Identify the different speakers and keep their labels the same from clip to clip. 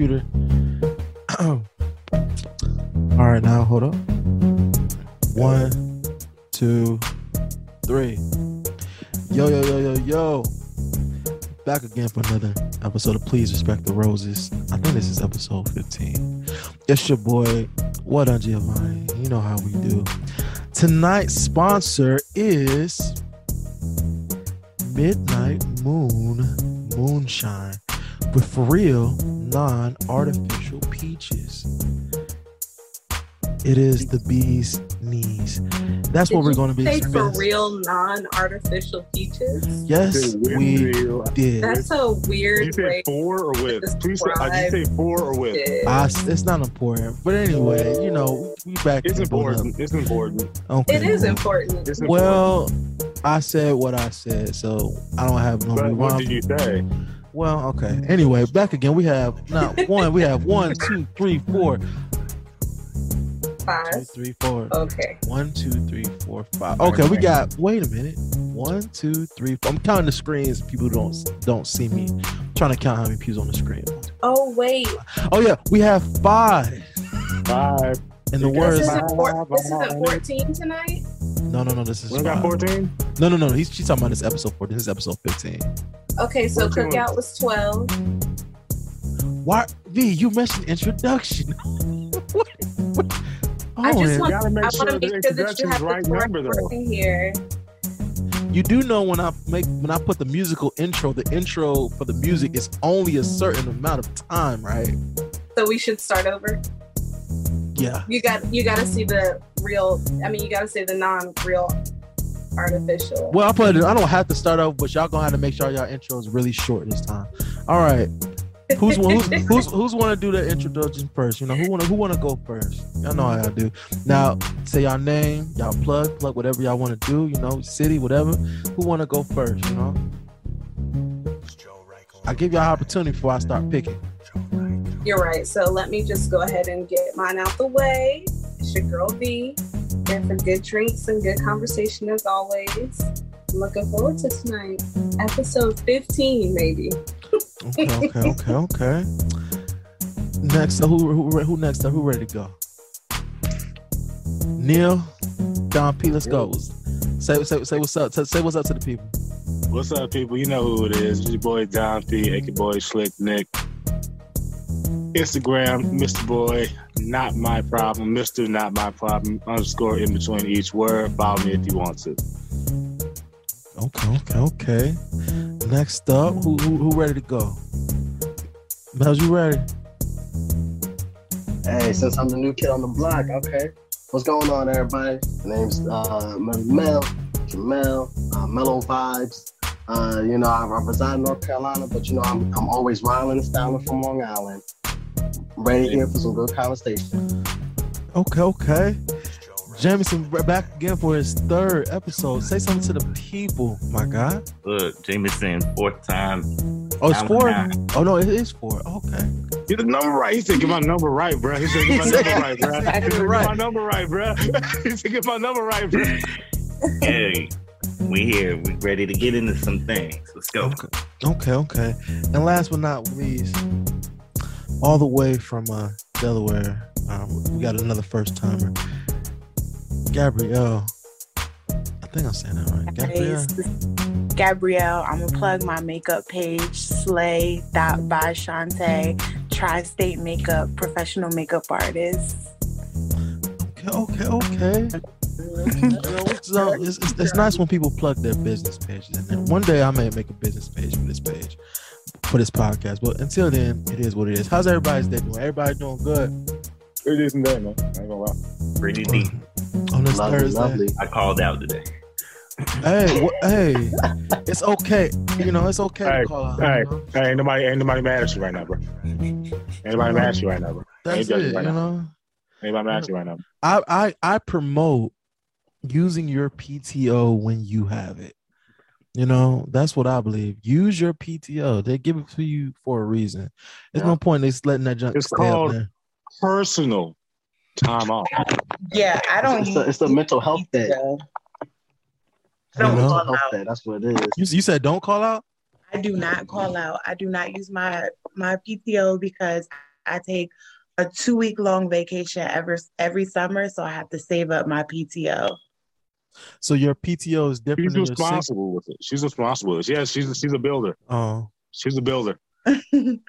Speaker 1: computer. All right, now hold up. One, two, three. Yo, yo, yo, yo, yo. Back again for another episode of Please Respect the Roses. I think this is episode 15. It's your boy, What on Giovanni. You know how we do. Tonight's sponsor is Midnight Moon Moonshine with for real non artificial peaches. It is the bee's knees. That's
Speaker 2: Did
Speaker 1: what we're going to be.
Speaker 2: say for real non-artificial peaches.
Speaker 1: Yes, we did.
Speaker 2: That's a
Speaker 3: Did
Speaker 2: weird
Speaker 3: you say
Speaker 2: way.
Speaker 3: for or with?
Speaker 2: to
Speaker 3: Please say, uh, did you say for or with?
Speaker 1: I, it's not important, but anyway, you know, we back.
Speaker 3: It's
Speaker 1: in the boat
Speaker 3: important. It's important.
Speaker 1: Okay.
Speaker 2: It is important.
Speaker 3: It's important.
Speaker 1: Well, I said what I said, so I don't have no
Speaker 3: but what
Speaker 1: rewind.
Speaker 3: did you say?
Speaker 1: Well, okay. Mm. Anyway, back again. We have not one. We have one, two, three, four, two,
Speaker 2: Five.
Speaker 1: three, four.
Speaker 2: Okay.
Speaker 1: One, two, three, four, five. Okay, we got. Wait a minute. One, two, three. Four. I'm counting the screens. People don't don't see me. I'm trying to count how many people on the screen.
Speaker 2: Oh wait.
Speaker 1: Oh yeah, we have five.
Speaker 3: Five.
Speaker 1: And the
Speaker 3: You got
Speaker 2: This
Speaker 1: words.
Speaker 2: isn't, this isn't 14 tonight.
Speaker 1: No, no, no. This is
Speaker 3: We got 14?
Speaker 1: No, no, no. He's she's talking about this episode four. This is episode 15.
Speaker 2: Okay, so
Speaker 3: 14.
Speaker 2: cookout was 12.
Speaker 1: Why, V? You mentioned introduction. what? what?
Speaker 2: I
Speaker 1: Oh,
Speaker 2: just
Speaker 1: and
Speaker 2: want,
Speaker 3: gotta make sure
Speaker 2: want to
Speaker 3: the
Speaker 2: make sure that you have
Speaker 3: right
Speaker 2: the correct
Speaker 3: number, though.
Speaker 2: here.
Speaker 1: you do know when I make when I put the musical intro, the intro for the music is only a certain amount of time, right?
Speaker 2: So we should start over.
Speaker 1: Yeah.
Speaker 2: You got you got to see the real. I mean, you got to say the non-real artificial.
Speaker 1: Well, I put it. I don't have to start over, but y'all gonna have to make sure y'all intro is really short this time. All right. Who's who's who's, who's want to do the introduction first? You know who want to who want to go first? Y'all know how I do. Now say y'all name, y'all plug, plug whatever y'all want to do. You know, city, whatever. Who want to go first? You know. I give y'all opportunity before I start picking.
Speaker 2: You're right. So let me just go ahead and get mine out the way. It's your girl V. Here for good drinks and good conversation as always. I'm looking forward to tonight. Episode 15, maybe.
Speaker 1: Okay, okay, okay, okay. Next, so who who who next? Up? Who ready to go? Neil, Don P. Let's go. Say say say what's up. Say what's up to the people.
Speaker 3: What's up, people? You know who it is. It's your boy Don P, aka boy Slick Nick. Instagram, Mr. Boy, not my problem. Mr. Not my problem. Underscore in between each word. Follow me if you want to.
Speaker 1: Okay, okay, okay. Next up, who who, who ready to go? Mel, you ready?
Speaker 4: Hey, since I'm the new kid on the block, okay. What's going on, everybody? My name's uh, Mel, Jamel, uh, Mellow Vibes. Uh, you know, I, I reside in North Carolina, but you know, I'm, I'm always riling and styling from Long Island. Ready here for some good conversation.
Speaker 1: Okay, okay. Jameson back again for his third episode. Say something to the people, my guy.
Speaker 5: Look, Jameson, fourth time.
Speaker 1: Oh, it's
Speaker 5: I'm
Speaker 1: four.
Speaker 5: not.
Speaker 1: Oh no, it is four. Okay.
Speaker 3: Get the number right. He said, "Get my number right, bro." He said, "Get my number right, bro."
Speaker 1: he
Speaker 3: He
Speaker 1: said,
Speaker 3: said,
Speaker 1: "Get it
Speaker 3: "Get
Speaker 1: right."
Speaker 3: my number right, bro." He said, "Get my number right, bro."
Speaker 5: Hey, we here. We ready to get into some things. Let's go.
Speaker 1: Okay, okay, okay. And last but not least, all the way from uh, Delaware, um, we got another first timer, Gabrielle. I think I'm saying that right. Gabrielle.
Speaker 6: Gabrielle, I'm gonna plug my makeup page, slay dot by Shantae, tri-state makeup, professional makeup artist.
Speaker 1: Okay, okay, okay. So it's, it's, it's nice when people plug their business pages. And then one day I may make a business page for this page, for this podcast. But until then, it is what it is. How's everybody's day doing? Everybody doing good
Speaker 3: Pretty decent day, man. I ain't gonna lie.
Speaker 5: Pretty oh, deep.
Speaker 1: on this
Speaker 4: Lovely,
Speaker 1: Thursday?
Speaker 4: lovely.
Speaker 5: I called out today.
Speaker 1: Hey, wh- hey, it's okay. You know, it's okay
Speaker 3: Hey,
Speaker 1: to call out.
Speaker 3: hey.
Speaker 1: you know?
Speaker 3: Hey, ain't nobody, ain't nobody mad at you right now, bro. Ain't nobody mad at you right now, bro.
Speaker 1: That's
Speaker 3: ain't
Speaker 1: it.
Speaker 3: judging
Speaker 1: You
Speaker 3: right now.
Speaker 1: know,
Speaker 3: Ain't nobody mad at you right now.
Speaker 1: I, I I promote using your PTO when you have it. You know, that's what I believe. Use your PTO. They give it to you for a reason. There's
Speaker 4: Yeah.
Speaker 1: no point in just letting that junk
Speaker 3: It's
Speaker 1: stay
Speaker 3: called-
Speaker 1: there.
Speaker 3: Personal time off.
Speaker 6: Yeah, I don't.
Speaker 4: It's the, it's the mental health day.
Speaker 6: though. I
Speaker 1: You
Speaker 6: don't
Speaker 1: know?
Speaker 6: call out.
Speaker 4: day. That's what it is.
Speaker 1: You, you said don't call out.
Speaker 6: I do not call out. I do not use my my PTO because I take a two week long vacation every every summer, so I have to save up my PTO.
Speaker 1: So your PTO is different
Speaker 3: She's
Speaker 1: than your sick.
Speaker 3: responsible with it. She's responsible. with it. Yeah, she's a, she's a builder.
Speaker 1: Oh,
Speaker 3: She's a builder.
Speaker 1: you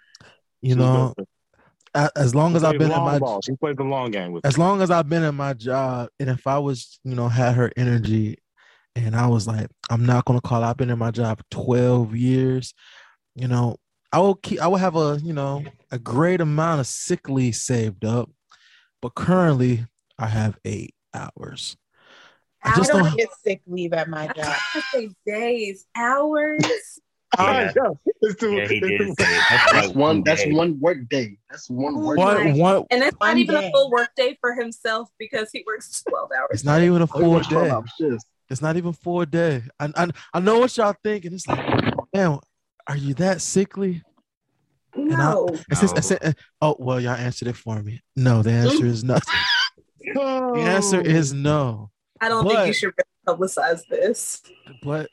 Speaker 3: She's
Speaker 1: know, as long as I've been in my
Speaker 3: ball. She plays the long game with.
Speaker 1: as long as I've been in my job, and if I was, you know, had her energy, and I was like, I'm not gonna call. I've been in my job 12 years, you know, I will keep. I will have a, you know, a great amount of sick leave saved up, but currently I have eight hours. I
Speaker 6: I
Speaker 1: just
Speaker 6: don't
Speaker 1: don't.
Speaker 6: get sick leave at my job.
Speaker 2: was gonna say days, hours.
Speaker 5: Yeah.
Speaker 3: Yeah, it's too,
Speaker 5: Yeah, he
Speaker 3: it's
Speaker 5: did
Speaker 3: too-
Speaker 5: That's
Speaker 4: That's
Speaker 5: like
Speaker 4: one. That's one work day. That's one work
Speaker 2: my-
Speaker 4: day.
Speaker 1: One, one,
Speaker 2: And it's not even
Speaker 6: day.
Speaker 2: a full work day for himself because he works 12 hours.
Speaker 1: it's not even a
Speaker 4: Oh,
Speaker 1: full
Speaker 4: work 12
Speaker 1: day. It's not even full day. I, I, I know what y'all thinking. It's like, man, are you that sickly?
Speaker 2: No.
Speaker 1: It's just-
Speaker 5: No.
Speaker 1: it's- uh, oh well, y'all answered it for me. No, the answer is no. The answer is no.
Speaker 2: I don't
Speaker 1: But-
Speaker 2: think you should publicize this.
Speaker 1: But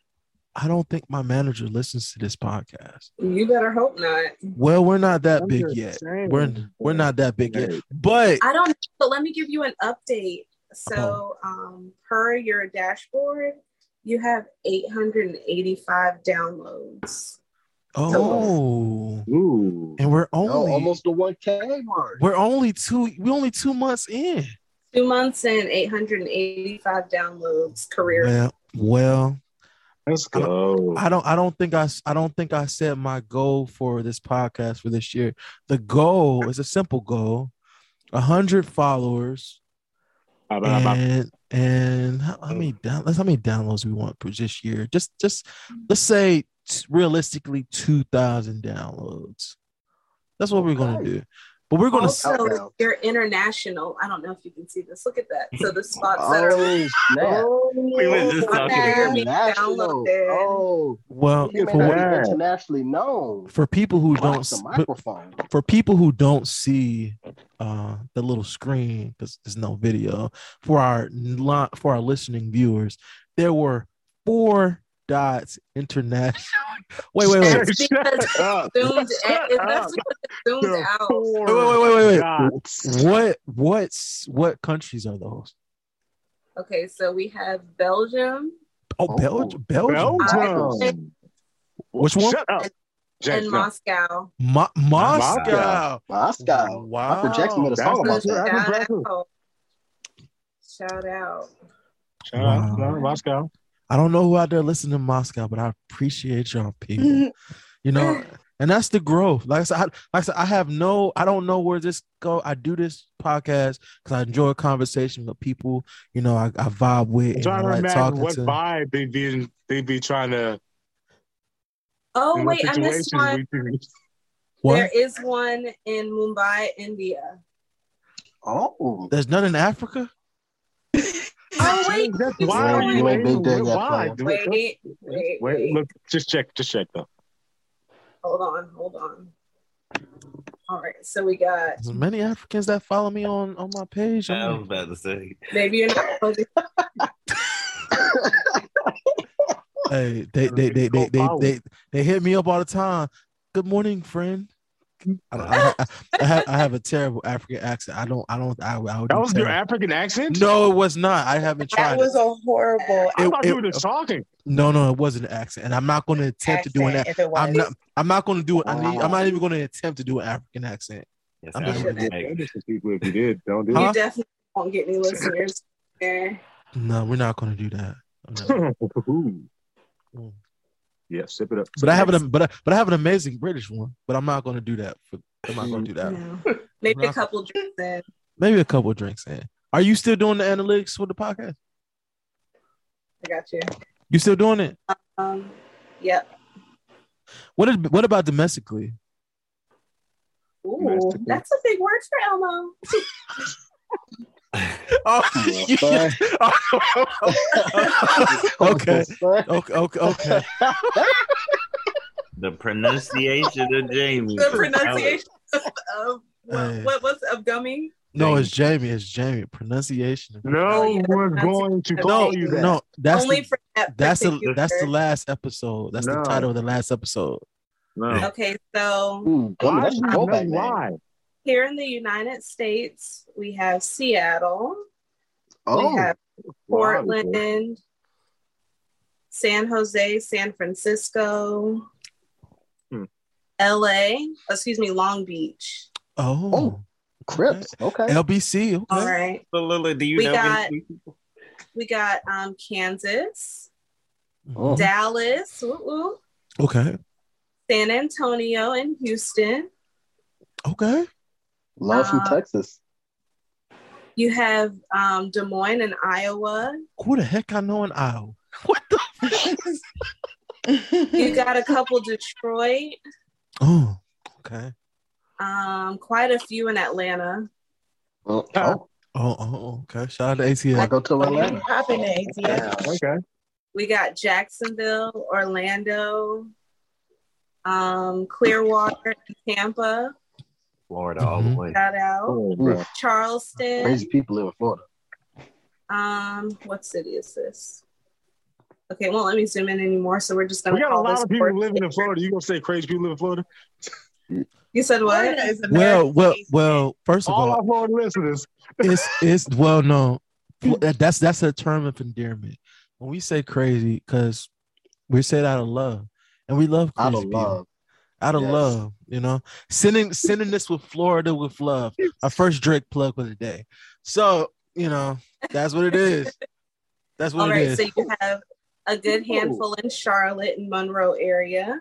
Speaker 1: I don't think my manager listens to this podcast.
Speaker 2: You better hope not.
Speaker 1: Well, we're not that
Speaker 3: I'm
Speaker 1: big yet.
Speaker 3: saying.
Speaker 1: We're we're not that big yet. But
Speaker 2: I don't but let me give you an update. So
Speaker 1: Uh-huh.
Speaker 2: um per your dashboard, you have 885 downloads.
Speaker 1: oh,
Speaker 3: Ooh.
Speaker 1: and we're
Speaker 4: No, almost the one K mark.
Speaker 1: we're only two we're only two months in.
Speaker 2: Two months and 885 downloads career.
Speaker 1: Well, well,
Speaker 3: Let's go.
Speaker 1: I don't I don't think I s- I don't think I set my goal for this podcast for this year. The goal is a simple goal. A hundred followers
Speaker 3: How about- how about-
Speaker 1: and and how, how many oh. down how many downloads we want for this year? Just just let's say t- realistically two thousand downloads. That's what we're gonna do. But we're gonna s-
Speaker 2: Also,
Speaker 4: Countdown.
Speaker 2: you're international. I don't know if you can see this. Look at that. So the spots that are
Speaker 4: Oh snap!
Speaker 5: We were just
Speaker 2: Oh,
Speaker 5: talking
Speaker 2: okay.
Speaker 5: about
Speaker 2: Be
Speaker 4: International. Oh,
Speaker 1: well for, what-
Speaker 4: internationally known.
Speaker 1: for people who don't
Speaker 4: Watch the microphone.
Speaker 1: for people who don't see uh the little screen because there's no video for our li- for our listening viewers there were four dots international wait wait wait
Speaker 2: That's because zoomed
Speaker 3: Shut
Speaker 2: that's because zoomed out.
Speaker 1: wait wait wait wait, wait.
Speaker 3: dots.
Speaker 1: what what's what countries are those
Speaker 2: Okay, so we have Belgium
Speaker 1: oh,
Speaker 4: Oh.
Speaker 1: belgium belgium
Speaker 3: Belgium.
Speaker 1: Which one?
Speaker 3: Shut up. James,
Speaker 2: and. Moscow.
Speaker 1: Mo- moscow
Speaker 4: Moscow.
Speaker 1: Wow.
Speaker 4: Michael Jackson made a song about that.
Speaker 2: Shout out. Shout out.
Speaker 3: Shout out
Speaker 1: Wow.
Speaker 3: Moscow.
Speaker 1: I don't know who out there listening to moscow but i appreciate y'all people you know and that's the growth like i said I, like I said i have no i don't know where this go i do this podcast because i enjoy conversation with people you know i, I vibe with
Speaker 3: I'm trying
Speaker 1: I
Speaker 3: to
Speaker 1: like
Speaker 3: imagine
Speaker 1: talking
Speaker 3: what
Speaker 1: to
Speaker 3: vibe they be they be trying to.
Speaker 2: Oh wait, I missed
Speaker 3: situations
Speaker 2: one.
Speaker 3: we-
Speaker 1: what
Speaker 2: There is one in Mumbai, India.
Speaker 4: Oh,
Speaker 1: there's none in africa
Speaker 2: Oh wait,
Speaker 3: That's why are you
Speaker 4: You ain't big day yet,
Speaker 3: Why?
Speaker 4: player.
Speaker 2: wait, wait, wait.
Speaker 3: Look, just check. Just check though.
Speaker 2: Hold on, hold on. All right, so we got
Speaker 1: there's many africans that follow me on on my page
Speaker 5: I was
Speaker 1: like,
Speaker 5: about to say.
Speaker 2: maybe you're not focused.
Speaker 1: hey they they they they, they, they, they hit me up all the time good morning friend I, I, I, I have I have a terrible African accent. I don't I don't I, I would
Speaker 3: That
Speaker 1: do
Speaker 3: was your
Speaker 1: terrible.
Speaker 3: African accent.
Speaker 1: No, it was not. I haven't tried.
Speaker 6: That was
Speaker 1: it.
Speaker 6: a horrible
Speaker 3: I
Speaker 1: it-
Speaker 3: thought you were just talking.
Speaker 1: No, no, it wasn't an accent, and I'm not going to attempt to do an.
Speaker 6: accent
Speaker 1: ac-
Speaker 6: if it was.
Speaker 1: I'm not. I'm not going to do it. I need. I'm not even going to attempt to do an African accent.
Speaker 5: Yes,
Speaker 1: I'm
Speaker 5: I
Speaker 1: just-
Speaker 5: was
Speaker 2: shouldn't.
Speaker 5: like,
Speaker 3: Maybe some people, if you did, don't do
Speaker 1: Huh?
Speaker 2: You definitely won't get any listeners there.
Speaker 1: No, we're not going to do that. No.
Speaker 3: Ooh. Yeah, sip it up.
Speaker 1: But I have an. But I, but I have an amazing British one. But I'm not going to do that. For, I'm not going to do that.
Speaker 2: No. Maybe a couple drinks in.
Speaker 1: Maybe a couple drinks in. Are you still doing the analytics for the podcast?
Speaker 2: I got you.
Speaker 1: You still doing it?
Speaker 2: Um, yep.
Speaker 1: What is? What about domestically?
Speaker 2: Ooh,
Speaker 3: Domestically.
Speaker 2: that's a big word for Elmo.
Speaker 1: Oh,
Speaker 4: Yeah,
Speaker 1: okay. Okay. Okay. Okay.
Speaker 5: the pronunciation of Jamie.
Speaker 2: The pronunciation of what,
Speaker 1: Hey.
Speaker 2: what was of gummy?
Speaker 1: No, it's Jamie. It's Jamie. Pronunciation.
Speaker 3: No
Speaker 2: Oh, yeah,
Speaker 3: one's
Speaker 2: that's-
Speaker 3: going to
Speaker 2: No,
Speaker 3: call you that.
Speaker 1: No, that's
Speaker 2: Only
Speaker 1: the,
Speaker 2: for that
Speaker 1: that's the that's the last episode. That's the title of the last episode.
Speaker 3: No.
Speaker 2: Okay, so
Speaker 4: Ooh, gummy,
Speaker 3: Why?
Speaker 4: that's
Speaker 3: do
Speaker 4: a
Speaker 3: you
Speaker 4: throwback,
Speaker 3: know
Speaker 4: man.
Speaker 3: why?
Speaker 2: Here in the United States, we have Seattle,
Speaker 4: Oh,
Speaker 2: we have
Speaker 3: Wow.
Speaker 2: Portland, San Jose, San Francisco,
Speaker 3: Hmm.
Speaker 2: LA, excuse me, Long Beach.
Speaker 1: Oh,
Speaker 4: Oh. Crips. Okay.
Speaker 1: LBC. Okay.
Speaker 2: All right.
Speaker 5: So Lila, do you
Speaker 2: We
Speaker 5: know
Speaker 2: got- We got um, Kansas,
Speaker 4: Oh.
Speaker 2: Dallas, woo woo,
Speaker 1: Okay.
Speaker 2: San Antonio, and Houston.
Speaker 1: Okay.
Speaker 4: Love from
Speaker 2: Uh,
Speaker 4: Texas.
Speaker 2: You have um, Des Moines and Iowa.
Speaker 1: Who the heck I know in Iowa? What the?
Speaker 2: You got a couple Detroit,
Speaker 1: Oh. Okay.
Speaker 2: um, quite a few in Atlanta.
Speaker 4: Oh, oh,
Speaker 1: Oh. Oh. Okay. Shout out to
Speaker 4: I go to Atlanta.
Speaker 6: Popping the ATL.
Speaker 3: Okay.
Speaker 2: We got Jacksonville, Orlando, um, Clearwater, Tampa.
Speaker 5: Florida all the
Speaker 1: Mhm.
Speaker 5: way.
Speaker 2: Shout out
Speaker 3: Oh.
Speaker 2: Charleston.
Speaker 4: Crazy people live in Florida.
Speaker 2: Um, what city is this? Okay, it won't let me zoom in anymore, so we're just gonna
Speaker 3: We got a lot of people
Speaker 2: Fort-
Speaker 3: living in Florida. You gonna say crazy people live in Florida?
Speaker 2: You said what?
Speaker 6: Florida
Speaker 1: Well, well, well. First of
Speaker 3: All
Speaker 1: all,
Speaker 3: our Florida listeners.
Speaker 1: it's it's well known. That's that's a term of endearment. When we say crazy, because we say it out of love, and we love crazy
Speaker 4: Out of
Speaker 1: people.
Speaker 4: love.
Speaker 1: Out of
Speaker 4: Yes.
Speaker 1: love, you know, sending sending this with Florida with love. Our first Drake plug for the day. So you know, that's what it is. That's what
Speaker 2: All
Speaker 1: it
Speaker 2: right,
Speaker 1: is.
Speaker 2: so you have a good handful in Charlotte and Monroe area.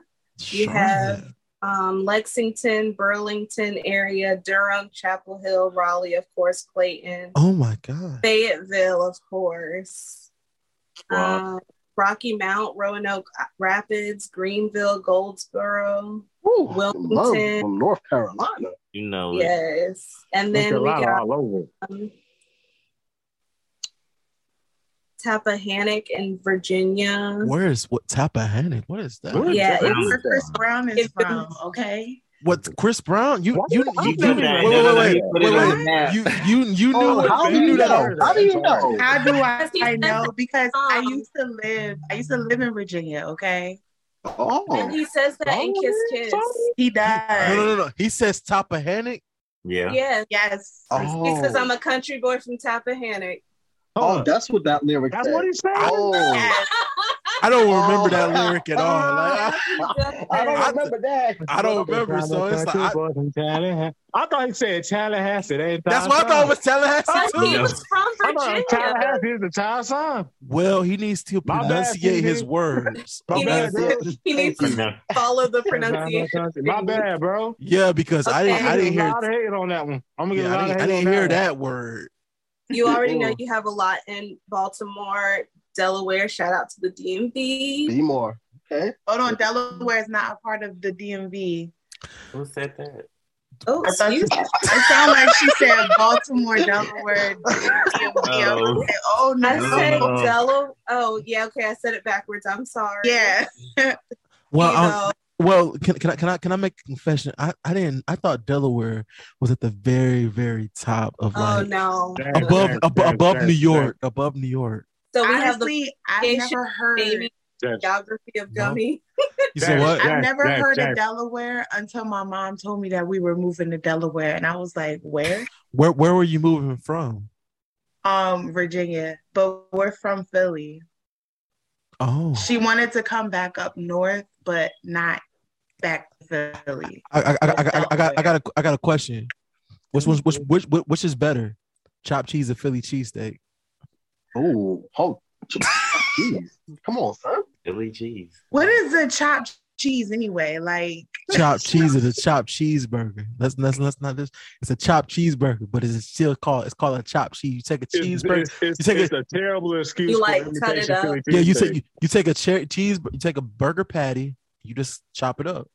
Speaker 2: you have- um, Lexington, Burlington area, Durham, Chapel Hill, Raleigh, of course, Clayton,
Speaker 1: Oh my god.
Speaker 2: Fayetteville, of course,
Speaker 5: Wow.
Speaker 2: um, Rocky Mount, Roanoke Rapids, Greenville, Goldsboro.
Speaker 4: Woo,
Speaker 2: Wilmington.
Speaker 4: from North Carolina.
Speaker 5: You know it.
Speaker 2: Yes, and then we got
Speaker 3: all over.
Speaker 2: um, Tappahannock in Virginia.
Speaker 1: Where is what Tappahannock? What is that?
Speaker 3: Where is
Speaker 2: Yeah,
Speaker 3: that?
Speaker 2: it's
Speaker 6: where Chris Brown is
Speaker 2: It's-
Speaker 6: from, okay?
Speaker 1: What Chris Brown? You you you,
Speaker 3: I
Speaker 1: you,
Speaker 3: know
Speaker 1: wait,
Speaker 3: that?
Speaker 1: wait,
Speaker 5: No, no,
Speaker 1: wait, wait, wait,
Speaker 5: it on
Speaker 1: wait.
Speaker 5: the map.
Speaker 1: You you you knew
Speaker 4: Oh, how do
Speaker 1: you
Speaker 4: you
Speaker 1: knew that.
Speaker 4: know? How do you know?
Speaker 6: How do I, I know? Because I used to live, I used to live in Virginia, okay? Oh.
Speaker 2: And
Speaker 4: Oh,
Speaker 2: he says that in Kiss Kiss.
Speaker 6: He
Speaker 1: oh,
Speaker 6: does.
Speaker 1: no, no, no. He says Tappahannock.
Speaker 5: Yeah.
Speaker 2: Yes.
Speaker 6: Yes.
Speaker 4: oh,
Speaker 2: He says I'm oh. a country boy from Tappahannock.
Speaker 4: oh, that's what that lyric
Speaker 3: That's
Speaker 4: said.
Speaker 3: what he said.
Speaker 4: Oh,
Speaker 6: Yes.
Speaker 1: I don't remember that
Speaker 4: Oh.
Speaker 1: lyric at all. Like,
Speaker 4: I don't remember that.
Speaker 1: I don't remember, so it's like I,
Speaker 3: I thought he said Tallahassee. That
Speaker 1: that's what I thought it was Tallahassee
Speaker 2: But he was from Virginia.
Speaker 3: Tallahassee is the child son.
Speaker 1: Well, he needs to
Speaker 3: My bad,
Speaker 1: pronunciate his words.
Speaker 2: He needs, to, he needs to follow the pronunciation.
Speaker 3: My bad, bro.
Speaker 1: Yeah, because I didn't.
Speaker 2: Okay.
Speaker 1: I
Speaker 3: I'm
Speaker 1: didn't
Speaker 3: gonna
Speaker 1: hear.
Speaker 3: get a lot of hate on that one. I'm gonna get
Speaker 1: Yeah,
Speaker 3: a
Speaker 1: I
Speaker 3: lot
Speaker 1: didn't,
Speaker 3: of
Speaker 1: I didn't
Speaker 3: on
Speaker 1: hear
Speaker 3: that.
Speaker 1: that word.
Speaker 2: You already know you have a lot in Baltimore, Delaware. Shout out to the DMV.
Speaker 4: Be more. Okay.
Speaker 6: Hold on, Delaware is not a part of the DMV.
Speaker 5: Who said that?
Speaker 2: Oh,
Speaker 6: I thought
Speaker 2: excuse
Speaker 6: it sounded like she said Baltimore, Delaware, DMV.
Speaker 5: Oh.
Speaker 6: like, oh no.
Speaker 2: I said
Speaker 5: No.
Speaker 2: Delaware. Oh, yeah. Okay, I said it backwards. I'm sorry.
Speaker 6: Yeah.
Speaker 1: Well,
Speaker 2: You
Speaker 1: um,
Speaker 2: know,
Speaker 1: well, can, can I can I can I make a confession? I, I didn't. I thought Delaware was at the very very top of like
Speaker 2: oh
Speaker 1: like
Speaker 2: no.
Speaker 1: Above ab- above New York, above New York.
Speaker 2: So we have the
Speaker 6: Honestly, I've never heard.
Speaker 2: baby
Speaker 3: damn.
Speaker 2: geography of
Speaker 1: No.
Speaker 2: gummy.
Speaker 1: You said what?
Speaker 6: I've never
Speaker 3: Jack,
Speaker 6: heard
Speaker 3: Jack.
Speaker 6: of Delaware until my mom told me that we were moving to Delaware, and I was like, "Where?"
Speaker 1: Where where were you moving from?
Speaker 6: Um, Virginia, but we're from Philly.
Speaker 1: Oh,
Speaker 6: She wanted to come back up north, but not back to Philly.
Speaker 1: I I, I, I, I, I got I got a I got a question. Which one's which which which, which is better, chopped cheese or Philly cheesesteak?
Speaker 4: Oh, oh, jeez. Come on, son.
Speaker 5: Philly cheese.
Speaker 6: What is a chopped cheese anyway? Like,
Speaker 1: Chopped cheese is a chopped cheeseburger? Let's let's let's not this. It's a chopped cheeseburger, but it's still called it's called a chopped cheese. You take a cheeseburger.
Speaker 3: it's, it's,
Speaker 1: You take
Speaker 3: it's a terrible excuse.
Speaker 2: You, like, cut it up.
Speaker 1: Yeah, you take you, you take a cherry cheese, you take a burger patty, you just chop it up.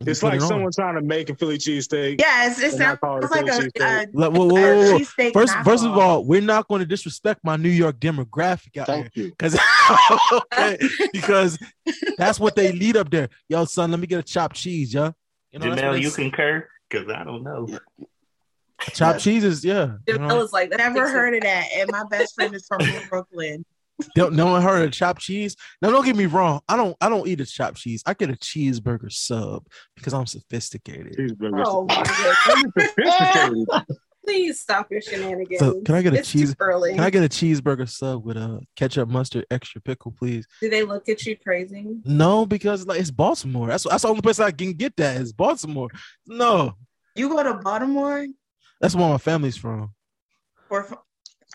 Speaker 1: And you
Speaker 3: It's like
Speaker 1: it on.
Speaker 3: someone trying to make a Philly cheesesteak.
Speaker 6: yes, it
Speaker 3: And I call it
Speaker 6: sounds like a,
Speaker 3: Philly
Speaker 6: a,
Speaker 3: cheesesteak.
Speaker 1: Like, whoa, whoa, whoa, whoa, whoa.
Speaker 6: cheesesteak
Speaker 1: First, first of all, we're not going to disrespect my New York demographic out here
Speaker 4: Thank you.
Speaker 1: because because that's what they lead up there. Yo, son, let me get a chopped cheese, yo. You know, that's what
Speaker 5: Janelle,
Speaker 1: they
Speaker 5: you concur? Because I don't know.
Speaker 1: chopped cheese is yeah. you know.
Speaker 2: Was like.
Speaker 6: Never heard of that. And my best friend is from Brooklyn.
Speaker 1: Don't no one heard of chopped cheese? Now don't get me wrong. I don't I don't eat a chopped cheese. I get a cheeseburger sub because I'm sophisticated.
Speaker 3: Cheeseburgers.
Speaker 2: Oh my goodness.
Speaker 3: Sophisticated.
Speaker 2: Please stop your shenanigans.
Speaker 1: So can I get a
Speaker 2: it's
Speaker 1: cheese?
Speaker 2: Early.
Speaker 1: Can I get a cheeseburger sub with a ketchup, mustard, extra pickle, please?
Speaker 2: Do they look at you crazy?
Speaker 1: No, because like it's Baltimore. That's that's the only place I can get that is Baltimore. No,
Speaker 6: You go to Baltimore
Speaker 1: that's where my family's from.
Speaker 6: or f-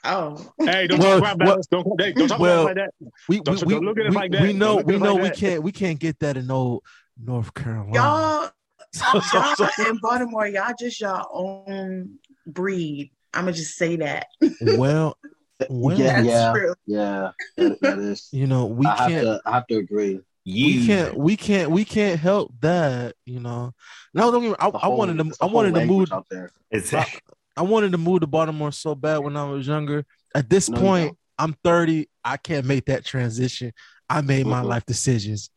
Speaker 6: oh
Speaker 3: Hey, don't
Speaker 1: Well,
Speaker 3: talk about
Speaker 1: well-
Speaker 3: that. Don't, hey, don't talk
Speaker 1: well,
Speaker 3: about it like that.
Speaker 1: We
Speaker 3: Don't-
Speaker 1: we,
Speaker 3: don't
Speaker 1: we,
Speaker 3: look at it
Speaker 1: we,
Speaker 3: like that.
Speaker 1: we know
Speaker 3: Don't look at
Speaker 1: we know
Speaker 3: like
Speaker 1: we
Speaker 3: that.
Speaker 1: can't we can't get that in old North Carolina.
Speaker 6: y'all
Speaker 1: So- so- so-
Speaker 6: y'all in Baltimore, y'all just your own breed. I'ma just say that.
Speaker 1: well, well,
Speaker 4: Yeah,
Speaker 2: That's
Speaker 4: yeah.
Speaker 2: true.
Speaker 4: Yeah, that, that is.
Speaker 1: you know we
Speaker 4: I
Speaker 1: can't
Speaker 4: to. I have to agree.
Speaker 5: You
Speaker 1: we can't we can't we can't help that. You know. No, don't get me. I,
Speaker 4: The
Speaker 1: I wanted to
Speaker 4: it's a
Speaker 1: I wanted to move
Speaker 4: out there.
Speaker 5: It's
Speaker 1: I wanted to move to Baltimore so bad when I was younger. At this
Speaker 4: No,
Speaker 1: point,
Speaker 4: don't.
Speaker 1: I'm 30. I can't make that transition. I made my
Speaker 4: Mhm.
Speaker 1: life decisions.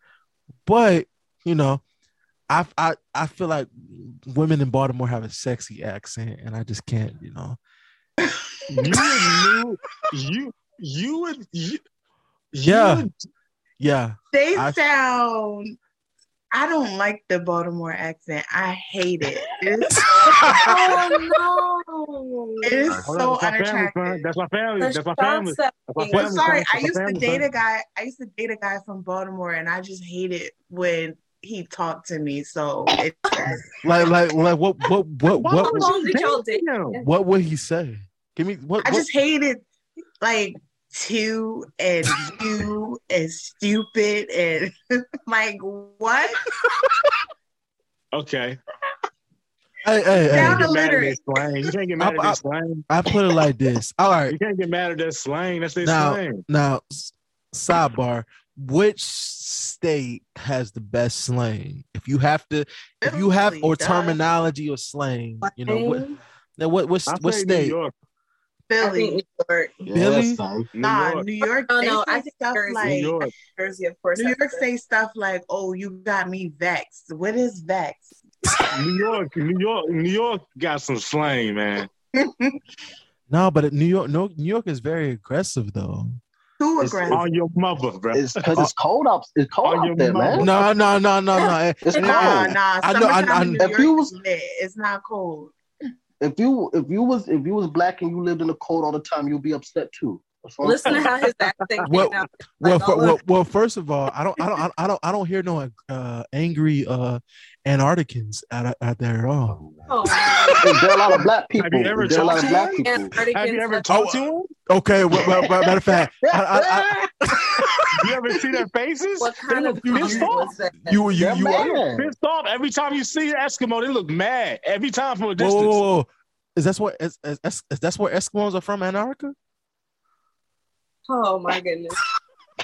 Speaker 1: But, you know, I, I I feel like women in Baltimore have a sexy accent and I just can't, you know.
Speaker 3: You knew you you would you,
Speaker 1: Yeah.
Speaker 3: you would-
Speaker 1: Yeah.
Speaker 6: They
Speaker 1: I-
Speaker 6: sound I don't like the Baltimore accent. I hate it. It's,
Speaker 2: Oh no.
Speaker 6: It is
Speaker 3: Oh,
Speaker 6: so
Speaker 3: that's my family,
Speaker 6: unattractive.
Speaker 3: That's my family.
Speaker 2: The
Speaker 3: That's my family.
Speaker 2: that-
Speaker 3: That's my
Speaker 6: Well,
Speaker 3: family.
Speaker 6: sorry,
Speaker 3: son.
Speaker 6: I used
Speaker 3: my
Speaker 6: to date
Speaker 3: son.
Speaker 6: a guy. I used to date a guy from Baltimore, and I just hated when he talked to me. So it's
Speaker 1: Like like like what what what
Speaker 3: Why
Speaker 1: what
Speaker 3: would
Speaker 2: long
Speaker 3: you
Speaker 2: did y'all
Speaker 3: date
Speaker 2: date?
Speaker 1: what would he say? Give me what,
Speaker 6: I
Speaker 1: what-
Speaker 6: just hated like two and you and stupid and like what?
Speaker 3: Okay.
Speaker 1: Hey, hey, hey.
Speaker 6: Down
Speaker 3: You
Speaker 6: the
Speaker 3: can't get mad at
Speaker 6: litter.
Speaker 3: that slang. You can't get mad at
Speaker 1: I-
Speaker 3: that slang.
Speaker 1: I put it like this. All right.
Speaker 3: You can't get mad at that slang. That's their
Speaker 1: Now-
Speaker 3: slang.
Speaker 1: Now, s- sidebar: Which state has the best slang? If you have to, if you have
Speaker 6: Italy
Speaker 1: or
Speaker 6: does.
Speaker 1: terminology or slang, you know what?
Speaker 2: Slang?
Speaker 1: Now, what what
Speaker 3: I
Speaker 1: what
Speaker 3: say New
Speaker 1: state?
Speaker 3: York.
Speaker 2: I think
Speaker 6: Philly.
Speaker 2: New York,
Speaker 4: Yeah,
Speaker 1: Billy?
Speaker 4: son.
Speaker 3: New
Speaker 6: Nah,
Speaker 3: York.
Speaker 6: New York.
Speaker 2: Oh,
Speaker 6: they
Speaker 2: no,
Speaker 6: say
Speaker 2: I think
Speaker 6: stuff
Speaker 2: Jersey.
Speaker 3: New
Speaker 6: like
Speaker 3: York.
Speaker 2: Jersey, of course.
Speaker 6: New
Speaker 2: has
Speaker 6: York
Speaker 2: it.
Speaker 6: say stuff like, "Oh, you got me vexed." What is vexed?
Speaker 3: New York. New York. New York got some slang, man.
Speaker 1: No, but New York, no, New York is very aggressive though.
Speaker 6: Too
Speaker 4: It's-
Speaker 6: aggressive.
Speaker 3: On your mother, bro.
Speaker 4: It's because it's cold up. It's cold
Speaker 3: your
Speaker 4: out there, man.
Speaker 1: No, no, no, no, no.
Speaker 4: It's
Speaker 1: eh,
Speaker 6: Nah,
Speaker 4: cold.
Speaker 6: nah.
Speaker 1: I know- I-
Speaker 6: Summertime
Speaker 1: I-
Speaker 6: New
Speaker 4: If
Speaker 6: York
Speaker 4: you was-
Speaker 6: lit. It's not cold.
Speaker 4: If you if you was if you was black and you lived in the cold all the time, you'll be upset too. That's
Speaker 2: Listen to how his accent
Speaker 1: Well-
Speaker 2: came out.
Speaker 1: Well, for, well, well, first of all, I don't, I don't, I don't, I don't hear no uh, angry uh, Antarcticans out, out there at all.
Speaker 2: Oh, my
Speaker 4: Is there a lot of black people?
Speaker 3: Have you ever
Speaker 4: there a lot
Speaker 3: talked
Speaker 4: of
Speaker 3: to
Speaker 4: black people?
Speaker 3: Have you ever
Speaker 2: have-
Speaker 3: talked to them?
Speaker 1: Okay, well, well, well, matter of fact, I, I,
Speaker 3: you ever see their faces?
Speaker 2: What kind
Speaker 3: they
Speaker 2: of
Speaker 3: look
Speaker 2: comment
Speaker 3: pissed off.
Speaker 2: was that?
Speaker 1: I, you, you,
Speaker 4: They're
Speaker 1: you, whoa,
Speaker 4: mad.
Speaker 3: Pissed off every time you see an Eskimo. They look mad every time from a
Speaker 1: whoa,
Speaker 3: distance.
Speaker 1: whoa, whoa. Is that's where is, is, is, is that's where Eskimos are from, Antarctica?
Speaker 2: Oh my goodness.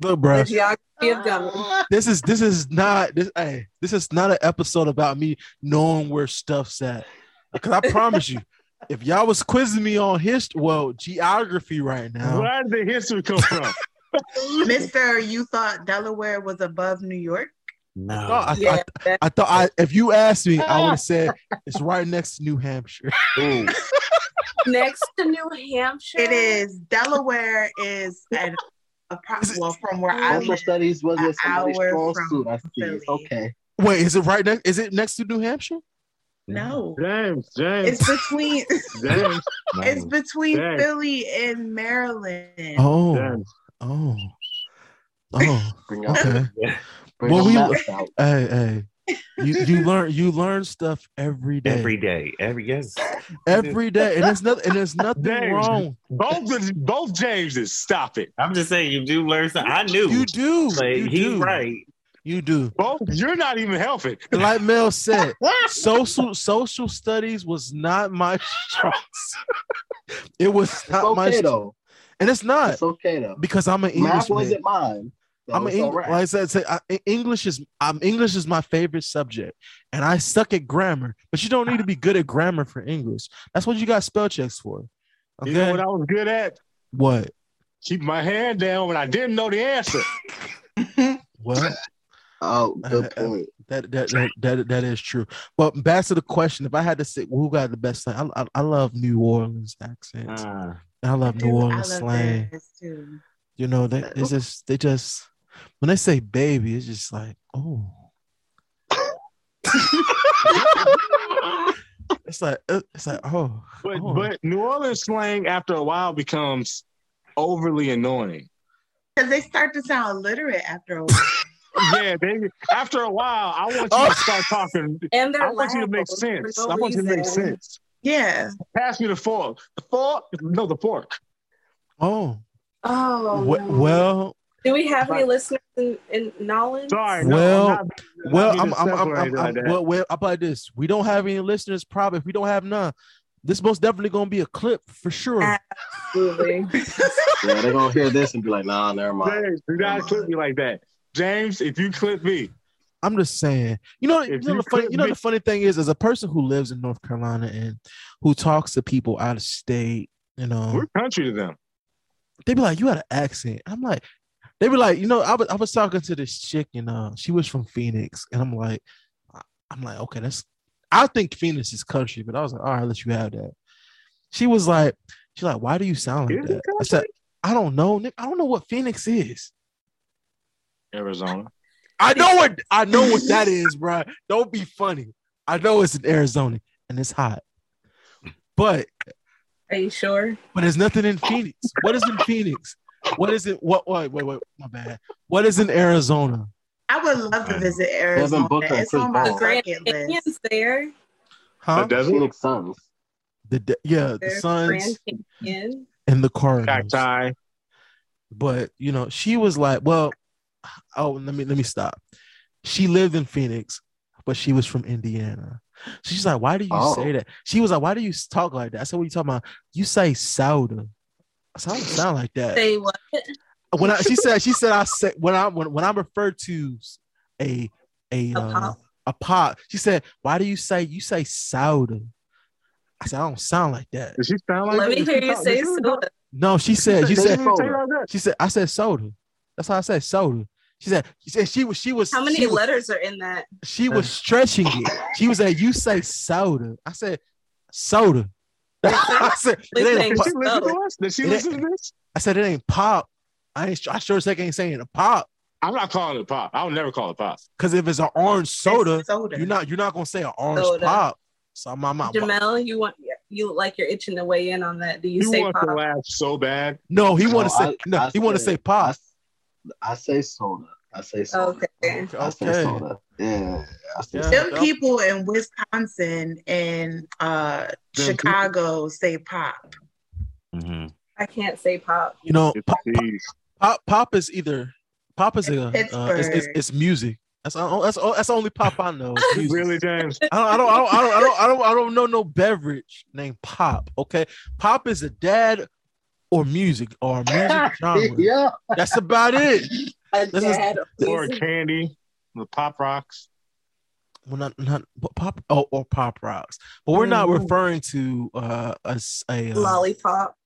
Speaker 1: Look,
Speaker 2: The
Speaker 1: bro,
Speaker 2: geography of gummy.
Speaker 1: this is this is not this. Hey, this is not an episode about me knowing where stuff's at. Because I promise you, if y'all was quizzing me on history, well, geography right now,
Speaker 3: Where did the history come from?
Speaker 6: Mister, you thought Delaware was above New York?
Speaker 1: no,
Speaker 5: no.
Speaker 1: I,
Speaker 2: Yeah,
Speaker 1: I,
Speaker 2: that-
Speaker 1: I thought I, if you asked me, I would have said it's right next to New Hampshire.
Speaker 5: Ooh,
Speaker 2: next to New Hampshire.
Speaker 6: It is. Delaware is an a pro-
Speaker 1: Is it-
Speaker 6: well from where I
Speaker 4: Social
Speaker 6: live.
Speaker 4: studies wasn't
Speaker 6: an hour from
Speaker 4: suit. I see. Okay.
Speaker 1: Wait, is it right next? Is it next to New Hampshire?
Speaker 6: No,
Speaker 3: James, James,
Speaker 6: it's between
Speaker 3: James,
Speaker 6: it's between
Speaker 3: Dang.
Speaker 6: Philly and Maryland.
Speaker 1: Oh,
Speaker 3: James.
Speaker 1: oh, oh.
Speaker 4: Bring out,
Speaker 1: Okay.
Speaker 4: bring
Speaker 1: Well,
Speaker 4: the
Speaker 1: we-
Speaker 4: out.
Speaker 1: Hey, hey. You you learn you learn stuff every day,
Speaker 5: every day, every yes.
Speaker 1: every day, and there's nothing and there's nothing
Speaker 3: James.
Speaker 1: wrong.
Speaker 3: Both of- both Jameses, stop it.
Speaker 5: I'm just saying, you do learn something. I knew.
Speaker 1: You do,
Speaker 5: Like,
Speaker 1: you
Speaker 5: he's
Speaker 1: do,
Speaker 5: right.
Speaker 1: You do.
Speaker 3: Both, you're not even helping.
Speaker 1: Like Mel said, social social studies was not my strong. suit. it was not my,
Speaker 4: okay
Speaker 1: str-
Speaker 4: though.
Speaker 1: and it's not
Speaker 4: It's okay though.
Speaker 1: because I'm an English
Speaker 4: Math wasn't mine. So
Speaker 1: I'm an Eng-
Speaker 4: all right.
Speaker 1: like I said, say, I, English is I'm English is my favorite subject, and I suck at grammar. But you don't need to be good at grammar for English. That's what you got spell checks for. Okay,
Speaker 3: You know what I was good at?
Speaker 1: what?
Speaker 3: Keep my hand down when I didn't know the answer.
Speaker 1: What?
Speaker 4: Oh, good
Speaker 1: Uh, uh,
Speaker 4: point.
Speaker 1: That that, that that that is true. But back to the question: If I had to say who got the best slang, I, I, I love New Orleans accents.
Speaker 5: Ah,
Speaker 1: I love New
Speaker 6: I
Speaker 1: Orleans
Speaker 6: love
Speaker 1: slang.
Speaker 6: too.
Speaker 1: You know, they it's just they just when they say baby, it's just like, oh. it's like uh, it's like oh,
Speaker 3: But
Speaker 1: oh.
Speaker 3: but New Orleans slang after a while becomes overly annoying.
Speaker 6: Because they start to sound illiterate after a while.
Speaker 3: yeah, they after a while, I want you
Speaker 1: Oh.
Speaker 3: to start talking.
Speaker 2: And they're
Speaker 3: I want you to make sense.
Speaker 2: no
Speaker 3: I want you to make sense.
Speaker 6: yeah.
Speaker 3: Pass me the fork. The fork? No, the fork.
Speaker 1: oh.
Speaker 2: Oh,
Speaker 1: We-
Speaker 2: no.
Speaker 1: well,
Speaker 2: do we have any listeners in, in Nolans?
Speaker 3: Sorry. No,
Speaker 1: Well,
Speaker 3: I'm not, not
Speaker 1: well, I'm, I'm, I'm, I'm,
Speaker 3: separated
Speaker 1: I'm
Speaker 3: like that.
Speaker 1: well, well, about this? We don't have any listeners. Probably, if we don't have none, this most definitely gonna be a clip for sure.
Speaker 2: Absolutely.
Speaker 4: Yeah, they're gonna hear this and be like, nah, never mind.
Speaker 3: James, you gotta clip me like that. James, if you clip me,
Speaker 1: I'm just saying. You know, you know
Speaker 3: you
Speaker 1: the funny,
Speaker 3: could
Speaker 1: you know the funny thing is, as a person who lives in North Carolina and who talks to people out of state, you know,
Speaker 3: we're country to them.
Speaker 1: they be like, "You had an accent." I'm like, they be like, you know, I was I was talking to this chick and uh, she was from Phoenix, and I'm like, I'm like, okay, that's. I think Phoenix is country, but I was like, all right, I'll let you have that. She was like, she's like, why do you sound like that? I said, I don't know, Nick. I don't know what Phoenix is.
Speaker 3: Arizona.
Speaker 1: I know what I know what that is, bro. Don't be funny. I know it's in Arizona and it's hot, but
Speaker 2: Are you sure?
Speaker 1: but there's nothing in Phoenix. What is in Phoenix? What is it? What? Wait, wait, wait. My bad. What is in Arizona?
Speaker 6: I would love to visit Arizona.
Speaker 4: Booker and
Speaker 6: It's on my
Speaker 2: The
Speaker 4: Paul.
Speaker 6: Bucket
Speaker 2: Canyon's
Speaker 6: list.
Speaker 2: there.
Speaker 1: Huh?
Speaker 3: The.
Speaker 4: Phoenix Suns.
Speaker 1: The de- yeah, the Suns and the Cardinals.
Speaker 3: Cacti.
Speaker 1: But you know, she was like, well, oh, let me let me stop. She lived in Phoenix, but she was from Indiana. She's like, why do you
Speaker 4: Oh.
Speaker 1: say that? She was like, why do you talk like that? I said, what are you talking about? You say soda. I I don't sound like that.
Speaker 2: Say what?
Speaker 1: when I she said she said I said when I when, when I referred to a a
Speaker 2: A
Speaker 1: uh,
Speaker 2: pop?
Speaker 1: a pop, she said, why do you say you say soda? I said, I don't sound like that.
Speaker 3: Does she sound like
Speaker 2: Let
Speaker 3: that?
Speaker 2: me hear you say
Speaker 3: does she talk-
Speaker 2: soda.
Speaker 1: No, she said she
Speaker 3: does she
Speaker 1: said
Speaker 4: soda.
Speaker 1: she said I said soda. That's how I said soda. She said she said she was she was
Speaker 2: How many
Speaker 1: she was,
Speaker 2: letters are in that?
Speaker 1: she was stretching it. She was like, you say soda. I said soda. I said it ain't
Speaker 3: Did she
Speaker 1: pop.
Speaker 3: listen to us? Did she
Speaker 1: It
Speaker 3: listen to this?
Speaker 1: I said it ain't pop. I ain't I sure as heck ain't saying a pop.
Speaker 3: I'm not calling it pop. I'll never call it pop.
Speaker 1: Cause if it's an orange soda,
Speaker 6: soda.
Speaker 1: you're not you're not gonna say an orange
Speaker 2: Soda.
Speaker 1: pop. So I'm, I'm not.
Speaker 2: Jamel, you want you like you're itching to weigh in on that? Do you
Speaker 3: You
Speaker 2: say
Speaker 3: want
Speaker 2: pop?
Speaker 3: to laugh so bad.
Speaker 1: No, he want to
Speaker 4: No,
Speaker 1: say
Speaker 4: I-
Speaker 1: no.
Speaker 4: I
Speaker 1: he want to
Speaker 4: say-
Speaker 1: say pop.
Speaker 4: I, I say soda. I say soda.
Speaker 2: Okay.
Speaker 4: I say
Speaker 1: Okay.
Speaker 4: soda. Yeah. I say
Speaker 1: Yeah.
Speaker 4: soda.
Speaker 6: Them people in Wisconsin and uh,
Speaker 3: Them
Speaker 6: Chicago say pop.
Speaker 5: hmm
Speaker 2: I can't say pop.
Speaker 1: You know, pop, pop, pop is either pop is a uh, it's, it's,
Speaker 6: Pittsburgh.
Speaker 1: it's music. That's that's that's the only pop I know.
Speaker 3: Really, James?
Speaker 1: I don't, I don't, I don't, I don't, I don't, I don't, I don't know no beverage named pop. Okay, pop is a dad or music or a music genre.
Speaker 4: yeah.
Speaker 1: That's about it.
Speaker 2: A
Speaker 1: This is-
Speaker 3: Or candy, the pop rocks.
Speaker 1: Well, not not but pop oh, or pop rocks, but we're not
Speaker 2: Mhm.
Speaker 1: referring to uh, a s- a, uh,
Speaker 2: lollipop.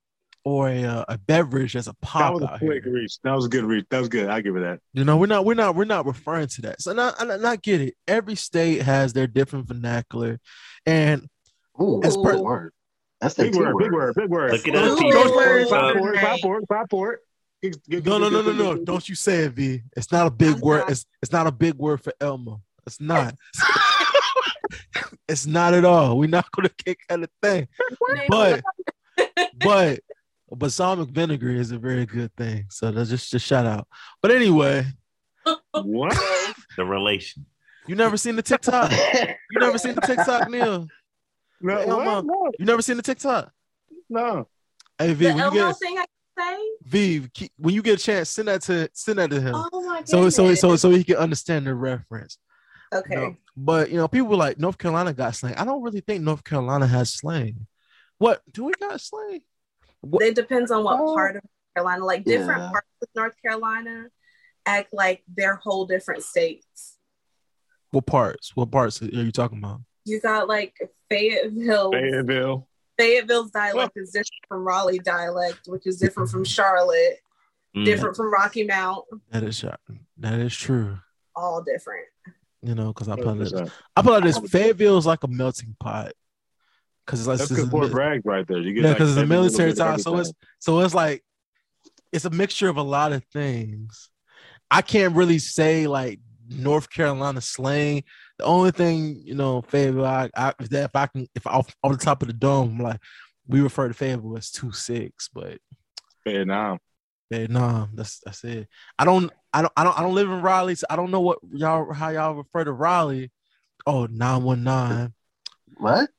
Speaker 1: or a, uh, a beverage as a
Speaker 3: That
Speaker 1: pop
Speaker 3: was a
Speaker 1: out
Speaker 3: quick
Speaker 1: here.
Speaker 3: reach. That was a good reach. That was good. I give it that.
Speaker 1: You know, we're not we're not we're not referring to that. So not not, not get it. Every state has their different vernacular, and
Speaker 4: Ooh,
Speaker 1: As per-
Speaker 4: word. That's the
Speaker 3: Big
Speaker 4: T
Speaker 3: word, big word, big word.
Speaker 5: Look it
Speaker 6: Ooh,
Speaker 5: up,
Speaker 6: big
Speaker 5: people.
Speaker 6: words
Speaker 3: Clap
Speaker 6: are
Speaker 3: for it, clap
Speaker 6: nice.
Speaker 3: for it, clap for it. Get- get-
Speaker 1: no no no
Speaker 3: get-
Speaker 1: no
Speaker 3: get-
Speaker 1: no.
Speaker 3: get-
Speaker 1: Don't you say it, V. It's not a big
Speaker 2: I'm
Speaker 1: word.
Speaker 2: not.
Speaker 1: It's it's not a big word for Elma. It's not. it's not at all. We're not gonna kick at a thing. But but balsamic vinegar is a very good thing. So that's just a shout out. But anyway,
Speaker 3: What?
Speaker 5: The relation.
Speaker 1: you never seen the TikTok? You never seen the TikTok, Neil?
Speaker 3: No,
Speaker 1: Elmo.
Speaker 3: no,
Speaker 1: You never seen the TikTok?
Speaker 3: no.
Speaker 1: Hey V,
Speaker 2: the
Speaker 1: when you
Speaker 2: Elmo
Speaker 1: get
Speaker 2: thing I can say.
Speaker 1: V, when you get a chance, send that to send that to him.
Speaker 2: Oh my god.
Speaker 1: so so so so he can understand the reference.
Speaker 2: Okay.
Speaker 1: You know? But you know, people were like North Carolina got slang. I don't really think North Carolina has slang. What do we got slang? What,
Speaker 2: It depends on what
Speaker 1: Oh.
Speaker 2: part of Carolina. Like different
Speaker 4: Yeah.
Speaker 2: parts of North Carolina act like they're whole different states.
Speaker 1: what parts? What parts are you talking about?
Speaker 2: You got like Fayetteville.
Speaker 3: Fayetteville.
Speaker 2: Fayetteville's dialect is different from Raleigh dialect, which is different from Charlotte,
Speaker 5: Mm.
Speaker 2: different from Rocky Mount.
Speaker 1: That is that is true.
Speaker 2: All different.
Speaker 1: You know, because I put it. I put it this. Fayetteville is like a melting pot. Because it's like
Speaker 3: That's
Speaker 1: it's
Speaker 3: good
Speaker 1: a
Speaker 3: Fort Bragg right there. You get
Speaker 1: yeah,
Speaker 3: like
Speaker 1: because it's a military town. So it's so it's like it's a mixture of a lot of things. I can't really say like North Carolina slang. The only thing you know, Fayetteville, I, I is that if I can, if off, off the top of the dome, like we refer to Fayetteville as two six, but
Speaker 3: Vietnam.
Speaker 1: Vietnam, that's that's it. I don't, I don't, I don't, I don't live in Raleigh, so I don't know what y'all how y'all refer to Raleigh. Oh, 919.
Speaker 4: What?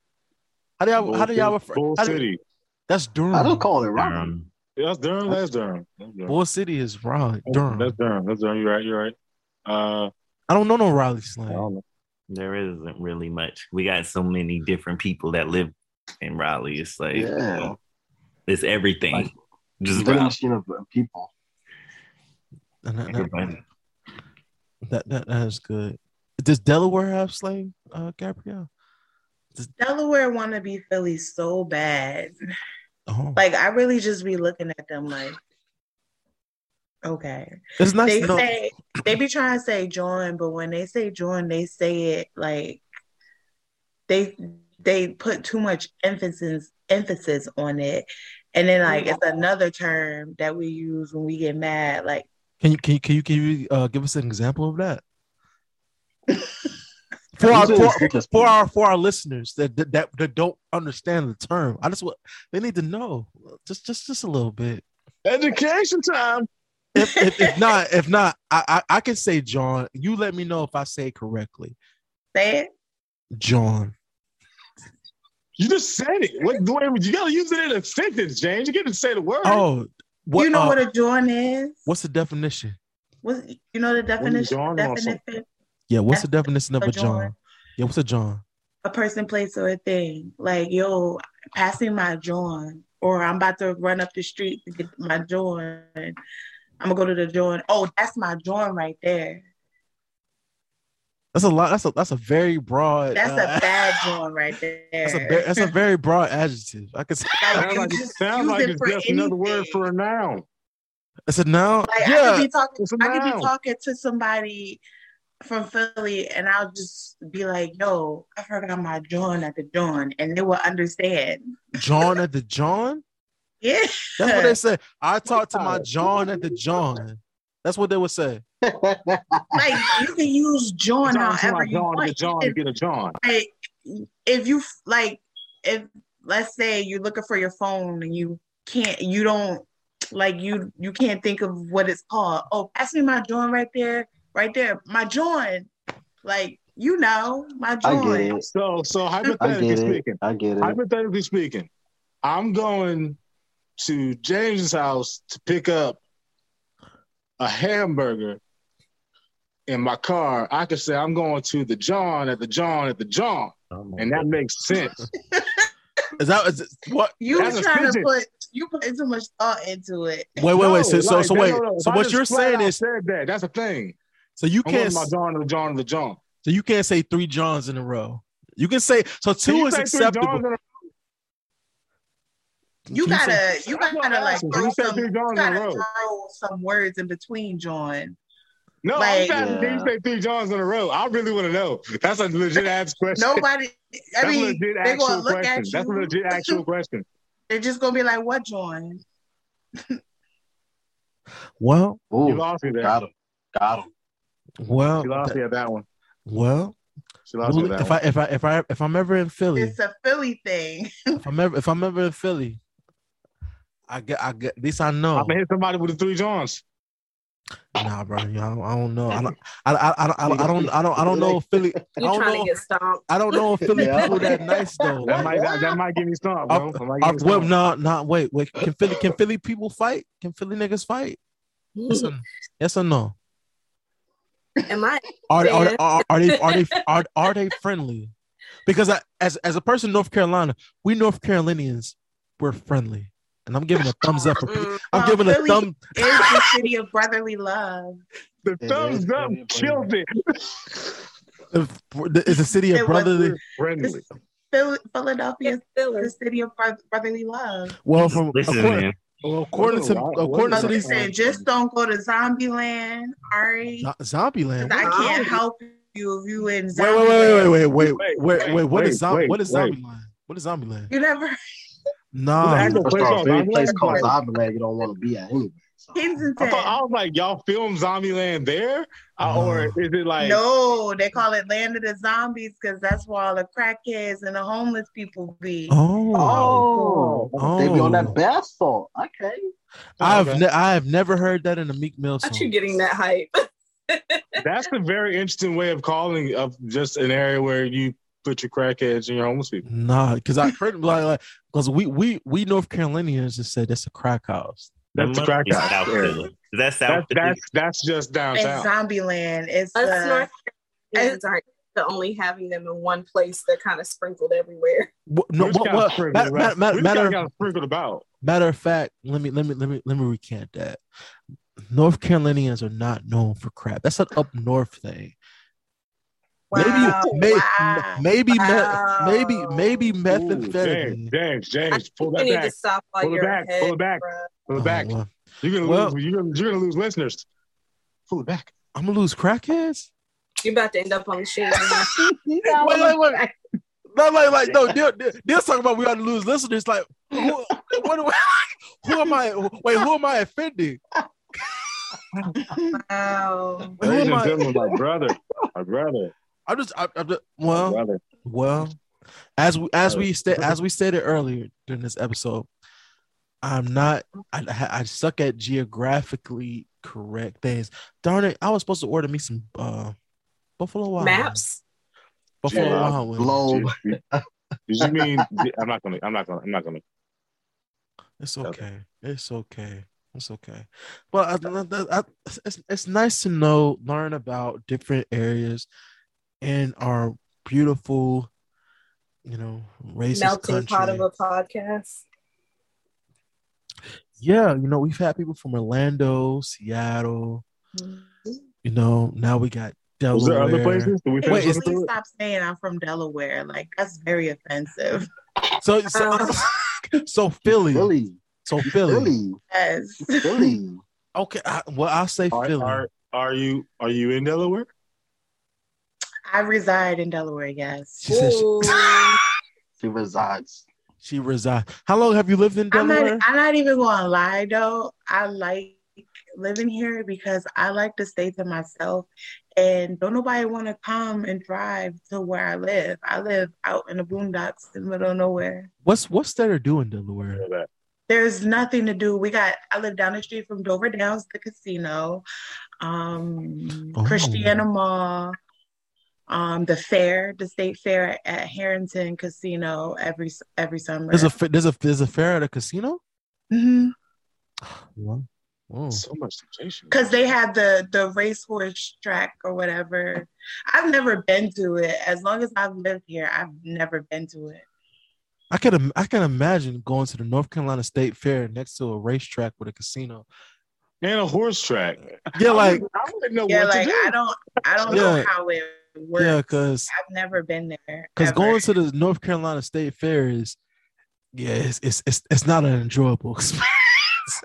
Speaker 1: How do y'all how do y'all refer?
Speaker 3: Bull
Speaker 1: how do-
Speaker 3: City.
Speaker 1: that's Durham.
Speaker 4: I don't call it Raleigh.
Speaker 3: Yeah, that's Durham. That's Durham. That's Durham.
Speaker 1: Bull City is Raleigh. Durham.
Speaker 3: That's Durham. That's Durham. You're right. You're right. Uh,
Speaker 1: I don't know no Raleigh
Speaker 3: I
Speaker 1: slang.
Speaker 3: Don't know.
Speaker 5: there isn't really much. We got so many different people that live in Raleigh. It's like
Speaker 4: Yeah.
Speaker 5: it's everything.
Speaker 4: Like,
Speaker 5: Just
Speaker 4: Vending
Speaker 5: about
Speaker 4: machine of uh, people.
Speaker 1: And that, that, that, that, that is good. Does Delaware have slang, uh, Gabrielle?
Speaker 6: Does- Delaware want to be Philly so bad.
Speaker 1: Oh,
Speaker 6: Like I really just be looking at them like, okay.
Speaker 1: it's nice
Speaker 6: They
Speaker 1: to
Speaker 6: say they be trying to say join, but when they say join, they say it like they they put too much emphasis emphasis on it, and then like it's another term that we use when we get mad. Like
Speaker 1: Can you can you can you, can you uh, give us an example of that? for our for, for our for our listeners that, that that that don't understand the term, I just what they need to know just just just a little bit.
Speaker 3: Education time.
Speaker 1: If if, if not if not, I, I I can say jawn. You let me know if I say it correctly.
Speaker 6: say it.
Speaker 1: jawn.
Speaker 3: You just said it. What? Wait, you gotta use it in a sentence, James. You get to say the word.
Speaker 1: Oh, what?
Speaker 6: you know
Speaker 1: uh,
Speaker 6: what a join is?
Speaker 1: what's the definition?
Speaker 6: What you know the definition?
Speaker 3: join
Speaker 6: definition
Speaker 1: Yeah, what's the
Speaker 6: That's
Speaker 1: definition of
Speaker 6: a
Speaker 1: a jawn?
Speaker 6: join.
Speaker 1: Yeah, what's a jawn?
Speaker 6: a person, place, or a thing. Like, yo, passing my joint, or I'm about to run up the street to get my joint. I'm gonna go to the joint. Oh, that's my joint right there.
Speaker 1: That's a lot. That's a that's a very broad.
Speaker 6: That's
Speaker 1: uh,
Speaker 6: a bad joint right there.
Speaker 1: That's a ve- that's a very broad adjective. I could say
Speaker 6: Like,
Speaker 3: Sounds like,
Speaker 6: just
Speaker 3: sounds like it's
Speaker 6: for
Speaker 3: just another word for a noun.
Speaker 1: it's a noun.
Speaker 6: Like I could be talking,
Speaker 3: It's a
Speaker 6: I could be talking to somebody from Philly, and I'll just be like, "Yo, I forgot my joint at the joint," and they will understand.
Speaker 1: jawn at the jawn.
Speaker 6: Yeah,
Speaker 1: That's what they say. I talked to my jawn at the jawn. That's what they would say.
Speaker 6: like you can use joint
Speaker 3: jawn,
Speaker 6: however you
Speaker 3: jawn,
Speaker 6: want.
Speaker 3: get jawn,
Speaker 6: You can-
Speaker 3: get a jawn.
Speaker 6: like if you like if let's say you're looking for your phone and you can't you don't like you you can't think of what it's called oh pass me my jawn right there right there my jawn. like you know my
Speaker 4: I get it.
Speaker 3: So, so
Speaker 4: I
Speaker 3: hypothetically
Speaker 4: get it.
Speaker 3: speaking,
Speaker 4: I get it.
Speaker 3: hypothetically speaking, I'm going to James's house to pick up a hamburger in my car. I could say I'm going to the jawn at the jawn at the jawn, oh and that makes sense.
Speaker 1: Is that is it- what?
Speaker 6: you
Speaker 3: That's a
Speaker 6: trying to put you put too much thought into it
Speaker 1: Wait, wait, wait. So,
Speaker 3: No,
Speaker 1: so,
Speaker 3: like,
Speaker 1: so wait.
Speaker 3: no, no.
Speaker 1: So what you're saying is,
Speaker 3: said that. That's a thing.
Speaker 1: so you
Speaker 3: I'm
Speaker 1: can't,
Speaker 3: my jawn to the jawn to the jawn.
Speaker 1: so you can't say three jawns in a row. You can say so. Two
Speaker 3: you
Speaker 1: is
Speaker 3: say three
Speaker 1: acceptable.
Speaker 3: Johns in a-
Speaker 6: you
Speaker 1: Can
Speaker 6: gotta you gotta like throw some, you
Speaker 3: jawns in a
Speaker 6: gotta throw some words in between jawn.
Speaker 3: No,
Speaker 6: Like-
Speaker 3: I'm asking, can
Speaker 4: Yeah.
Speaker 3: say three jawns in a row? I really want to know. That's a legit ass question.
Speaker 6: nobody I
Speaker 3: That's
Speaker 6: mean they're gonna look
Speaker 3: question.
Speaker 6: at you
Speaker 3: That's a legit actual question.
Speaker 6: they're just gonna be like what jawn?"
Speaker 1: Well,
Speaker 3: You
Speaker 4: Ooh,
Speaker 3: lost me there.
Speaker 4: got him. Got him.
Speaker 1: well,
Speaker 3: She lost me at that one.
Speaker 1: well.
Speaker 3: She lost me
Speaker 1: well,
Speaker 3: at that
Speaker 1: if
Speaker 3: one.
Speaker 1: I if I if I if I'm ever in Philly,
Speaker 6: it's a Philly thing
Speaker 1: if I'm ever if I'm ever in Philly, I get I get this. I know.
Speaker 3: I'm gonna hit somebody with the three jawns.
Speaker 1: Nah, bro, you know, I, don't, I don't know. I don't I, I, I, I, I don't I don't I don't know if Philly. I
Speaker 2: You
Speaker 1: don't
Speaker 2: trying
Speaker 1: know.
Speaker 2: to get stomped?
Speaker 1: I don't know if Philly
Speaker 4: Yeah.
Speaker 1: people that nice though.
Speaker 3: That might that, that might give me stumped, bro. That might
Speaker 1: Uh, well,
Speaker 3: stumped.
Speaker 1: no, no, wait, wait. Can Philly can Philly people fight? Can Philly niggas fight? Yes or, yes or no?
Speaker 2: Am I?
Speaker 1: Are, are, are, are they are they are, are they friendly? Because I, as as a person in North Carolina, we North Carolinians we're friendly, and I'm giving a thumbs up for.
Speaker 2: Mm,
Speaker 1: I'm
Speaker 6: Well,
Speaker 1: giving a
Speaker 6: Philly
Speaker 1: thumb.
Speaker 6: is the city of brotherly love.
Speaker 3: The
Speaker 4: It
Speaker 3: thumbs up killed it.
Speaker 1: It's a city of
Speaker 6: It
Speaker 1: brotherly.
Speaker 3: Friendly.
Speaker 6: Philadelphia is the city of brotherly love.
Speaker 1: Well, from
Speaker 5: Listen,
Speaker 1: according,
Speaker 5: man.
Speaker 1: well, according to
Speaker 3: What-
Speaker 1: according
Speaker 3: what
Speaker 1: to these
Speaker 6: listen, just don't go to Zombieland, Ari.
Speaker 1: Zo- Zombieland.
Speaker 6: I can't help you if you in
Speaker 1: wait,
Speaker 6: Zombieland.
Speaker 1: wait, wait, wait, wait,
Speaker 3: Wait,
Speaker 1: wait, wait.
Speaker 3: wait,
Speaker 1: What is
Speaker 3: wait,
Speaker 1: zombie?
Speaker 3: wait,
Speaker 1: What is
Speaker 3: wait.
Speaker 1: Zombieland? What is Zombieland?
Speaker 6: You never.
Speaker 1: Nah,
Speaker 3: actual
Speaker 4: First
Speaker 3: place
Speaker 4: off,
Speaker 3: called
Speaker 4: any place
Speaker 3: Zombieland?
Speaker 4: called Zombieland you don't want to be at anyway. So,
Speaker 6: Kensington.
Speaker 3: I thought I was like, y'all film Zombieland there, Uh, or is it like?
Speaker 6: no, they call it Land of the Zombies because that's where all the crackheads and the homeless people be.
Speaker 1: Oh,
Speaker 4: oh, they be on
Speaker 1: Oh.
Speaker 4: that bath salt. Okay.
Speaker 1: I've
Speaker 3: Okay.
Speaker 1: ne- I have never heard that in a Meek Mill song.
Speaker 2: Not you getting that hype.
Speaker 3: That's a very interesting way of calling of just an area where you put your crackheads and your homeless people.
Speaker 1: Nah, because I heard like like because we we we North Carolinians just said that's a crack house.
Speaker 3: That's the
Speaker 5: That
Speaker 3: crack house
Speaker 5: South
Speaker 3: area.
Speaker 5: Philly. Is South
Speaker 3: That's
Speaker 5: Philly?
Speaker 3: that's that's just downtown.
Speaker 6: It's
Speaker 3: downtown.
Speaker 6: Zombieland. It's
Speaker 2: Us
Speaker 6: uh,
Speaker 2: North Carolinians aren't the only having them in one place. They're kind of sprinkled everywhere.
Speaker 1: Wha- No,
Speaker 3: We
Speaker 1: what,
Speaker 3: kinda
Speaker 1: what, matter,
Speaker 3: about-
Speaker 1: matter, matter,
Speaker 3: we just kinda
Speaker 1: matter,
Speaker 3: got sprinkled about.
Speaker 1: matter of fact, let me let me let me let me recant that. North Carolinians are not known for crap. That's an up north thing.
Speaker 6: Wow,
Speaker 1: maybe may,
Speaker 6: wow.
Speaker 1: maybe me-
Speaker 2: Wow.
Speaker 1: maybe maybe
Speaker 3: Ooh,
Speaker 1: methamphetamine.
Speaker 3: James, James, James, pull
Speaker 2: You
Speaker 3: that
Speaker 2: need
Speaker 3: back.
Speaker 2: to stop while
Speaker 3: Pull it back,
Speaker 2: ahead,
Speaker 3: pull it back.
Speaker 2: bruh.
Speaker 3: Pull it
Speaker 1: Oh,
Speaker 3: back.
Speaker 1: well,
Speaker 3: You're gonna
Speaker 1: Well-
Speaker 3: lose. You're gonna, you're gonna lose listeners. Pull it back.
Speaker 1: I'm gonna lose crackheads.
Speaker 2: You're about to end up on the shade.
Speaker 1: Wait, wait, wait. No, like, like, no, they're, they're, they're talking about we ought to lose listeners. Like, who, what, who am I? Wait, who am I offending?
Speaker 2: wow.
Speaker 3: Ladies and gentlemen, my brother, my brother,
Speaker 1: I'm just, I, I'm just, well,
Speaker 3: brother.
Speaker 1: well, as we, as we
Speaker 3: Uh,
Speaker 1: sta- as we stated earlier during this episode, I'm not, I, I I suck at geographically correct things. Darn it, I was supposed to order me some uh Buffalo Wild
Speaker 2: Maps.
Speaker 1: Buffalo
Speaker 3: Yeah.
Speaker 1: Wild Wings.
Speaker 4: Globe.
Speaker 3: Did you mean? I'm not gonna. I'm not gonna. I'm not gonna.
Speaker 1: It's
Speaker 3: Okay.
Speaker 1: okay. It's okay. It's okay. But I, I, I, it's it's nice to know, learn about different areas in our beautiful, you know, racist
Speaker 2: Melting
Speaker 1: country.
Speaker 2: pot of a podcast.
Speaker 1: yeah, you know, we've had people from Orlando, Seattle.
Speaker 2: Mm-hmm.
Speaker 1: You know, now we got
Speaker 3: Was
Speaker 1: Delaware.
Speaker 3: there other places? We
Speaker 1: Wait, is-
Speaker 6: please
Speaker 3: it?
Speaker 6: stop saying I'm from Delaware. Like that's very offensive.
Speaker 1: So, so,
Speaker 2: Um,
Speaker 1: so Philly,
Speaker 4: Philly.
Speaker 1: so Philly.
Speaker 4: Philly.
Speaker 6: Yes.
Speaker 4: Philly.
Speaker 1: Okay, I, well, I'll say
Speaker 3: Are,
Speaker 1: Philly.
Speaker 3: are, are you are you in Delaware?
Speaker 6: I reside in Delaware. Yes.
Speaker 1: She said she,
Speaker 4: She resides.
Speaker 1: she resides. How long have you lived in
Speaker 6: I'm
Speaker 1: Delaware?
Speaker 6: not. I'm not even going to lie though. I like living here because I like to stay to myself, and don't nobody want to come and drive to where I live. I live out in the boondocks in the middle of nowhere.
Speaker 1: What's what's there to do in Delaware?
Speaker 6: There's nothing to do. We got. I live down the street from Dover Downs, the casino, um,
Speaker 1: Oh.
Speaker 6: Christiana Mall, um, the fair, the state fair at Harrington Casino every every summer.
Speaker 1: There's a fa- there's a there's a fair at a casino.
Speaker 6: Mm Mhm.
Speaker 1: Wow. Whoa.
Speaker 3: So much temptation.
Speaker 6: because they have the the racehorse track or whatever. I've never been to it. As long as I've lived here, I've never been to it.
Speaker 1: I can im- I can imagine going to the North Carolina State Fair next to a racetrack with a casino.
Speaker 3: and a horse track.
Speaker 1: Yeah, like
Speaker 3: I wouldn't know
Speaker 6: Yeah,
Speaker 3: what
Speaker 6: like
Speaker 3: to do.
Speaker 6: I don't I don't
Speaker 1: Yeah.
Speaker 6: know how it works.
Speaker 1: yeah, because
Speaker 6: I've never been there.
Speaker 1: because going to the North Carolina State Fair is yeah it's it's it's, it's not an enjoyable experience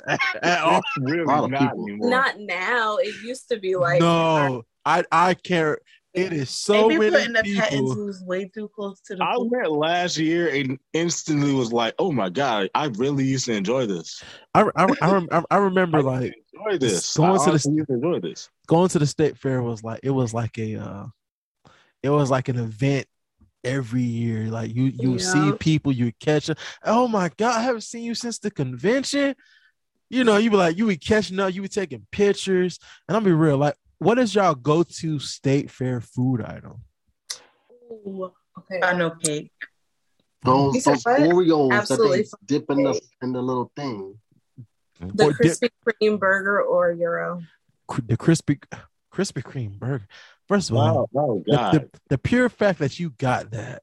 Speaker 1: at all.
Speaker 3: Really
Speaker 4: A
Speaker 3: not
Speaker 2: Not now. It used to be like
Speaker 1: no, I I can't. It is so
Speaker 6: they
Speaker 1: many
Speaker 6: putting the petting
Speaker 1: people.
Speaker 6: zoos way too close to the
Speaker 3: I
Speaker 6: pool.
Speaker 3: went last year and instantly was like, "Oh my god, I really used to enjoy this.
Speaker 1: I I I, I
Speaker 3: I
Speaker 1: remember
Speaker 3: used to
Speaker 1: like
Speaker 3: enjoy this.
Speaker 1: going
Speaker 3: I
Speaker 1: to the-
Speaker 3: honestly used to enjoy this.
Speaker 1: going to the state fair was like it was like a uh it was like an event every year like you you see people you catch 'em. oh my god i haven't seen you since the convention you know you be like you be catching up you be taking pictures and i'll be real like what is y'all go-to state fair food item
Speaker 2: Ooh, okay.
Speaker 6: I know cake.
Speaker 4: Those,
Speaker 2: You
Speaker 4: those? Oreos
Speaker 2: Absolutely.
Speaker 4: that they dip in the in the little thing. Mm-hmm.
Speaker 2: The
Speaker 1: Or dip-
Speaker 2: Krispy Kreme burger or Euro.
Speaker 1: the crispy Krispy Kreme burger first of all
Speaker 3: oh
Speaker 1: the,
Speaker 3: god,
Speaker 1: the, the pure fact that you got that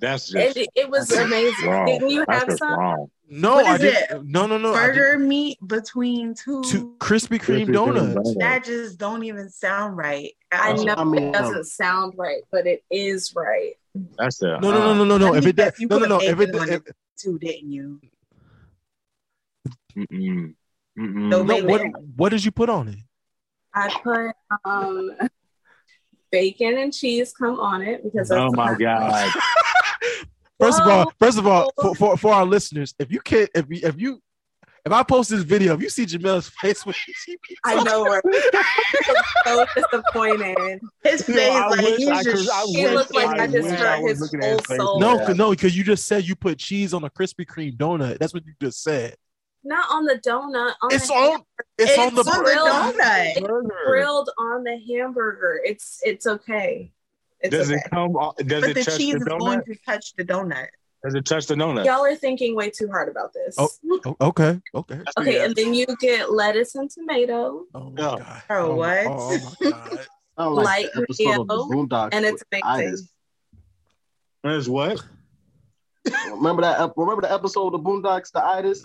Speaker 3: that's just
Speaker 2: It, it was amazing.
Speaker 3: wrong.
Speaker 2: Didn't you have some?
Speaker 3: wrong.
Speaker 1: no
Speaker 6: What
Speaker 1: i didn't no no no
Speaker 6: Burger meat between two.
Speaker 1: two krispy kreme donuts
Speaker 3: donuts.
Speaker 6: That just don't even sound right.
Speaker 2: I know
Speaker 4: I mean,
Speaker 2: it doesn't sound right, but it is right.
Speaker 3: That's it.
Speaker 1: no no no no no no
Speaker 6: I
Speaker 1: if it does no no no if it
Speaker 6: bacon on
Speaker 1: if,
Speaker 6: it. Too, didn't you?
Speaker 3: Mm-mm. Mm-mm.
Speaker 6: No,
Speaker 1: no
Speaker 6: Wait,
Speaker 1: what
Speaker 6: wait.
Speaker 1: what did you put on it
Speaker 2: I put um bacon and cheese come on it because that's
Speaker 3: Oh my god,
Speaker 1: First of all, first of all, for, for, for our listeners, if you can't, if you, if you, if I post this video, if you see Jamel's face when she
Speaker 2: I know, right? so disappointed.
Speaker 6: His
Speaker 3: Yo,
Speaker 6: face,
Speaker 3: I
Speaker 6: like
Speaker 3: wish
Speaker 6: he's
Speaker 3: I
Speaker 6: just.
Speaker 3: I
Speaker 2: He looked like
Speaker 3: I
Speaker 2: I just hurt his whole
Speaker 3: his
Speaker 2: soul.
Speaker 1: no,
Speaker 4: Yeah.
Speaker 1: no, because you just said you put cheese on a Krispy Kreme donut. That's what you just said.
Speaker 2: Not on the donut. On
Speaker 1: It's
Speaker 2: the
Speaker 1: on. It's,
Speaker 6: It's
Speaker 1: on the.
Speaker 6: on
Speaker 2: grill.
Speaker 6: the donut.
Speaker 2: It's grilled on the hamburger. It's it's okay. It's
Speaker 3: Does
Speaker 2: okay.
Speaker 3: it come? Does
Speaker 6: But
Speaker 3: it
Speaker 6: the
Speaker 3: touch
Speaker 6: cheese
Speaker 3: the
Speaker 6: is going to touch the donut.
Speaker 3: Does it touch the donut?
Speaker 2: Y'all are thinking way too hard about this.
Speaker 1: Oh. Oh, okay. Okay.
Speaker 2: Okay,
Speaker 3: Yeah.
Speaker 2: and then you get lettuce and tomato,
Speaker 1: Oh my god.
Speaker 6: Bro,
Speaker 1: oh,
Speaker 6: what?
Speaker 1: Oh my god.
Speaker 4: I like
Speaker 2: Light
Speaker 4: the episode of the
Speaker 2: and it's
Speaker 4: with
Speaker 2: amazing.
Speaker 4: Itis.
Speaker 3: Is what?
Speaker 4: Remember that? Remember the episode of Boondocks, the itis,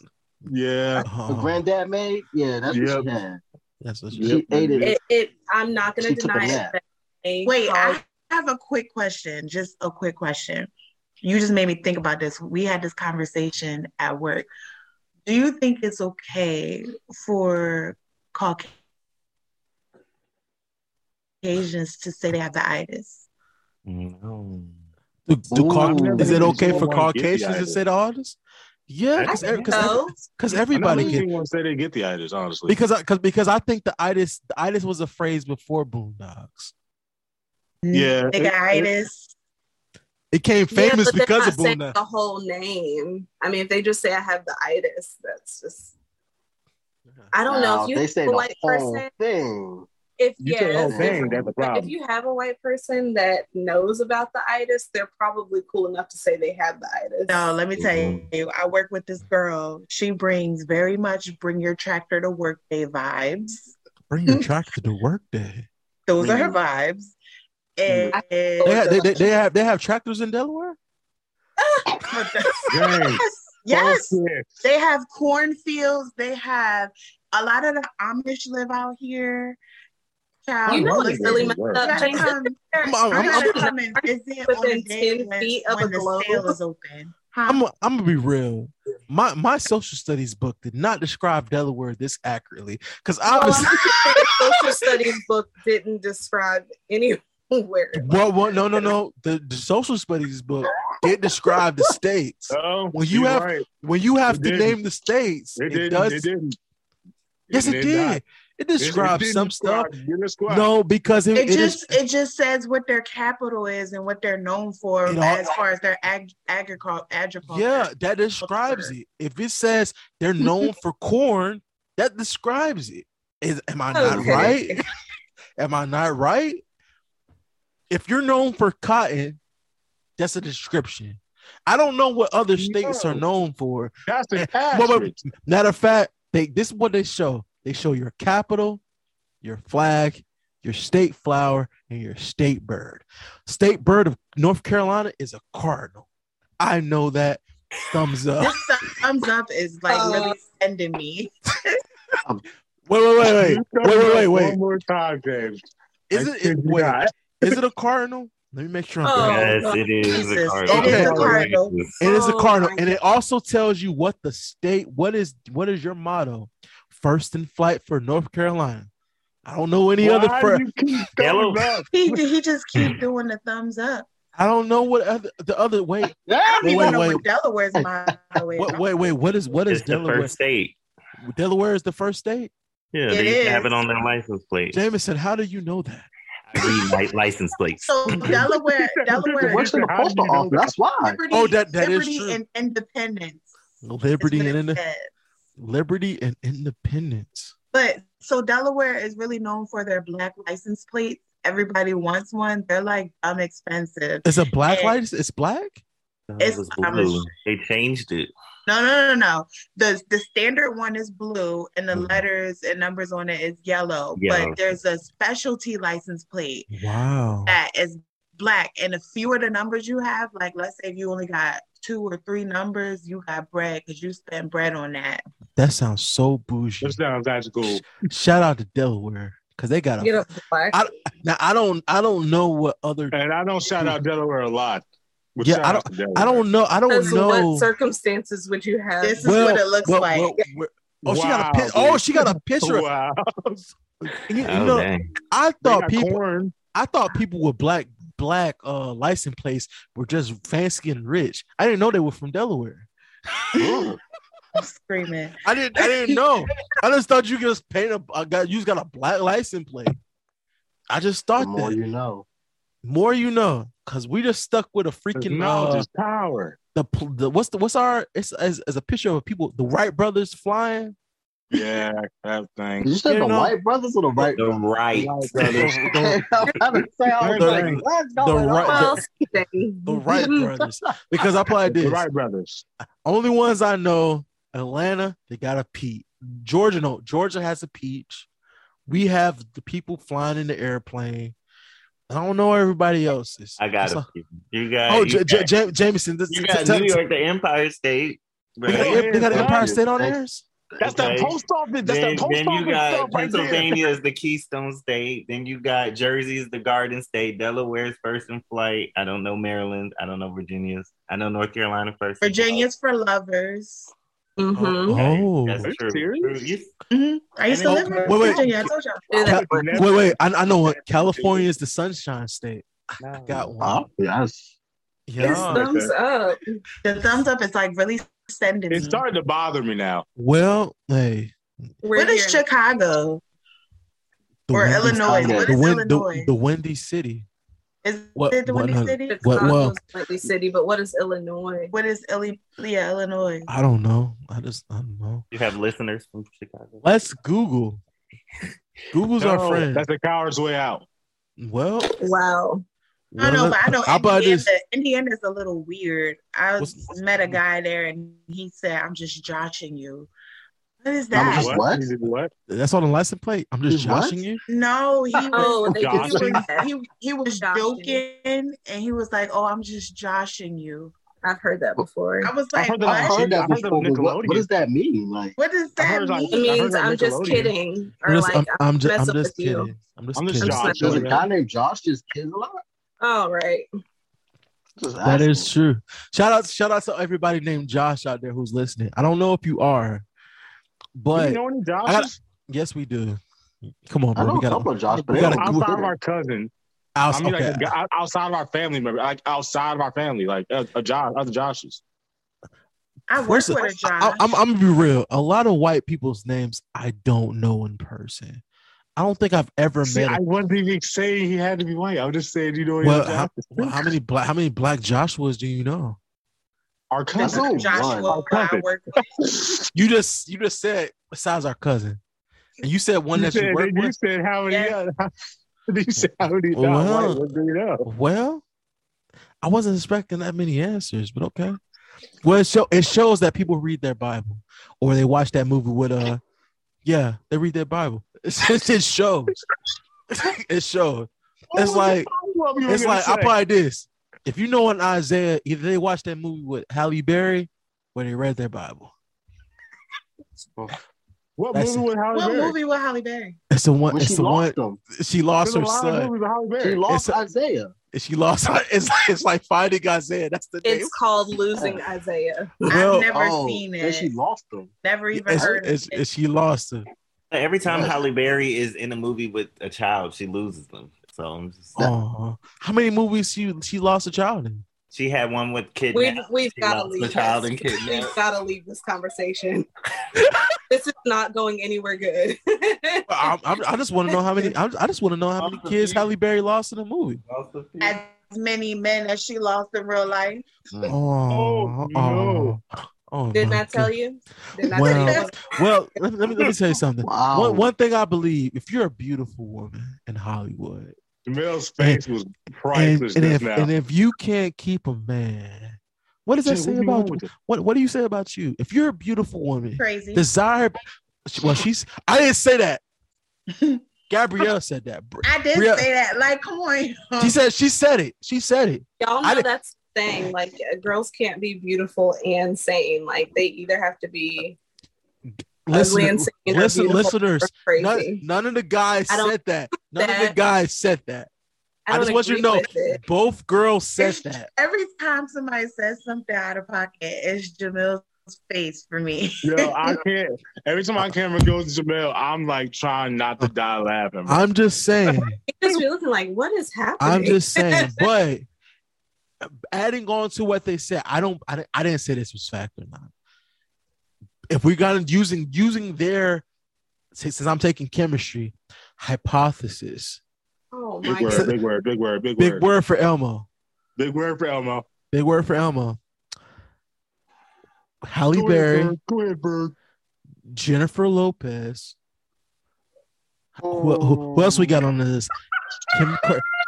Speaker 3: Yeah.
Speaker 4: the
Speaker 1: Oh,
Speaker 4: granddad made? Yeah, that's what
Speaker 3: Yep.
Speaker 4: she had.
Speaker 1: that's what
Speaker 3: Yep.
Speaker 4: She ate it.
Speaker 2: It, it I'm not gonna
Speaker 4: She
Speaker 2: deny it.
Speaker 4: nap.
Speaker 2: but they
Speaker 6: Wait,
Speaker 2: called-
Speaker 6: I have a quick question. Just a quick question. You just made me think about this. We had this conversation at work. Do you think it's okay for Caucasians to say they have the itis?
Speaker 5: No.
Speaker 1: Do, do
Speaker 4: Ooh.
Speaker 1: Cau- is it okay for
Speaker 3: someone get the
Speaker 1: Caucasians to
Speaker 3: itis.
Speaker 1: say the artists? Yeah, because because
Speaker 6: so.
Speaker 3: I never
Speaker 1: everybody
Speaker 3: seen
Speaker 1: get
Speaker 3: anyone say they get the itis. Honestly,
Speaker 1: because I because because I think the itis the itis was a phrase before Boondocks.
Speaker 3: Yeah,
Speaker 6: They got
Speaker 3: it- it-
Speaker 6: itis.
Speaker 1: It came famous
Speaker 2: but they're
Speaker 1: because
Speaker 2: not
Speaker 1: of Boondocks.
Speaker 2: the whole name. I mean, if they just say I have the itis, that's just I don't know
Speaker 4: Now,
Speaker 2: if you
Speaker 4: they say the
Speaker 2: white
Speaker 4: whole
Speaker 2: person.
Speaker 4: thing.
Speaker 2: If
Speaker 3: You say the whole thing,
Speaker 2: if-
Speaker 3: that's the
Speaker 2: but if you have a white person that knows about the itis, they're probably cool enough to say they have the itis.
Speaker 6: No, let me tell
Speaker 5: Mhm.
Speaker 6: you, I work with this girl. She brings very much bring your tractor to work day vibes.
Speaker 1: Bring your tractor to work day.
Speaker 6: Those are her vibes. And
Speaker 1: They have, they, they, they have they have tractors in Delaware.
Speaker 3: Dang.
Speaker 6: yes, they have cornfields. They have a lot of the Amish live out here. Child,
Speaker 2: You know
Speaker 3: wonder
Speaker 2: it's really messed up.
Speaker 6: You gotta
Speaker 2: James.
Speaker 6: come,
Speaker 1: I'm,
Speaker 6: you
Speaker 1: I'm, I'm,
Speaker 6: gotta
Speaker 1: I'm,
Speaker 6: come and visit on
Speaker 2: Within 10 feet of a
Speaker 6: the
Speaker 2: globe.
Speaker 6: sale is open. Huh?
Speaker 1: I'm, I'm gonna be real. My my social studies book did not describe Delaware this accurately because obviously.
Speaker 2: sure the social studies book didn't describe anywhere.
Speaker 1: Well, well, no, no, no. The, the social studies book did describe the states.
Speaker 3: Oh,
Speaker 1: When you have-
Speaker 3: right.
Speaker 1: When you have
Speaker 3: It
Speaker 1: to
Speaker 3: didn't.
Speaker 1: name the states,
Speaker 3: it,
Speaker 1: it,
Speaker 3: didn't.
Speaker 1: does.
Speaker 3: It didn't.
Speaker 1: yes, it,
Speaker 3: did not.
Speaker 1: Did. It
Speaker 3: It- it
Speaker 1: describes
Speaker 3: didn't
Speaker 1: some stuff.
Speaker 3: describe- it
Speaker 1: No, because it,
Speaker 6: it,
Speaker 1: it is-
Speaker 6: just it just says what their capital is and what they're known for
Speaker 1: It all-
Speaker 6: as far as their ag- agricul- agriculture.
Speaker 1: yeah, that describes it. If it says they're known for corn, that describes it. Is am I not
Speaker 2: Okay.
Speaker 1: right? am I not right? If you're known for cotton, that's a description. I don't know what other states are known for.
Speaker 3: That's eh, the
Speaker 1: Well, but-
Speaker 3: asterisk.
Speaker 1: Matter of fact, they this is what they show. They show your capital, your flag, your state flower, and your state bird. State bird of North Carolina is a cardinal. I know that. Thumbs up.
Speaker 6: This thumbs up is like
Speaker 2: Uh,
Speaker 6: really sending me.
Speaker 1: Wait, wait, wait, wait, wait, wait, wait, wait.
Speaker 3: One more time, James.
Speaker 1: Is
Speaker 3: I
Speaker 1: it? Wait, is it a cardinal? Let me make sure I'm
Speaker 2: Oh,
Speaker 1: correct.
Speaker 5: yes, it is
Speaker 6: Jesus.
Speaker 5: a cardinal.
Speaker 1: It is a
Speaker 6: cardinal.
Speaker 1: It is a
Speaker 2: Oh
Speaker 1: cardinal,
Speaker 2: my
Speaker 1: and it also tells you what the state. What is what is your motto? First in flight for North Carolina. I don't know any other.
Speaker 3: Why
Speaker 1: Fir-
Speaker 3: do you keep
Speaker 5: Yellow.
Speaker 3: thumbs up?
Speaker 6: He he just keep doing the thumbs up.
Speaker 1: I don't know what other the other. Wait,
Speaker 4: Yeah.
Speaker 6: I don't even
Speaker 1: Wait,
Speaker 6: know
Speaker 1: wait.
Speaker 6: what Delaware's motto is.
Speaker 1: wait, wait, wait. What is what is
Speaker 5: It's the
Speaker 1: Delaware?
Speaker 5: first state.
Speaker 1: Delaware is the first state.
Speaker 5: Yeah,
Speaker 6: It
Speaker 5: they used to have it on their license plate.
Speaker 1: Jameson, how do you know that?
Speaker 5: I read li- license plates.
Speaker 6: So Delaware, Delaware,
Speaker 4: Works in the
Speaker 3: How do
Speaker 4: postal office. That's why.
Speaker 6: liberty,
Speaker 1: Oh, that- that is
Speaker 6: liberty
Speaker 1: true.
Speaker 6: and independence.
Speaker 1: Liberty
Speaker 6: what
Speaker 1: and
Speaker 6: it
Speaker 1: ind-
Speaker 6: says.
Speaker 1: Liberty and independence.
Speaker 6: But so Delaware is really known for their black license plates. Everybody wants one. They're like dumb expensive.
Speaker 1: It's a black
Speaker 6: And-
Speaker 1: light. It's black.
Speaker 5: No,
Speaker 6: It's-
Speaker 5: it blue.
Speaker 6: a-
Speaker 5: They changed it.
Speaker 6: No, no, no, no. The the standard one is blue, and the
Speaker 1: Mhm.
Speaker 6: letters and numbers on it is yellow.
Speaker 5: Yellow.
Speaker 6: But there's a specialty license plate
Speaker 1: Wow.
Speaker 6: that is black, and the fewer the numbers you have, like let's say if you only got two or three numbers, you got bread because you spend bread on that.
Speaker 1: That sounds so bougie.
Speaker 3: That sounds that's cool.
Speaker 1: Shout out to Delaware because they got a.
Speaker 2: Get up.
Speaker 1: I- Now I don't. I don't know what other.
Speaker 3: And I don't shout out Delaware a lot. But
Speaker 1: Yeah, I
Speaker 3: out to Delaware.
Speaker 1: I don't know. I don't know.
Speaker 2: what circumstances would you have?
Speaker 6: This is what it looks
Speaker 1: well,
Speaker 6: like.
Speaker 1: well, well- oh, she got a
Speaker 3: Wow,
Speaker 1: pic- Oh, she got a picture.
Speaker 3: Wow.
Speaker 1: You, you
Speaker 5: Oh,
Speaker 1: know,
Speaker 5: dang.
Speaker 1: I thought people.
Speaker 3: corn.
Speaker 1: I thought people with black black uh license plates were just fancy and rich. I didn't know they were from Delaware.
Speaker 6: I'm screaming.
Speaker 1: I didn't. I didn't know. I just thought you just paint a. I got you just got a black license plate. I just
Speaker 4: The
Speaker 1: thought
Speaker 4: more
Speaker 1: that.
Speaker 4: you know.
Speaker 1: More you know, because we just stuck with a freaking
Speaker 3: Knowledge
Speaker 1: uh,
Speaker 3: is power.
Speaker 1: the, the what's the what's our it's as, as a picture of people the Wright brothers flying.
Speaker 3: Yeah, that thing.
Speaker 4: You say
Speaker 1: You
Speaker 4: the
Speaker 1: know-
Speaker 4: White Brothers or the Right
Speaker 5: The
Speaker 4: Brothers?
Speaker 5: right.
Speaker 3: Brothers.
Speaker 4: I'm trying to say, I was
Speaker 3: The-
Speaker 4: like, what's
Speaker 1: the right-
Speaker 4: on?
Speaker 2: Well, Steve.
Speaker 1: The Wright brothers. Because I played
Speaker 3: The
Speaker 1: this.
Speaker 3: Wright brothers.
Speaker 1: Only ones I know, Atlanta, they got a peach. Georgia, no, Georgia has a peach. We have the people flying in the airplane. I don't know everybody else's.
Speaker 5: I got
Speaker 1: So-
Speaker 5: it. You got.
Speaker 1: Oh,
Speaker 5: you
Speaker 1: J-
Speaker 5: got,
Speaker 1: J- J- Jameson. This,
Speaker 5: you got
Speaker 1: t-
Speaker 5: New
Speaker 1: t-
Speaker 5: York, the Empire State.
Speaker 1: They got,
Speaker 5: Right?
Speaker 1: they got Empire. State on theirs.
Speaker 3: That's
Speaker 5: Okay.
Speaker 3: that post office. That's
Speaker 5: then,
Speaker 3: that post
Speaker 5: then
Speaker 3: office
Speaker 5: you got
Speaker 3: stuff right there.
Speaker 5: Pennsylvania is the Keystone State. Then you got Jersey's the Garden State. Delaware's first in flight. I don't know Maryland. I don't know Virginia's. I know North Carolina first. in
Speaker 6: Virginia's for lovers.
Speaker 2: Mhm.
Speaker 5: flight.
Speaker 1: Oh.
Speaker 5: that's true.
Speaker 3: serious?
Speaker 5: True. You-
Speaker 6: Mhm. I used to live
Speaker 3: then-
Speaker 6: in
Speaker 1: Wait, wait.
Speaker 6: Virginia. I told y'all.
Speaker 2: Do that.
Speaker 1: Ca-
Speaker 3: Never-
Speaker 1: wait, wait. I, I know what California is the Sunshine State. I got one.
Speaker 4: Oh, yes.
Speaker 2: It's
Speaker 1: Yeah.
Speaker 2: thumbs up.
Speaker 6: The thumbs up is like really sending me.
Speaker 3: It's starting to bother me now.
Speaker 1: Well, hey,
Speaker 2: We're
Speaker 6: What is. Chicago
Speaker 1: the
Speaker 6: or
Speaker 1: windy-
Speaker 6: Illinois? What
Speaker 1: the,
Speaker 6: is
Speaker 1: win- the,
Speaker 6: Illinois?
Speaker 1: the windy city.
Speaker 6: Is
Speaker 1: What-
Speaker 6: it the Windy
Speaker 1: no.
Speaker 6: City?
Speaker 1: Well- well-
Speaker 2: Chicago's Windy City, but what is Illinois?
Speaker 6: What is Illi- yeah, Illinois?
Speaker 1: I don't know. I just I don't know.
Speaker 5: You have listeners from Chicago.
Speaker 1: Let's Google. Google's our friend.
Speaker 3: That's the coward's way out.
Speaker 1: Well,
Speaker 2: Wow.
Speaker 6: I know, but I know
Speaker 1: How about
Speaker 6: Indiana,
Speaker 1: this?
Speaker 6: Indiana's a little weird. I
Speaker 1: What's-
Speaker 6: met a guy there and he said, I'm just joshing you. What is that?
Speaker 4: just- what?
Speaker 3: What?
Speaker 1: That's on the license plate. I'm just joshing you.
Speaker 6: No, he oh, was
Speaker 2: Oh, they
Speaker 3: Josh.
Speaker 2: do
Speaker 6: he was, he, he was joking and he was like, Oh, I'm just joshing you.
Speaker 2: I've heard that before.
Speaker 6: I was
Speaker 3: I
Speaker 6: like,
Speaker 3: heard that
Speaker 6: What?
Speaker 4: I've heard that
Speaker 3: I heard that
Speaker 4: before. but What, what does that mean? Like,
Speaker 6: What does that
Speaker 3: heard, like,
Speaker 6: mean?
Speaker 2: It means I'm just kidding. Or
Speaker 1: I'm just,
Speaker 2: like,
Speaker 1: I'm, I'm just,
Speaker 2: mess
Speaker 1: I'm
Speaker 2: up
Speaker 1: just
Speaker 2: with you.
Speaker 1: kidding. I'm just
Speaker 3: I'm just
Speaker 1: kidding.
Speaker 3: joshing.
Speaker 4: does a guy named Josh just kids a lot?
Speaker 2: All right.
Speaker 4: Just
Speaker 1: That is true. Shout out, shout out to everybody named Josh out there who's listening. I don't know if you are,
Speaker 3: Do
Speaker 1: but
Speaker 3: you know any
Speaker 1: got-
Speaker 3: Joshes?
Speaker 1: yes, we do. Come on,
Speaker 4: I
Speaker 1: bro.
Speaker 4: know
Speaker 1: We
Speaker 4: a
Speaker 1: got
Speaker 4: couple of Josh, but
Speaker 1: we gotta
Speaker 4: don't
Speaker 3: outside of our cousin.
Speaker 1: out,
Speaker 3: I mean,
Speaker 1: okay.
Speaker 3: like outside of our family member, like outside of our family, like a, a Josh, other Joshes.
Speaker 6: I work
Speaker 1: First,
Speaker 6: with a
Speaker 1: I,
Speaker 6: Josh.
Speaker 1: I'm, I'm gonna be real. A lot of white people's names I don't know in person. I don't think I've ever
Speaker 3: See,
Speaker 1: met.
Speaker 3: I
Speaker 1: A,
Speaker 3: wasn't even saying he had to be white. I was just saying, you know,
Speaker 1: well,
Speaker 3: well,
Speaker 1: how, well, how many black how many black Joshuas do you know?
Speaker 3: our cousin.
Speaker 6: Joshua
Speaker 4: one.
Speaker 6: I work with.
Speaker 1: You just you just said besides our cousin, and you said one
Speaker 3: you
Speaker 1: that
Speaker 3: said,
Speaker 1: you work
Speaker 3: you
Speaker 1: with.
Speaker 3: said how many?
Speaker 6: Yeah.
Speaker 3: Uh, you said how many?
Speaker 1: Well,
Speaker 3: Well, white, do you know?
Speaker 1: Well, I wasn't expecting that many answers, but okay. Well, it, show, it shows that people read their Bible or they watch that movie with uh, yeah, they read their Bible. It, it shows. it shows. It's
Speaker 3: was the
Speaker 1: like-
Speaker 3: follow-up you were
Speaker 1: It's
Speaker 3: gonna
Speaker 1: like I
Speaker 3: say?
Speaker 1: probably this. If you know an Isaiah, either they watched that movie with Halle Berry, or they read their Bible.
Speaker 3: What
Speaker 1: That's
Speaker 3: movie
Speaker 1: it.
Speaker 3: with Halle
Speaker 6: What
Speaker 3: Berry?
Speaker 6: movie with Halle Berry?
Speaker 1: It's the one.
Speaker 4: When
Speaker 1: It's
Speaker 4: she
Speaker 1: the one.
Speaker 4: lost them.
Speaker 1: She lost
Speaker 3: There's
Speaker 1: her son.
Speaker 3: movies with Halle
Speaker 4: She lost
Speaker 1: It's a-
Speaker 4: Isaiah.
Speaker 1: She lost. It's like it's like finding Isaiah. That's the name.
Speaker 2: It's called Losing Isaiah.
Speaker 1: Well,
Speaker 6: I've never
Speaker 4: oh,
Speaker 6: seen it.
Speaker 4: she lost them.
Speaker 6: Never even
Speaker 1: it's,
Speaker 6: heard
Speaker 1: it's,
Speaker 6: of it.
Speaker 1: it's- she lost her.
Speaker 5: Every time
Speaker 4: Yes.
Speaker 5: Halle Berry is in a movie with a child, she loses them. So I'm just,
Speaker 1: Oh, how many movies she she lost a child in?
Speaker 5: she had one with
Speaker 2: We've we've got to leave.
Speaker 5: the child
Speaker 2: this.
Speaker 5: and kidnapped.
Speaker 2: We've got to leave this conversation. this is not going anywhere good.
Speaker 1: I, I, I just want to know how many. I, I just want to know how many kids Halle Berry lost in the movie.
Speaker 6: As many men as she lost in real life.
Speaker 1: Oh,
Speaker 3: Oh, no.
Speaker 1: Oh,
Speaker 2: Did
Speaker 1: my
Speaker 2: not tell
Speaker 1: God.
Speaker 2: you. Did not
Speaker 1: Well,
Speaker 2: tell you.
Speaker 1: Well, let me, let me let me tell you something.
Speaker 4: Wow.
Speaker 1: One one thing I believe: if you're a beautiful woman in Hollywood,
Speaker 3: Jamel's face was priceless
Speaker 1: and
Speaker 3: just
Speaker 1: if
Speaker 3: now.
Speaker 1: and if you can't keep a man, what does that
Speaker 3: Jay,
Speaker 1: say
Speaker 3: what
Speaker 1: about
Speaker 3: you? it?
Speaker 1: what? What do you say about you? If you're a beautiful woman,
Speaker 6: Crazy.
Speaker 1: desire. Well, she's. I didn't say that. Gabrielle said that.
Speaker 6: I did
Speaker 1: Bria-
Speaker 6: say that. Like, come on.
Speaker 1: She said. She said it. She said it.
Speaker 2: Y'all know
Speaker 1: did-
Speaker 2: that's the thing. Like uh, girls can't be beautiful and sane. Like they either have to be ugly
Speaker 1: Listen,
Speaker 2: and sane
Speaker 1: listen,
Speaker 2: beautiful
Speaker 1: listeners.
Speaker 2: or crazy.
Speaker 1: None, none of the guys said that. None of the guys said that. I,
Speaker 2: don't
Speaker 1: just want you to know both girls said
Speaker 6: It's-
Speaker 1: that.
Speaker 6: Every time somebody says something out of pocket, it's Jamil's face for me.
Speaker 3: Yo, I can't. Every time my camera goes to Jamel, I'm like trying not to die laughing.
Speaker 1: I'm just saying.
Speaker 2: You just be looking like, what is happening?
Speaker 1: I'm just saying. But adding on to what they said, I don't. I, I didn't say this was fact or not. if we got using using their since I'm taking chemistry hypothesis,
Speaker 2: Oh
Speaker 3: Big
Speaker 2: my
Speaker 3: word,
Speaker 2: god.
Speaker 3: big word, big word, big,
Speaker 1: big
Speaker 3: word.
Speaker 1: word for Elmo,
Speaker 3: Big word for Elmo.
Speaker 1: big word for Elmo. Halle
Speaker 3: Go
Speaker 1: Berry,
Speaker 3: Berg. Go ahead, Berg.
Speaker 1: Jennifer Lopez. Who, who, who oh. else we got on this? Kim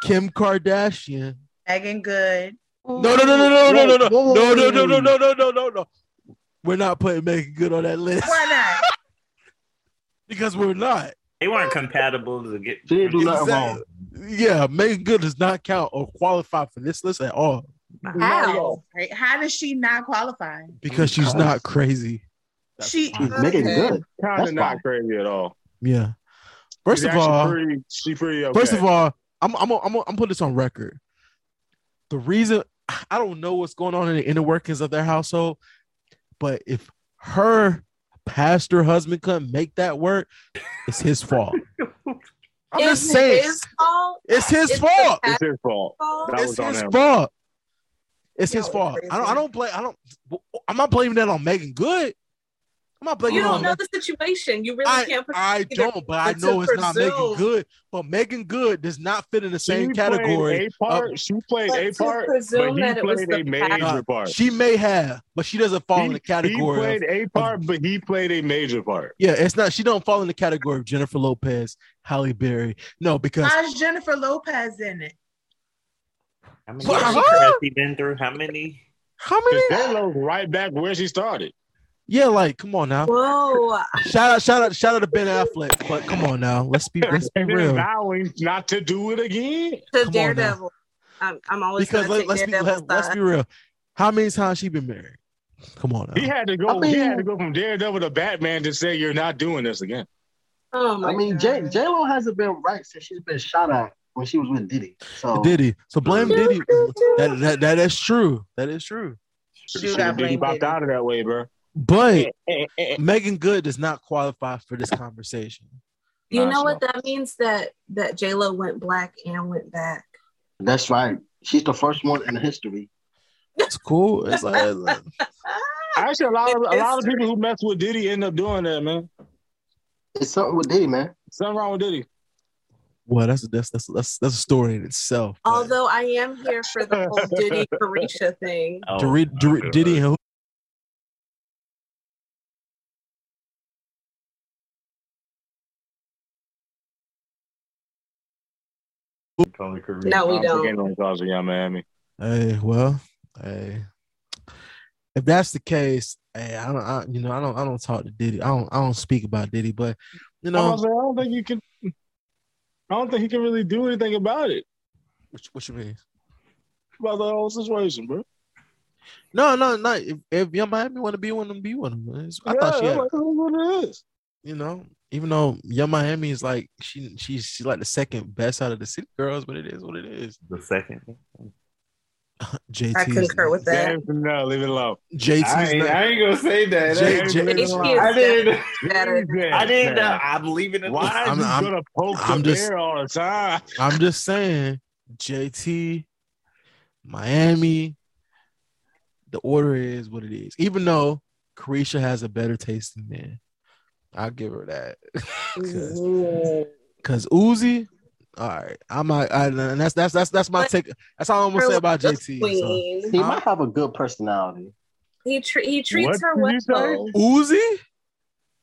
Speaker 1: Kim Kardashian.
Speaker 6: Meagan Good.
Speaker 1: No, no, no, no, no, no, no, no, no, no, no, no, no, no, no, no, no. We're not putting Meagan Good on that list
Speaker 6: Why not?
Speaker 1: because we're not.
Speaker 5: They weren't compatible to get.
Speaker 4: She didn't do nothing wrong.
Speaker 1: Yeah, Meagan Good does not count or qualify for this list at all
Speaker 2: How?
Speaker 6: Right? How does she not qualify?
Speaker 1: because she's not crazy.
Speaker 6: She
Speaker 4: She's making good.
Speaker 3: Kind of not crazy at all.
Speaker 1: Yeah. First
Speaker 3: She's
Speaker 1: of all,
Speaker 3: pretty, she pretty okay.
Speaker 1: First of all, I'm I'm I'm I'm putting this on record. The reason I don't know what's going on in the inner workings of their household, but if her pastor husband couldn't make that work, it's his fault. I'm
Speaker 2: Is
Speaker 1: just
Speaker 2: it
Speaker 1: saying,
Speaker 2: his fault?
Speaker 1: it's his
Speaker 2: Is the
Speaker 1: fault.
Speaker 3: it's his fault.
Speaker 2: fault?
Speaker 1: It's his fault. It's his fault. I don't. I don't blame. I don't. I'm not blaming that on Meagan Good. I'm not
Speaker 2: You don't know the situation. You really
Speaker 1: I,
Speaker 2: can't.
Speaker 1: I don't, but I know it's not
Speaker 2: Meagan
Speaker 1: Good. But Meagan Good does not fit in the same
Speaker 3: She
Speaker 1: category.
Speaker 3: Played a part. she played a
Speaker 2: to
Speaker 3: part, but
Speaker 2: presume
Speaker 3: he
Speaker 2: that it was
Speaker 3: played a major
Speaker 1: Uh,
Speaker 3: part.
Speaker 1: She may have, but she doesn't fall in the category.
Speaker 3: He
Speaker 1: of,
Speaker 3: played a part, but he played a major part.
Speaker 1: yeah, it's not. She don't fall in the category of Jennifer Lopez, Halle Berry. No, because
Speaker 6: how's Jennifer Lopez in it?
Speaker 5: How many
Speaker 1: Well,
Speaker 5: years
Speaker 1: huh?
Speaker 5: has he been through? How many?
Speaker 1: how
Speaker 3: Because
Speaker 1: many?
Speaker 3: J-Lo's right back where she started.
Speaker 1: Yeah, like come on now.
Speaker 2: Whoa.
Speaker 1: Shout out, shout out, shout out to Ben Affleck. But come on now, let's be let's be real.
Speaker 3: vowing not to do it again.
Speaker 2: To
Speaker 1: Come
Speaker 2: Daredevil. I'm, I'm always
Speaker 1: Because let, let's be let, let's be real. How many times she been married? Come on now.
Speaker 3: He had to go.
Speaker 4: I mean-
Speaker 3: he had to go from Daredevil to Batman to say you're not doing this again.
Speaker 2: Oh my
Speaker 4: I mean, J J Lo hasn't been right since she's been shot at when she was with Diddy. So
Speaker 1: Diddy. So blame Diddy. That, that that is true. That is true.
Speaker 6: She
Speaker 3: Should
Speaker 6: got
Speaker 3: have been
Speaker 6: blamed
Speaker 3: out of that way, bro.
Speaker 1: But
Speaker 3: Eh, eh, eh.
Speaker 1: Meagan Good does not qualify for this conversation.
Speaker 2: You
Speaker 3: Nah,
Speaker 2: know what that means? That that J Lo went black and went back.
Speaker 4: that's right. She's the first one in history.
Speaker 1: It's cool. It's like, like-
Speaker 3: Actually, a lot of a lot of people who mess with Diddy end up doing that, man.
Speaker 4: It's something with Diddy, man.
Speaker 3: Something wrong with Diddy.
Speaker 1: well, that's that's that's that's that's a story in itself. but-
Speaker 2: Although I am here for the whole Diddy Caresha thing.
Speaker 5: Oh,
Speaker 1: Diddy, Diddy,
Speaker 5: my
Speaker 1: Diddy and
Speaker 2: No, we
Speaker 3: I'm
Speaker 2: don't.
Speaker 3: forgetting on cause of Yung Miami.
Speaker 1: Hey, well, hey. If that's the case, hey, I don't, I, you know, I don't, I don't talk to Diddy. I don't, I don't speak about Diddy, but you
Speaker 3: I,
Speaker 1: know,
Speaker 3: was like, I don't think you can. I don't think he can really do anything about it
Speaker 1: what, what you mean?
Speaker 3: about the whole situation, bro.
Speaker 1: No, no, no. If, if Yung Miami want to be one of them, be one of them. It's- I
Speaker 3: yeah,
Speaker 1: thought she
Speaker 3: I'm
Speaker 1: had,
Speaker 3: like, that's what it is.
Speaker 1: you know, even though Yung Miami is like she, she's, she's like the second best out of the city girls, but it is what it is.
Speaker 5: The second.
Speaker 1: JT,
Speaker 2: I concur with that.
Speaker 3: James, no, leave it alone.
Speaker 1: JT's
Speaker 5: I ain't,
Speaker 1: not,
Speaker 5: I ain't gonna say that.
Speaker 1: J-
Speaker 5: I
Speaker 1: J-
Speaker 5: ain't-
Speaker 3: James,
Speaker 2: HP is
Speaker 5: I didn't.
Speaker 2: better.
Speaker 3: James,
Speaker 5: I didn't.
Speaker 3: man.
Speaker 5: Uh, I'm leaving it.
Speaker 3: Why are
Speaker 1: I'm-
Speaker 3: you
Speaker 1: I'm-
Speaker 3: gonna poke
Speaker 1: I'm
Speaker 3: the
Speaker 1: just-
Speaker 3: bear all the time?
Speaker 1: I'm just saying, JT, Miami, the order is what it is. Even though Caresha has a better taste than men, I'll give her that. Because Uzi, all right, I'm not, I, and that's that's that's that's my
Speaker 2: But-
Speaker 1: take. That's all I'm gonna say about
Speaker 2: The
Speaker 1: JT. So.
Speaker 4: He might have a good personality.
Speaker 2: He tre- he treats
Speaker 3: What
Speaker 2: her
Speaker 3: did
Speaker 2: well.
Speaker 3: you?
Speaker 1: Uzi,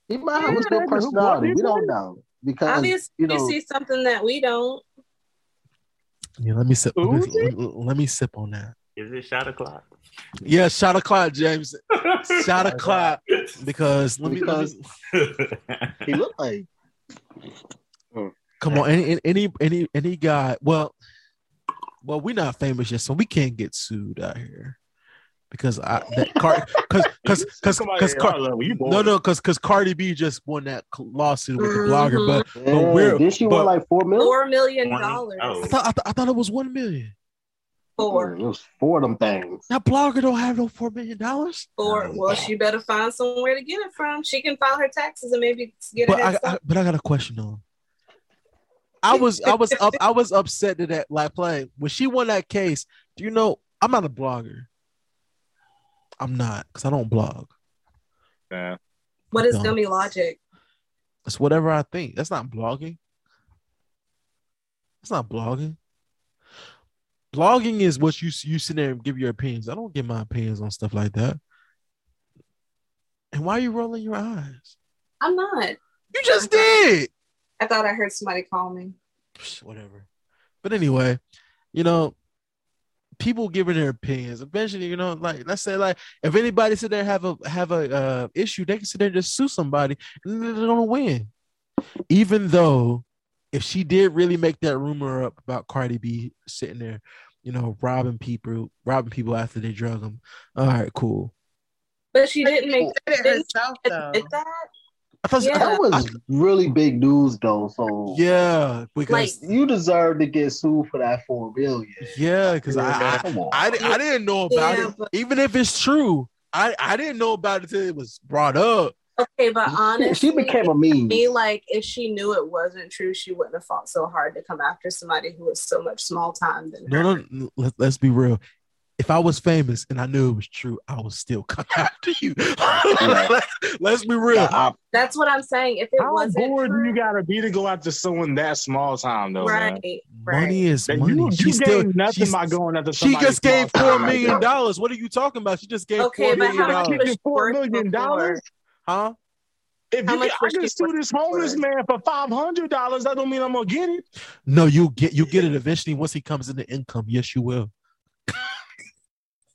Speaker 4: He might have a good personality. We don't know because
Speaker 2: Obviously,
Speaker 4: you
Speaker 2: you see something that we don't.
Speaker 1: yeah, let me sip. Let me, let, let me sip on that.
Speaker 5: Is it shot o'clock?
Speaker 1: Yeah, shot o'clock, James. Shot o'clock because let me,
Speaker 4: Because- he looked like hmm.
Speaker 1: Come on, any any any any guy. Well, well, we're not famous yet, so we can't get sued out here because I that car because because because
Speaker 3: Somebody
Speaker 1: because
Speaker 3: at our level, you
Speaker 1: no no because because Cardi B just won that lawsuit with the blogger, but
Speaker 4: yeah, mm-hmm.
Speaker 1: we're-
Speaker 4: did she
Speaker 1: but-
Speaker 4: want like four million?
Speaker 2: Four million
Speaker 5: Twenty? Oh.
Speaker 2: dollars.
Speaker 5: Oh.
Speaker 1: I thought I, th- I thought it was one million.
Speaker 2: Four.
Speaker 4: It was four of them things.
Speaker 1: That blogger don't have no four million dollars.
Speaker 2: Four. Well, she better find somewhere to get it from. She can file her taxes and maybe get
Speaker 1: But
Speaker 2: it.
Speaker 1: I, I but I got a question though. I was I was up I was upset that that like play when she won that case. Do you know I'm not a blogger. I'm not because I don't blog.
Speaker 3: Yeah.
Speaker 2: What is
Speaker 1: No.
Speaker 2: dummy logic?
Speaker 1: It's whatever I think. That's not blogging. That's not blogging. Blogging is what you you sit there and give your opinions. I don't give my opinions on stuff like that. And why are you rolling your eyes?
Speaker 2: I'm not.
Speaker 1: You just did.
Speaker 2: I thought I heard somebody call me.
Speaker 1: Whatever. But anyway, you know, people giving their opinions. Eventually, you know, like let's say, like if anybody sit there and have a have a uh, issue, they can sit there and just sue somebody, and they're gonna win. Even though, if she did really make that rumor up about Cardi B sitting there, you know, robbing people, robbing people after they drug them. All right, cool.
Speaker 2: But she didn't make
Speaker 6: She it herself though.
Speaker 2: that.
Speaker 1: I thought,
Speaker 2: Yeah.
Speaker 4: That was really big news though. So
Speaker 1: yeah, because
Speaker 4: you deserve to get sued for that four billion.
Speaker 1: yeah, because I, I
Speaker 4: Come.
Speaker 1: I, I didn't know about
Speaker 2: Yeah,
Speaker 1: it.
Speaker 2: but-
Speaker 1: Even if it's true, I, I didn't know about it until it was brought up.
Speaker 2: Okay, but honestly,
Speaker 4: she became a meme.
Speaker 2: me like if she knew it wasn't true, she wouldn't have fought so hard to come after somebody who was so much small time than her.
Speaker 1: No, no, no let, let's be real. If I was famous and I knew it was true, I would still come after you. let's be real.
Speaker 4: I-
Speaker 2: That's what I'm saying. If it
Speaker 3: How
Speaker 2: wasn't
Speaker 3: bored do
Speaker 2: true,
Speaker 3: you gotta be to go after someone that small time though,
Speaker 2: right, right.
Speaker 1: money is money.
Speaker 3: You,
Speaker 1: she
Speaker 3: you
Speaker 1: still
Speaker 3: nothing by going after
Speaker 1: she just gave
Speaker 3: small
Speaker 1: four
Speaker 3: time like
Speaker 1: million
Speaker 3: that.
Speaker 1: dollars. What are you talking about? She just gave
Speaker 2: Okay,
Speaker 1: four
Speaker 2: but
Speaker 1: million
Speaker 2: how
Speaker 1: dollars.
Speaker 2: was
Speaker 3: Getting four
Speaker 2: worth
Speaker 3: million dollars?
Speaker 1: Huh?
Speaker 3: If
Speaker 2: How
Speaker 3: you get, I
Speaker 2: was
Speaker 3: can sue this homeless man for five hundred dollars, that don't mean I'm gonna get it.
Speaker 1: No, you get you get it eventually once he comes into income. Yes, you will.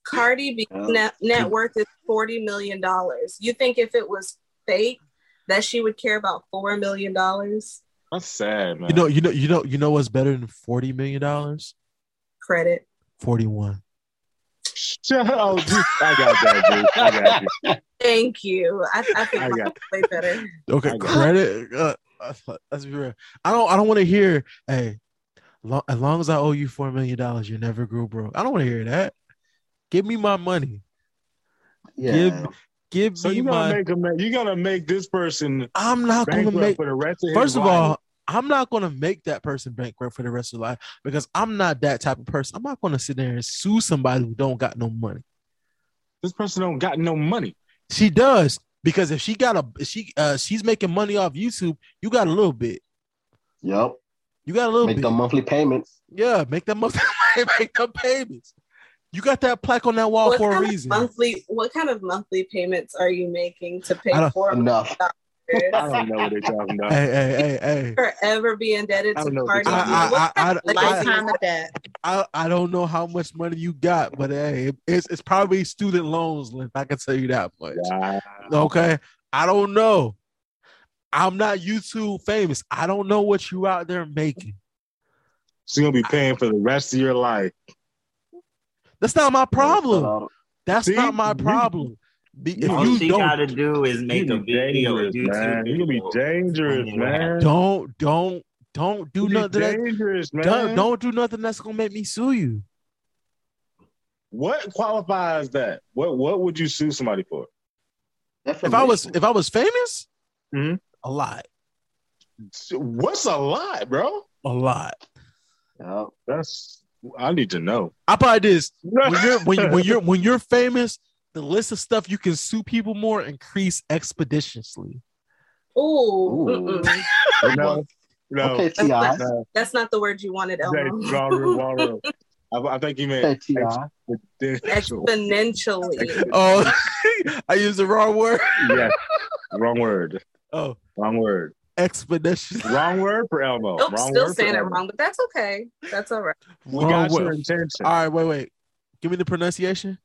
Speaker 2: Cardi B
Speaker 4: Yeah.
Speaker 2: net, net worth is forty million dollars. You think if it was fake that she would care about four million dollars?
Speaker 3: That's sad, man.
Speaker 1: You know, you know, you know, you know what's better than forty million dollars?
Speaker 2: Credit.
Speaker 1: Forty-one.
Speaker 3: Shut up. dude. I got that, dude. I got you.
Speaker 2: Thank you. I, I think
Speaker 3: I
Speaker 2: mine
Speaker 3: got
Speaker 2: was way better.
Speaker 1: Okay,
Speaker 3: I got it.
Speaker 1: credit. Uh, uh, let's be real. I don't. I don't want to hear. Hey, lo- as long as I owe you four million dollars, you never grew broke. I don't want to hear that. Give me my money.
Speaker 4: yeah.
Speaker 1: Give
Speaker 3: So
Speaker 1: me
Speaker 3: you're gonna
Speaker 1: my.
Speaker 3: make him. You're gonna make this person
Speaker 1: I'm not gonna make.
Speaker 3: for the rest of
Speaker 1: First of
Speaker 3: life.
Speaker 1: all, I'm not gonna make that person bankrupt for the rest of their life because I'm not that type of person. I'm not gonna sit there and sue somebody who don't got no money.
Speaker 3: this person don't got no money.
Speaker 1: She does because if she got a she uh she's making money off YouTube, you got a little bit.
Speaker 4: Yep.
Speaker 1: You got a little
Speaker 4: Make
Speaker 1: bit.
Speaker 4: them monthly payments.
Speaker 1: Yeah, make them make them payments. You got that plaque on that wall
Speaker 2: What
Speaker 1: for a reason.
Speaker 2: monthly? What kind of monthly payments are you making to pay for
Speaker 4: Enough.
Speaker 3: I don't know what they're talking about.
Speaker 1: Hey, hey, hey, hey.
Speaker 2: forever be indebted
Speaker 3: I
Speaker 2: to
Speaker 3: don't
Speaker 2: Cardi
Speaker 1: I, I, I, I, I,
Speaker 6: Lifetime of debt.
Speaker 1: I, I don't know how much money you got, but hey, it's it's probably student loans, Lynn. I can tell you that much.
Speaker 3: Wow.
Speaker 1: Okay. I don't know. I'm not YouTube famous. I don't know what you out there making.
Speaker 3: She's gonna be paying for the rest of your life.
Speaker 1: That's not my problem. That's
Speaker 3: See?
Speaker 1: not my
Speaker 3: You-
Speaker 1: problem. Be, if
Speaker 5: All
Speaker 1: you
Speaker 5: she
Speaker 1: don't
Speaker 5: gotta do is make a video, a YouTube
Speaker 3: man. You
Speaker 5: video.
Speaker 3: gonna be dangerous,
Speaker 5: Yeah.
Speaker 3: man.
Speaker 1: don't don't don't do
Speaker 3: You be
Speaker 1: nothing that,
Speaker 3: dangerous, man.
Speaker 1: don't, don't do nothing that's gonna make me sue you.
Speaker 3: What qualifies that? What What would you sue somebody for?
Speaker 1: If I was if I was famous,
Speaker 3: Mhm.
Speaker 1: a lot.
Speaker 3: What's a lot, bro?
Speaker 1: A lot.
Speaker 4: Yep.
Speaker 3: That's I need to know.
Speaker 1: I probably this when you're when you when you're when you're famous, the list of stuff you can sue people more increase expeditiously.
Speaker 2: Ooh,
Speaker 4: Ooh.
Speaker 3: no, no,
Speaker 4: Okay, Ti.
Speaker 3: no.
Speaker 2: that's not the word you wanted, Elmo.
Speaker 3: wrong room, wrong room. I, I think you
Speaker 4: Okay,
Speaker 3: meant
Speaker 4: Ti.
Speaker 3: exponential.
Speaker 2: Exponentially.
Speaker 1: Oh, I used the wrong word.
Speaker 3: yes, wrong word,
Speaker 1: Oh,
Speaker 3: wrong word,
Speaker 1: expeditious.
Speaker 3: wrong word for Elmo.
Speaker 2: Nope,
Speaker 3: wrong
Speaker 2: still
Speaker 3: word
Speaker 2: saying it
Speaker 3: Elmo.
Speaker 2: wrong, but that's okay. That's all right.
Speaker 3: We
Speaker 1: Wrong
Speaker 3: got
Speaker 1: word.
Speaker 3: your intention.
Speaker 1: All right, wait, wait. Give me the pronunciation.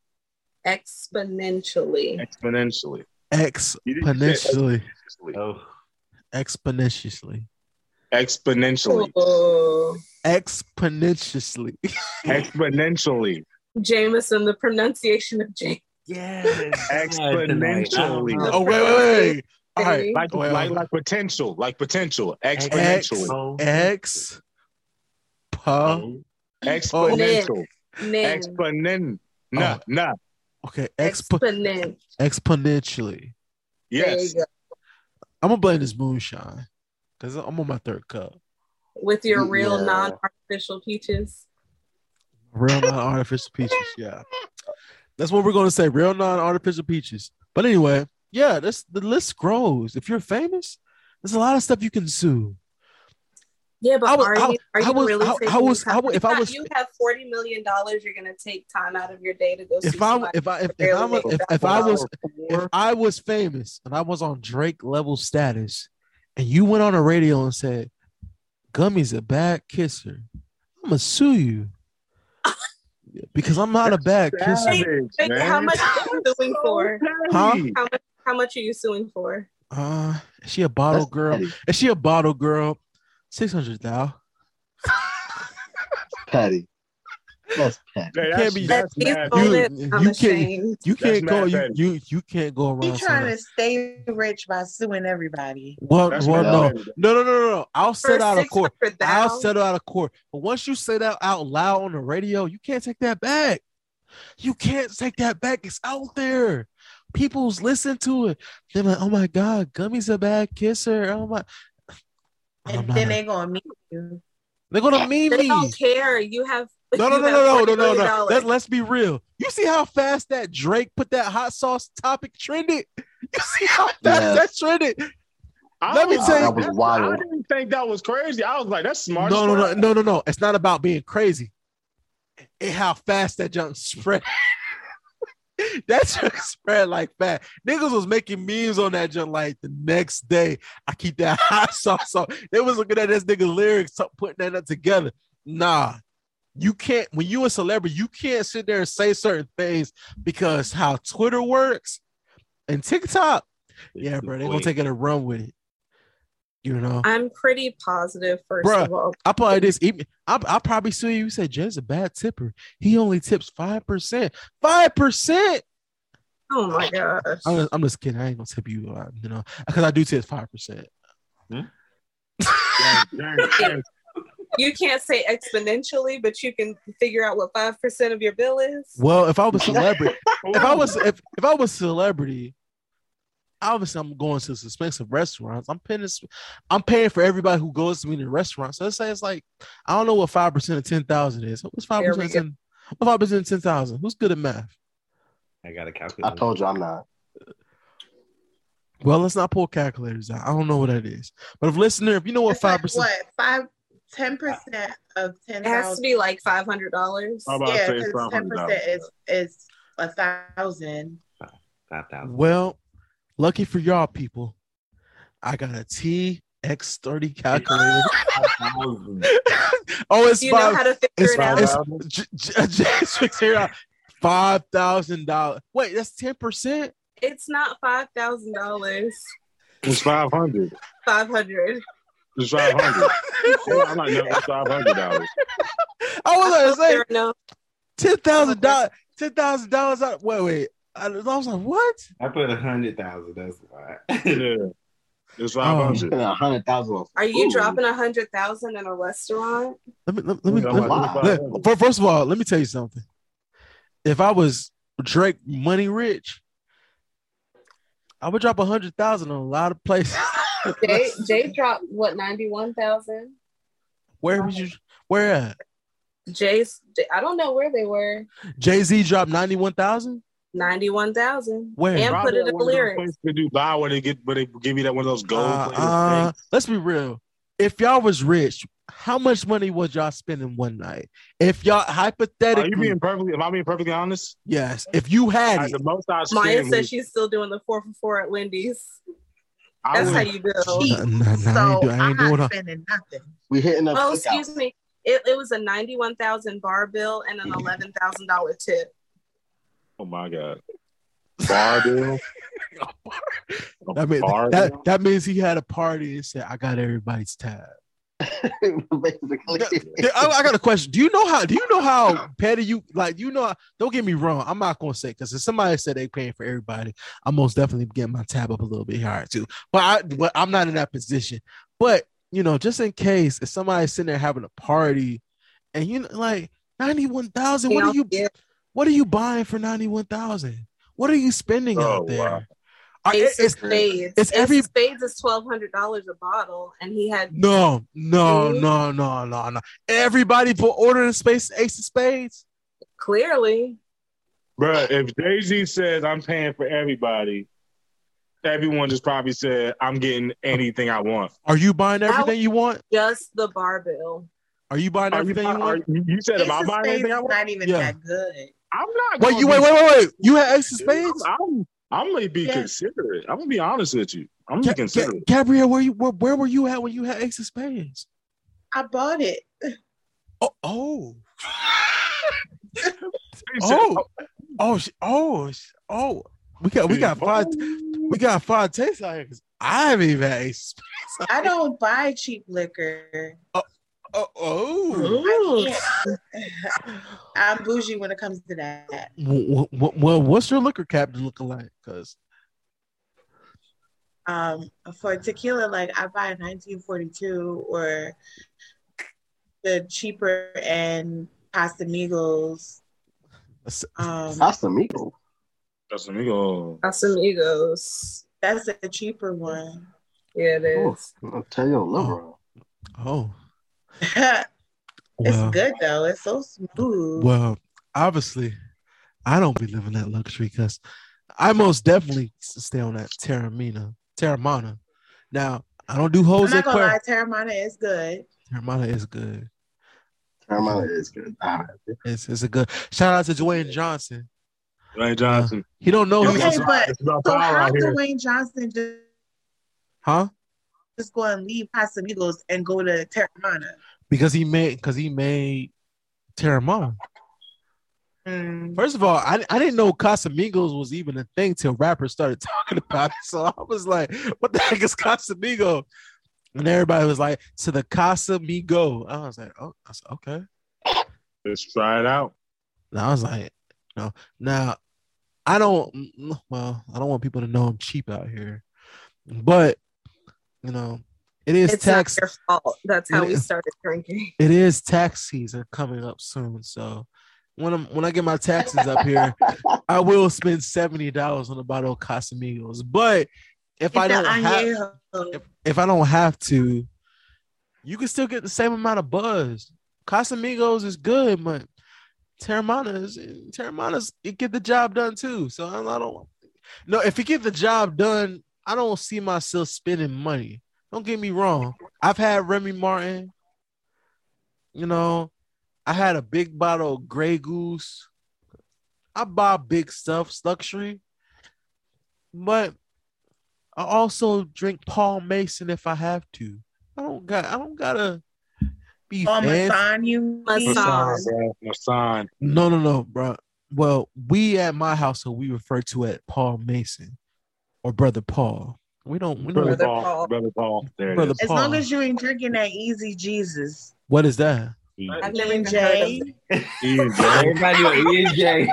Speaker 2: Exponentially.
Speaker 3: Exponentially. You didn't say
Speaker 1: Exponentially.
Speaker 3: exponentially.
Speaker 5: Oh,
Speaker 1: Exponentially.
Speaker 3: Exponentially.
Speaker 2: Oh,
Speaker 1: Exponentially.
Speaker 3: Exponentially.
Speaker 2: Jameson, the pronunciation of James.
Speaker 5: yes.
Speaker 3: Exponentially.
Speaker 1: oh, wait, wait, wait. All right.
Speaker 3: Like,
Speaker 1: Wait,
Speaker 3: like,
Speaker 1: wait.
Speaker 3: like potential, like potential, exponentially,
Speaker 5: Oh.
Speaker 1: X. Pa. Oh.
Speaker 3: exponential,
Speaker 2: Nin.
Speaker 3: exponent, nah,
Speaker 1: Oh.
Speaker 3: nah,
Speaker 1: Okay. Expo-
Speaker 2: Exponent.
Speaker 1: exponentially.
Speaker 3: yes,
Speaker 2: go.
Speaker 1: I'm gonna blame this moonshine because I'm on my third cup.
Speaker 2: With your real
Speaker 4: Yeah.
Speaker 2: non-artificial peaches.
Speaker 1: Real non-artificial peaches. Yeah, that's what we're gonna say. Real non-artificial peaches. But anyway, Yeah, this the list grows. If you're famous, there's a lot of stuff you can sue.
Speaker 2: Yeah, but
Speaker 1: I was-
Speaker 2: are
Speaker 1: I-
Speaker 2: you are
Speaker 1: I
Speaker 2: you
Speaker 1: was-
Speaker 2: really
Speaker 1: I- I was-
Speaker 2: time?
Speaker 1: I was- if I
Speaker 2: You have-
Speaker 1: was-
Speaker 2: you have forty million dollars, you're gonna take time out of your day to go see
Speaker 1: If I if I if, if I was
Speaker 2: make
Speaker 1: if, if I was if I was famous and I was on Drake level status, and you went on the radio and said, "Gummy's a bad kisser," I'm gonna sue you because I'm not a bad kisser.
Speaker 3: Savage,
Speaker 2: Hey,
Speaker 3: man.
Speaker 2: how much are you suing for?
Speaker 1: Huh?
Speaker 2: How much? How much are you suing for?
Speaker 1: Uh, is she a bottle
Speaker 4: That's
Speaker 1: girl?
Speaker 4: petty.
Speaker 1: Is she a bottle girl? Six hundred thou.
Speaker 4: Petty. That's petty.
Speaker 3: Hey,
Speaker 1: can't be-
Speaker 3: that's
Speaker 2: He's
Speaker 1: You-
Speaker 2: it. I'm
Speaker 1: you can't- You can't go. You, you you can't go
Speaker 6: He
Speaker 1: around.
Speaker 6: trying to stay rich by suing everybody.
Speaker 1: Well,
Speaker 3: That's
Speaker 1: well, no, no, no, no, no, no. I'll set out of court. I'll
Speaker 2: 600,000?
Speaker 1: settle out of court. But once you say that out loud on the radio, you can't take that back. You can't take that back. It's out there. People's listen to it. They're like, oh my God, Gummy's a bad kisser. Oh my. I'm
Speaker 6: And then
Speaker 1: a-
Speaker 6: they gonna meet you.
Speaker 1: they're gonna meme
Speaker 2: They
Speaker 1: me.
Speaker 2: don't care. You have
Speaker 1: No, no, no, no, no, no, no, no. Let, let's be real. You see how fast that Drake put that hot sauce topic trended? You see how fast
Speaker 4: Yes.
Speaker 1: that trended?
Speaker 3: I
Speaker 1: Let me tell
Speaker 4: you-
Speaker 3: I
Speaker 4: That was wild.
Speaker 3: didn't think that was crazy. I was like, that's smart.
Speaker 1: No, no, no, no, no, no. It's not about being crazy. It how fast that junk spread. that junk spread like fast. Niggas was making memes on that junk like the next day. I keep that hot sauce on. They was looking at this nigga lyrics, putting that up together. Nah, you can't. When you a celebrity, you can't sit there and say certain things because how Twitter works and TikTok. Yeah, bro, they gonna take it and run with it. You know.
Speaker 2: I'm pretty positive. First
Speaker 1: Bruh.
Speaker 2: of all,
Speaker 1: I probably this even I I probably sue you. You said Jay's a bad tipper. He only tips five percent. Five percent.
Speaker 2: oh my gosh,
Speaker 1: I'm just, I'm just kidding. I ain't gonna tip you. Uh, you know, because I do tip five percent.
Speaker 3: Dang, dang, dang.
Speaker 2: you can't say exponentially, but you can figure out what five percent of your bill is.
Speaker 1: Well, if I was celebrity, if I was if, if I was celebrity, obviously I'm going to expensive restaurants. I'm paying this, I'm paying for everybody who goes to me in the restaurant. So let's say it's like I don't know what five percent of ten thousand is. What's five percent
Speaker 2: we
Speaker 1: ten? What five percent of ten thousand? Who's good at math?
Speaker 5: I got a
Speaker 4: I
Speaker 5: calculator.
Speaker 4: I told you I'm not.
Speaker 1: Well, let's not pull calculators out. I don't know what that is. But if listener, if you know what
Speaker 6: It's
Speaker 1: five
Speaker 6: like
Speaker 1: percent,
Speaker 6: what five, ten percent of ten
Speaker 2: It has to be like five hundred dollars.
Speaker 6: Yeah, because ten percent is is a thousand.
Speaker 5: Five thousand.
Speaker 1: well, lucky for y'all people, I got a TX30 calculator. oh, it's
Speaker 2: Do you know
Speaker 1: five.
Speaker 2: how to figure
Speaker 1: it's
Speaker 2: it out?
Speaker 1: it's- J- J- James figure out five thousand dollars. Wait, that's ten percent.
Speaker 2: It's not five thousand dollars.
Speaker 3: It's five hundred.
Speaker 2: Five hundred.
Speaker 3: It's five hundred. I'm like, no, it's five hundred dollars.
Speaker 1: I was gonna say
Speaker 2: no.
Speaker 1: ten thousand dollars. Ten thousand dollars. Wait, wait. I, I was like, what?
Speaker 5: I put a hundred thousand. That's why.
Speaker 3: Yeah, it's five um, hundred.
Speaker 4: Spending a hundred thousand
Speaker 2: Are you
Speaker 4: food.
Speaker 2: dropping a hundred thousand in a restaurant?
Speaker 1: Let me let, let me. Let me- let- first of all, let me tell you something. If I was Drake money rich, I would drop a hundred thousand on a lot of places.
Speaker 2: Jay Jay dropped what ninety one thousand.
Speaker 1: Where would you? Where at?
Speaker 2: Jay's I don't know where they were.
Speaker 1: Jay Z dropped ninety one thousand.
Speaker 2: Ninety one thousand.
Speaker 1: Where?
Speaker 2: And
Speaker 3: Probably
Speaker 2: put it in
Speaker 3: one of those
Speaker 2: lyrics.
Speaker 3: places They do buy when they get when they give you that one of those gold.
Speaker 1: Uh, uh, let's be real. If y'all was rich, how much money was y'all spending one night? If y'all
Speaker 3: Are
Speaker 1: hypothetically,
Speaker 3: you being perfectly? Am I being perfectly honest?
Speaker 1: yes, if you had
Speaker 3: Like,
Speaker 1: it,
Speaker 3: the most I
Speaker 2: Maya
Speaker 3: spent
Speaker 2: says
Speaker 3: was-
Speaker 2: she's still doing the four for four at Wendy's.
Speaker 3: I
Speaker 2: That's
Speaker 3: was-
Speaker 2: how you build.
Speaker 6: Cheap.
Speaker 1: Nah, nah, nah, I ain't
Speaker 6: so
Speaker 1: do- I ain't
Speaker 6: I'm
Speaker 1: doing
Speaker 6: not
Speaker 1: no-
Speaker 6: spending nothing.
Speaker 4: We hitting up.
Speaker 2: Oh,
Speaker 4: cookouts.
Speaker 2: excuse me. It, it was a ninety-one thousand bar bill and an eleven thousand dollar tip.
Speaker 3: Oh my god. Bar bill.
Speaker 1: that, mean,
Speaker 3: Bar
Speaker 1: that,
Speaker 3: bill?
Speaker 1: that means he had a party and said, "I got everybody's tab."
Speaker 4: Basically.
Speaker 1: I, I got a question. Do you know how? Do you know how petty you like? You know? Don't get me wrong. I'm not gonna say because if somebody said they paying for everybody, I'm most definitely getting my tab up a little bit higher too. But I, but I'm not in that position. But you know, just in case if somebody's sitting there having a party, and you know, like ninety one thousand, what are you?
Speaker 2: Yeah.
Speaker 1: What are you buying for ninety one thousand? What are you spending
Speaker 3: Oh,
Speaker 1: out there?
Speaker 3: wow.
Speaker 1: Are-
Speaker 2: Ace of
Speaker 1: it's,
Speaker 2: Spades.
Speaker 1: it's
Speaker 2: Ace
Speaker 1: every-
Speaker 2: of Spades is twelve hundred dollars a bottle, and he had
Speaker 1: no, no,
Speaker 2: Mhm.
Speaker 1: no, no, no, no. Everybody for ordering space Ace of Spades.
Speaker 2: clearly.
Speaker 3: Bruh, if Jay Z says I'm paying for everybody, everyone just probably said, "I'm getting anything I want."
Speaker 1: Are you buying everything you want?
Speaker 2: Just the bar bill.
Speaker 1: Are you buying
Speaker 3: Are you,
Speaker 1: everything you
Speaker 3: are-
Speaker 1: want?
Speaker 3: you you said, "Am I
Speaker 6: Ace
Speaker 3: buying
Speaker 6: Spades
Speaker 3: anything I
Speaker 6: is
Speaker 3: want?"
Speaker 6: not even
Speaker 1: Yeah.
Speaker 6: that good.
Speaker 3: I'm not.
Speaker 1: Wait, you wait, wait, wait, wait. You had Ace of Spades?
Speaker 3: I'm, I'm gonna be
Speaker 6: Yeah.
Speaker 3: considerate. I'm gonna be honest with you. I'm gonna be considerate.
Speaker 1: Ga- Gabrielle, where you where, where were you at when you had Ace of Spades?
Speaker 6: I bought it.
Speaker 1: Oh, oh, oh, oh, oh, oh, oh. We got we got five oh. we got five tastes out here 'cause I haven't even had Ace.
Speaker 6: I don't buy cheap liquor.
Speaker 1: Oh, oh.
Speaker 6: oh. I'm bougie when it comes to that.
Speaker 1: Well, well, what's your liquor cabinet looking like? Cause
Speaker 6: Um, for tequila, like I buy 1942 or the cheaper and Casamigos. Um,
Speaker 4: Casamigo.
Speaker 3: That's amigo.
Speaker 2: Casamigos.
Speaker 6: that's a cheaper one.
Speaker 2: Yeah, it
Speaker 4: Oh. I'll tell you a liberal.
Speaker 1: oh,
Speaker 6: it's
Speaker 1: well,
Speaker 6: good though. It's so smooth.
Speaker 1: well, obviously, I don't be living that luxury because I most definitely stay on that Terramina, Teremana. Now, I don't do
Speaker 6: I'm not gonna lie,
Speaker 1: Cuervo.
Speaker 6: Teremana is good.
Speaker 1: Teremana is good.
Speaker 4: Teremana is good. All right.
Speaker 1: It's, it's a good shout out to Dwayne Johnson.
Speaker 3: Ray uh, Johnson.
Speaker 1: He don't know
Speaker 3: It's
Speaker 1: he's
Speaker 6: Okay,
Speaker 3: about-
Speaker 6: but- So how
Speaker 3: out here.
Speaker 6: Dwayne Johnson just,
Speaker 1: huh?
Speaker 6: Just go and leave Casamigos and go to Teremana?
Speaker 1: Because he made because he made Teremana.
Speaker 6: Mm.
Speaker 1: First of all, I, I didn't know Casamigos was even a thing till rappers started talking about it. So I was like, what the heck is Casamigo? And everybody was like, to the Casamigo. I was like, oh, I said, okay.
Speaker 3: Let's try it out.
Speaker 1: And I was like, no. Now, I don't, well, I don't want people to know I'm cheap out here. But, you know, it is
Speaker 2: It's
Speaker 1: tax.
Speaker 2: your fault. That's how we started drinking.
Speaker 1: It is tax season coming up soon. So when I'm when I get my taxes up here, I will spend seventy dollars on a bottle of Casamigos. But if I don't have if, if I don't have to, you can still get the same amount of buzz. Casamigos is good, but Teremana is Teremana's it get the job done too. So I, I don't no if you get the job done, I don't see myself spending money. Don't get me wrong. I've had Remy Martin. You know, I had a big bottle of Grey Goose. I buy big stuff, luxury, but I also drink Paul Mason if I have to. I don't got. I don't gotta be
Speaker 6: Oh,
Speaker 1: fancy.
Speaker 6: Masan, you mean?
Speaker 2: Masan.
Speaker 3: Masan, bro. Masan.
Speaker 1: No, no, no, bro. Well, we at my household we refer to it Paul Mason or Brother Paul. We don't. We don't.
Speaker 3: Brother
Speaker 2: Brother
Speaker 3: Paul.
Speaker 2: Paul.
Speaker 3: Brother Paul. There it
Speaker 1: Brother
Speaker 3: is.
Speaker 6: As long as you ain't drinking that Easy Jesus.
Speaker 1: What is that?
Speaker 2: I've never
Speaker 6: E
Speaker 2: even heard of
Speaker 6: J.
Speaker 2: it.
Speaker 3: J.
Speaker 5: Everybody with E and J.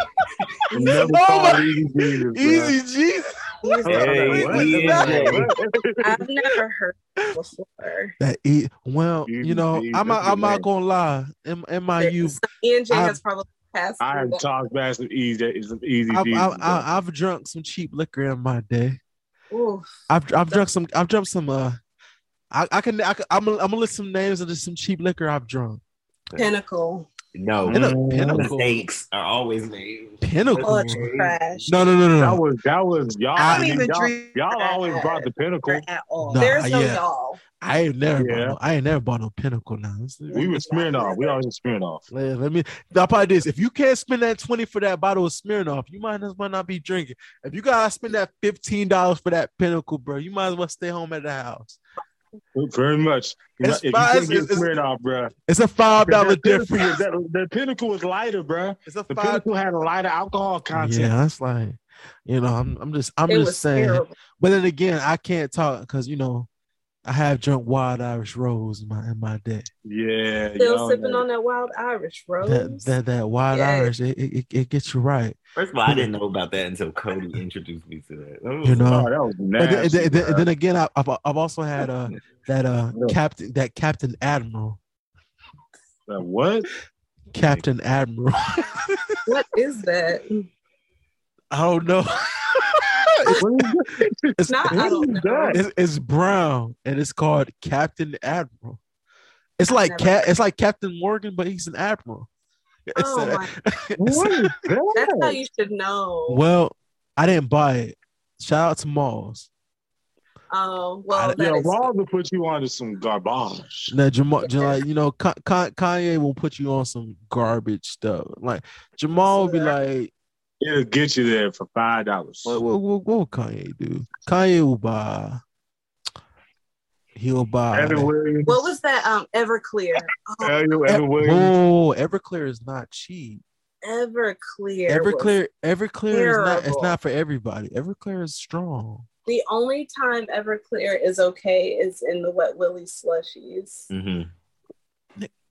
Speaker 3: Never
Speaker 1: Oh my-
Speaker 3: Easy Jesus.
Speaker 1: Easy Jesus.
Speaker 5: Hey,
Speaker 1: What is
Speaker 5: and
Speaker 1: that?
Speaker 5: J.
Speaker 2: I've never heard it before.
Speaker 1: That e- well,
Speaker 3: Easy
Speaker 1: you know,
Speaker 3: Jesus,
Speaker 1: I'm not,
Speaker 3: that's a
Speaker 1: I'm not gonna lie. In, in my youth,
Speaker 2: Ian J
Speaker 1: I've-
Speaker 2: has probably passed
Speaker 3: I
Speaker 2: through
Speaker 3: have talked back some easy, some easy
Speaker 1: I've,
Speaker 3: Jesus.
Speaker 1: I've. I've, I've drunk some cheap liquor in my day.
Speaker 2: Oof.
Speaker 1: I've, I've drunk some. I've drunk some. Uh, I, I can. I can I'm gonna, I'm gonna list some names of just some cheap liquor I've drunk.
Speaker 2: Pinnacle.
Speaker 5: No,
Speaker 1: Pin-
Speaker 3: Mm.
Speaker 1: Pinnacle.
Speaker 5: mistakes are always made.
Speaker 1: Pinnacle.
Speaker 2: Oh, trash.
Speaker 1: No, no, no, no,
Speaker 3: that was that was y'all.
Speaker 1: I
Speaker 6: I don't even
Speaker 3: y'all,
Speaker 6: drink
Speaker 3: y'all always brought the pinnacle.
Speaker 6: at all.
Speaker 1: No.
Speaker 2: There's no
Speaker 1: yeah.
Speaker 2: y'all.
Speaker 1: I ain't never.
Speaker 3: Yeah.
Speaker 1: Bought no, I ain't never bought no Pinnacle. Now
Speaker 3: We were Smirnoff. We always Smirnoff.
Speaker 1: Let, let me. I'll probably this. If you can't spend that twenty for that bottle of Smirnoff, you might as well not be drinking. If you gotta spend that fifteen dollars for that Pinnacle, bro, you might as well stay home at the house.
Speaker 3: Very much.
Speaker 1: It's
Speaker 3: if you
Speaker 1: fine.
Speaker 3: couldn't get
Speaker 1: It's- it's-
Speaker 3: Smirnoff, bro.
Speaker 1: It's a five dollar
Speaker 3: That pinnacle-
Speaker 1: difference.
Speaker 3: that- The pinnacle was lighter, bro.
Speaker 1: It's a
Speaker 3: The
Speaker 1: five.
Speaker 3: pinnacle had a lighter alcohol content.
Speaker 1: Yeah, that's like, you know, I'm, I'm just, I'm
Speaker 2: it
Speaker 1: just saying.
Speaker 2: terrible.
Speaker 1: But then again, I can't talk because you know, I have drunk Wild Irish Rose in my in my day.
Speaker 3: Yeah.
Speaker 2: Still
Speaker 3: y'all
Speaker 2: sipping
Speaker 3: know.
Speaker 2: on that wild Irish rose.
Speaker 1: That that that Wild
Speaker 2: Yeah.
Speaker 1: Irish, it, it, it- it gets you right.
Speaker 5: First of all, I didn't know about that until Cody introduced me to that. That was-
Speaker 1: You know.
Speaker 3: Oh, that was
Speaker 1: And then,
Speaker 3: nasty.
Speaker 1: then, then- then again, I, I've I've also had uh that uh captain that Captain Admiral,
Speaker 3: That what?
Speaker 1: Captain Admiral.
Speaker 2: what is that?
Speaker 1: I don't know.
Speaker 3: What is that?
Speaker 1: it's,
Speaker 2: Not, I don't
Speaker 3: is
Speaker 2: know.
Speaker 3: that?
Speaker 1: it's, it's brown and it's called Captain Admiral. It's like
Speaker 2: never
Speaker 1: Cap,
Speaker 2: heard.
Speaker 1: it's like Captain Morgan, but he's an admiral. It's
Speaker 2: Oh
Speaker 1: a-
Speaker 2: my!
Speaker 1: it's
Speaker 3: What is
Speaker 2: That's how you should know.
Speaker 1: Well, I didn't buy it. Shout out to Malls.
Speaker 2: Um, well,
Speaker 1: I-
Speaker 3: Yeah,
Speaker 2: is-
Speaker 3: Raw will put you onto some garbage.
Speaker 1: Now, Jamal, like you know, Ka- Ka- Kanye will put you on some garbage stuff. Like Jamal will be like,
Speaker 3: It'll get you there for five dollars.
Speaker 1: what, what, what, what will Kanye do? Kanye will buy. He'll buy.
Speaker 3: Evan Williams.
Speaker 2: what was that? Um, Everclear. Oh,
Speaker 3: Evan,
Speaker 1: Ev-
Speaker 3: Evan Williams.
Speaker 1: Whoa, Everclear is not cheap.
Speaker 2: Everclear. was-
Speaker 1: Everclear, Everclear is not. It's not for everybody. Everclear is strong.
Speaker 2: The only time Everclear is okay is in the Wet Willie slushies.
Speaker 5: Mhm.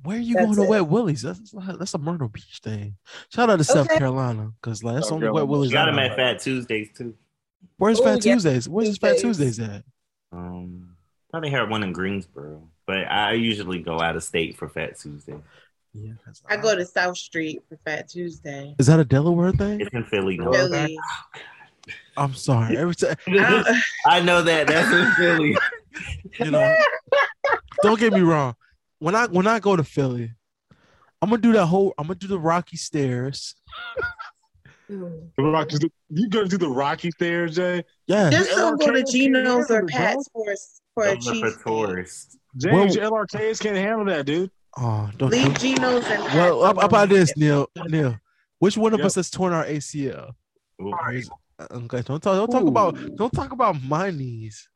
Speaker 1: Where are you
Speaker 2: That's
Speaker 1: going to
Speaker 2: it.
Speaker 1: Wet Willie's? That's that's a Myrtle Beach thing. Shout out to South Carolina because like that's
Speaker 3: South
Speaker 1: only Wet Willie's.
Speaker 5: You got
Speaker 1: I
Speaker 5: him at Fat Tuesdays too.
Speaker 1: Where's
Speaker 2: Ooh,
Speaker 1: Fat
Speaker 2: yeah.
Speaker 1: Tuesdays? Where's Fat
Speaker 2: Tuesdays.
Speaker 1: Tuesdays at?
Speaker 5: Um, probably had one in Greensboro, but I usually go out of state for Fat Tuesday.
Speaker 1: Yeah, 'cause
Speaker 6: I go to South Street for Fat Tuesday.
Speaker 1: Is that a Delaware thing?
Speaker 5: It's in Philly. No,
Speaker 6: Philly.
Speaker 1: I'm sorry. Every time
Speaker 6: I-
Speaker 5: I know that. That's in Philly.
Speaker 1: you know, don't get me wrong. When I when I go to Philly, I'm gonna do that whole. I'm gonna do the Rocky Stairs.
Speaker 2: Mm.
Speaker 3: The Rocky, you gonna do the Rocky Stairs, Jay?
Speaker 1: Yeah,
Speaker 6: Just don't go to
Speaker 3: LRK
Speaker 6: Geno's or
Speaker 3: can't handle it,
Speaker 6: Pat's for, for a cheese.
Speaker 5: for tourists.
Speaker 3: James,
Speaker 1: Whoa.
Speaker 3: LRKs can't handle that, dude.
Speaker 1: Oh, don't.
Speaker 6: Leave
Speaker 1: don't-
Speaker 6: Geno's and Pat's
Speaker 1: well, how how about this, Neil? Neil, which one of
Speaker 3: Yep.
Speaker 1: us has torn our ACL?
Speaker 5: Ooh.
Speaker 1: Okay, don't talk. Don't talk about. Don't talk about my knees.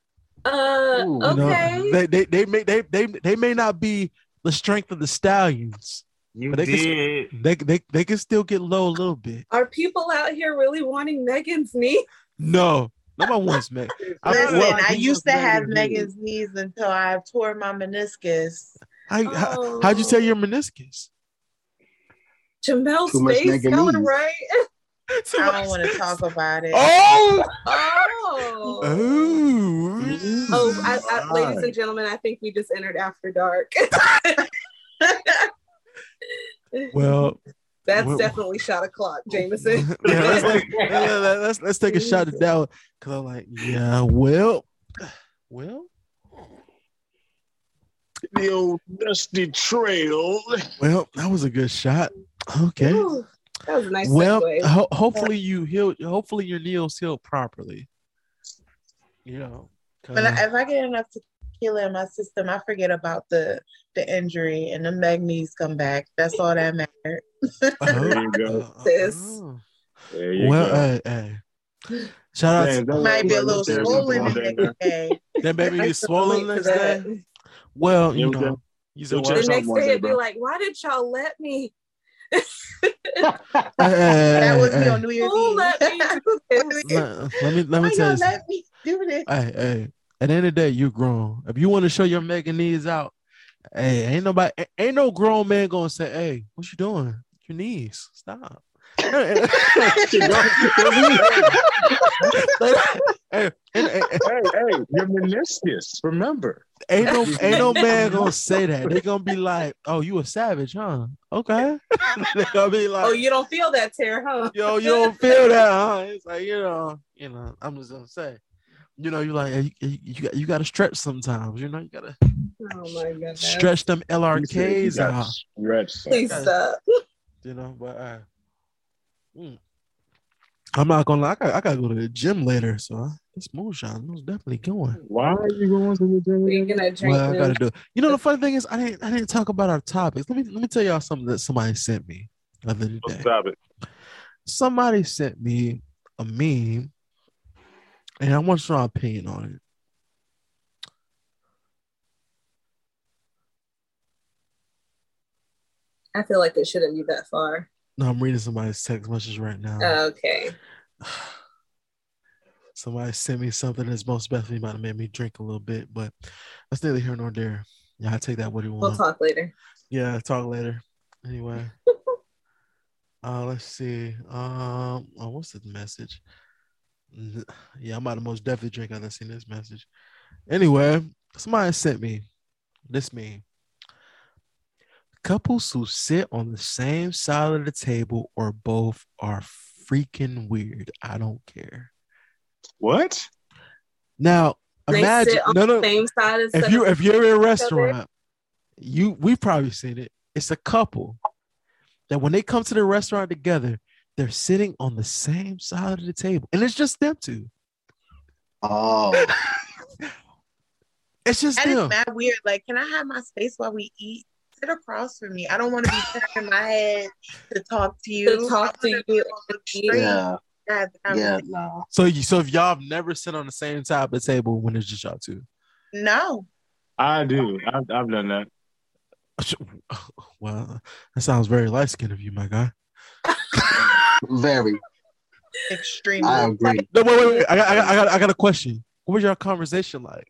Speaker 2: Uh,
Speaker 3: Ooh,
Speaker 1: You know,
Speaker 2: okay.
Speaker 1: they, they they may they they they may not be the strength of the stallions.
Speaker 5: You
Speaker 1: But they can-
Speaker 5: did.
Speaker 1: They they they can still get low a little bit.
Speaker 2: Are people out here really wanting Megan's knee?
Speaker 1: No, nobody wants me. I-
Speaker 6: Listen,
Speaker 1: well,
Speaker 6: I used to have
Speaker 3: Megan's
Speaker 6: Megan's knees until I tore my meniscus.
Speaker 1: How, how,
Speaker 2: Oh.
Speaker 1: how'd you tear your meniscus?
Speaker 2: Jamel's
Speaker 4: Too much
Speaker 2: face going
Speaker 4: knees.
Speaker 2: right.
Speaker 6: I don't want to talk about it.
Speaker 1: Oh,
Speaker 2: Oh.
Speaker 1: oh,
Speaker 2: Oh, I, I, ladies and gentlemen, I think we just entered After Dark.
Speaker 1: well,
Speaker 2: That's
Speaker 1: Well-
Speaker 2: definitely shot o'clock, Jameson.
Speaker 1: yeah, let's, take, let- let- let's let's take a shot at that because I'm like, yeah, well, well,
Speaker 3: The old dusty trail.
Speaker 1: well, that was a good shot. Okay.
Speaker 2: Ooh, that was a nice
Speaker 1: well, ho- hopefully you heal. Hopefully your knees heal properly. You know, 'cause-
Speaker 6: But if I get enough to tequila in my system, I forget about the the injury and the magnes come back. That's all that matters.
Speaker 3: There you go.
Speaker 1: Uh, uh,
Speaker 3: There you
Speaker 1: well,
Speaker 3: go.
Speaker 1: hey, hey. Shout out to
Speaker 3: that
Speaker 6: Might be a little swollen the
Speaker 3: there.
Speaker 6: next day.
Speaker 1: that baby
Speaker 2: I
Speaker 1: is swollen
Speaker 2: relate
Speaker 1: next
Speaker 2: that.
Speaker 1: day. Well, you know, you said
Speaker 3: We'll
Speaker 1: what?
Speaker 3: check
Speaker 2: The next day,
Speaker 3: day,
Speaker 2: it'd be like, why did y'all let me?
Speaker 1: Hey,
Speaker 6: That was me on New Year's
Speaker 2: Who
Speaker 6: Eve.
Speaker 2: let me?
Speaker 1: Let, let me
Speaker 6: Why
Speaker 1: tell
Speaker 6: y'all
Speaker 1: you. something.
Speaker 6: let me do this?
Speaker 1: Hey, hey. At the end of the day, you're grown. If you want to show your Megan knees out, hey, ain't nobody, ain't no grown man gonna say, "Hey, what you doing? Your knees, stop." Hey, hey, hey,
Speaker 3: hey, hey, your meniscus. Remember,
Speaker 1: ain't no, ain't no man gonna say that. They gonna be like, "Oh, you a savage, huh?" Okay. they gonna be like,
Speaker 2: Oh, you don't feel that tear, huh?
Speaker 1: yo, you don't feel that, huh? It's like you know, you know. I'm just gonna say, you know, you're like you, you, you got you got to stretch sometimes. You know, you gotta
Speaker 2: Oh my
Speaker 1: stretch them
Speaker 3: You said you
Speaker 1: LRKs out.
Speaker 3: stretched.
Speaker 2: Please stop.
Speaker 1: You know, but uh, mm. I'm not gonna lie. I got I gotta go to the gym later, so I, this moonshine was definitely going.
Speaker 3: Why are you going to the gym?
Speaker 2: We're gonna drink.
Speaker 1: Well, I gotta
Speaker 2: this.
Speaker 1: do. You know, the funny thing is, I didn't I didn't talk about our topics. Let me let me tell y'all something that somebody sent me the other day.
Speaker 3: Stop it.
Speaker 1: somebody sent me a meme and I want your opinion on it.
Speaker 2: I feel like it shouldn't be that far.
Speaker 1: No, I'm reading somebody's text message right now.
Speaker 2: Okay.
Speaker 1: Somebody sent me something that's most definitely about to make me drink a little bit, but that's neither here nor there. Yeah, I take that what you want.
Speaker 2: We'll talk later.
Speaker 1: Yeah, talk later. Anyway. uh let's see. Um oh, what's the message? Yeah, I'm about to most definitely drink after seen this message. Anyway, somebody sent me this meme. Couples who sit on the same side of the table or both are freaking weird. I don't care.
Speaker 3: What?
Speaker 1: Now
Speaker 2: They
Speaker 1: imagine
Speaker 2: sit on
Speaker 1: no no
Speaker 2: the same side as
Speaker 1: if you if you're in a restaurant, you we've probably seen it. It's a couple that when they come to the restaurant together, they're sitting on the same side of the table, and it's just them two.
Speaker 4: Oh,
Speaker 1: It's just
Speaker 6: That is
Speaker 1: them.
Speaker 6: mad weird. Like, can I have my space while we eat? Sit across from me. I don't want to be turning my head to talk to you.
Speaker 2: To talk to you
Speaker 6: be able to straight
Speaker 4: Yeah, yeah, no.
Speaker 1: So you so if y'all have never sit on the same side of the table when it's just y'all two.
Speaker 6: No.
Speaker 3: I do. I've, I've done that.
Speaker 1: Well, that sounds very light skinned of you, my guy.
Speaker 4: Very.
Speaker 6: Extremely.
Speaker 4: I agree.
Speaker 1: No, wait, wait, wait. I got, I got, I got, I got a question. What was your conversation like?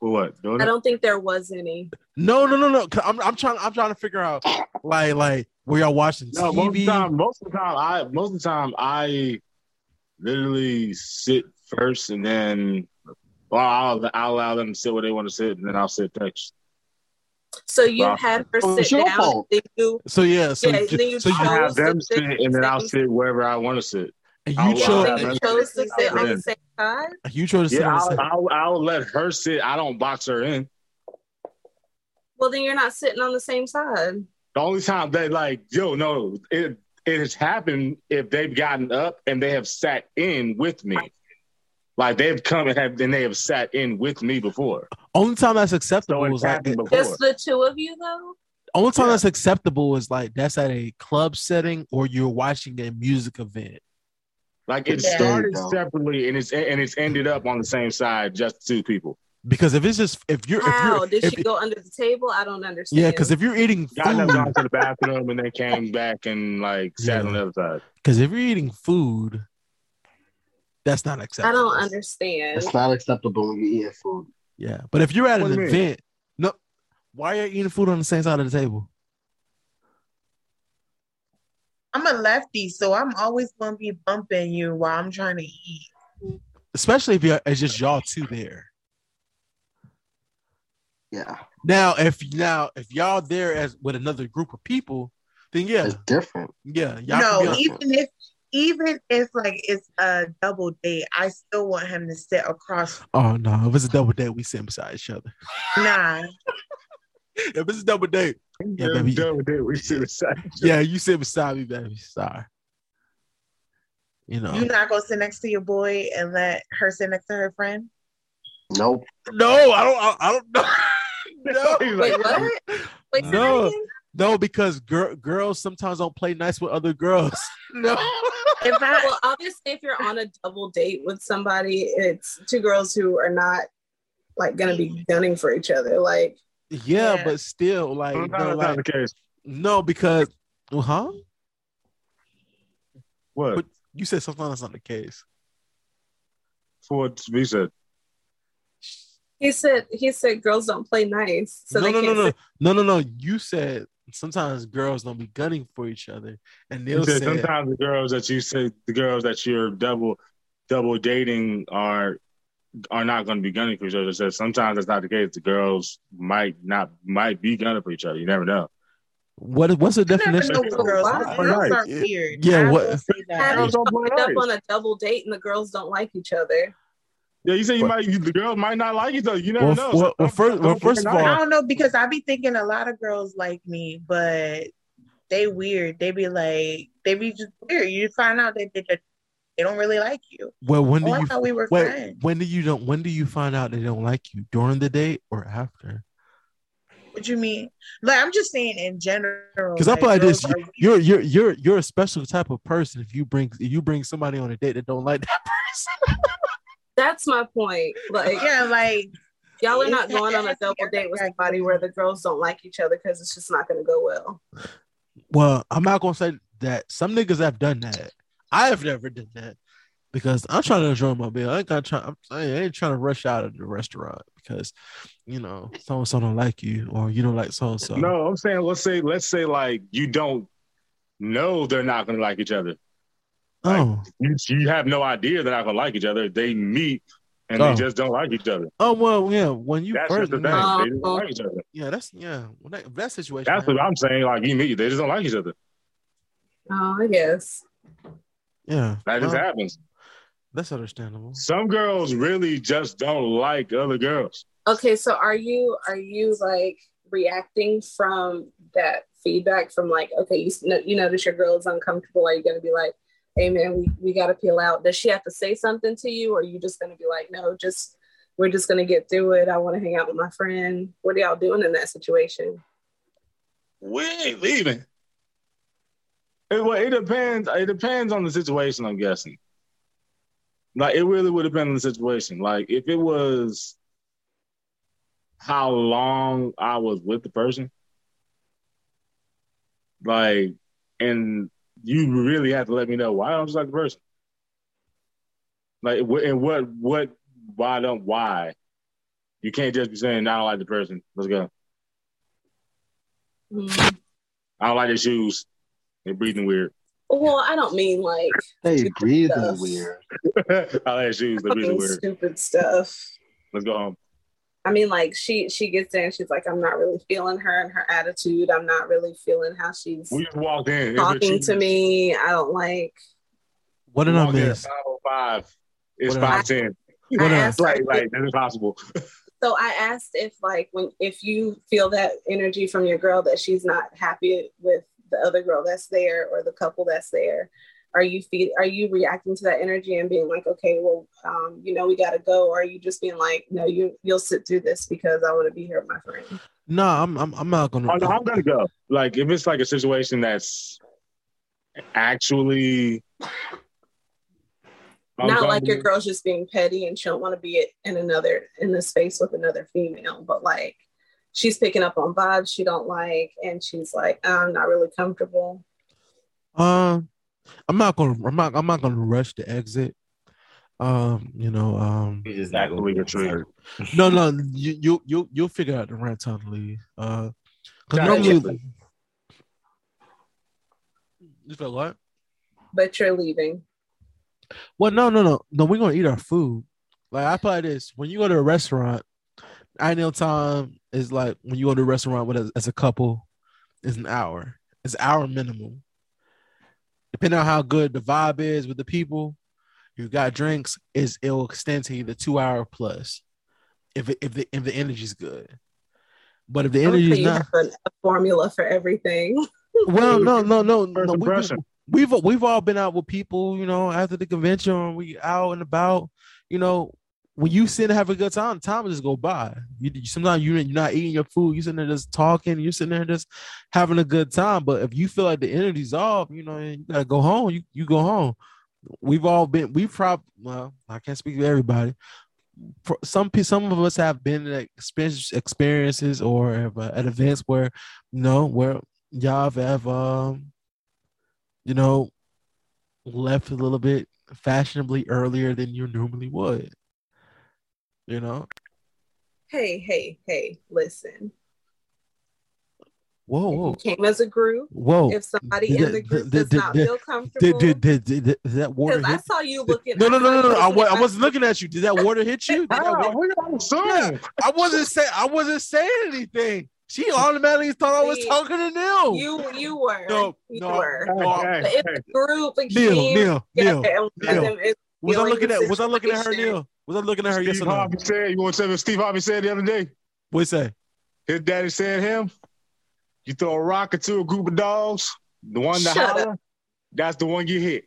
Speaker 3: For what? Doing
Speaker 2: I don't think there was any.
Speaker 1: No, no, no, no. 'cause I'm, I'm trying, I'm trying to figure out, like, like, were y'all watching
Speaker 3: No, most of the time, most of the time, I most of the time I literally sit first, and then, well, I'll, I'll allow them to sit where they want to sit, and then I'll sit next.
Speaker 2: So you
Speaker 3: Wow.
Speaker 2: had her
Speaker 4: Oh,
Speaker 2: sit
Speaker 4: your
Speaker 2: down. Then you,
Speaker 1: So yeah, so
Speaker 2: Yeah,
Speaker 1: you,
Speaker 2: then you
Speaker 1: so you,
Speaker 3: have them
Speaker 2: sit
Speaker 3: sit, and then I'll sit wherever I want to sit.
Speaker 1: And you chose,
Speaker 2: you
Speaker 3: to
Speaker 2: chose to sit on the same side.
Speaker 1: you chose to sit
Speaker 3: Yeah,
Speaker 1: on the
Speaker 3: I'll. I'll, I'll let her sit. I don't box her in.
Speaker 2: Well, then you're not sitting on the same side.
Speaker 3: The only time they like, yo, no, it it has happened if they've gotten up and they have sat in with me. Like they've come and have and they have sat in with me before.
Speaker 1: Only time that's acceptable
Speaker 3: it's
Speaker 1: is like
Speaker 3: happened before.
Speaker 2: Just the two of you, though.
Speaker 1: only time
Speaker 3: Yeah.
Speaker 1: that's acceptable is like that's at a club setting or you're watching a music event.
Speaker 3: Like it
Speaker 6: Yeah.
Speaker 3: started
Speaker 4: There
Speaker 3: separately and it's and it's ended up on the same side, just two people.
Speaker 1: Because if it's just if you're
Speaker 2: How
Speaker 1: if you're
Speaker 2: did
Speaker 1: if,
Speaker 2: she go under the table? I don't understand.
Speaker 1: yeah, because if you're eating
Speaker 3: Got them gone to the bathroom and then came back and like sat
Speaker 1: Yeah.
Speaker 3: on the other side.
Speaker 1: because if you're eating food, that's not acceptable.
Speaker 2: I don't understand.
Speaker 4: It's not acceptable when you're eating food.
Speaker 1: Yeah, but if you're at
Speaker 3: What
Speaker 1: an
Speaker 3: do you mean?
Speaker 1: event, no, why are you eating food on the same side of the table?
Speaker 6: I'm a lefty, so I'm always going to be bumping you while I'm trying to eat.
Speaker 1: Especially if you're it's just y'all two there.
Speaker 4: Yeah,
Speaker 1: Now, if now if y'all there as with another group of people, then yeah,
Speaker 4: it's different.
Speaker 1: yeah, y'all
Speaker 6: no,
Speaker 1: can be
Speaker 6: even if even if like it's a double date, I still want him to sit across.
Speaker 1: Oh no, if it's a double date, we sit beside each other.
Speaker 6: Nah,
Speaker 1: If it's a double date, Yeah, baby.
Speaker 3: Double date, we sit beside each
Speaker 1: yeah, you sit beside me, baby. Sorry. You know.
Speaker 6: you not gonna sit next to your boy and let her sit next to her friend.
Speaker 4: Nope.
Speaker 1: no, I don't I, I don't know. no.
Speaker 2: Wait, what? Wait,
Speaker 1: No. No, because gir- girls sometimes don't play nice with other girls. no.
Speaker 6: If I
Speaker 2: Well, obviously, if you're on a double date with somebody, it's two girls who are not like gonna be gunning for each other. Like,
Speaker 1: Yeah,
Speaker 6: Yeah.
Speaker 1: but still, like,
Speaker 3: Sometimes
Speaker 1: no,
Speaker 3: that's not the case.
Speaker 1: no, because huh?
Speaker 3: What?
Speaker 1: But you said something that's not the case.
Speaker 3: For what we said.
Speaker 2: he said, he said girls don't play nice, so
Speaker 1: no,
Speaker 2: they
Speaker 1: no, no,
Speaker 2: can't.
Speaker 1: no,
Speaker 2: sit-
Speaker 1: no, no, no. You said sometimes girls don't be gunning for each other, and they'll
Speaker 3: said
Speaker 1: say,
Speaker 3: sometimes the girls that you say the girls that you're double double dating are are not going to be gunning for each other. So sometimes that's not the case. The girls might not might be gunning for each other. You never know.
Speaker 1: "What? What's the
Speaker 6: I never
Speaker 1: definition?"
Speaker 6: know
Speaker 1: of
Speaker 6: what girls.
Speaker 2: Why?
Speaker 6: Girls are weird.
Speaker 1: yeah,
Speaker 6: I
Speaker 1: what-
Speaker 6: will say
Speaker 2: Have
Speaker 6: that.
Speaker 2: you
Speaker 3: Girls don't play
Speaker 2: hooked up on a double date and the girls don't like each other?
Speaker 3: Yeah, you say you
Speaker 1: But-
Speaker 3: might you, the girls might not like each other. You never
Speaker 1: Well,
Speaker 3: know.
Speaker 1: well,
Speaker 3: So
Speaker 1: well, first- well, first of all-
Speaker 6: I don't know because I be thinking a lot of girls like me, but they weird. They be like, they be just weird. You find out that they, they, they don't really like you.
Speaker 1: Well, when do
Speaker 6: Oh, I
Speaker 1: you
Speaker 6: thought we were
Speaker 1: wait?
Speaker 6: friends.
Speaker 1: When do you don't? When do you find out they don't like you? During the date or after?
Speaker 6: What do you mean? Like I'm just saying in general.
Speaker 1: Because I feel like this,
Speaker 6: are
Speaker 1: you're you're you're you're a special type of person if you bring if you bring somebody on a date that don't like that person.
Speaker 2: That's my point. Like,
Speaker 6: yeah, like
Speaker 2: y'all are not going on a double date with somebody where the girls don't like each other because it's just not going to go well.
Speaker 1: Well, I'm not gonna say that. Some niggas have done that. I have never done that because I'm trying to enjoy my meal. I ain't got try. I'm, I ain't trying to rush out of the restaurant because you know so and so don't like you or you don't like so and so.
Speaker 3: No, I'm saying let's say let's say like you don't know they're not going to like each other.
Speaker 1: Oh,
Speaker 3: You, you have no idea they're not going to like each other. They meet and
Speaker 1: Oh.
Speaker 3: they just don't like each other.
Speaker 1: oh well, yeah. When you
Speaker 3: That's
Speaker 1: first,
Speaker 3: just the thing.
Speaker 1: yeah,
Speaker 3: They don't like each other.
Speaker 1: yeah, that's yeah. When that, that situation,
Speaker 3: That's what I'm saying. Like you meet, they just don't like each other.
Speaker 2: Oh, I guess.
Speaker 1: Yeah,
Speaker 3: That just
Speaker 1: well,
Speaker 3: happens.
Speaker 1: that's understandable.
Speaker 3: Some girls really just don't like other girls.
Speaker 2: Okay, so are you are you like reacting from that feedback from like okay you know, you notice your girl is uncomfortable are you gonna be like hey man we, we gotta peel out does she have to say something to you or are you just gonna be like no just we're just gonna get through it. I want to hang out with my friend. What are y'all doing in that situation?
Speaker 3: We ain't leaving. It, well, it depends. It depends on the situation. I'm guessing. Like it really would depend on the situation. Like if it was how long I was with the person, like, and you really have to let me know why I don't just like the person. Like, and what, what, why don't, why? You can't just be saying I don't like the person. Let's go.
Speaker 2: Mm.
Speaker 3: I don't like their shoes. They're breathing weird.
Speaker 2: Well, I don't mean like
Speaker 4: They breathing
Speaker 2: Stuff.
Speaker 4: weird.
Speaker 3: I like their shoes. They're breathing weird.
Speaker 2: stupid stuff.
Speaker 3: Let's go home.
Speaker 2: I mean, like she she gets there and she's like, I'm not really feeling her and her attitude. I'm not really feeling how she's
Speaker 3: We just walked in.
Speaker 2: talking to me. I don't like.
Speaker 1: What did I
Speaker 3: Walked
Speaker 1: miss?
Speaker 3: 505. It's
Speaker 1: What did I-
Speaker 3: five ten.
Speaker 1: What
Speaker 2: I
Speaker 1: did I-
Speaker 2: asked her,
Speaker 3: Like, like that's impossible.
Speaker 2: so I asked if like when if you feel that energy from your girl that she's not happy with the other girl that's there or the couple that's there, are you feel are you reacting to that energy and being like, okay, well, um, you know, we gotta go, or are you just being like, no, you you'll sit through this because I want to be here with my friend.
Speaker 1: No, I'm I'm I'm not gonna.
Speaker 3: Oh, no, I'm gonna go. Like if it's like a situation that's actually
Speaker 2: not like your girl's just being petty and she don't want to be in another in the space with another female but like she's picking up on vibes she don't like and she's like i'm not really comfortable
Speaker 1: Um, I'm not gonna. I'm not. I'm not gonna rush to exit. Um, you know. Um,
Speaker 5: You just not gonna
Speaker 3: Actually,
Speaker 5: be
Speaker 3: retreat.
Speaker 5: hurt.
Speaker 1: no, no. You you you you'll figure out the right time to leave. Uh, because
Speaker 3: Gotcha.
Speaker 1: normally. You feel what?
Speaker 2: but you're leaving
Speaker 1: Well, no, no, no, no. We're gonna eat our food. Like I play this. When you go to a restaurant, ideal time is like when you go to a restaurant with a, as a couple, is an hour. It's hour minimum. Depending on how good the vibe is with the people, you got drinks. Is it'll extend to either two hour plus, if it, if the if the energy's good. But if the
Speaker 2: I'm
Speaker 1: energy's
Speaker 2: you
Speaker 1: not,
Speaker 2: a, a formula for everything
Speaker 1: well, no, no, no, no.
Speaker 3: First
Speaker 1: we- we- we've we've all been out with people, you know, after the convention, we out and about, you know. When you sit and have a good time, time will just go by. You, sometimes you you're not eating your food, you sitting there just talking, You're sitting there just having a good time. But if you feel like the energy's off, you know, you gotta go home. You you go home. We've all been. We've probably well, I can't speak to everybody. Some some of us have been at experience, experiences or uh, at events where, you know, where y'all have um, you know, left a little bit fashionably earlier than you normally would. You know,
Speaker 2: hey hey hey listen
Speaker 1: whoa,
Speaker 2: if
Speaker 1: whoa,
Speaker 2: you came as a group
Speaker 1: whoa.
Speaker 2: if somebody
Speaker 1: Did-
Speaker 2: in the group
Speaker 1: did-
Speaker 2: does
Speaker 1: did-
Speaker 2: not
Speaker 1: did-
Speaker 2: feel comfortable
Speaker 1: did, did, did, did, did that water
Speaker 2: because I saw you looking
Speaker 1: No, no, no, no, no. I,
Speaker 2: looking
Speaker 1: wa- I wasn't looking at you. Did that water hit you? Did water-
Speaker 3: we're not assuming.
Speaker 1: Yeah, I wasn't saying. I wasn't saying anything. She automatically thought I was talking to Neil.
Speaker 2: you you were
Speaker 1: No,
Speaker 2: you
Speaker 1: no.
Speaker 2: were
Speaker 1: No,
Speaker 3: Hey,
Speaker 2: but if
Speaker 3: hey,
Speaker 2: the group
Speaker 1: Neil,
Speaker 2: came
Speaker 1: Neil, Neil.
Speaker 2: and
Speaker 1: Neil.
Speaker 2: them is
Speaker 1: Was I looking at? Was I looking at her. Neil? Was I looking at her? Yes
Speaker 3: Steve
Speaker 1: or no?
Speaker 3: Harvey said, you want to say what Steve Harvey said the other day?
Speaker 1: What you say?
Speaker 3: His daddy said him, you throw a rock into a group of dogs, the one that
Speaker 2: Shut
Speaker 3: holler, that's the one you hit.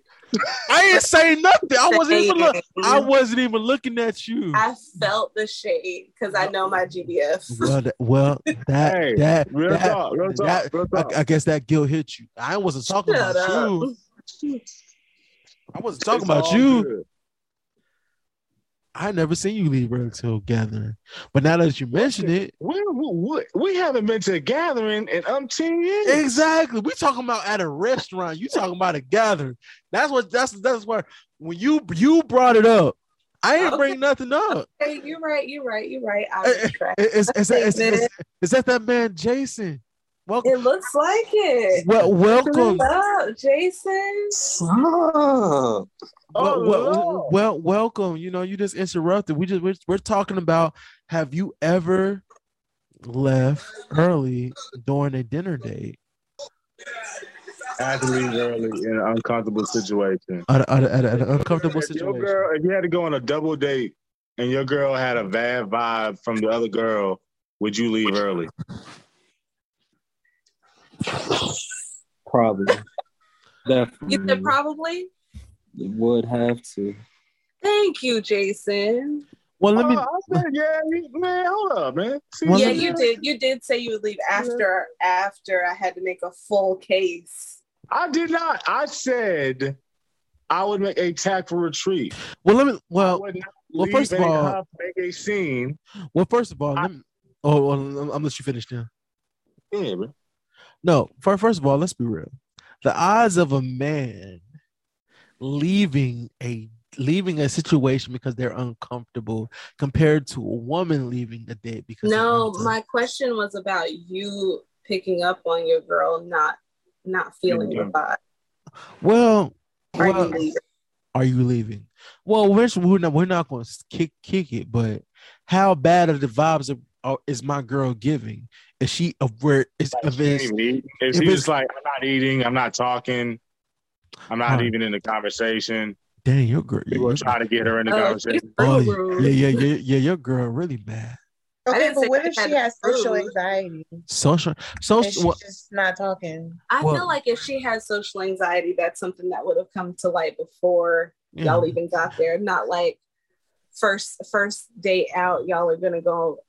Speaker 1: I ain't saying nothing. I wasn't even look. I wasn't even looking at you.
Speaker 2: I felt the shade because I know my GBF.
Speaker 1: Well, that, well, that
Speaker 3: Hey,
Speaker 1: that
Speaker 3: Real
Speaker 1: that,
Speaker 3: talk, real talk,
Speaker 1: that-
Speaker 3: real
Speaker 1: I. I guess that guilt hit you. I wasn't talking
Speaker 2: Shut
Speaker 1: about
Speaker 2: up.
Speaker 1: you. I wasn't talking
Speaker 3: It's
Speaker 1: about you.
Speaker 3: good.
Speaker 1: I never seen you leave Red Hill gathering, but now that you mention it,
Speaker 3: We, we, we haven't been to a gathering in umpteen years.
Speaker 1: exactly. We talking about at a restaurant. You talking about a gathering. That's what. That's that's where when you you brought it up, I ain't
Speaker 2: Okay.
Speaker 1: bring nothing up.
Speaker 2: Hey, you're right. You're right. You're right. I
Speaker 1: Eh,
Speaker 2: retract.
Speaker 1: Eh, eh, is, is, is,
Speaker 2: is,
Speaker 1: is, is that that man Jason? Welcome,
Speaker 2: It looks like it.
Speaker 1: well, welcome.
Speaker 2: Up, Jason?
Speaker 4: Stop.
Speaker 1: well,
Speaker 3: Oh,
Speaker 1: well, well, welcome. You know, you just interrupted. We just we're, we're talking about have you ever left early during a dinner date
Speaker 3: I had to leave early in an uncomfortable situation.
Speaker 1: at, a- at, a- at an uncomfortable
Speaker 3: If your
Speaker 1: situation?
Speaker 3: girl, if you had to go on a double date and your girl had a bad vibe from the other girl, would you leave early?
Speaker 7: Probably. Definitely.
Speaker 2: You said probably.
Speaker 7: would have to.
Speaker 2: Thank you, Jason.
Speaker 1: Well, let me.
Speaker 3: Oh, I said, yeah, man, hold up, man. See,
Speaker 1: Well,
Speaker 2: yeah,
Speaker 1: let me-
Speaker 2: you did. You did say you would leave after after I had to make a full case.
Speaker 3: I did not. I said I would make a tactful retreat.
Speaker 1: Well, let me. Well, well, first of all-
Speaker 3: huff, make a scene.
Speaker 1: well. First of all,
Speaker 3: I-
Speaker 1: let me. Oh, well, I'm, I'm let you finish now.
Speaker 3: Yeah, bro.
Speaker 1: No, for, first of all, let's be real. The odds of a man leaving a leaving a situation because they're uncomfortable compared to a woman leaving a date because
Speaker 2: No, my question was about you picking up on your girl not not feeling the vibe.
Speaker 1: well,
Speaker 2: Are you leaving?
Speaker 1: are you leaving? Well, we're we're not we're not going to kick kick it, but how bad are the vibes of, are, is my girl giving? Is she aware? Is,
Speaker 3: Like,
Speaker 1: if
Speaker 3: she even eating. If
Speaker 1: if
Speaker 3: she's
Speaker 1: it's-
Speaker 3: like, I'm not eating, I'm not talking, I'm not
Speaker 1: Huh.
Speaker 3: even in the conversation.
Speaker 1: dang your girl?
Speaker 3: People are trying to get her in the
Speaker 2: Oh,
Speaker 3: conversation.
Speaker 1: Oh yeah, yeah, yeah, yeah, yeah. Your girl really bad.
Speaker 6: Okay, but what if she
Speaker 2: had
Speaker 6: has social anxiety
Speaker 1: Social,
Speaker 6: and
Speaker 1: social.
Speaker 6: she's
Speaker 1: Well,
Speaker 6: just not talking?
Speaker 2: I
Speaker 1: Well-
Speaker 2: feel like if she has social anxiety, that's something that would have come to light before
Speaker 1: yeah.
Speaker 2: y'all even got there. Not like first first date out, y'all are gonna go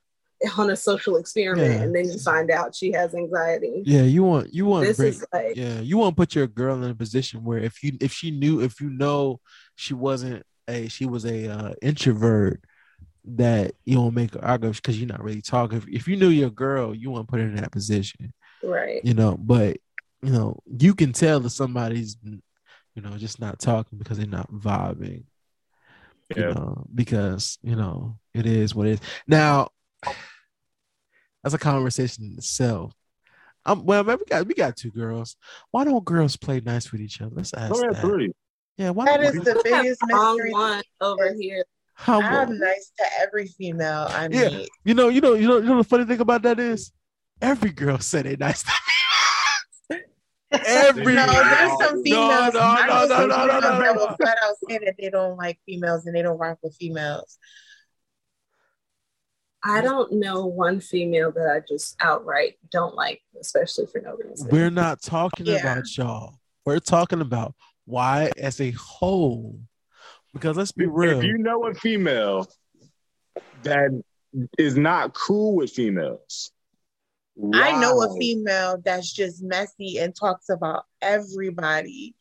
Speaker 2: on a social experiment
Speaker 1: Yeah.
Speaker 2: and then you find out she has anxiety.
Speaker 1: Yeah, you want you want to
Speaker 2: This
Speaker 1: bring
Speaker 2: is like
Speaker 1: yeah, you want to put your girl in a position where if you if she knew if you know she wasn't a she was a uh, introvert that you don't make her argue because you're not really talking. If, if you knew your girl, you want to put her in that position,
Speaker 2: right.
Speaker 1: you know. But you know, you can tell that somebody's you know just not talking because they're not vibing. You
Speaker 3: Yeah.
Speaker 1: know, because you know it is what it is. Now, that's a conversation in itself. Um, well, man, we got we got two girls. Why don't girls play nice with each other? Let's ask
Speaker 3: Go ahead,
Speaker 1: that.
Speaker 3: three.
Speaker 1: Yeah, why
Speaker 6: That
Speaker 1: don't
Speaker 6: is
Speaker 1: we-
Speaker 6: the biggest mystery.
Speaker 2: one over here.
Speaker 1: how
Speaker 6: I'm nice to every female I
Speaker 1: Yeah.
Speaker 6: meet.
Speaker 1: you know, you know, you know, you know the funny thing about that is every girl said they nice to me. every
Speaker 6: No, there's some
Speaker 3: No,
Speaker 6: females.
Speaker 1: no,
Speaker 6: I
Speaker 1: no,
Speaker 6: know
Speaker 1: no,
Speaker 6: some
Speaker 1: no, no,
Speaker 6: females
Speaker 1: no,
Speaker 6: that
Speaker 1: no.
Speaker 6: will flat out say that they don't like females and they don't rock with females.
Speaker 2: I don't know one female that I just outright don't like, especially for no reason.
Speaker 1: We're not talking
Speaker 6: Yeah.
Speaker 1: about y'all. We're talking about why as a whole. Because let's be real.
Speaker 3: If you know a female that is not cool with females,
Speaker 6: I know a female that's just messy and talks about everybody,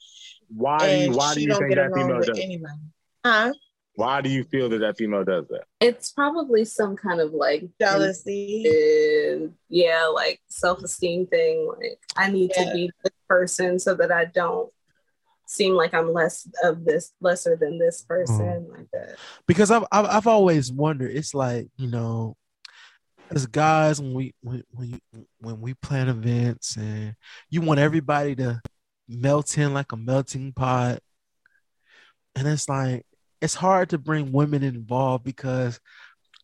Speaker 3: Why do you, why do you
Speaker 6: don't
Speaker 3: think
Speaker 6: get
Speaker 3: that
Speaker 6: along
Speaker 3: female does?
Speaker 6: anybody. Huh?
Speaker 3: Why do you feel that that female does that?
Speaker 2: it's probably some kind of like
Speaker 6: Jealousy.
Speaker 2: and yeah, like self esteem thing. Like I need
Speaker 6: Yeah.
Speaker 2: to be this person so that I don't seem like I'm less of this, lesser than this mm-hmm. person, like that.
Speaker 1: because I've, I've I've always wondered. It's like you know, as guys when we when when, you, when we plan events and you want everybody to melt in like a melting pot, and it's like it's hard to bring women involved because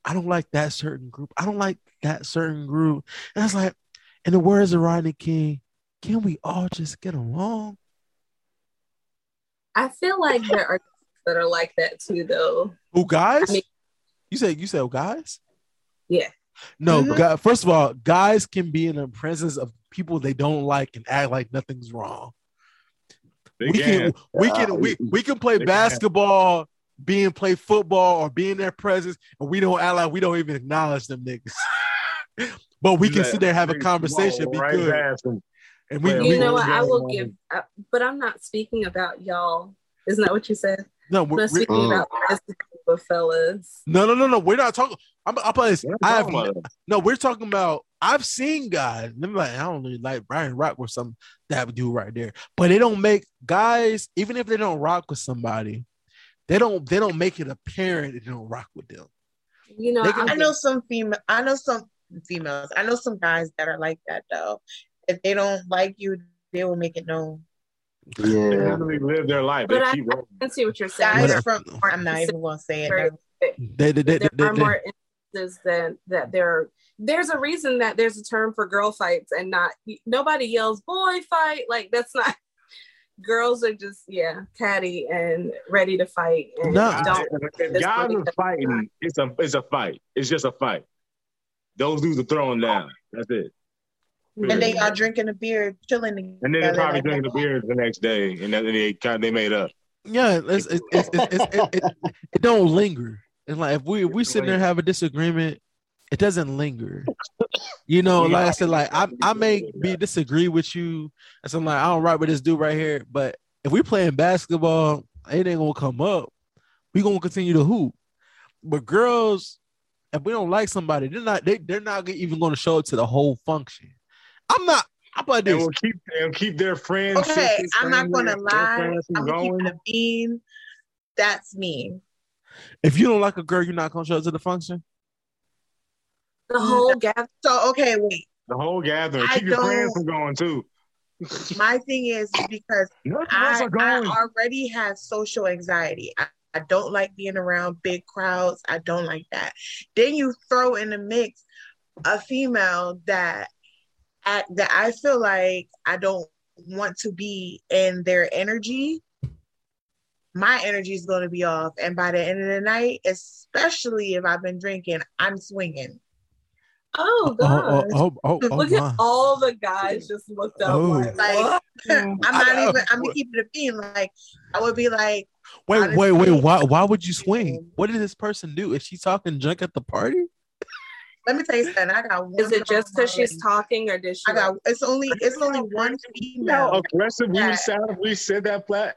Speaker 1: I don't like that certain group. I don't like that certain group, and it's like, in the words of Rodney King, can we all just get along?
Speaker 2: I feel like there are that are like that too, though.
Speaker 1: Who guys?
Speaker 2: I mean-
Speaker 1: you said you said guys?
Speaker 2: Yeah.
Speaker 1: No,
Speaker 6: Mhm.
Speaker 1: guy- first of all, guys can be in the presence of people they don't like and act like nothing's wrong.
Speaker 3: They
Speaker 1: we can, we can we, we can play
Speaker 3: they can.
Speaker 1: basketball, being play football or being their presence, and we don't act like we don't even acknowledge them niggas. but we can
Speaker 3: Let-
Speaker 1: sit there have a conversation,
Speaker 3: walk
Speaker 1: be
Speaker 3: right
Speaker 1: good. And we,
Speaker 3: Yeah,
Speaker 1: we
Speaker 2: You know what? I will
Speaker 3: we-
Speaker 2: give, uh, but I'm not speaking about y'all. Isn't that what you said?
Speaker 1: no,
Speaker 2: I'm
Speaker 1: we're,
Speaker 2: not
Speaker 1: we
Speaker 2: speaking about this group of fellas.
Speaker 1: no, no, no, no. We're not talking. I'm, I'm playing this. I have
Speaker 3: about.
Speaker 1: No, we're talking about. I've seen guys. Them like I don't really like Brian Rock with some that dude right there, but they don't make guys. Even if they don't rock with somebody, they don't. They don't make it apparent that they don't rock with them.
Speaker 2: You know, I
Speaker 6: I know some female. I know some females. I know some guys that are like that though. If they don't like you, they will make it known.
Speaker 3: They
Speaker 4: Yeah.
Speaker 3: literally live their life. They
Speaker 2: But I-
Speaker 3: keep rolling.
Speaker 2: can see what you're saying.
Speaker 6: Guys from I'm not even gonna say it.
Speaker 1: They, they, they,
Speaker 2: there are more instances than that there there's a reason that there's a term for girl fights and not nobody yells boy fight like that's not girls are just yeah catty and ready to fight and
Speaker 1: No.
Speaker 2: don't
Speaker 3: If guys are
Speaker 2: they-
Speaker 3: fighting, it's a it's a fight. It's just a fight. Those dudes are throwing down. That's it. Mm-hmm.
Speaker 6: And they are drinking a beer, chilling together.
Speaker 3: And then they're probably drinking the
Speaker 6: that.
Speaker 3: beer the next day, and then they kind of, they made up.
Speaker 1: yeah, it's, it's, it's, it's, it's, it, it, it don't linger. and like if we if we sit there and have a disagreement, it doesn't linger. You know, like I said, like I I may be disagree with you, and so I'm like I don't ride with this dude right here, but if we playing basketball, it ain't gonna come up. We gonna continue to hoop. But girls, if we don't like somebody, they're not they they're not even gonna show up to the whole function. I'm not. How about
Speaker 3: And
Speaker 1: this?
Speaker 3: will keep and keep their friends.
Speaker 6: Okay,
Speaker 3: sisters,
Speaker 6: I'm not gonna lie. I'm
Speaker 3: from
Speaker 6: gonna keep
Speaker 3: going.
Speaker 6: a bean. That's me.
Speaker 1: If you don't like a girl, you're not gonna show up to the function.
Speaker 2: The whole gathering.
Speaker 6: So okay, wait.
Speaker 3: The whole gathering.
Speaker 6: I
Speaker 3: Keep your friends from going too.
Speaker 6: My thing is because
Speaker 3: None of us
Speaker 6: I, I already have social anxiety. I, I don't like being around big crowds. I don't like that. Then you throw in the mix a female that I, that I feel like I don't want to be in their energy. My energy is going to be off, and by the end of the night, especially if I've been drinking, I'm swinging.
Speaker 2: Oh
Speaker 1: Oh,
Speaker 2: god.
Speaker 1: oh, oh, oh, oh,
Speaker 2: Look
Speaker 1: my.
Speaker 2: at all the guys just looked up
Speaker 1: Oh.
Speaker 2: like,
Speaker 6: Like. I'm not
Speaker 1: know.
Speaker 6: even. I'm gonna keep it a being like I would be like,
Speaker 1: Wait, wait, wait. Why? Why would you swing? What did this person do? Is she talking junk at the party?
Speaker 6: let me tell you something. I got one.
Speaker 2: Is it just because she's talking, or did she?
Speaker 6: I got it's only it's only one
Speaker 3: You know how
Speaker 6: female.
Speaker 3: aggressive we
Speaker 6: Yeah.
Speaker 3: sound we said that flat.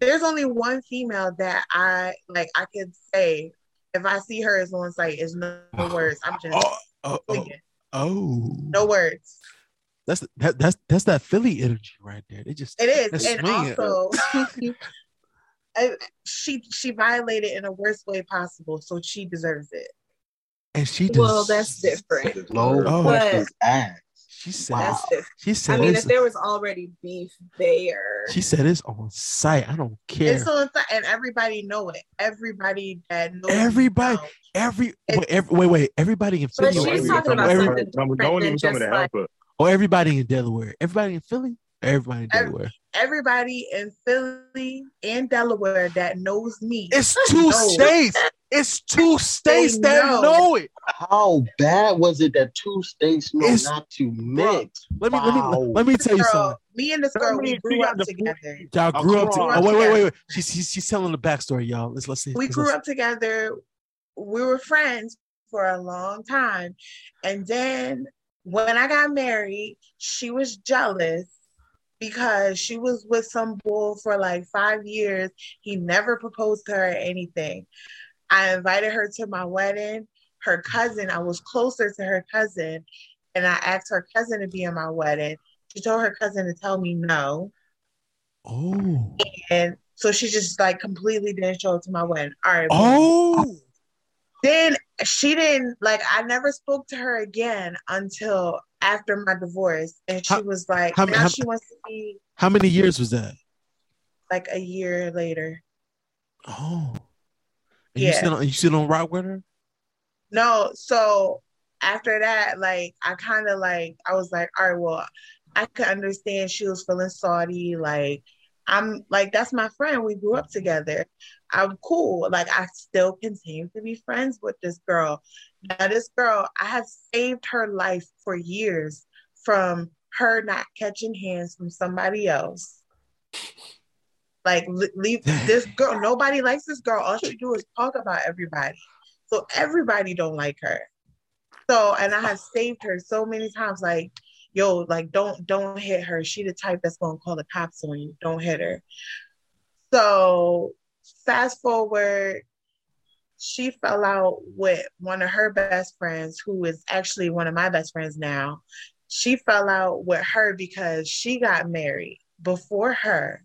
Speaker 6: There's only one female that I like I could say if I see her is on site is no, no words. I'm just
Speaker 1: Oh, oh, oh.
Speaker 6: No words.
Speaker 1: That's that, that's that's that Philly energy right there. It just
Speaker 6: It is. And
Speaker 1: swinging.
Speaker 6: also I- she she violated in the worst way possible, so she deserves it.
Speaker 1: and she
Speaker 2: Well, that's different.
Speaker 4: No
Speaker 1: Oh.
Speaker 4: questions asked.
Speaker 1: She said
Speaker 2: That's different.
Speaker 1: she
Speaker 2: I mean, if there was already beef there,
Speaker 1: she said it's on site. I don't care.
Speaker 6: It's on site, and everybody know it. Everybody that knows
Speaker 1: Everybody-
Speaker 6: know.
Speaker 1: Every wait, every, wait, wait, everybody in Philly. or
Speaker 2: she's talking about
Speaker 1: or every-
Speaker 2: something
Speaker 3: Don't,
Speaker 2: different
Speaker 3: don't
Speaker 2: than
Speaker 3: even tell
Speaker 2: just
Speaker 3: to
Speaker 2: like-
Speaker 3: help her.
Speaker 1: or everybody in Delaware. Everybody in Philly. Everybody in
Speaker 6: Every-
Speaker 1: Delaware.
Speaker 6: everybody in Philly and Delaware that knows me.
Speaker 1: It's two
Speaker 6: No.
Speaker 1: states. It's two states that
Speaker 6: know.
Speaker 1: know it.
Speaker 4: How bad was it that two states know
Speaker 1: It's-
Speaker 4: not to mix?
Speaker 1: Let me
Speaker 4: Wow.
Speaker 1: let me let me tell you something.
Speaker 6: me and this girl, we grew up together.
Speaker 1: Y'all grew up.
Speaker 3: together.
Speaker 1: oh, wait, wait, wait, wait. She's, she's she's telling the backstory, y'all. Let's let's see.
Speaker 6: We
Speaker 1: let's
Speaker 6: grew
Speaker 1: listen.
Speaker 6: up together. We were friends for a long time. And then when I got married, she was jealous because she was with some bull for like five years. He never proposed to her or anything. I invited her to my wedding. Her cousin, I was closer to her cousin, and I asked her cousin to be in my wedding. She told her cousin to tell me no.
Speaker 1: Oh.
Speaker 6: And so she just like completely didn't show up to my wedding. All right.
Speaker 1: Oh.
Speaker 6: Then she didn't like I never spoke to her again until after my divorce. And she
Speaker 1: How-
Speaker 6: was like,
Speaker 1: how-
Speaker 6: now
Speaker 1: how-
Speaker 6: she wants to be
Speaker 1: How many years was that?
Speaker 6: like a year later.
Speaker 1: Oh. And you
Speaker 6: Yeah.
Speaker 1: still you still don't rock with her?
Speaker 6: No, so after that, like I kind of like I was like, all right, well, I could understand she was feeling salty. Like I'm like that's my friend. We grew up together. I'm cool. Like I still continue to be friends with this girl. Now this girl, I have saved her life for years from her not catching hands from somebody else. Like leave this girl. Nobody likes this girl. All she do is talk about everybody. So everybody don't like her. So and I have saved her so many times. Like, yo, like don't don't hit her. She the type that's gonna call the cops on you. Don't hit her. So fast forward, she fell out with one of her best friends, who is actually one of my best friends now. She fell out with her because she got married before her.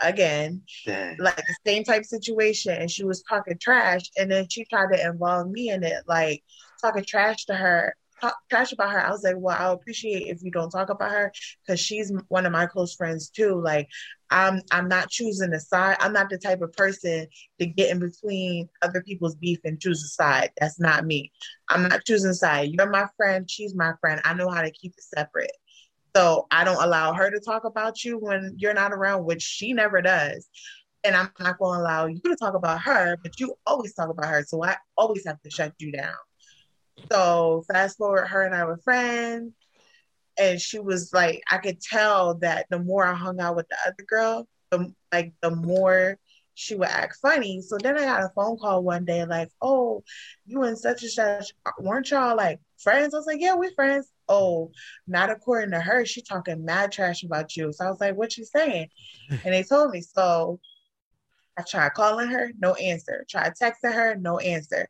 Speaker 6: Again,
Speaker 4: Dang.
Speaker 6: like the same type situation and she was talking trash and then she tried to involve me in it like talking trash to her talk trash about her. I was like well i'll appreciate if you don't talk about her because she's one of my close friends too like i'm i'm not choosing a side i'm not the type of person to get in between other people's beef and choose a side that's not me. I'm not choosing a side you're my friend she's my friend i know how to keep it separate so I don't allow her to talk about you when you're not around, which she never does. And I'm not going to allow you to talk about her, but you always talk about her. So I always have to shut you down. So fast forward, her and I were friends. And she was like, I could tell that the more I hung out with the other girl, the like the more she would act funny. So then I got a phone call one day, like, "Oh, you and such and such weren't y'all like friends?" I was like, "Yeah, we're friends." Oh, not according to her. She talking mad trash about you. So I was like, "What you saying?" And they told me. So I tried calling her, no answer. Tried texting her, no answer.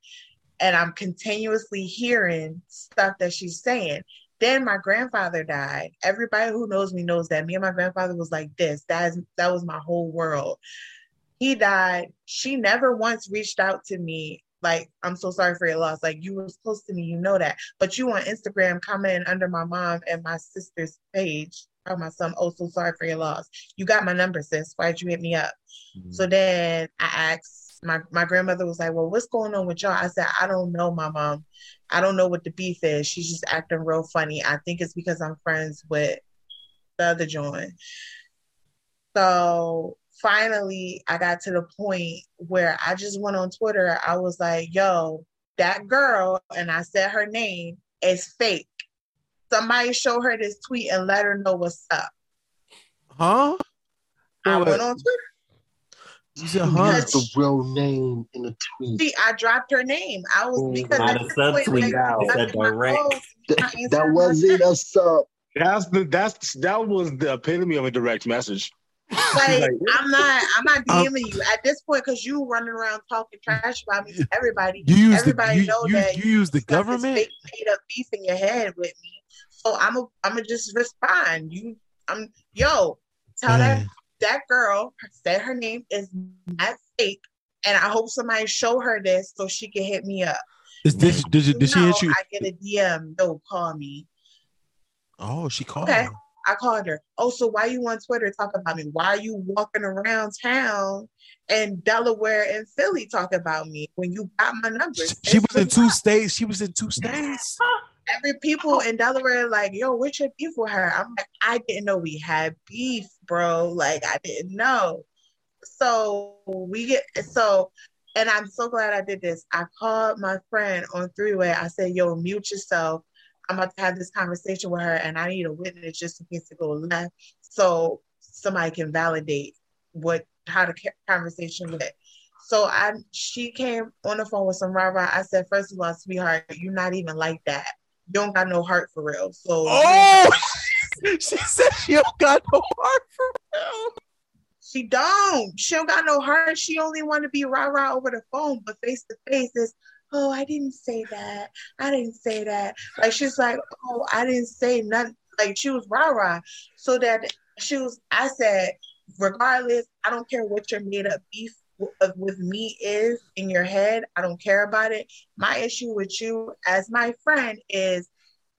Speaker 6: And I'm continuously hearing stuff that she's saying. Then my grandfather died. Everybody who knows me knows that me and my grandfather was like this. That is that was my whole world. He died. She never once reached out to me like, I'm so sorry for your loss. Like you were close to me, you know that. But you on Instagram commenting under my mom and my sister's page, talking about some, oh, so sorry for your loss. You got my number, sis. Why'd you hit me up? Mm-hmm. So then I asked my, my grandmother was like, Well, what's going on with y'all? I said, I don't know, my mom. I don't know what the beef is. She's just acting real funny. I think it's because I'm friends with the other joint. So finally I got to the point where I just went on Twitter. I was like, yo, that girl, and I said her name, is fake. Somebody show her this tweet and let her know what's up.
Speaker 1: Huh?
Speaker 6: I went on Twitter.
Speaker 4: You said, huh? That's the real name in the tweet.
Speaker 6: See, I dropped her name. I was mm. because
Speaker 5: not a subtweet. That,
Speaker 4: that, that wasn't a sub.
Speaker 3: That's the that's that was the epitome of a direct message.
Speaker 6: Like, like I'm not, I'm not DMing um, you at this point because you running around talking trash about me. To everybody, you use everybody
Speaker 1: the,
Speaker 6: you, know
Speaker 1: you,
Speaker 6: that
Speaker 1: you use the government.
Speaker 6: Made up beef in your head with me, so I'm a, I'm gonna just respond. You, I'm yo, tell Man. that that girl said her name is not fake, and I hope somebody show her this so she can hit me up.
Speaker 1: Is this did, you, did she hit you?
Speaker 6: I get a DM. Don't call me.
Speaker 1: Oh, she called.
Speaker 6: Okay. I called her. Oh, so why you on Twitter talking about me? Why are you walking around town and Delaware and Philly talking about me when you got my numbers?
Speaker 1: She, she was in two states. She was in two states.
Speaker 6: Every people in Delaware like, yo, what's your beef with her? I'm like, I didn't know we had beef, bro. Like, I didn't know. So we get so and I'm so glad I did this. I called my friend on three way. I said, yo, mute yourself I'm about to have this conversation with her and I need a witness just in case it go left so somebody can validate what how the conversation went. So I she came on the phone with some rah rah. I said, first of all, sweetheart, you're not even like that. You don't got no heart for real. So
Speaker 1: Oh she said she don't got no heart for real.
Speaker 6: She don't. She don't got no heart. She only want to be rah rah over the phone, but face to face is oh, I didn't say that. I didn't say that. Like she's like, oh, I didn't say nothing. Like she was rah rah. So that she was, I said, regardless, I don't care what your made up beef with me is in your head. I don't care about it. My issue with you as my friend is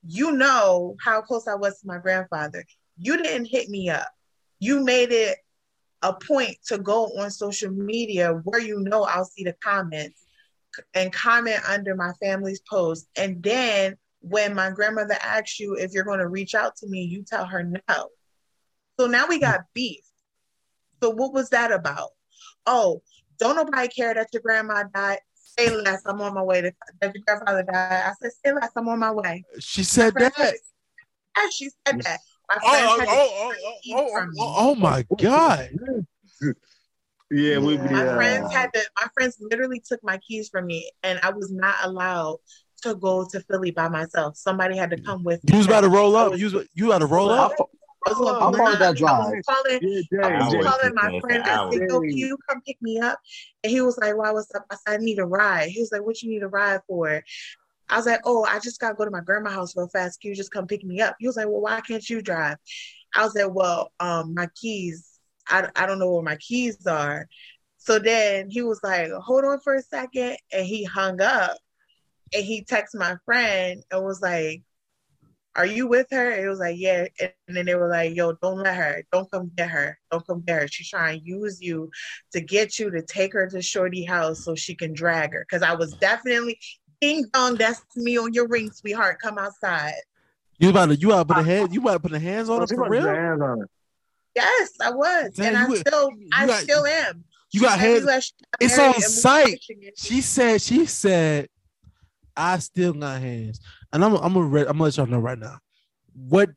Speaker 6: you know how close I was to my grandfather. You didn't hit me up. You made it a point to go on social media where you know I'll see the comments and comment under my family's post. And then when my grandmother asks you if you're going to reach out to me, you tell her no. So now we got beef. So what was that about? Oh, don't nobody care that your grandma died. Say less, I'm on my way to that your grandfather died. I said, say less, I'm on my way.
Speaker 1: She said that.
Speaker 6: yeah, she said that. My
Speaker 1: oh, oh, oh, oh, oh, oh, oh my God.
Speaker 3: Yeah, we. My
Speaker 6: uh, friends had to. My friends literally took my keys from me, and I was not allowed to go to Philly by myself. Somebody had to come with
Speaker 1: me. You was about to roll up. You was, you about to roll up.
Speaker 4: I was How that drive?
Speaker 6: I was calling, yeah, I was calling my friend. I said, "Yo, can you come pick me up?" And he was like, "Why? What's up?" I said, "I need a ride." He was like, "What you need a ride for?" I was like, "Oh, I just gotta go to my grandma's house real fast. Can you just come pick me up?" He was like, "Well, why can't you drive?" I was like, "Well, um, my keys I, I don't know where my keys are. So then he was like, hold on for a second. And he hung up and he texted my friend and was like, are you with her? It was like, yeah. And then they were like, yo, don't let her. Don't come get her. Don't come get her. She's trying to use you to get you to take her to Shorty house so she can drag her. Cause I was definitely ding dong, that's me on your ring, sweetheart. Come outside.
Speaker 1: You about to you about to put a hand you about to put the hands on her for real?
Speaker 6: Yes, I was, Damn, and I still, I got, still am.
Speaker 1: You got hands. It's on site. She said. She said, "I still got hands," and I'm, I'm gonna, I'm gonna let y'all know right now. What,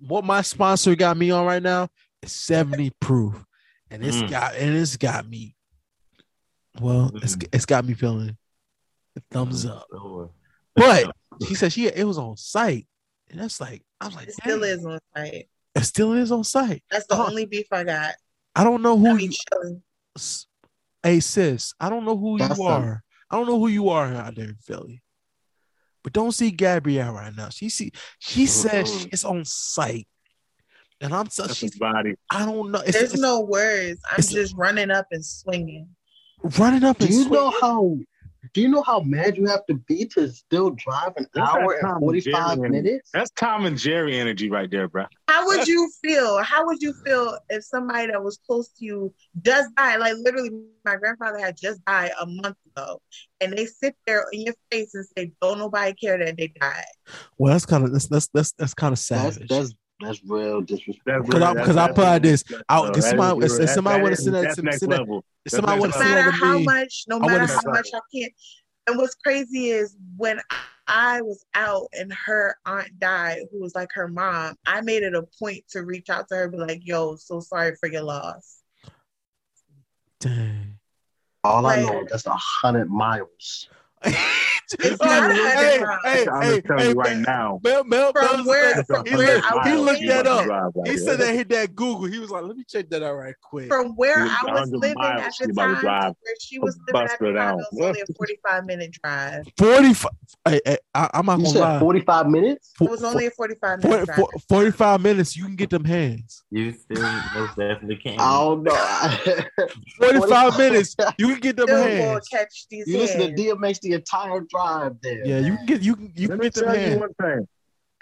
Speaker 1: what my sponsor got me on right now is 70 proof, and it's mm. got, and it's got me Well, it's
Speaker 5: Mhm.
Speaker 1: it's got me feeling thumbs
Speaker 5: Mm-hmm.
Speaker 1: up.
Speaker 5: Sure.
Speaker 1: But she said she it was on site, and that's like I was like,
Speaker 6: It still is on site.
Speaker 1: It still is on site.
Speaker 6: That's the
Speaker 1: Huh.
Speaker 6: only beef I got.
Speaker 1: I don't know who you.
Speaker 6: chilling.
Speaker 1: Hey sis, I don't know who
Speaker 4: That's
Speaker 1: you
Speaker 4: the-
Speaker 1: are. I don't know who you are out there in Philly. But don't see Gabrielle right now. She see she says
Speaker 4: Mhm.
Speaker 1: it's on site. And I'm so she's
Speaker 3: body.
Speaker 1: I don't know. It's,
Speaker 6: There's
Speaker 1: it's
Speaker 6: no words. I'm
Speaker 1: it's-
Speaker 6: just running up and swinging.
Speaker 1: running up
Speaker 4: Do
Speaker 1: and
Speaker 4: you
Speaker 1: swing-
Speaker 4: know how? Do you know how mad you have to be to still drive an
Speaker 3: That's
Speaker 4: hour and
Speaker 3: Tom
Speaker 4: forty
Speaker 3: and
Speaker 4: five
Speaker 3: Jerry
Speaker 4: minutes?
Speaker 3: That's Tom and Jerry energy right there, bro.
Speaker 6: How would you feel? How would you feel if somebody that was close to you just died? Like literally, my grandfather had just died a month ago, and they sit there in your face and say, "Don't nobody care that they died."
Speaker 1: Well, that's kind of that's that's that's, that's kind of
Speaker 4: That's
Speaker 1: savage.
Speaker 4: that's that's real disrespect.
Speaker 3: That's
Speaker 1: Because I- because I
Speaker 3: that's-
Speaker 1: put out this-
Speaker 3: that's-
Speaker 1: I- if
Speaker 3: that
Speaker 1: somebody-
Speaker 3: is-
Speaker 1: if- if
Speaker 3: that-
Speaker 1: somebody wanna
Speaker 3: is-
Speaker 1: send that-
Speaker 3: that's
Speaker 1: send-
Speaker 3: next
Speaker 1: send that- if somebody want to
Speaker 6: No
Speaker 1: send
Speaker 6: matter
Speaker 1: that to
Speaker 6: how
Speaker 1: me,
Speaker 6: much, no
Speaker 1: I
Speaker 6: matter how much I can't. And what's crazy is when I was out and her aunt died, who was like her mom, I made it a point to reach out to her, be like, "Yo, so sorry for your loss."
Speaker 1: dang.
Speaker 4: All I know is that's a hundred miles.
Speaker 6: It's not
Speaker 1: hey, hey,
Speaker 3: I'm
Speaker 1: hey,
Speaker 3: just telling
Speaker 1: hey,
Speaker 3: you right
Speaker 1: man,
Speaker 3: now.
Speaker 1: Mel, Mel,
Speaker 6: From
Speaker 1: Mel
Speaker 6: where- from
Speaker 1: he,
Speaker 6: where
Speaker 1: looked- he looked that up.
Speaker 3: Drive right
Speaker 1: He
Speaker 3: there.
Speaker 1: said that hit that Google. He was like, "Let me check that out right quick."
Speaker 6: From where
Speaker 3: was
Speaker 6: I was living at
Speaker 3: she
Speaker 6: the time,
Speaker 3: drive
Speaker 6: where she was living at the time, it was only a forty-five minute drive.
Speaker 1: Forty-five. Hey, hey, I, I'm not
Speaker 4: You
Speaker 1: gonna lie.
Speaker 4: forty five minutes?
Speaker 6: It was only a forty-five minute
Speaker 1: 40,
Speaker 6: drive.
Speaker 1: 45 minutes. You can get them hands.
Speaker 5: You still most definitely can.
Speaker 4: I don't know.
Speaker 1: 45 minutes. You can get them
Speaker 6: Still
Speaker 1: hands.
Speaker 6: catch these
Speaker 4: you listen to
Speaker 6: hands.
Speaker 4: DMX the entire drive there.
Speaker 1: Yeah, you can get you can you
Speaker 3: Let me
Speaker 1: get them
Speaker 3: tell you one thing.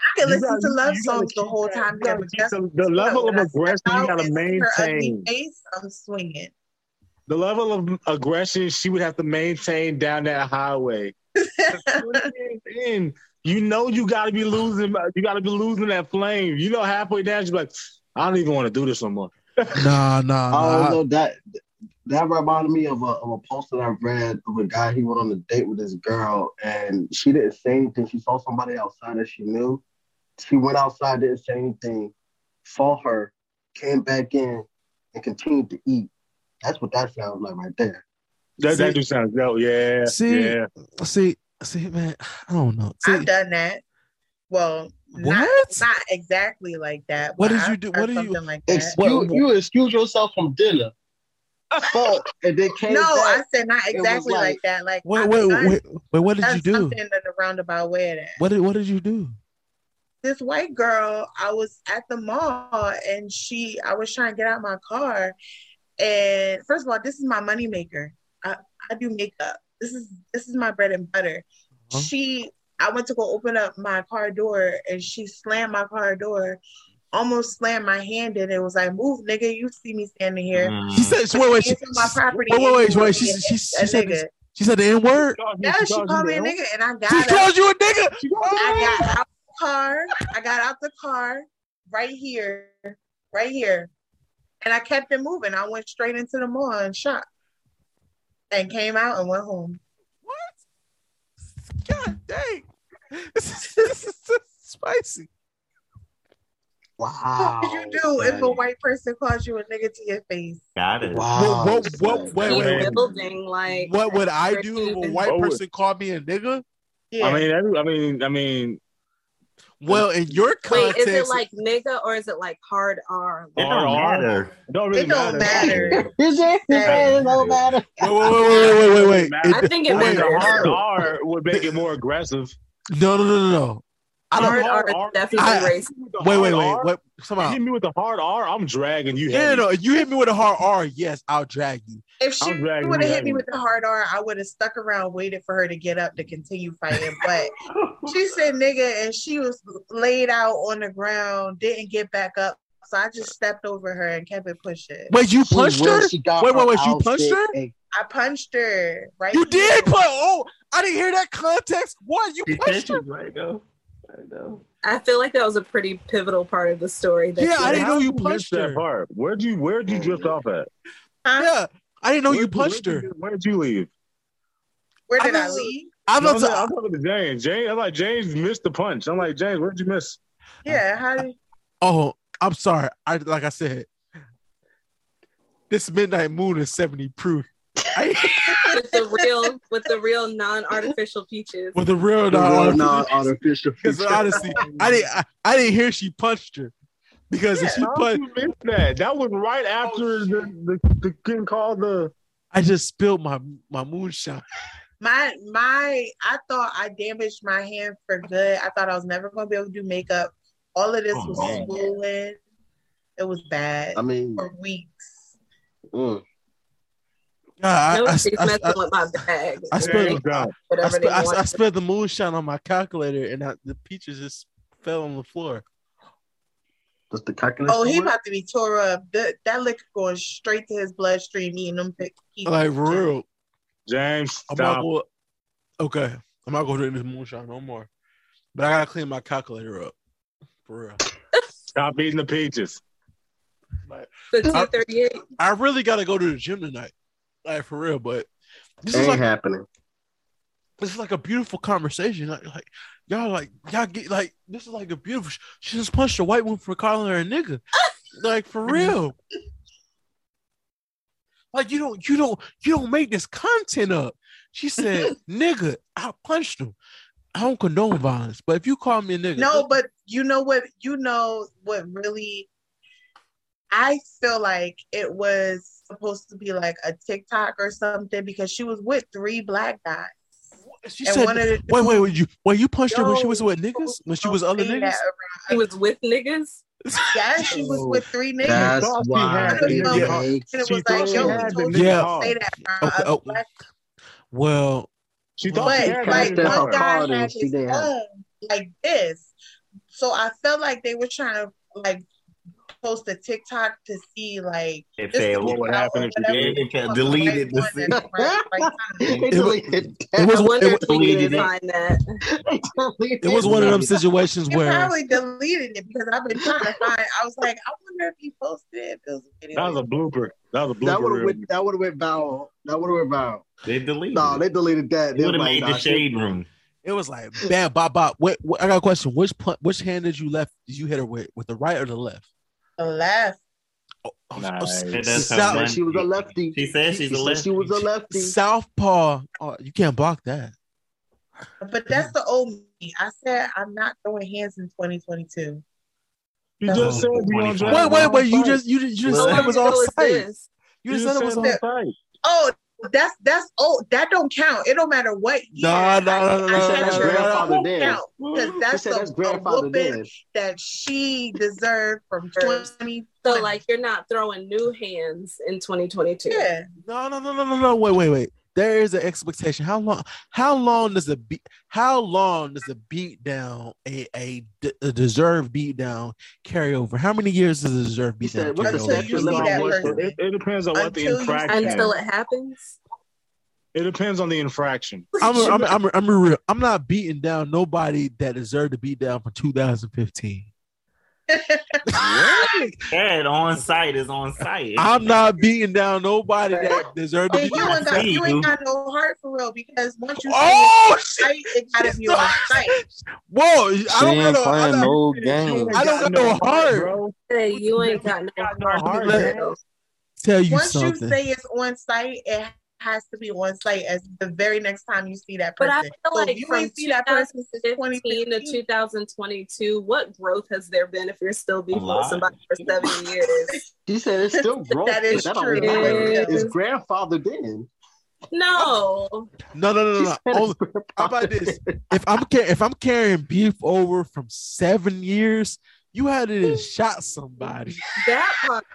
Speaker 6: I can
Speaker 3: You
Speaker 6: listen
Speaker 3: gotta-
Speaker 6: to love songs the whole
Speaker 3: that-
Speaker 6: time. Yeah,
Speaker 3: gotta
Speaker 6: but
Speaker 3: keep
Speaker 6: guess
Speaker 3: the- the level of aggression you gotta
Speaker 6: and see her ugly
Speaker 3: maintain.
Speaker 6: face, I'm swinging.
Speaker 3: The level of aggression she would have to maintain down that highway. And you know you gotta be losing. You gotta be losing that flame. You know halfway down, she's like, I don't even want to do this no more.
Speaker 1: Nah, nah,
Speaker 4: I
Speaker 1: nah.
Speaker 4: don't know that that reminded me of a of a post that I read of a guy he went on a date with this girl and she didn't say anything. She saw somebody outside that she knew. She went outside, didn't say anything, saw her, came back in, and continued to eat. That's what that sounds like right there.
Speaker 3: That,
Speaker 1: See-
Speaker 3: that do sound no, yeah,
Speaker 1: See,
Speaker 3: yeah.
Speaker 1: See, see, man, I don't know. See,
Speaker 6: I've done that. Well, not,
Speaker 1: What?
Speaker 6: not exactly like that.
Speaker 1: What did you do- what did you-
Speaker 6: like that.
Speaker 4: Excuse,
Speaker 1: What-
Speaker 4: you excuse yourself from dinner. Fuck, and then came
Speaker 6: No, I said not exactly like,
Speaker 4: like-
Speaker 6: that. Like
Speaker 1: wait, wait,
Speaker 6: done-
Speaker 1: wait, wait, what did you do?
Speaker 6: Something in a roundabout way of that.
Speaker 1: What did what did you do?
Speaker 6: this white girl, I was at the mall and she, I was trying to get out my car. And first of all, this is my moneymaker. I, I do makeup. This is this is my bread and butter.
Speaker 1: Uh-huh.
Speaker 6: She, I went to go open up my car door and she slammed my car door, almost slammed my hand in. It was like, move, nigga, you see me standing here.
Speaker 5: Mm.
Speaker 1: She said, wait, wait, she,
Speaker 6: Into my property.
Speaker 1: wait, wait, wait,
Speaker 6: and you
Speaker 1: wait. She,
Speaker 6: want
Speaker 1: she,
Speaker 6: me
Speaker 1: she said,
Speaker 6: nigga.
Speaker 1: she said the N word.
Speaker 6: Yeah, she called me a nigga, and I got
Speaker 1: She
Speaker 6: up.
Speaker 1: called you a nigga.
Speaker 6: I got out the car. I got out the car right here, right here, and I kept it moving. I went straight into the mall and shot, and came out and went home.
Speaker 1: What? God dang. This is, this is, this is spicy.
Speaker 4: Wow.
Speaker 6: What would you do if a white person calls you a nigga to your face?
Speaker 5: Got it.
Speaker 4: Wow.
Speaker 1: What- what- what- wait,
Speaker 2: Keep
Speaker 1: wait, wait.
Speaker 2: building like
Speaker 1: What would I do if a white
Speaker 3: What would-
Speaker 1: person called me a nigga?
Speaker 6: Yeah.
Speaker 3: I mean, every, I mean, I mean,
Speaker 1: Well, in your
Speaker 2: Wait,
Speaker 1: context,
Speaker 2: is it like nigga or is it like hard R?
Speaker 5: It
Speaker 3: R,
Speaker 5: don't
Speaker 3: R.
Speaker 5: matter.
Speaker 3: it don't really
Speaker 6: it don't
Speaker 3: matter.
Speaker 6: matter.
Speaker 4: Is it?
Speaker 5: Yeah.
Speaker 4: It don't matter.
Speaker 1: wait, wait, wait, wait, wait, wait, wait.
Speaker 2: I think it
Speaker 3: I
Speaker 2: matters.
Speaker 3: hard R would make it more aggressive.
Speaker 1: No, no, no, no, no. I don't.
Speaker 2: Hard
Speaker 3: hard
Speaker 2: R
Speaker 3: R-
Speaker 2: definitely
Speaker 1: I-
Speaker 2: racist.
Speaker 3: The
Speaker 1: Wait, wait, wait.
Speaker 3: R,
Speaker 1: What?
Speaker 3: You
Speaker 1: Somehow.
Speaker 3: hit me with the hard R, I'm dragging you.
Speaker 1: Yeah,
Speaker 3: heavy.
Speaker 1: no. You hit me with a hard R. Yes, I'll drag you.
Speaker 6: If she would have hit me with the hard R, I would have stuck around, waited for her to get up to continue fighting. But she said nigga, and she was laid out on the ground, didn't get back up. So I just stepped over her and kept it pushing.
Speaker 1: Wait, you
Speaker 4: She
Speaker 1: punched
Speaker 4: where
Speaker 1: her?
Speaker 4: she got
Speaker 1: Wait, wait, wait, you punched her?
Speaker 4: and-
Speaker 6: I punched her right.
Speaker 1: You
Speaker 6: here.
Speaker 1: did put. Oh, I didn't hear that context. What? You
Speaker 5: She
Speaker 1: punched her?
Speaker 5: right though. Right though.
Speaker 2: I feel like that was a pretty pivotal part of the story. That
Speaker 1: Yeah, I didn't know you
Speaker 3: missed
Speaker 1: punched
Speaker 3: that part. Where'd you Where'd you drift off at?
Speaker 6: Huh?
Speaker 1: Yeah, I didn't know you
Speaker 3: Where'd
Speaker 1: punched
Speaker 3: where'd
Speaker 1: her.
Speaker 3: you- Where'd you leave?
Speaker 6: Where did I
Speaker 1: was-
Speaker 6: leave?
Speaker 1: I'm
Speaker 3: No. I'm, I'm talking to James. James, I'm like James missed the punch. I'm like James, where'd you miss?
Speaker 6: Yeah, how did
Speaker 1: Oh, I'm sorry. I like I said, this midnight moon is 70 proof. I,
Speaker 2: with the real with the real non-artificial peaches.
Speaker 1: With the real
Speaker 4: The real non-artificial.
Speaker 1: Because honestly, I didn't I, I didn't hear she punched her. Because if she punched
Speaker 3: that? That was right after the, the, the getting called the.
Speaker 1: I just spilled my my moonshine.
Speaker 6: My my I thought I damaged my hand for good. I thought I was never gonna be able to do makeup. All of this
Speaker 5: Oh,
Speaker 6: was
Speaker 5: man.
Speaker 6: swollen. It was bad
Speaker 4: I mean,
Speaker 6: for weeks.
Speaker 4: mm.
Speaker 1: God,
Speaker 2: no,
Speaker 1: I, I,
Speaker 2: she's
Speaker 1: I,
Speaker 2: messing
Speaker 1: I,
Speaker 2: with my bag.
Speaker 1: I spilled- I, spilled, I. I spilled the moonshine on my calculator and I, the peaches just fell on the floor.
Speaker 4: does the calculus?
Speaker 6: Oh, he
Speaker 4: work?
Speaker 6: about to be tore up. That that liquor going straight to his bloodstream, eating them. Pe- peaches.
Speaker 1: Like for real.
Speaker 3: James,
Speaker 1: I'm not
Speaker 3: stop.
Speaker 1: going. Okay, I'm not going to drink this moonshine no more. But I gotta clean my calculator up. For real.
Speaker 3: Stop eating the peaches.
Speaker 1: Like,
Speaker 2: The 238.
Speaker 1: I really gotta go to the gym tonight. Like for real. But this is
Speaker 4: Ain't
Speaker 1: like
Speaker 4: happening.
Speaker 1: this is like a beautiful conversation. Like, like y'all like y'all get like this is like a beautiful. She just punched a white woman for calling her a nigga. like for real. Like you don't you don't you don't make this content up. She said, "Nigga, I punched him. I don't condone violence, but if you call me a nigga,
Speaker 6: No, but you know what? You know what really? I feel like it was supposed to be like a TikTok or something because she was with three black guys.
Speaker 1: she
Speaker 6: and
Speaker 1: said,
Speaker 6: one of the
Speaker 1: wait, wait, wait, you wait, you punched her when she was with niggas? When she was other niggas?
Speaker 6: She
Speaker 2: was with niggas.
Speaker 6: Yeah, she was with three niggas.
Speaker 4: That's
Speaker 3: she
Speaker 4: why
Speaker 3: had
Speaker 6: the
Speaker 4: it
Speaker 6: and it was
Speaker 3: thought
Speaker 6: like, yo,
Speaker 3: had
Speaker 6: we told
Speaker 1: Yeah.
Speaker 6: say that around
Speaker 1: Okay, oh,
Speaker 6: black
Speaker 1: Well,
Speaker 3: She thought
Speaker 6: But
Speaker 3: she
Speaker 6: like
Speaker 3: had
Speaker 4: Cast that
Speaker 6: one
Speaker 3: hard.
Speaker 6: guy had his
Speaker 4: didn't have-
Speaker 6: own like this. So I felt like they were trying to like post a TikTok to see like
Speaker 5: It
Speaker 6: just
Speaker 5: failed.
Speaker 3: What
Speaker 6: get
Speaker 3: would happen if you did?
Speaker 5: It kept
Speaker 6: on the
Speaker 5: deleted the scene.
Speaker 6: at the right- right time.
Speaker 4: They
Speaker 1: It was-
Speaker 4: deleted
Speaker 1: it
Speaker 2: I
Speaker 1: was-
Speaker 2: wonder
Speaker 1: it
Speaker 2: if we
Speaker 5: deleted it.
Speaker 2: that.
Speaker 1: it was one of them situations
Speaker 6: He
Speaker 1: where
Speaker 6: probably deleted it because I've been trying to find. I was like, I wonder if he posted it. If it was a video.
Speaker 3: That was a blooper. That was a
Speaker 4: would
Speaker 3: blooper.
Speaker 4: have went. That would have went viral. That would have went viral.
Speaker 5: They deleted
Speaker 4: No,
Speaker 5: it.
Speaker 4: they deleted that. They
Speaker 5: would have
Speaker 4: like,
Speaker 5: made
Speaker 4: nah,
Speaker 5: the
Speaker 4: she-
Speaker 5: shade room.
Speaker 1: it was like bam, bop, bop. Wait, wait, I got a question. Which pun- which hand did you left? Did you hit her with? With the right or the left?
Speaker 6: The left.
Speaker 1: Oh, oh, oh
Speaker 3: Nice.
Speaker 1: oh, South-
Speaker 5: how
Speaker 4: Said
Speaker 5: one-
Speaker 4: she was a lefty.
Speaker 5: She said she's
Speaker 4: She
Speaker 5: a lefty.
Speaker 4: She was a lefty.
Speaker 1: Southpaw. Oh, you can't block that.
Speaker 6: But that's the old me. I said I'm not throwing hands in 2022.
Speaker 3: You just said you on
Speaker 5: Wait,
Speaker 1: Wait, wait, wait. You just you just, you just
Speaker 5: Well,
Speaker 1: said it was
Speaker 2: How long
Speaker 1: on site. You
Speaker 3: You
Speaker 1: just said it was on
Speaker 6: said-
Speaker 3: site.
Speaker 6: Oh, that's that's oh that don't count. It don't matter what. year.
Speaker 1: No, no,
Speaker 6: I-
Speaker 1: no,
Speaker 6: I
Speaker 1: no,
Speaker 6: said
Speaker 1: no,
Speaker 6: that's
Speaker 1: no,
Speaker 6: grandfather
Speaker 1: no,
Speaker 4: no.
Speaker 6: count because
Speaker 4: She
Speaker 6: that's
Speaker 4: said
Speaker 6: a,
Speaker 4: that's
Speaker 6: a
Speaker 4: grandfather
Speaker 6: whooping
Speaker 4: Dan.
Speaker 6: that she deserved from 20.
Speaker 2: So like you're not throwing new hands in 2022.
Speaker 6: yeah,
Speaker 1: No, no, no, no, no, no. Wait, wait, wait. There is an expectation. How long? How long does a beat? How long does a beat down a a, d- a deserved beat down carry over? How many years does a deserved beat
Speaker 4: said,
Speaker 1: down carry over?
Speaker 6: until you
Speaker 4: statute
Speaker 6: see
Speaker 4: of
Speaker 6: that
Speaker 4: limitations?
Speaker 6: person.
Speaker 3: It, it depends on what the
Speaker 6: Until you-
Speaker 3: infraction.
Speaker 2: Until it happens.
Speaker 3: It depends on the infraction.
Speaker 1: I'm, I'm, I'm, I'm real. I'm not beating down nobody that deserved to beat down for 2015.
Speaker 5: Dad on site is on site.
Speaker 1: I'm not beating down nobody that deserves to
Speaker 6: And
Speaker 1: beat
Speaker 6: you
Speaker 1: down.
Speaker 6: ain't got you
Speaker 5: you.
Speaker 6: ain't got no heart for real because once you say
Speaker 1: Oh
Speaker 6: site, it gotta be on site.
Speaker 1: Whoa! I don't
Speaker 7: ain't
Speaker 1: got no. I'm not-
Speaker 7: no game.
Speaker 1: I don't got no heart.
Speaker 3: bro.
Speaker 2: Hey, you ain't got no heart.
Speaker 3: heart,
Speaker 1: man.
Speaker 2: bro.
Speaker 1: Tell you
Speaker 6: Once you say it's on site, it has to be on site as the very next time you see that person.
Speaker 2: But
Speaker 6: person.
Speaker 2: I feel
Speaker 6: so if
Speaker 2: like
Speaker 6: you
Speaker 2: from
Speaker 6: ain't see that person since
Speaker 2: 2015 to 2022, what growth has there been if you're still beefing with somebody for seven years?
Speaker 4: He said it's still growth.
Speaker 6: That is
Speaker 4: but don't
Speaker 6: true.
Speaker 4: matter. It's grandfather then.
Speaker 2: No.
Speaker 1: no, no, no, no. No.
Speaker 4: said it's
Speaker 1: Only-
Speaker 4: grandfather
Speaker 1: how about this? if I'm car- if I'm carrying beef over from seven years, you had to and shot somebody.
Speaker 2: That part.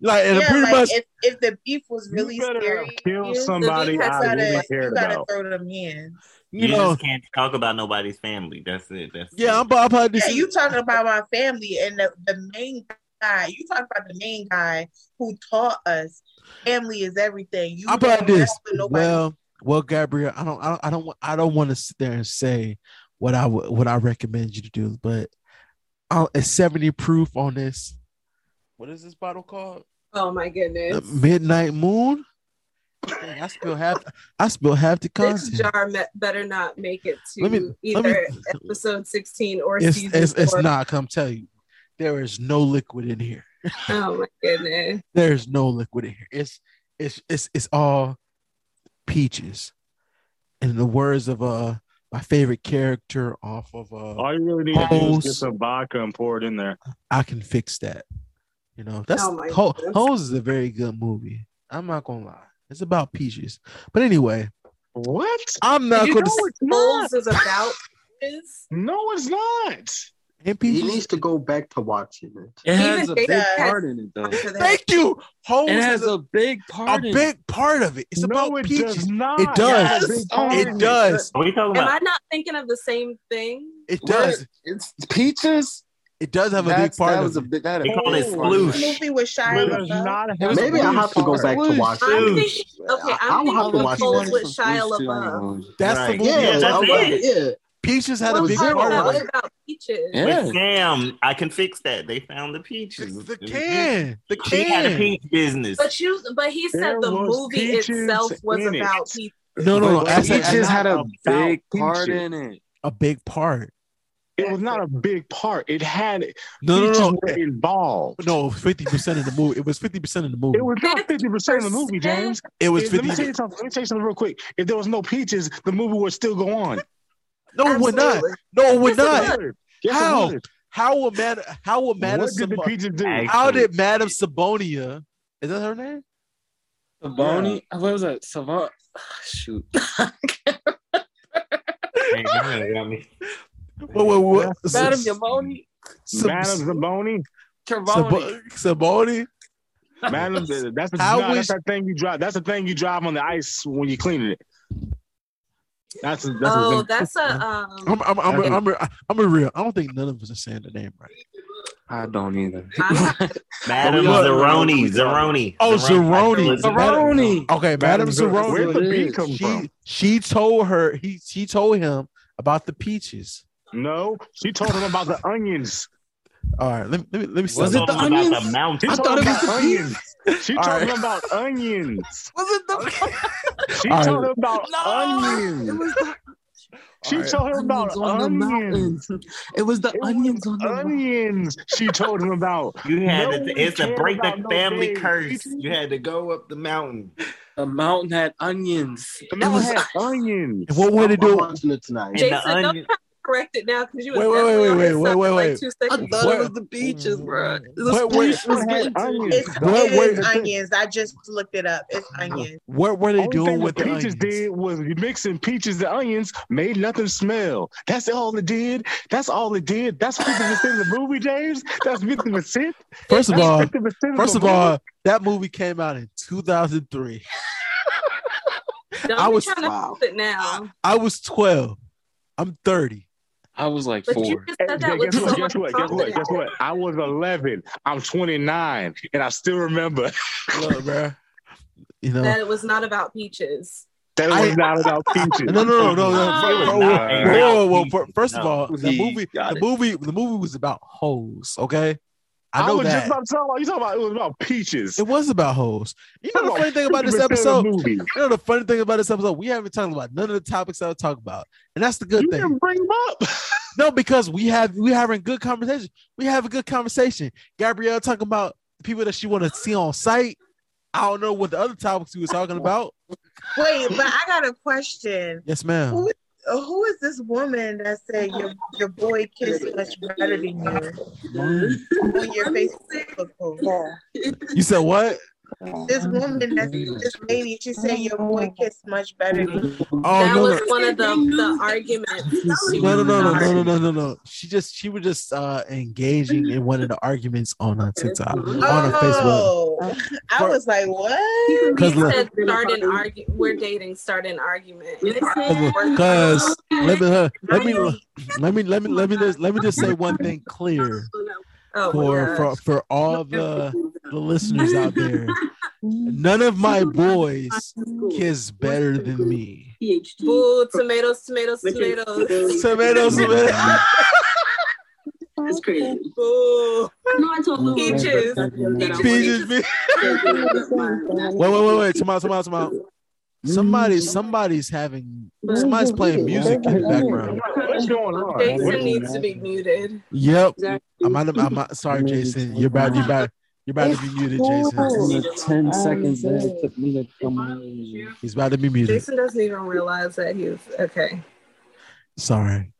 Speaker 1: Like and
Speaker 6: yeah,
Speaker 1: pretty
Speaker 6: like
Speaker 1: much
Speaker 6: if, if the beef was really
Speaker 3: better
Speaker 6: serious,
Speaker 3: kill
Speaker 6: you
Speaker 3: somebody
Speaker 2: you
Speaker 3: I
Speaker 6: gotta,
Speaker 3: really
Speaker 6: you
Speaker 3: cared
Speaker 6: gotta
Speaker 3: about.
Speaker 6: throw them hands.
Speaker 1: you
Speaker 5: You,
Speaker 1: know,
Speaker 5: just can't talk about nobody's family. That's it. That's
Speaker 1: yeah,
Speaker 5: it.
Speaker 1: I'm about, about
Speaker 6: Yeah,
Speaker 1: this.
Speaker 6: you talking about my family and the, the main guy. You talking about the main guy who taught us family is everything. You
Speaker 1: How about this?
Speaker 6: mess with nobody.
Speaker 1: Well, well, Gabrielle, I don't, I don't, I don't, want- I don't want to sit there and say what I would, what I recommend you to do, but uh, I'll, it's 70 proof on this. What is this bottle called?
Speaker 2: Oh my goodness.
Speaker 1: The Midnight Moon. Dang, I spill half. I spill half the content.
Speaker 2: This
Speaker 1: content.
Speaker 2: jar me- better not make it to
Speaker 1: Let me- let
Speaker 2: either
Speaker 1: me-
Speaker 2: episode 16 or
Speaker 1: It's,
Speaker 2: season
Speaker 1: it's, it's
Speaker 2: four.
Speaker 1: not. Come tell you, there is no liquid in here.
Speaker 2: Oh my goodness.
Speaker 1: There's no liquid in here. It's, it's, it's, it's all peaches. In the words of uh my favorite character off of uh
Speaker 3: All you really need to do is get some vodka and pour it in there.
Speaker 1: I can fix that. You know, that's
Speaker 2: Oh my
Speaker 1: Ho-
Speaker 2: goodness.
Speaker 1: Is a very good movie. I'm not gonna lie. It's about peaches. But anyway,
Speaker 3: What?
Speaker 1: I'm not
Speaker 2: you
Speaker 1: gonna
Speaker 2: know what Bulls is about? Is
Speaker 3: No, it's not.
Speaker 1: and
Speaker 4: He needs to go back to watching it.
Speaker 7: It has
Speaker 2: Even
Speaker 7: a big
Speaker 2: Data
Speaker 7: part in it, though.
Speaker 1: Thank you. Hose
Speaker 7: It
Speaker 1: has
Speaker 7: has a big part
Speaker 1: a
Speaker 7: in
Speaker 1: big part of it. It's
Speaker 3: no,
Speaker 1: about
Speaker 3: it
Speaker 1: peaches.
Speaker 3: does not.
Speaker 1: Oh it does.
Speaker 3: It's a
Speaker 1: It does.
Speaker 5: What are you talking
Speaker 2: Am? I not thinking of the same thing?
Speaker 1: It
Speaker 7: it.
Speaker 1: does.
Speaker 7: What? It's peaches.
Speaker 1: It does have a big part
Speaker 7: that
Speaker 1: of
Speaker 7: was a
Speaker 1: it.
Speaker 7: big. That
Speaker 5: They
Speaker 7: a
Speaker 5: call it
Speaker 7: big
Speaker 6: The
Speaker 7: part in
Speaker 5: sploosh.
Speaker 6: movie with Shia
Speaker 3: It
Speaker 6: LaBeouf.
Speaker 3: not have
Speaker 7: It was
Speaker 3: a
Speaker 4: Maybe I have to go back to
Speaker 7: Sploosh.
Speaker 4: watch
Speaker 2: I'm
Speaker 4: it.
Speaker 2: thinking, okay,
Speaker 4: I'll
Speaker 2: I'm
Speaker 4: have to
Speaker 2: thinking
Speaker 4: watch
Speaker 2: of
Speaker 4: it.
Speaker 2: With Shia LaBeouf.
Speaker 1: That's
Speaker 7: Right.
Speaker 1: the movie.
Speaker 5: Yeah,
Speaker 4: Yeah,
Speaker 5: that's
Speaker 4: all right,
Speaker 5: it.
Speaker 4: yeah.
Speaker 1: Peaches had
Speaker 2: Well,
Speaker 1: a big
Speaker 2: part
Speaker 1: part
Speaker 2: of that
Speaker 1: of
Speaker 2: was
Speaker 1: it.
Speaker 2: about peaches.
Speaker 7: Yeah.
Speaker 5: But Sam, I can fix that. They found the peaches.
Speaker 1: The
Speaker 5: It
Speaker 1: can. The
Speaker 5: good. She had a
Speaker 1: can.
Speaker 5: peach business.
Speaker 2: But you, but he
Speaker 3: There
Speaker 2: said the movie itself was
Speaker 3: in it.
Speaker 2: about peaches.
Speaker 1: No, no, no.
Speaker 3: But
Speaker 1: I said,
Speaker 3: peaches
Speaker 7: Peaches had a big part in it.
Speaker 1: a big part.
Speaker 3: It was not a big part. It had
Speaker 1: No, no,
Speaker 3: peaches
Speaker 1: no.
Speaker 3: involved.
Speaker 1: No, fifty percent of the movie. It was fifty percent of the movie.
Speaker 3: It was not fifty percent of the movie, James.
Speaker 1: It was
Speaker 3: If- let me tell you something. Let me tell you something real quick. If there was no peaches, the movie would still go on.
Speaker 1: No, it would not. No, it would
Speaker 2: Yes,
Speaker 1: not.
Speaker 3: Yes,
Speaker 1: How?
Speaker 3: would.
Speaker 1: How would Madam? How would Madam?
Speaker 3: What did the peaches do?
Speaker 1: How did Madam Sabonia? Is that her name?
Speaker 7: Savoni. What was that? Savon. Shoot.
Speaker 5: Hey, got me.
Speaker 1: Wait, wait, wait.
Speaker 7: Madam Yamoni.
Speaker 3: Madam Zaboni.
Speaker 7: Carboni.
Speaker 1: Sab- Saboni.
Speaker 3: Madam, that's the,
Speaker 1: How
Speaker 3: nah,
Speaker 1: was-
Speaker 3: that's that thing you drive. That's the thing you drive on the ice when you're cleaning it. That's a, that's
Speaker 2: Oh,
Speaker 3: a,
Speaker 2: that's a um.
Speaker 1: I'm, I'm, I'm, I'm, I'm, I'm a real. I don't think none of us are saying the name right.
Speaker 7: I don't either.
Speaker 5: Madam Zeroni. Zeroni.
Speaker 1: Oh, Zeroni.
Speaker 7: Zeroni.
Speaker 1: Okay, Madam
Speaker 3: Madam Zeroni.
Speaker 1: Zeroni.
Speaker 3: Where the
Speaker 7: It
Speaker 3: bee come
Speaker 1: She
Speaker 3: from?
Speaker 1: she told her he she told him about the peaches.
Speaker 3: No, she told him about the onions.
Speaker 1: All right, let me let me, let me
Speaker 7: Was
Speaker 1: stop.
Speaker 7: it the
Speaker 5: Talking about
Speaker 7: onions?
Speaker 5: the mountain.
Speaker 7: I thought it was the peas.
Speaker 3: onions. She
Speaker 1: All
Speaker 3: told
Speaker 1: right.
Speaker 3: him about onions.
Speaker 7: Was it the?
Speaker 3: She
Speaker 1: All
Speaker 3: told
Speaker 1: right.
Speaker 3: him about
Speaker 7: No,
Speaker 3: onions.
Speaker 7: it was the
Speaker 3: She
Speaker 1: All right.
Speaker 3: told him about
Speaker 7: onions on the
Speaker 3: onions.
Speaker 7: mountains. It was the
Speaker 3: It was
Speaker 7: onions on the mountains.
Speaker 3: Onions. She told him about.
Speaker 5: You had
Speaker 3: No
Speaker 5: to. It's to break the family
Speaker 3: damn
Speaker 5: curse. You had to go up the mountain.
Speaker 7: The mountain had onions.
Speaker 3: The
Speaker 7: It was
Speaker 3: had onions.
Speaker 1: And what way to
Speaker 4: I'm
Speaker 1: do it?
Speaker 4: watching it tonight.
Speaker 5: And
Speaker 2: Jason,
Speaker 5: the
Speaker 2: don't
Speaker 5: onion-
Speaker 2: try to correct it now because you was
Speaker 1: Wait, wait,
Speaker 2: definitely
Speaker 1: wait,
Speaker 2: on
Speaker 1: wait, wait, wait,
Speaker 2: like
Speaker 1: wait.
Speaker 2: two
Speaker 7: I thought
Speaker 1: What- mm.
Speaker 7: it was the peaches, bro. The
Speaker 1: What-
Speaker 7: sploosh
Speaker 1: what-
Speaker 7: was
Speaker 3: had
Speaker 7: getting
Speaker 3: onions.
Speaker 6: It's,
Speaker 1: What
Speaker 6: it
Speaker 3: only
Speaker 6: is onions. I just looked it up. It's onions.
Speaker 1: What were they
Speaker 3: only
Speaker 1: doing
Speaker 3: thing
Speaker 1: with
Speaker 3: the
Speaker 1: the
Speaker 3: peaches
Speaker 1: onions?
Speaker 3: did was mixing peaches and onions made nothing smell. That's all it did. That's all it did. That's fifty percent of the movie, James. That's fifty percent.
Speaker 1: First of all, first of all, that movie came out in 2003.
Speaker 2: Don't
Speaker 1: I was-
Speaker 2: trying to
Speaker 7: wow.
Speaker 2: fix it now.
Speaker 1: I was 12. I'm 30.
Speaker 7: I was like
Speaker 2: But
Speaker 7: four.
Speaker 2: just said that with
Speaker 3: guess
Speaker 2: so
Speaker 3: what?
Speaker 2: much
Speaker 3: Guess what? Guess what? Guess what? I was eleven. I'm 29, and I still remember
Speaker 1: Look, bro. You know,
Speaker 2: that it was not about peaches.
Speaker 3: that
Speaker 1: I-
Speaker 3: was not about peaches.
Speaker 1: no, no, no, no, no. no.
Speaker 2: It was
Speaker 1: Whoa,
Speaker 5: not
Speaker 1: whoa,
Speaker 5: about
Speaker 1: whoa, whoa,
Speaker 5: peaches.
Speaker 1: whoa. First of all, the movie, the movie, the movie was about hoes. Okay, I
Speaker 3: I,
Speaker 1: know
Speaker 3: was just
Speaker 1: that
Speaker 3: about to talk about. You talking about it was about peaches.
Speaker 1: it was about hoes. You know the funny thing about this
Speaker 3: 50% of the
Speaker 1: episode.
Speaker 3: movie.
Speaker 1: You know the funny thing about this episode, we haven't talked about none of the topics I would talk about, and that's the good
Speaker 3: You
Speaker 1: thing.
Speaker 3: didn't bring them up.
Speaker 1: No, because we have we having good conversation. We have a good conversation. Gabrielle talking about the people that she want to see on site. I don't know what the other topics we were talking about.
Speaker 6: Wait, but I got a question.
Speaker 1: Yes, ma'am.
Speaker 6: Who, Oh, who is this woman that said your your boy kissed much better than you on your Facebook post?
Speaker 1: You said what?
Speaker 6: This woman, that this lady, she said your boy kissed much better.
Speaker 1: Oh
Speaker 2: that
Speaker 1: no,
Speaker 2: was
Speaker 1: no.
Speaker 2: one of the, the arguments.
Speaker 1: No, no, no, no, no, no, no, no, no. She just she was just uh engaging in one of the arguments on uh, TikTok on her Facebook.
Speaker 6: Oh, I was like, what?
Speaker 1: Cause
Speaker 2: said start an argue. We're dating. Start an argument.
Speaker 1: Because let me uh, let me let me let me let me just let me just say one thing clear
Speaker 2: Oh,
Speaker 1: for
Speaker 2: my
Speaker 1: for
Speaker 2: gosh.
Speaker 1: for all the the listeners out there. None of my boys kiss better than me.
Speaker 2: Boo, tomatoes, tomatoes, tomatoes.
Speaker 1: Tomatoes, tomatoes.
Speaker 8: That's crazy.
Speaker 2: Boo.
Speaker 8: No, I told Lou.
Speaker 2: Peaches.
Speaker 1: Peaches, be- Wait, wait, wait, wait. Come out, come out, come out. Somebody, somebody's having, somebody's playing music in the background.
Speaker 3: What's going on?
Speaker 2: Jason needs to be muted.
Speaker 1: Yep. I'm out. I'm out. Sorry, Jason. You're bad. You're bad. You're about to be muted,
Speaker 7: In
Speaker 1: Jason.
Speaker 7: the 10
Speaker 6: I'm
Speaker 7: seconds that it took me to come in.
Speaker 1: He's about to be muted.
Speaker 2: Jason doesn't even realize that he's okay.
Speaker 1: Sorry.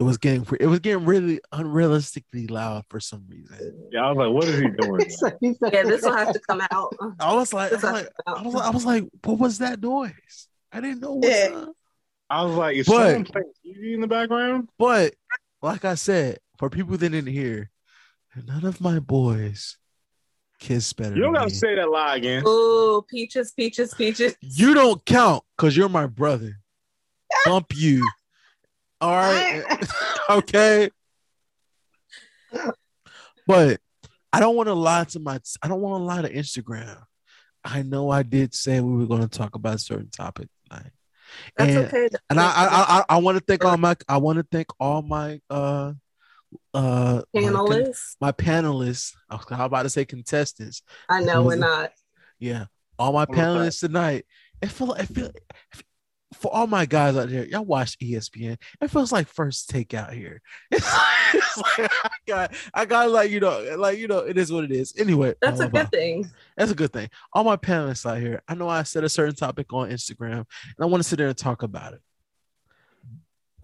Speaker 1: It was getting it was getting really unrealistically loud for some reason.
Speaker 3: Yeah, I was like, what is he doing?
Speaker 4: He said- he said-
Speaker 2: Yeah, this will have to come out.
Speaker 1: I was like, I was like,
Speaker 2: have to come
Speaker 1: I was like, I was like, what was that noise? I didn't know what's
Speaker 6: Yeah.
Speaker 1: up.
Speaker 3: I was like, is
Speaker 1: But-
Speaker 3: someone playing TV in the background?
Speaker 1: But like I said, for people that didn't hear, none of my boys kiss better.
Speaker 3: You don't
Speaker 1: than
Speaker 3: gotta
Speaker 1: me.
Speaker 3: say that lie again.
Speaker 2: Ooh, peaches, peaches, peaches.
Speaker 1: You don't count because you're my brother. Bump you. All right. okay. But I don't want to lie to my I don't want to lie to Instagram. I know I did say we were going to talk about a certain topic tonight.
Speaker 2: That's
Speaker 1: and,
Speaker 2: okay.
Speaker 1: And I I I, I want to thank all my I want to thank all my uh uh my
Speaker 2: panelists.
Speaker 1: my panelists. I was about to say contestants.
Speaker 2: I know we're not.
Speaker 1: Yeah, all my
Speaker 3: What was that?
Speaker 1: panelists tonight. It feel it feel for all my guys out there. Y'all watch ESPN. It feels like first take out here. It's like, it's like I got I got like you know like you know it is what it is. Anyway,
Speaker 2: That's a good
Speaker 1: blah.
Speaker 2: thing.
Speaker 1: That's a good thing. All my panelists out here. I know I said a certain topic on Instagram, and I want to sit there and talk about it.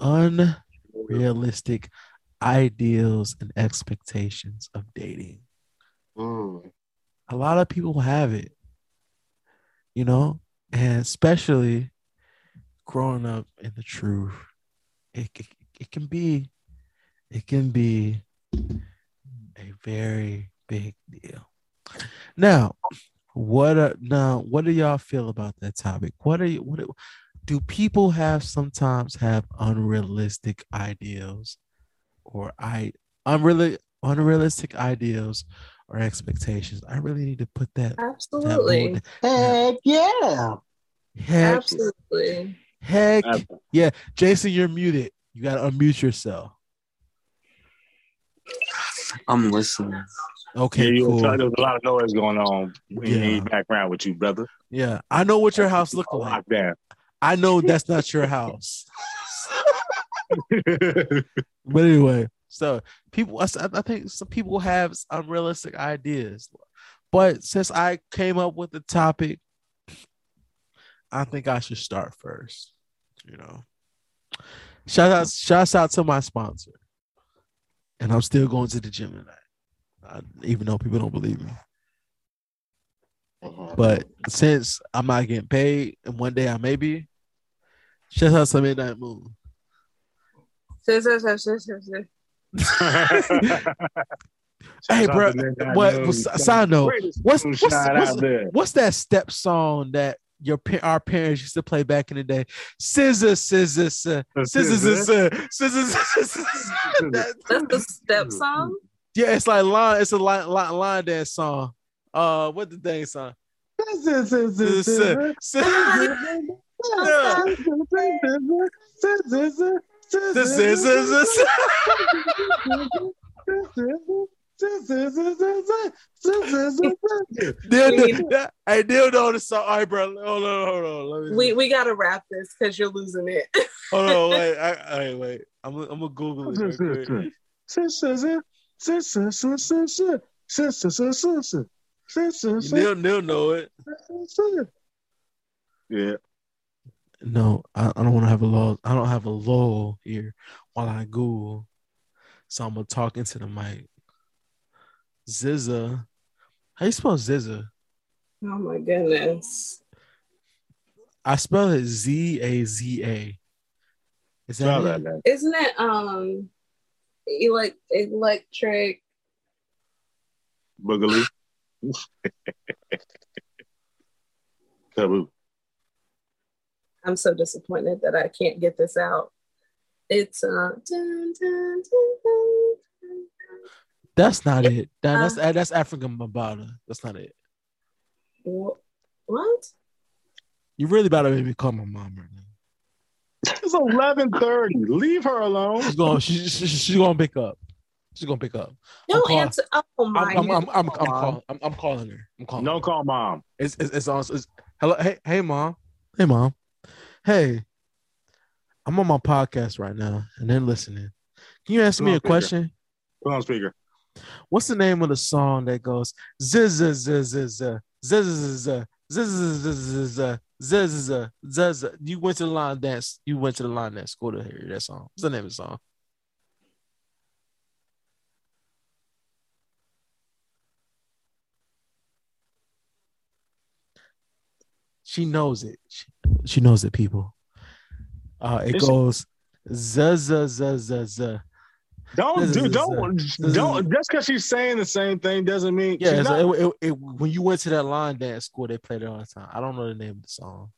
Speaker 1: Unrealistic ideals and expectations of dating
Speaker 4: Mm.
Speaker 1: a lot of people have it, you know, and especially growing up in the truth, it, it, it can be, it can be a very big deal. Now, what are, now, what do y'all feel about that topic? What are you, what do, do people have sometimes have unrealistic ideals or I unreal, unrealistic ideals or expectations. I really need to put that. that
Speaker 2: Absolutely.
Speaker 1: mold-
Speaker 4: Heck yeah.
Speaker 1: Heck,
Speaker 2: Absolutely.
Speaker 1: heck,
Speaker 3: Ab-
Speaker 1: yeah. Jason, you're muted. You gotta unmute yourself.
Speaker 7: I'm listening.
Speaker 1: Okay,
Speaker 3: yeah, you
Speaker 1: cool.
Speaker 3: there's a lot of noise going on in
Speaker 1: Yeah.
Speaker 3: your background with you, brother.
Speaker 1: Yeah, I know what your house look like.
Speaker 3: Lockdown.
Speaker 1: I know that's not your house. But anyway, so people, I, I think some people have unrealistic ideas. But since I came up with the topic, I think I should start first. You know, shout out, shouts out to my sponsor, and I'm still going to the gym tonight, uh, even though people don't believe me. But since I'm not getting paid, and one day I may be, shout out to Midnight Moon. Hey,
Speaker 3: Shout out
Speaker 1: bro.
Speaker 3: to Midnight
Speaker 1: What?
Speaker 3: Moon.
Speaker 1: was- side note, What's what's, what's, what's that step song that your our parents used to play back in the day? Scissor, scissor, scissor, scissor, scissor, scissor, scissor.
Speaker 2: That's the step song.
Speaker 1: Yeah, it's like line. It's a line, line, line dance song. Uh, what the thing song? Scissor, scissor, scissor, scissor, scissor, scissor. Deal, deal, hey, deal know the song. All right, bro. Hold on, hold on. Let me
Speaker 2: We we gotta wrap this because you're losing it.
Speaker 1: hold on. Wait, I, I, wait. I'm, I'm gonna Google it. Real quick. They'll, they'll know it.
Speaker 3: Yeah.
Speaker 1: No, I, I don't want to have a lull. I don't have a lull here while I Google. So I'm gonna talk into the mic. Zizza. How you spell Zizza?
Speaker 2: Oh my goodness.
Speaker 1: I spell it Z A Z A. Is that,
Speaker 3: Spell
Speaker 1: it?
Speaker 3: that, man.
Speaker 2: Isn't it um elect electric?
Speaker 3: Boogaloo. Taboo.
Speaker 2: I'm so disappointed that I can't get this out. It's uh dun, dun, dun, dun, dun.
Speaker 1: That's not it. That, that's
Speaker 2: Uh,
Speaker 1: that's African Mabata. That's not it.
Speaker 2: Wh- what?
Speaker 1: You really about to make me call my mom right now.
Speaker 3: It's eleven thirty. Leave her alone.
Speaker 1: She's going. She, she, she's gonna pick up. She's gonna pick up.
Speaker 2: Don't
Speaker 1: call-
Speaker 2: answer. Oh
Speaker 1: I'm
Speaker 2: my
Speaker 1: I'm I'm, I'm, I'm,
Speaker 2: goodness.
Speaker 1: calling. I'm, I'm calling her. I'm calling.
Speaker 3: No
Speaker 1: her.
Speaker 3: call mom.
Speaker 1: It's it's, it's on. It's, hello. Hey hey mom. Hey mom. Hey. I'm on my podcast right now and then listening. Can you answer
Speaker 3: Come
Speaker 1: me a
Speaker 3: speaker.
Speaker 1: question?
Speaker 3: Put on speaker.
Speaker 1: What's the name of the song that goes z z z z z z z z z z z z You went to the line dance. You went to the line dance school to hear that song. What's the name of the song? She knows it. She, she knows it, people. Uh, it
Speaker 3: Is it-
Speaker 1: goes z z z z z.
Speaker 3: Don't do
Speaker 1: is,
Speaker 3: don't
Speaker 1: this is-
Speaker 3: don't just because she's saying the same thing doesn't mean
Speaker 1: Yeah,
Speaker 3: she's
Speaker 1: it's-
Speaker 3: not-
Speaker 1: it, it, it, when you went to that line dance school, they played it all the time. I don't know the name of the song,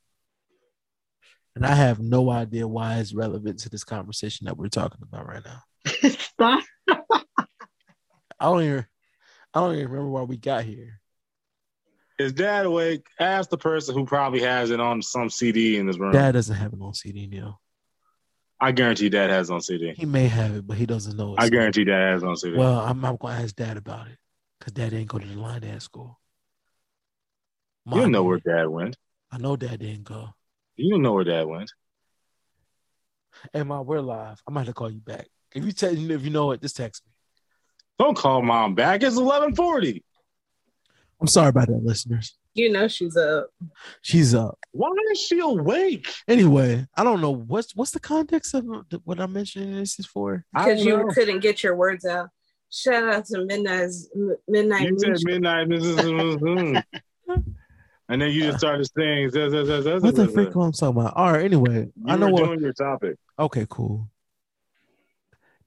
Speaker 1: and I have no idea why it's relevant to this conversation that we're talking about right now.
Speaker 4: Stop.
Speaker 1: I don't even, I don't even remember why we got here.
Speaker 3: Is dad awake? Ask the person who probably has it on some CD in this room.
Speaker 1: Dad doesn't have it on CD, Neil.
Speaker 3: I guarantee dad has it on CD.
Speaker 1: He may have it, but he doesn't know.
Speaker 3: I guarantee dad has it on CD.
Speaker 1: Well, I'm, going to ask Dad about it because Dad didn't go to the line dance school.
Speaker 3: you don't know where dad went.
Speaker 1: I know Dad didn't go.
Speaker 3: You don't know where dad went.
Speaker 1: Hey, Mom, we're live. I'm going to call you back. If you tell me if you know it, just text me.
Speaker 3: Don't call mom back. It's eleven forty.
Speaker 1: I'm sorry about that, listeners.
Speaker 2: You know she's up.
Speaker 1: She's up.
Speaker 3: Why is she awake?
Speaker 1: Anyway, I don't know what's what's the context of what I'm mentioning this is for.
Speaker 2: Because you
Speaker 3: know.
Speaker 2: couldn't get your words out. Shout out to Midnight's Midnight
Speaker 3: You said midnight. And then you just started saying. "Zah, zah, zah, zah,
Speaker 1: What the
Speaker 3: zah,
Speaker 1: freak
Speaker 3: zah."
Speaker 1: am I talking about? All right. Anyway,
Speaker 3: You
Speaker 1: I know
Speaker 3: were
Speaker 1: what.
Speaker 3: doing your topic.
Speaker 1: Okay, cool.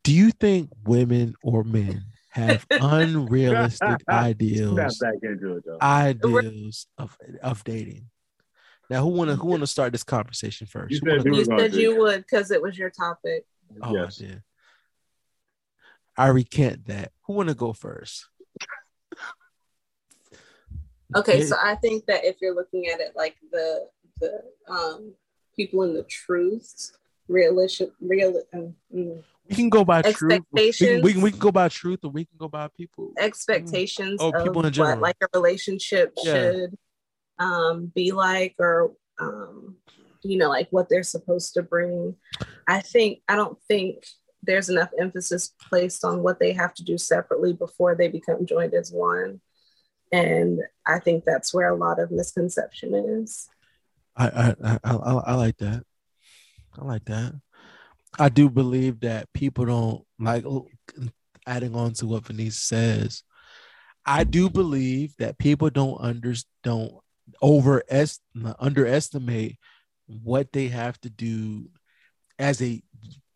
Speaker 1: Do you think women or men have unrealistic
Speaker 3: Snap
Speaker 1: ideals
Speaker 3: it
Speaker 1: ideals of of dating? Now, who wanna who wanna start this conversation first?
Speaker 3: You said you
Speaker 2: You
Speaker 3: were gonna
Speaker 2: said you would because it was your topic.
Speaker 1: Oh,
Speaker 3: yes.
Speaker 1: I did. I recant that. Who want to go first?
Speaker 2: Okay,
Speaker 1: Yeah.
Speaker 2: so I think that if you're looking at it like the the um people in the truths, realistic, real um, mm,
Speaker 1: We can go by truth. We can, we can we can go by truth, or we can go by people.
Speaker 2: expectations
Speaker 1: Oh,
Speaker 2: of
Speaker 1: people in
Speaker 2: what
Speaker 1: general.
Speaker 2: like a relationship
Speaker 1: Yeah.
Speaker 2: should um be like or um you know like what they're supposed to bring. I think I don't think there's enough emphasis placed on what they have to do separately before they become joined as one. And I think that's where a lot of misconception is.
Speaker 1: I I, I I I like that. I like that. I do believe that people don't like oh, adding on to what Venice says. I do believe that people don't under don't over underestimate what they have to do as a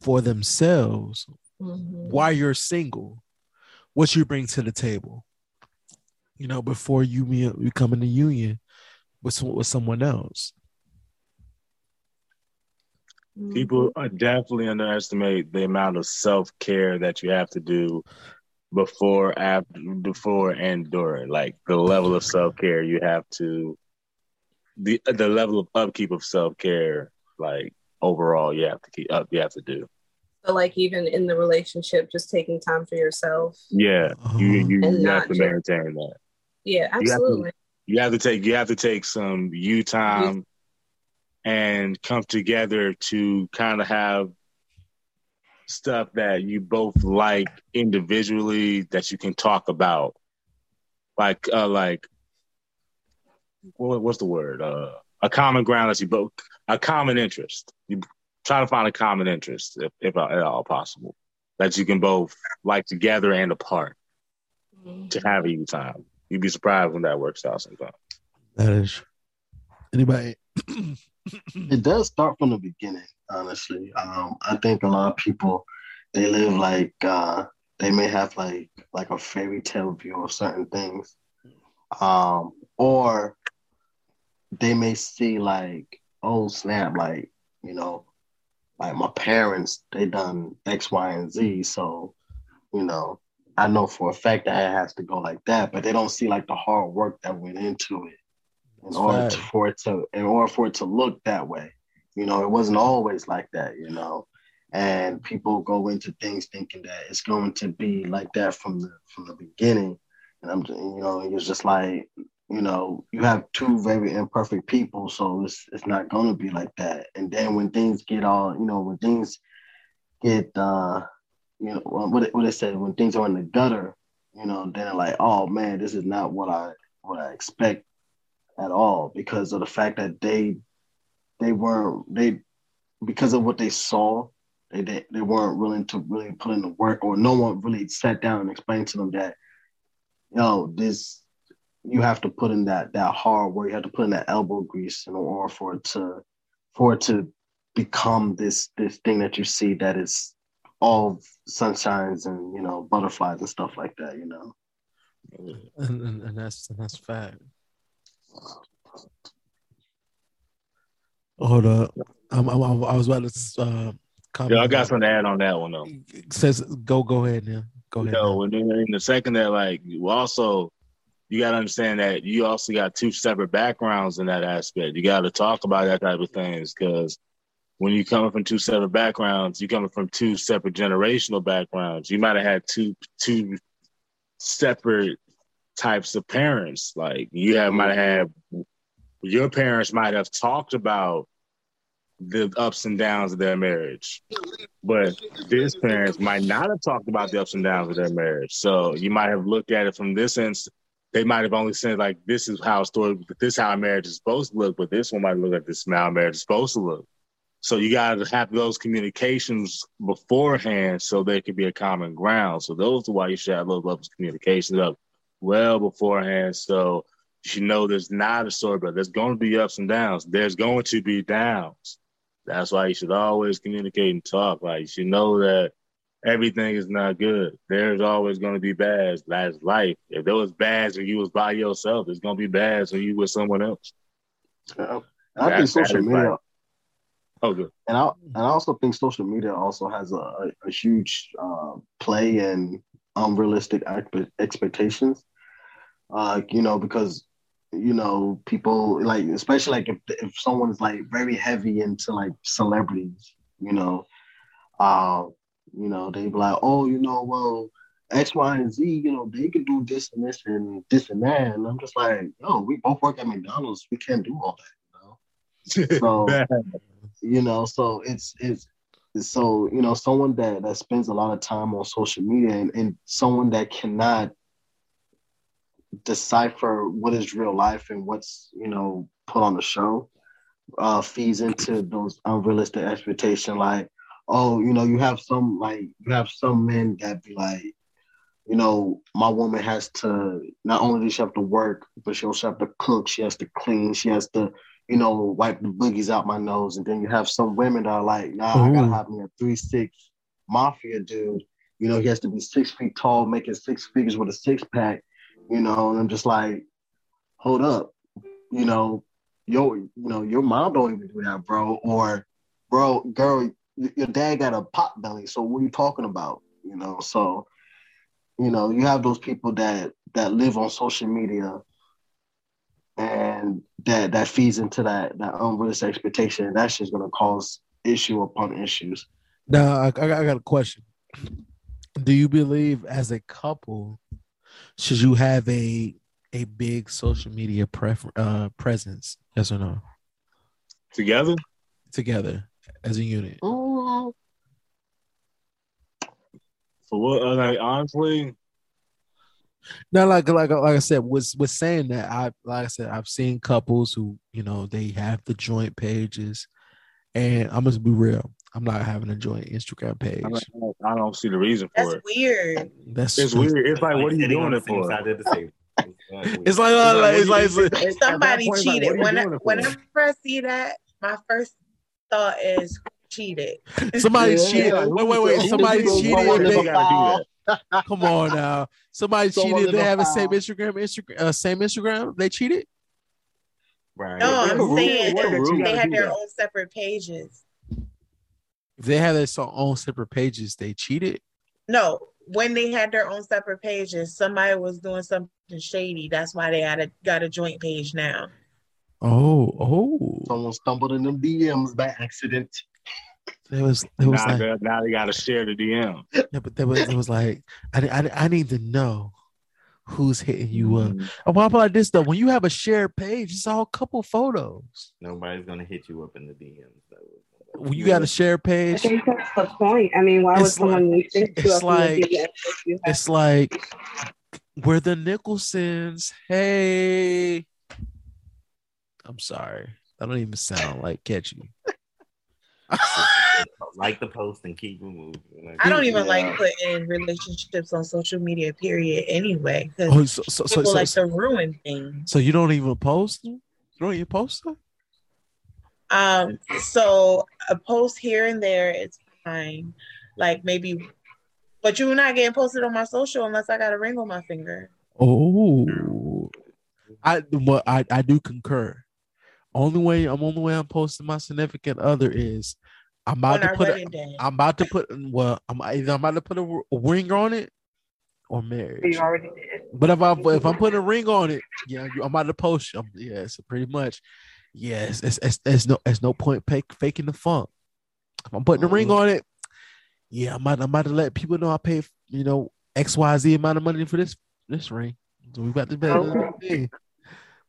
Speaker 1: for themselves
Speaker 2: Mhm.
Speaker 1: while you're single, what you bring to the table. You know, before you be- become in the union with with someone else.
Speaker 3: People mm-hmm. are definitely underestimate the amount of self care that you have to do before, after, before, and during. Like the level of self care you have to, the the level of upkeep of self care. Like overall, you have to keep up. You have to do.
Speaker 2: So like even in the relationship, just taking time for yourself.
Speaker 3: Yeah, you
Speaker 2: uh-huh.
Speaker 3: you,
Speaker 2: you
Speaker 3: have to
Speaker 2: just-
Speaker 3: maintain that.
Speaker 2: Yeah,
Speaker 3: to-
Speaker 2: absolutely.
Speaker 3: You have to take you have to take some you time and come together to kind of have stuff that you both like individually that you can talk about. Like uh like what, what's the word? Uh a common ground that you both a common interest. You try to find a common interest if, if at all possible. That you can both like together and apart to have you time. You'd be surprised when that works out sometimes.
Speaker 1: That is anybody.
Speaker 4: It does start from the beginning, honestly. Um, I think a lot of people they live like uh, they may have like like a fairy tale view of certain things, um, or they may see like oh snap, like you know, like my parents they done X, Y, and Z, so you know. I know for a fact that it has to go like that, but they don't see like the hard work that went into it in order to, for it to in order for it to look that way. You know, it wasn't always like that, you know. And people go into things thinking that it's going to be like that from the from the beginning. And I'm just, you know, it's just like, you know, you have two very imperfect people, so it's it's not gonna be like that. And then when things get all, you know, when things get uh you know what what they said when things are in the gutter, you know, then like, oh man, this is not what I what I expect at all because of the fact that they they weren't they because of what they saw they, they they weren't willing to really put in the work or no one really sat down and explained to them that yo this you have to put in that that hard work you have to put in that elbow grease in order for it to for it to become this this thing that you see that is all sunshines and you know butterflies and stuff like that you know
Speaker 1: and, and, and that's and that's fact. Hold up, I'm, I'm, I was about to uh, comment.
Speaker 3: Yeah, I got something to add on that one though.
Speaker 1: Says go go ahead now. Go ahead.
Speaker 3: No, and then in the second that like you also you gotta understand that you also got two separate backgrounds in that aspect. You gotta talk about that type of things because when you coming from two separate backgrounds, you coming from two separate generational backgrounds. You might have had two two separate types of parents. Like you have might have your parents might have talked about the ups and downs of their marriage. But this parents might not have talked about the ups and downs of their marriage. So you might have looked at it from this sense. They might have only said like, "This is how a story, this is how a marriage is supposed to look," but this one might look at this is how a marriage is supposed to look. So you got to have those communications beforehand, so there could be a common ground. So those are why you should have those levels of communication up well beforehand, so you should know there's not a story, but there's going to be ups and downs. There's going to be downs. That's why you should always communicate and talk. Like you should know that everything is not good. There's always going to be bads. That's life. If there was bads when you was by yourself, there's going to be bads when you with someone else.
Speaker 4: I
Speaker 3: That-
Speaker 4: think social media
Speaker 3: right. Oh, good.
Speaker 4: and I and I also think social media also has a, a, a huge uh, play in unrealistic expectations. Uh, you know, because you know people like, especially like if if someone's like very heavy into like celebrities, you know, uh, you know they be like, oh, you know, well. X, Y, and Z, you know, they can do this and this and this and that. And I'm just like, no, we both work at McDonald's. We can't do all that, you know? So you know so it's it's it's so you know someone that that spends a lot of time on social media and, and someone that cannot decipher what is real life and what's you know put on the show uh feeds into those unrealistic expectations like oh you know you have some like you have some men that be like you know my woman has to not only does she have to work but she also have to cook she has to clean she has to you know, wipe the boogies out my nose. And then you have some women that are like, nah, I gotta have me a three six mafia dude. You know, he has to be six feet tall, making six figures with a six pack. You know, and I'm just like, hold up, you know, yo, you know, your mom don't even do that, bro. Or, bro, girl, your dad got a pot belly. So what are you talking about? You know, so you know, you have those people that that live on social media and that that feeds into that that unrealistic expectation. That's just gonna cause issue upon issues.
Speaker 1: Now I I got a question. Do you believe as a couple should you have a a big social media prefer, uh, presence? Yes or no?
Speaker 3: Together?
Speaker 1: Together as a unit.
Speaker 4: Oh,
Speaker 3: For what? uh, Like, honestly,
Speaker 1: Now, like like like I said, was was saying that I like I said I've seen couples who you know they have the joint pages, and I'm gonna be real. I'm not having a joint Instagram page.
Speaker 3: I don't, I don't see the reason
Speaker 6: That's
Speaker 3: for it.
Speaker 6: weird.
Speaker 1: That's
Speaker 3: It's weird. It's like, what are you
Speaker 5: sitting on
Speaker 3: doing
Speaker 5: the
Speaker 3: it
Speaker 5: same
Speaker 3: for?
Speaker 5: side of the table.
Speaker 1: It's like, uh, like it's like, it's like-
Speaker 3: At that
Speaker 6: Somebody
Speaker 3: point, it's like,
Speaker 6: cheated.
Speaker 3: what are
Speaker 6: when I,
Speaker 3: doing it for?
Speaker 6: whenever I see that, my first thought is cheated.
Speaker 1: somebody
Speaker 4: Yeah,
Speaker 1: cheated.
Speaker 4: yeah,
Speaker 1: Wait, wait, wait.
Speaker 4: who's-
Speaker 1: Somebody cheated.
Speaker 4: going
Speaker 1: they-
Speaker 3: gotta do that.
Speaker 1: Come on now. Somebody
Speaker 4: Someone
Speaker 1: cheated. They
Speaker 4: in a
Speaker 1: have a same. Instagram, Instagram, uh, same Instagram. They cheated.
Speaker 5: Right.
Speaker 6: No,
Speaker 3: It's a
Speaker 6: I'm saying
Speaker 3: What that you
Speaker 6: they
Speaker 3: gotta
Speaker 6: had their own separate pages.
Speaker 1: If they had their so- own separate pages, they cheated.
Speaker 6: No, when they had their own separate pages, somebody was doing something shady. That's why they had a got a joint page now.
Speaker 1: Oh, oh.
Speaker 4: someone stumbled in them DMs by accident.
Speaker 1: There was, there was
Speaker 3: Now,
Speaker 1: like,
Speaker 3: they- now they got to share the DM.
Speaker 1: yeah, but there was, it was like, I, I, I need to know who's hitting you up.
Speaker 3: Mhm.
Speaker 1: Oh, how about this though? When you have a shared page, it's all couple photos.
Speaker 5: Nobody's gonna hit you up in the DMs. though.
Speaker 1: When you got a
Speaker 2: share
Speaker 1: page.
Speaker 2: I think that's the point. I mean, why would
Speaker 1: It's
Speaker 2: someone
Speaker 1: like-
Speaker 2: need to
Speaker 1: it's
Speaker 2: up in
Speaker 1: like-
Speaker 2: DM if you have-
Speaker 1: it's like We're the Nicholsons. Hey. I'm sorry. I don't even sound like catchy.
Speaker 5: like the post and keep moving. Like,
Speaker 6: I don't even
Speaker 4: Yeah.
Speaker 6: like putting relationships on social media. Period. Anyway, because
Speaker 1: Oh, so, so, so,
Speaker 6: people
Speaker 1: so,
Speaker 6: like
Speaker 1: so,
Speaker 6: to ruin things.
Speaker 1: so you don't even post them? You don't even post them?
Speaker 6: Um, so a post here and there is fine. Like maybe, but you're not getting posted on my social unless I got a ring on my finger.
Speaker 1: Oh, I well, I I do concur. Only way I'm only way I'm posting my significant other is I'm about
Speaker 6: on
Speaker 1: to put a,
Speaker 6: day.
Speaker 1: I'm about to put well I'm either I'm about to put a, r- a ring on it or marriage.
Speaker 2: You already did.
Speaker 1: But if I if I'm putting a ring on it, yeah, I'm about to post. Um, yeah, so pretty much, yes. It's, it's, it's no it's no point fake, faking the funk. If I'm putting a ring
Speaker 4: Mhm.
Speaker 1: on it, yeah, I might I'm about let people know I pay you know X Y Z amount of money for this this ring. So we got the
Speaker 2: Okay.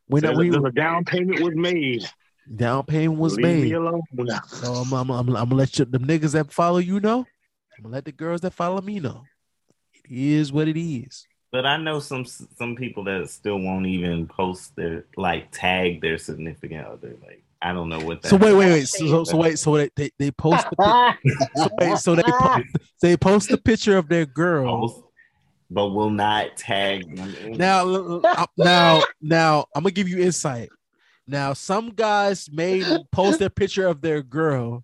Speaker 1: When
Speaker 3: There's,
Speaker 1: we
Speaker 3: a, down payment was made.
Speaker 1: down payment was
Speaker 3: Leave me
Speaker 1: made,
Speaker 3: alone.
Speaker 1: so I'm, I'm, I'm, I'm gonna let you them niggas that follow you know. I'm gonna let the girls that follow me know. It is what it is.
Speaker 5: But I know some some people that still won't even post their like tag their significant other. Like I don't know what that.
Speaker 1: So wait, wait, wait. So, so, so wait. So they they, they post the so, wait, so they po- they post a picture of their girl.
Speaker 5: post, but will not tag them.
Speaker 1: Now, l- l- uh, now, now, I'm gonna give you insight. Now, some guys may post a picture of their girl.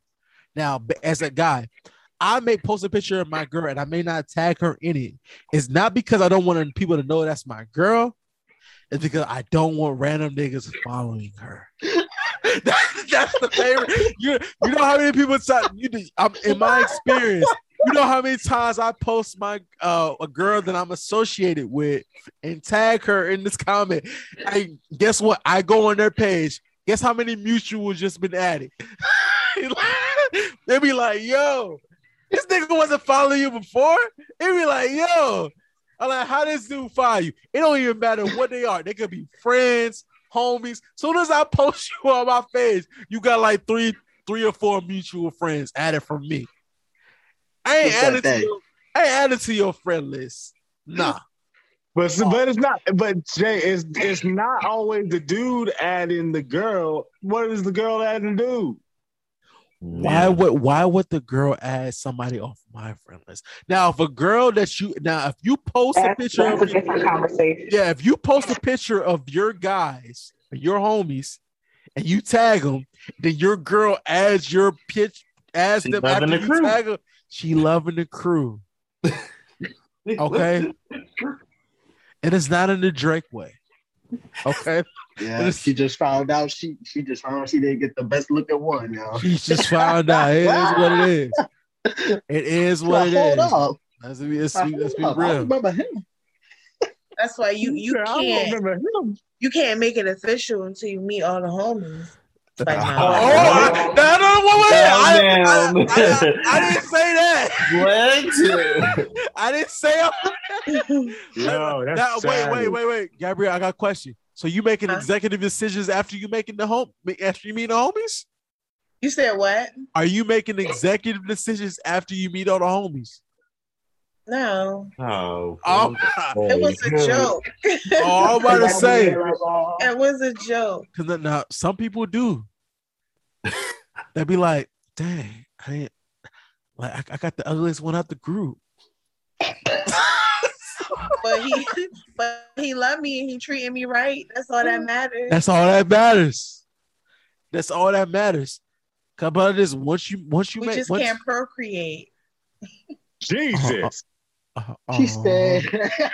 Speaker 1: Now, as a guy, I may post a picture of my girl and I may not tag her in it. It's not because I don't want people to know that's my girl. It's because I don't want random niggas following her. That- that's the favorite. You, you know how many people try, you I'm, in my experience, you know how many times I post my uh, a girl that I'm associated with and tag her in this comment. And guess what? I go on their page. Guess how many mutuals just been added? they be like, yo, this nigga wasn't following you before. They be like, yo, I'm like, how this dude follow you? It don't even matter what they are. They could be friends, homies. Soon as I post you on my page, you got like three, three or four mutual friends added from me. I ain't
Speaker 4: What's
Speaker 1: added to your, I ain't added to your friend list. Nah.
Speaker 3: But but it's not. But Jay, it's it's not always the dude adding the girl. What is the girl adding the dude?
Speaker 1: Why would why would the girl add somebody off my friend list? Now, if a girl that you now if you post a picture
Speaker 2: that's a
Speaker 1: of
Speaker 2: different conversation.
Speaker 1: yeah, if you post a picture of your guys, your homies, and you tag them, then your girl adds your pitch, adds
Speaker 5: She
Speaker 1: them
Speaker 5: loving
Speaker 1: after
Speaker 5: the
Speaker 1: you
Speaker 5: crew.
Speaker 1: tag her. She loving the crew. Okay. And it's not in the Drake way. Okay.
Speaker 4: Yeah, she just found out she she just found out she didn't get the best looking one, yo.
Speaker 1: She's just found out. It is what it is. It is what it
Speaker 4: Hold
Speaker 1: is.
Speaker 4: up.
Speaker 1: Let's be, let's be, let's be
Speaker 4: Hold. I
Speaker 1: real.
Speaker 4: remember him.
Speaker 6: That's why you you
Speaker 3: Yeah, I don't
Speaker 6: can't
Speaker 3: remember him.
Speaker 6: you can't make it official until you meet all the homies. Like,
Speaker 1: Oh,
Speaker 6: nah.
Speaker 1: I, no, no, wait, wait, wait. I, I, I, I didn't say that.
Speaker 5: What?
Speaker 1: I didn't say.
Speaker 3: Yo, that's
Speaker 1: Now, wait, wait, wait, wait, Gabriel. I got a question. So you making
Speaker 6: Huh?
Speaker 1: executive decisions after you making the home after you meet the homies?
Speaker 6: You said what?
Speaker 1: Are you making executive decisions after you meet all the homies?
Speaker 6: No,
Speaker 5: Oh,
Speaker 1: Oh,
Speaker 6: it was a joke.
Speaker 1: oh I'm about to say.
Speaker 6: It was a joke.
Speaker 1: Cause now uh, some people do. They'd be like, "Dang, I didn't like. I, I got the ugliest one out the group."
Speaker 6: But he but he loved me and he treated me right. That's all that matters.
Speaker 1: That's all that matters. That's all that matters. Cause about this, once you once you
Speaker 6: we
Speaker 1: make
Speaker 6: just
Speaker 1: once,
Speaker 6: can't procreate.
Speaker 3: Jesus,
Speaker 1: uh,
Speaker 4: She
Speaker 1: uh,
Speaker 4: said.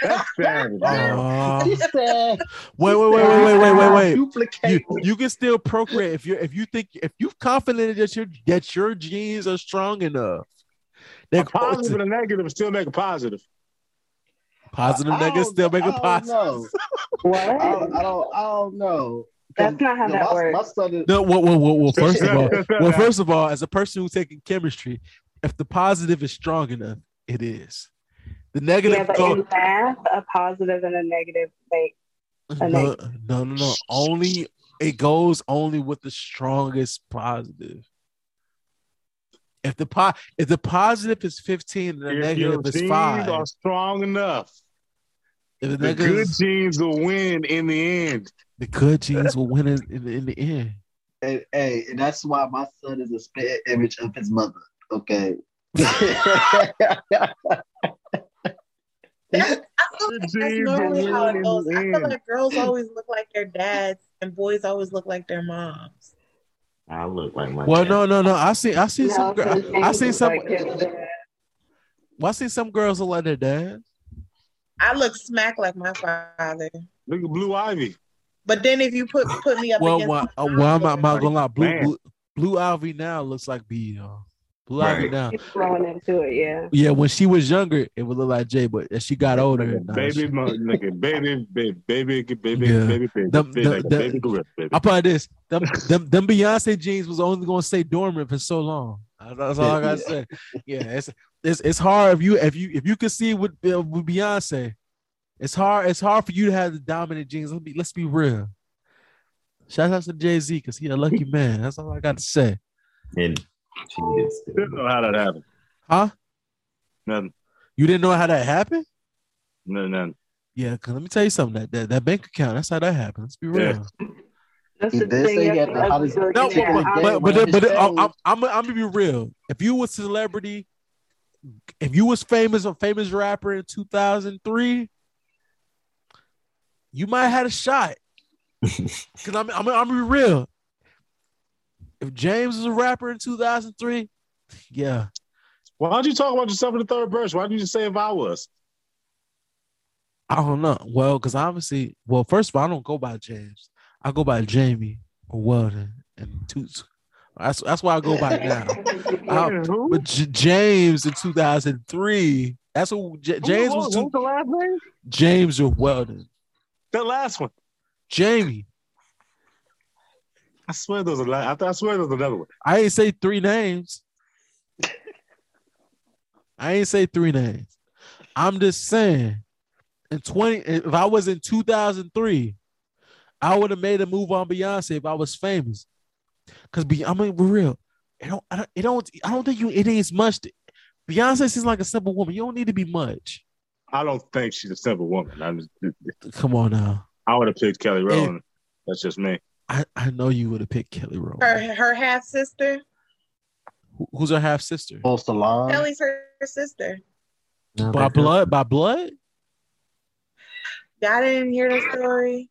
Speaker 3: that's savage.
Speaker 1: uh,
Speaker 4: She said.
Speaker 1: wait, wait, wait, wait, wait, wait, wait, wait.
Speaker 4: Duplicate.
Speaker 1: You, you can still procreate if you if you think if you confident that your that your genes are strong enough. They're
Speaker 3: A
Speaker 1: going
Speaker 3: and a negative still make a positive.
Speaker 1: Positive
Speaker 4: I
Speaker 1: negative still make a positive.
Speaker 4: know.
Speaker 2: What?
Speaker 4: I don't, I don't, I don't know.
Speaker 2: That's not how
Speaker 4: You
Speaker 2: that
Speaker 4: my,
Speaker 2: works.
Speaker 4: My son is,
Speaker 1: No, well, well, well, well, first of all, well, first of all, as a person who's taking chemistry, if the positive is strong enough, it is. The negative
Speaker 2: Yeah, but
Speaker 1: go,
Speaker 2: in math, a positive and a negative make a
Speaker 1: no,
Speaker 2: negative.
Speaker 1: no, no, no. Only it goes only with the strongest positive. If the po- if the positive is 15 and the
Speaker 3: If your
Speaker 1: negative is five,
Speaker 3: are strong enough.
Speaker 1: If the,
Speaker 3: The good teams will win in the end.
Speaker 1: the good teams will win in, in, in the end.
Speaker 4: And, hey, and that's why my son is a spit image of his mother. Okay.
Speaker 6: That's, I feel like that's normally how it goes. I feel like girls always look like their dads and boys always look like their moms.
Speaker 5: I look like my
Speaker 1: Well,
Speaker 5: dad.
Speaker 1: no, no, no. I see, I see some.
Speaker 2: No,
Speaker 1: Girl,
Speaker 2: so
Speaker 1: I, I seen some.
Speaker 2: like.
Speaker 1: Well, I see some girls look like their dad.
Speaker 6: I look smack like my father.
Speaker 3: Look at Blue Ivy.
Speaker 6: But then if you put put me up
Speaker 1: Well,
Speaker 6: against
Speaker 1: well, uh, well I'm, not, I'm not gonna lie. Blue, Blue, Blue Ivy now looks like B. Though. Blue Ivy now.
Speaker 2: He's growing into it, yeah.
Speaker 1: Yeah, when she was younger, it would look like Jay, but as she got older, nah,
Speaker 3: baby,
Speaker 1: she-
Speaker 3: mo- look at baby, baby, baby, baby,
Speaker 1: Yeah.
Speaker 3: baby, baby,
Speaker 1: The-
Speaker 3: baby,
Speaker 1: the-
Speaker 3: like a
Speaker 1: the-
Speaker 3: baby gorilla, baby.
Speaker 1: I'll put it this: them, them, them Beyonce genes was only gonna stay dormant for so long. That's all I gotta say. Yeah, it's it's it's hard if you if you if you could see with, uh, with Beyonce, it's hard it's hard for you to have the dominant genes. Let's be let's be real. Shout out to Jay Z because he a lucky man. That's all I got to say.
Speaker 5: And she did
Speaker 3: I don't know how that happened.
Speaker 1: Huh?
Speaker 3: Nothing,
Speaker 1: You didn't know how that happened?
Speaker 3: nothing, nothing.
Speaker 1: Yeah, cause let me tell you something. That that, that bank account, that's how that happened. Let's be real.
Speaker 3: Yeah.
Speaker 2: That's
Speaker 4: He
Speaker 2: the
Speaker 4: did
Speaker 2: thing.
Speaker 4: say he had the hottest-
Speaker 1: No,
Speaker 4: Yeah,
Speaker 1: but,
Speaker 4: I-
Speaker 1: but, but, but, but
Speaker 4: days-
Speaker 1: I'm, I'm, I'm gonna be real. If you was celebrity, if you was famous, a famous rapper in 2003, you might have had a shot. Cause I'm, I'm, I'm gonna be real. If James was a rapper in 2003, yeah,
Speaker 3: Why don't you talk about yourself in the third verse? Why didn't you just say if I was?
Speaker 1: I don't know. Well, because obviously, well, first of all, I don't go by James. I go by Jamie or Weldon and Toots. That's that's why I go by now. Uh, But J- James in 2003, that's what J- James was.
Speaker 3: what
Speaker 1: Two,
Speaker 3: the last name?
Speaker 1: James or Weldon.
Speaker 3: The last one.
Speaker 1: Jamie.
Speaker 3: I swear there's a la- I, th- I swear there's another one.
Speaker 1: I ain't say three names. I ain't say three names. I'm just saying, in 20, if I was in 2003, I would have made a move on Beyonce if I was famous. Cause be, I mean, we're real. It don't, I don't, it don't, I don't think you. It ain't much. To, Beyonce seems like a simple woman. You don't need to be much.
Speaker 3: I don't think she's a simple woman. I'm just,
Speaker 1: Come on now.
Speaker 3: I would have picked Kelly Rowland. That's just me.
Speaker 1: I, I know you would have picked Kelly Rowland.
Speaker 6: her her half sister.
Speaker 1: Who- Who's her half sister?
Speaker 4: Full salon.
Speaker 6: Kelly's her sister.
Speaker 1: By blood? By blood?
Speaker 6: Y'all didn't hear the story.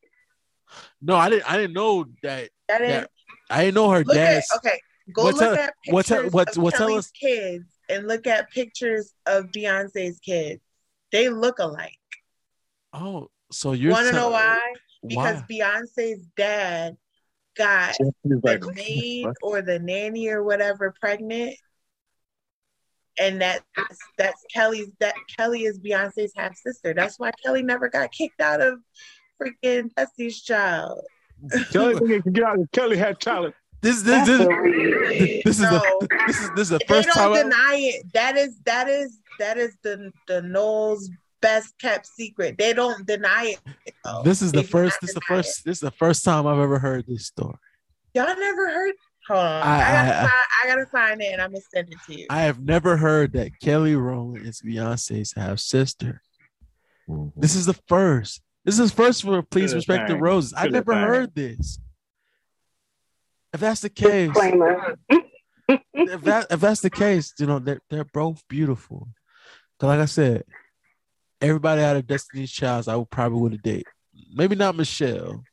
Speaker 1: No, I didn't. I didn't know that.
Speaker 6: Y'all didn't
Speaker 1: that I didn't know her
Speaker 6: look at okay. Go
Speaker 1: What
Speaker 6: look
Speaker 1: tell-
Speaker 6: at
Speaker 1: what tell-
Speaker 6: pictures
Speaker 1: what-
Speaker 6: of
Speaker 1: what tell
Speaker 6: Kelly's
Speaker 1: us-
Speaker 6: kids and look at pictures of Beyonce's kids. They look alike.
Speaker 1: Oh, so you're
Speaker 6: Want to know why? Because
Speaker 1: Why?
Speaker 6: Beyonce's dad got
Speaker 3: She's like,
Speaker 6: the maid
Speaker 3: what?
Speaker 6: or the nanny or whatever pregnant, and that that's Kelly's that Kelly is Beyonce's half sister. That's why Kelly never got kicked out of freaking Destiny's Child.
Speaker 3: Kelly, think get out- is Kelly had talent.
Speaker 1: This this
Speaker 2: That's
Speaker 1: this,
Speaker 2: a read.
Speaker 1: this is
Speaker 6: No.
Speaker 1: the this is this is the
Speaker 6: they
Speaker 1: first time.
Speaker 6: They don't
Speaker 1: I,
Speaker 6: deny it. That is that is that is the the Knowles best kept secret. They don't deny it. though.
Speaker 1: this is
Speaker 6: They
Speaker 1: the first. This is the
Speaker 6: deny
Speaker 1: first. This is the first time I've ever heard this story.
Speaker 6: Y'all never heard. Hold on,
Speaker 1: I-
Speaker 6: I, gotta
Speaker 1: I-
Speaker 6: find, I gotta find it and I'm gonna send it to you.
Speaker 1: I have never heard that Kelly Rowland is Beyonce's half sister. Mm-hmm. This is the first. This is first for Please
Speaker 3: Good
Speaker 1: Respect the
Speaker 3: thing.
Speaker 1: Roses. I
Speaker 3: Good
Speaker 1: never
Speaker 3: thing.
Speaker 1: heard this. If that's the case, if that if that's the case, you know they're they're both beautiful. Cause like I said, everybody out of Destiny's Child, I would probably would have date. Maybe not Michelle.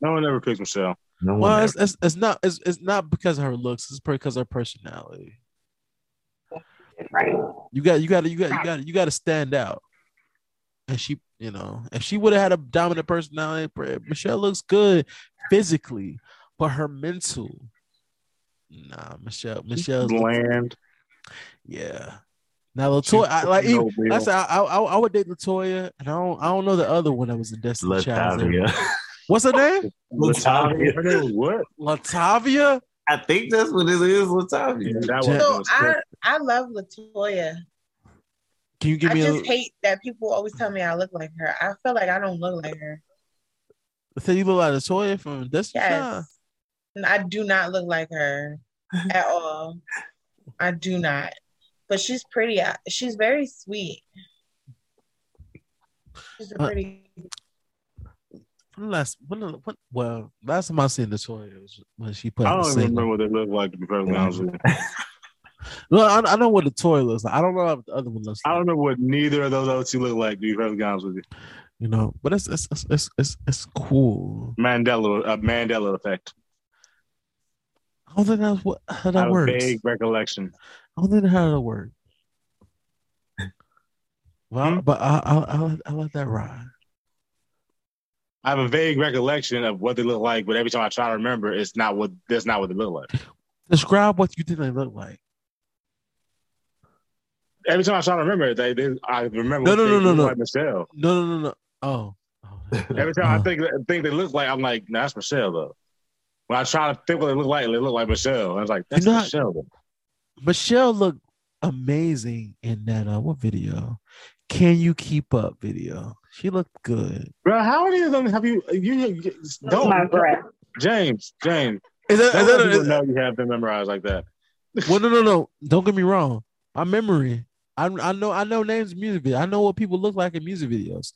Speaker 3: No one ever picked Michelle.
Speaker 5: No one
Speaker 1: Well, it's, it's, it's not it's, it's not because of her looks. It's because of her personality.
Speaker 2: Right.
Speaker 1: You got you got you got you got you got to stand out. And she, you know, if she would have had a dominant personality, Michelle looks good physically, but her mental, nah, Michelle, Michelle's
Speaker 3: Bland.
Speaker 1: yeah. Now Latoya, I like even, I said I, I I would date Latoya, and I don't I don't know the other one that was in Destiny Child.
Speaker 5: Latavia.
Speaker 1: What's her name?
Speaker 5: Latavia.
Speaker 3: Her name what?
Speaker 1: Latavia.
Speaker 5: I think that's what it is, Latavia.
Speaker 3: That
Speaker 1: Ja-
Speaker 3: was
Speaker 6: So I I love Latoya.
Speaker 1: Can you give
Speaker 6: I
Speaker 1: me I
Speaker 6: just
Speaker 1: a?
Speaker 6: hate that people always tell me I look like her. I feel like I don't look like her.
Speaker 1: Say you look like Latoya from Destiny Child.
Speaker 6: Yes. And I do not look like her at all. I do not. But she's pretty. She's very sweet. She's a
Speaker 1: Uh,
Speaker 6: pretty.
Speaker 1: When last, when, when, well, last time I seen the toy was when she put
Speaker 3: I
Speaker 1: the
Speaker 3: don't even remember what they look like. To be perfectly honest with you.
Speaker 1: No, I, I know what the toy looks like. I don't know what the other one looks Like.
Speaker 3: I don't know what neither of those other two look like. To be perfectly honest with you,
Speaker 1: You know, but it's it's it's it's, it's, it's cool.
Speaker 3: Mandela, a Mandela effect.
Speaker 1: I don't think that's what how that
Speaker 3: have
Speaker 1: works.
Speaker 3: vague recollection.
Speaker 1: I don't think how that works. Well,
Speaker 3: Hmm?
Speaker 1: but I I I let that ride.
Speaker 3: I have a vague recollection of what they look like, but every time I try to remember, it's not what that's not what they look like.
Speaker 1: Describe what you think they look like.
Speaker 3: Every time I try to remember, it, they, they I remember.
Speaker 1: No, no, no, no, no.
Speaker 3: Michelle.
Speaker 1: No, no, no, no. Oh. oh.
Speaker 3: Every time I
Speaker 1: Uh,
Speaker 3: think think they look like, I'm like, nah, that's Michelle though. When I try to think what they look like, they look like Michelle. I was like, that's
Speaker 1: You know how-
Speaker 3: Michelle. Though.
Speaker 1: Michelle looked amazing in that uh what video? Can you keep up video? She looked good.
Speaker 3: Bro, how many of them have you? You, you don't,
Speaker 2: my breath.
Speaker 3: James. James,
Speaker 1: Is that,
Speaker 3: don't
Speaker 1: is that
Speaker 3: let
Speaker 1: is-
Speaker 3: know you have them memorized like that.
Speaker 1: well, no, no, no. Don't get me wrong. My memory. I I know I know names of music videos. I know what people look like in music videos.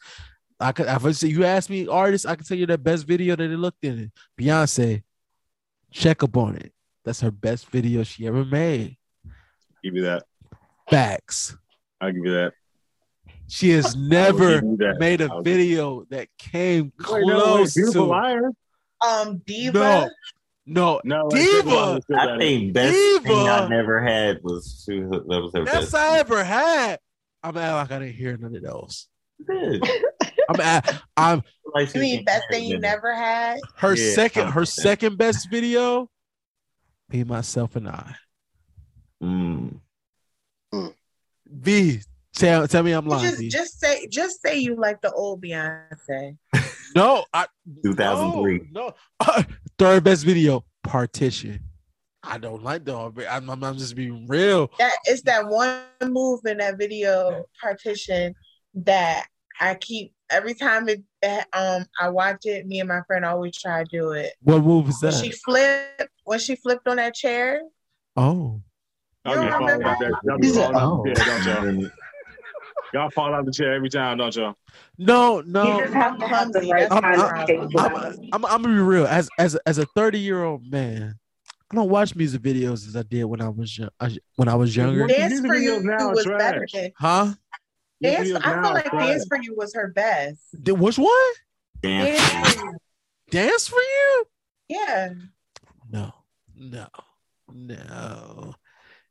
Speaker 1: I could if I say you ask me artists, I can tell you the best video that they looked in it. Beyonce. Check up on it. That's her best video she ever made.
Speaker 3: Give you that.
Speaker 1: Facts.
Speaker 3: I'll give you that.
Speaker 1: She has never
Speaker 3: give you that.
Speaker 1: made a
Speaker 3: I'll give-
Speaker 1: video that came
Speaker 3: Wait, no, wait,
Speaker 1: close
Speaker 3: beautiful
Speaker 1: to
Speaker 3: liar.
Speaker 6: Um, diva.
Speaker 1: no, no.
Speaker 3: No,
Speaker 1: Diva!
Speaker 5: I think best
Speaker 1: Diva.
Speaker 5: thing I never had was she, that was her
Speaker 1: Best
Speaker 5: best.
Speaker 1: I ever had. I'm acting like I didn't hear none of those. I'm at, I'm
Speaker 5: Like
Speaker 6: You mean best thing you
Speaker 5: it.
Speaker 6: never had?
Speaker 1: her
Speaker 5: Yeah,
Speaker 1: second her
Speaker 5: 100%.
Speaker 1: second best video. Be myself, and I.
Speaker 5: Mm.
Speaker 1: V, tell tell me I'm
Speaker 6: You
Speaker 1: lying.
Speaker 6: just just say just say you like the old Beyonce.
Speaker 1: No, I
Speaker 5: 2003.
Speaker 1: No, no. third best video, partition. I don't like the. I'm, I'm, I'm just being real.
Speaker 6: That it's that one move in that video partition that I keep every time it that, um I watch it. Me and my friend always try to do it.
Speaker 1: What move is
Speaker 6: When
Speaker 1: that?
Speaker 6: she flipped when she flipped on that chair.
Speaker 1: oh,
Speaker 3: Y'all
Speaker 6: You
Speaker 3: get
Speaker 6: don't remember?
Speaker 3: out there. Y'all
Speaker 4: He
Speaker 3: be
Speaker 4: said,
Speaker 3: falling out
Speaker 4: "Oh."
Speaker 3: the chair, don't y'all? Y'all fall out of the chair every time, don't y'all?
Speaker 1: no,
Speaker 2: You
Speaker 1: no.
Speaker 2: just have to have the right
Speaker 6: that's
Speaker 2: kind
Speaker 1: my
Speaker 2: of
Speaker 1: I'm. I'm, I'm gonna be real. As as as a 30 year old man, I don't watch music videos as I did when I was young. Uh, when I was younger,
Speaker 3: What?
Speaker 6: Dance
Speaker 3: Music
Speaker 6: for you
Speaker 3: videos now are
Speaker 6: was better than
Speaker 1: huh?
Speaker 6: Dance. I
Speaker 3: now
Speaker 6: feel like
Speaker 3: trash.
Speaker 6: Dance for You was her best.
Speaker 1: Did- Which one?
Speaker 5: Damn.
Speaker 6: Dance for You.
Speaker 1: Dance for you?
Speaker 6: Yeah.
Speaker 1: No, no, no.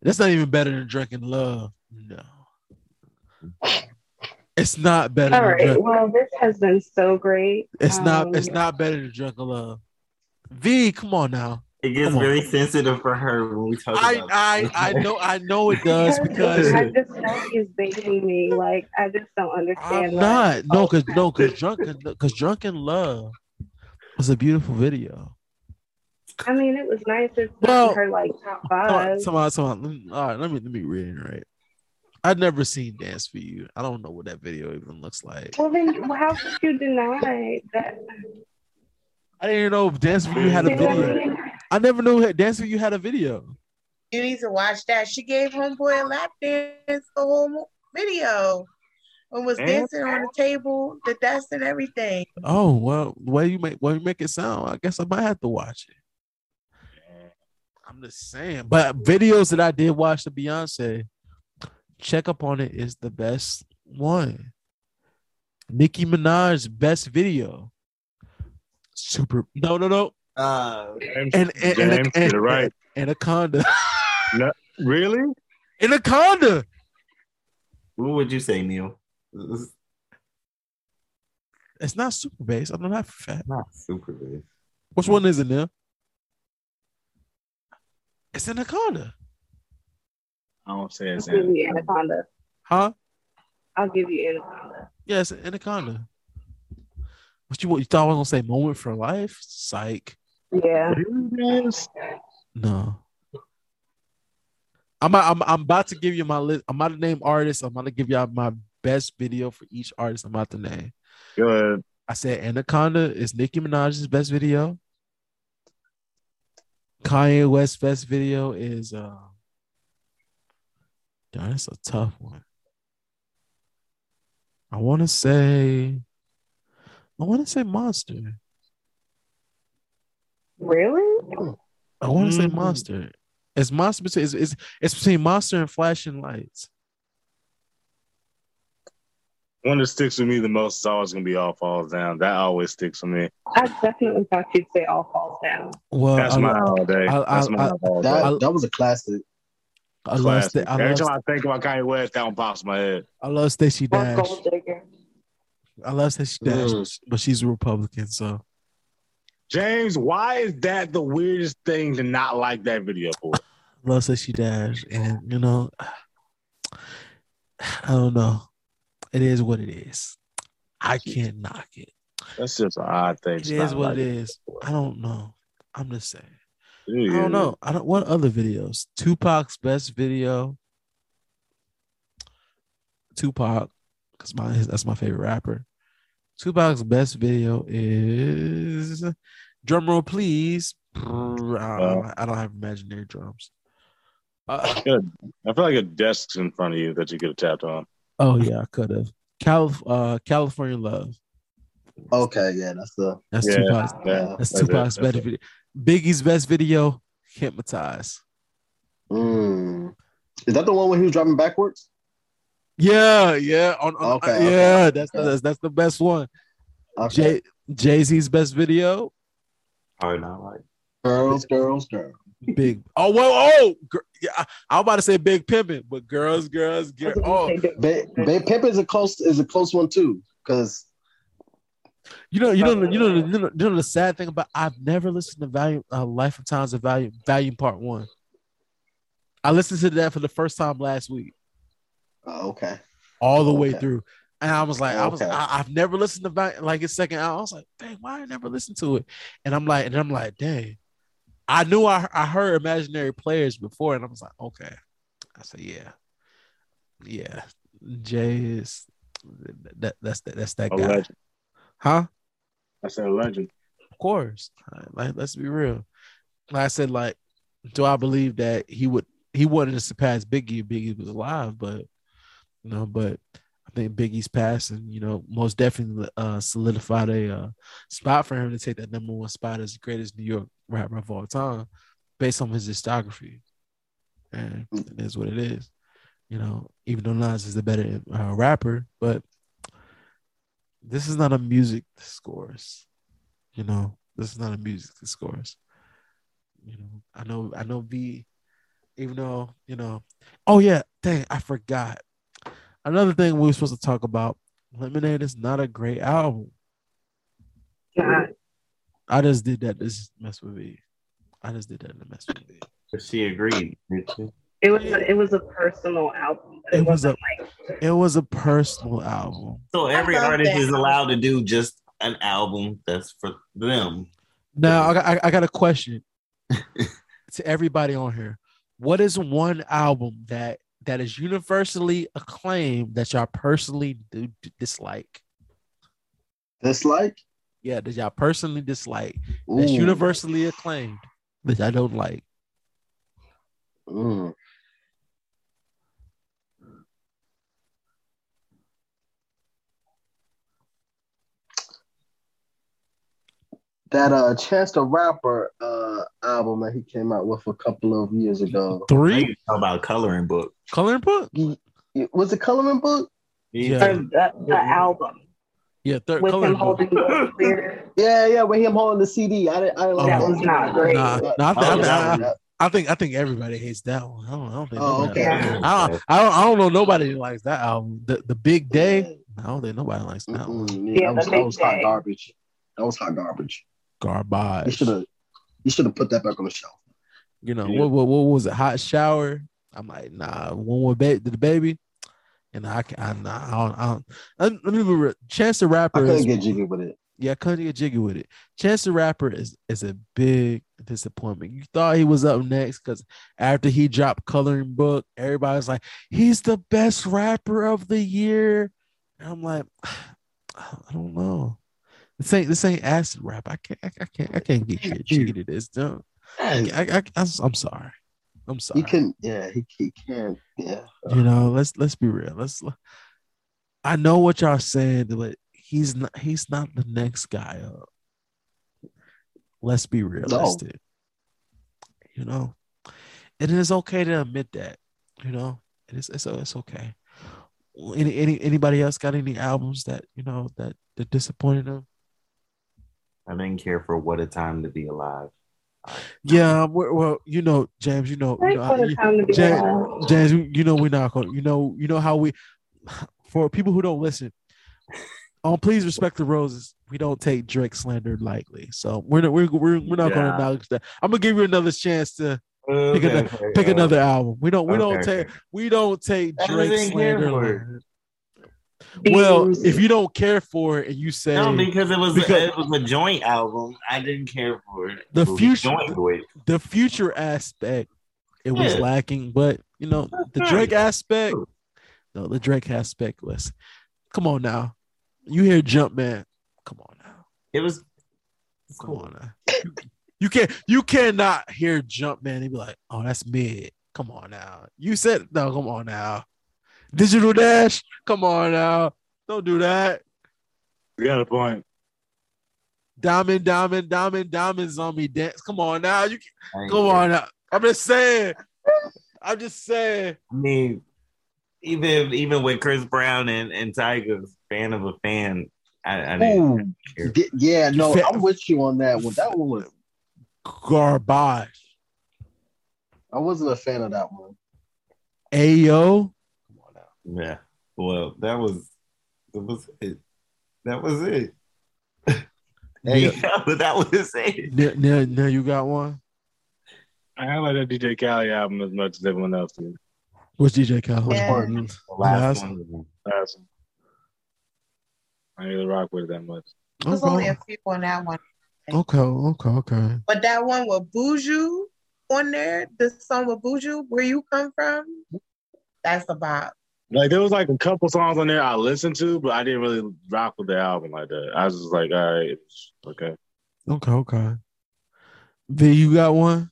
Speaker 1: That's not even better than drinking love. No, it's not better.
Speaker 2: All
Speaker 1: than
Speaker 2: right.
Speaker 1: Drunk-
Speaker 2: Well, this has been so great.
Speaker 1: It's not.
Speaker 2: Um,
Speaker 1: It's not better than drunk love. V, come on now.
Speaker 5: It gets very sensitive for her when we talk
Speaker 1: I
Speaker 5: about
Speaker 1: I I know I know it does because
Speaker 2: I just know he's baiting me. Like I just don't understand.
Speaker 1: I'm
Speaker 2: why.
Speaker 1: not. No, cause no, cause drunken, cause Drunk in Love was a beautiful video.
Speaker 2: I mean, it was nice. It's
Speaker 1: Well,
Speaker 2: not her like top
Speaker 1: Come on,
Speaker 2: five.
Speaker 1: come on, come on. Let me- All right, let me let me reiterate. I've never seen Dance for You. I don't know what that video even looks like.
Speaker 2: Well, then how could you deny that?
Speaker 1: I didn't even know if Dance for You had a
Speaker 2: You know what I
Speaker 1: video. I never knew that Dance for You had a video.
Speaker 6: You need to watch that. She gave Homeboy a lap dance the whole video. And was
Speaker 3: And-
Speaker 6: dancing on the table, the dust and everything.
Speaker 1: Oh well, the way you make way you make it sound, I guess I might have to watch it. I'm just saying, but videos that I did watch the Beyonce, check up on it is the best one. Nicki Minaj's best video. Super. No, no, no.
Speaker 5: Uh,
Speaker 3: James,
Speaker 1: And and, and,
Speaker 3: James,
Speaker 1: and,
Speaker 3: you're right.
Speaker 1: Anaconda.
Speaker 3: Really?
Speaker 1: Anaconda.
Speaker 5: what would you say, Neil?
Speaker 1: It's not super bass. I don't have fat.
Speaker 5: Not super big.
Speaker 1: Which one is it Neil? It's Anaconda.
Speaker 3: I don't say
Speaker 2: I'll
Speaker 3: it's
Speaker 2: give you Anaconda.
Speaker 1: Huh?
Speaker 2: I'll give you Anaconda.
Speaker 1: Yes, Anaconda. What you what you thought I was gonna say moment for life? Psych.
Speaker 2: Yeah.
Speaker 1: No. I'm, I'm I'm about to give you my list. I'm about to name artists. I'm about to give y'all my best video for each artist I'm about to name.
Speaker 3: Go ahead.
Speaker 1: I said Anaconda is Nicki Minaj's best video. Kanye West's best video is uh darn, that's a tough one. I want to say, I want to say Monster.
Speaker 2: Really?
Speaker 1: I want to say
Speaker 3: Mhm.
Speaker 1: Monster. It's Monster between it's, it's it's between Monster and Flashing Lights.
Speaker 3: One that sticks with me the most is always gonna be All Falls Down. That always sticks with me.
Speaker 2: I definitely thought you'd say all falls down.
Speaker 1: Well,
Speaker 3: That's
Speaker 1: I,
Speaker 3: mine all day.
Speaker 1: I-
Speaker 3: That's
Speaker 1: I-
Speaker 3: mine all.
Speaker 4: That
Speaker 1: I-
Speaker 4: that was a classic.
Speaker 1: I love
Speaker 3: Classic.
Speaker 1: I
Speaker 3: Every
Speaker 1: love,
Speaker 3: time I think about Kanye West, that one pops in my head.
Speaker 1: I love Stacey
Speaker 2: Or
Speaker 1: Dash. I love Stacey Dash,
Speaker 4: Mm.
Speaker 1: but she's a Republican, so
Speaker 3: James, why is that the weirdest thing to not like that video for?
Speaker 1: I love Stacey Dash, and you know, I don't know. It is what it is. I can't knock it.
Speaker 3: That's just an odd thing.
Speaker 1: It
Speaker 3: to
Speaker 1: is
Speaker 3: not
Speaker 1: what
Speaker 3: like
Speaker 1: it is. I don't know. I'm just saying.
Speaker 3: It
Speaker 1: I don't know. I don't. What other videos? Tupac's best video. Tupac, because my that's my favorite rapper. Tupac's best video is drum roll, please. I don't, I don't have imaginary drums. Uh,
Speaker 3: Yeah, I feel like a desk's in front of you that you could have tapped on.
Speaker 1: oh yeah, I could have. Calif- uh, California Love.
Speaker 4: Okay, yeah, that's the
Speaker 1: That's
Speaker 3: Yeah.
Speaker 1: Tupac's.
Speaker 3: Yeah,
Speaker 1: That's
Speaker 3: it.
Speaker 1: Tupac's
Speaker 3: That's
Speaker 1: best
Speaker 3: it.
Speaker 1: video. Biggie's best video. Hypnotize.
Speaker 4: mm. Is that the one where he was driving backwards?
Speaker 1: Yeah, yeah. On, on-
Speaker 4: Okay,
Speaker 1: uh,
Speaker 4: okay,
Speaker 1: yeah, that's,
Speaker 4: okay.
Speaker 1: that's that's the best one.
Speaker 4: Okay.
Speaker 1: Jay Jay Z's best video.
Speaker 5: Hard not like.
Speaker 4: girls, girls, girls.
Speaker 1: Big. Oh whoa, oh, gr- yeah. I, I was about to say big pimping, but girls, girls, girls. Oh,
Speaker 2: say big-
Speaker 4: Ba- Babe Pimp is a close is a close one too, because
Speaker 1: you know, you know, you know, you know, you know the sad thing about I've never listened to Value uh, Life of Times of Valiant Valiant Part One. I listened to that for the first time last week,
Speaker 4: oh, okay.
Speaker 1: all the way through, and I was like, I was,
Speaker 4: Okay.
Speaker 1: I, I've never listened to Value, like his second album. I was like, dang, why I never listened to it? And I'm like, and I'm like, dang, I knew I I heard Imaginary Players before, and I was like, okay. I said, yeah, yeah. Jay is that that's that, that's that
Speaker 3: A
Speaker 1: guy,
Speaker 3: legend.
Speaker 1: Huh?
Speaker 3: I said a legend.
Speaker 1: Of course. Like, let's be real. Like I said, like, do I believe that he would he wanted to surpass Biggie if Biggie was alive, but you know, but I think Biggie's passing, you know, most definitely uh solidified a uh, spot for him to take that number one spot as the greatest New York rapper of all time, based on his discography. And it is what it is. You know, even though Nas is the better uh, rapper, but this is not a music discourse. You know, this is not a music discourse. You know, I know, I know. B, even though you know, oh yeah, dang, I forgot. Another thing we were supposed to talk about. Lemonade is not a great album.
Speaker 2: God.
Speaker 1: I just did that. This mess with me. I just did that to mess with me.
Speaker 5: She agreed.
Speaker 2: It was a, it was a personal album. But it,
Speaker 1: It was
Speaker 2: wasn't like
Speaker 1: It was a personal album.
Speaker 5: So every artist
Speaker 6: that.
Speaker 5: is allowed to do just an album that's for them.
Speaker 1: Now I got, I- I got a question to everybody on here. What is one album that that is universally acclaimed that y'all personally do dislike?
Speaker 4: Dislike?
Speaker 1: Yeah, that y'all personally dislike.
Speaker 4: Ooh.
Speaker 1: That's universally acclaimed that I don't like.
Speaker 4: Mm. That uh Chance the Rapper uh album that he came out with a couple of years ago.
Speaker 1: Three
Speaker 5: used to talk about coloring book.
Speaker 1: coloring book.
Speaker 4: Was it Coloring Book?
Speaker 1: Yeah.
Speaker 2: the, the, the album
Speaker 1: Yeah, third
Speaker 2: with
Speaker 1: coloring
Speaker 2: him
Speaker 1: book.
Speaker 2: holding the clear.
Speaker 4: Yeah, yeah, with him holding the CD. I didn't I didn't like
Speaker 2: That
Speaker 4: that
Speaker 2: was not great.
Speaker 1: Nah, nah, I, think,
Speaker 5: Oh,
Speaker 1: I, think, I, I think I think everybody hates that one. I don't, I don't think.
Speaker 4: Oh, okay.
Speaker 1: I don't, I don't. I don't know nobody likes that album. The the Big Day. I don't think nobody likes that one.
Speaker 4: Mm-mm, yeah,
Speaker 2: Yeah,
Speaker 4: that was,
Speaker 2: the
Speaker 4: that was hot garbage. That was hot garbage.
Speaker 1: Garbage.
Speaker 4: should have he should have put that back on the shelf.
Speaker 1: You know
Speaker 3: Yeah.
Speaker 1: what, what? What was it? Hot shower. I'm like, nah. One more baby, the baby. And I can. I, nah, I don't. I don't. Let me be real. Chance the rapper.
Speaker 4: I couldn't
Speaker 1: is.
Speaker 4: get jiggy with it.
Speaker 1: Yeah, I couldn't get jiggy with it. Chance the Rapper is is a big disappointment. You thought he was up next because after he dropped Coloring Book, everybody's like, he's the best rapper of the year. And I'm like, I don't know. This ain't this ain't acid rap. I can't I, I can't I can't get, jiggy to this. Don't. I, I, am sorry. I'm sorry.
Speaker 4: He can yeah, he, he can. Yeah.
Speaker 1: you know, let's let's be real. Let's I know what y'all saying, but he's not. He's not the next guy up. Let's be realistic. You know, and it is okay to admit that. You know, it is. It's, it's okay. Any, any anybody else got any albums that you know that that disappointed them?
Speaker 5: I didn't care for What a Time to Be Alive.
Speaker 1: Yeah, um, well, well, you know, James, you know, you know,
Speaker 2: for the
Speaker 1: you-
Speaker 2: time to be
Speaker 1: James. James, you you know, we're not going. You know, you know how we. For people who don't listen, on please respect the roses. We don't take Drake slander lightly, so we're not, we're we're, we're not going to acknowledge that. I'm gonna give you another chance to
Speaker 5: Okay,
Speaker 1: Pick ano-
Speaker 5: okay,
Speaker 1: pick
Speaker 5: uh,
Speaker 1: another album. We don't we don't take we don't take Drake
Speaker 5: didn't care
Speaker 1: slander.
Speaker 5: For it.
Speaker 1: lightly. Well, if you don't care for it and you say
Speaker 5: No, because it was
Speaker 1: because-
Speaker 5: it was a joint album. I didn't care for it.
Speaker 1: The
Speaker 5: It
Speaker 1: future- the future aspect, it was
Speaker 5: Yeah.
Speaker 1: lacking. But you know, the
Speaker 5: Right.
Speaker 1: Drake aspect, no, the Drake aspect was. Come on now, you hear Jumpman? Come on now,
Speaker 5: It was
Speaker 1: come on now. You, you can't, you cannot hear Jumpman and be like, "Oh, that's mid." Come on now, you said no. Come on now, Digital Dash. Come on now, don't do that.
Speaker 3: You got a point.
Speaker 1: Diamond, diamond, diamond, diamonds on me. Dance. Come on now, you
Speaker 5: I ain't
Speaker 1: come
Speaker 5: care.
Speaker 1: on now. I'm just saying. I'm just saying.
Speaker 5: I mean, even even with Chris Brown and and Tyga's fan of a fan, I, I didn't.
Speaker 4: Ooh,
Speaker 5: care.
Speaker 4: di- yeah, no,
Speaker 1: Fa-
Speaker 4: I'm with you on that one. That one was.
Speaker 1: Garbage.
Speaker 4: I wasn't a fan of that one.
Speaker 1: Ayo.
Speaker 5: Yeah. Well, that was that was it. That was it. Hey, that was it.
Speaker 1: Now, now, now you got one.
Speaker 3: I like that DJ Khaled album as much as everyone else did.
Speaker 1: What's DJ Khaled?
Speaker 4: Which
Speaker 6: Yeah.
Speaker 4: part?
Speaker 5: The last
Speaker 1: Last-
Speaker 5: one.
Speaker 3: I didn't really rock with it that much.
Speaker 6: There's only
Speaker 1: Okay.
Speaker 6: a few on that one.
Speaker 1: okay, okay, okay.
Speaker 6: But that one with Buju on there, the song with Buju, Where You Come From, that's a bop.
Speaker 3: Like there was like a couple songs on there I listened to, but I didn't really rock with the album like that. I was just like, all right, okay.
Speaker 1: Okay, okay. V, you got one?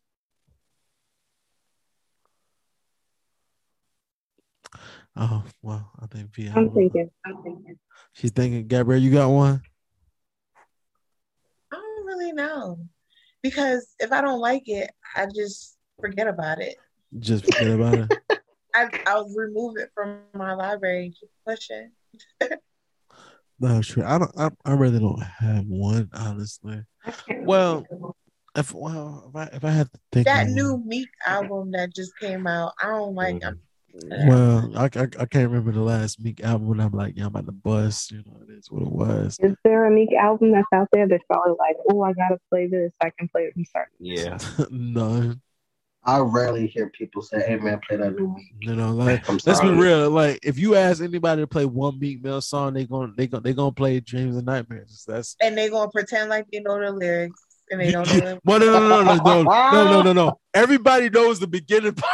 Speaker 1: Oh, well, I think V. had
Speaker 2: I'm
Speaker 1: one.
Speaker 2: thinking. I'm thinking.
Speaker 1: She's thinking, Gabrielle, you got one?
Speaker 6: I don't really know. Because if I don't like it, I just forget about it.
Speaker 1: Just forget about it.
Speaker 6: I, I'll remove it from my library and keep pushing.
Speaker 1: That's true. I don't. I, I really don't have one, honestly. Well. If well, if I if I had to think
Speaker 6: That new
Speaker 1: one-
Speaker 6: Meek album that just came out, I don't like
Speaker 5: Mhm.
Speaker 1: Well, I, I I can't remember the last Meek album when I'm like, yeah, I'm at the bus. You know, it is what it was.
Speaker 2: Is there a Meek album that's out there that's y'all like, oh, I gotta play this. I can play it from start.
Speaker 5: Yeah.
Speaker 1: None.
Speaker 4: I rarely hear people say, "Hey man, play that new Meek."
Speaker 1: You know, like let's be real. Like if you ask anybody to play one Meek Mill song, they going they going they gonna play Dreams and Nightmares. That's
Speaker 6: And they gonna pretend like they know the lyrics and they don't know the
Speaker 1: well, no, no, no, no, no, no, no, no, no. Everybody knows the beginning part.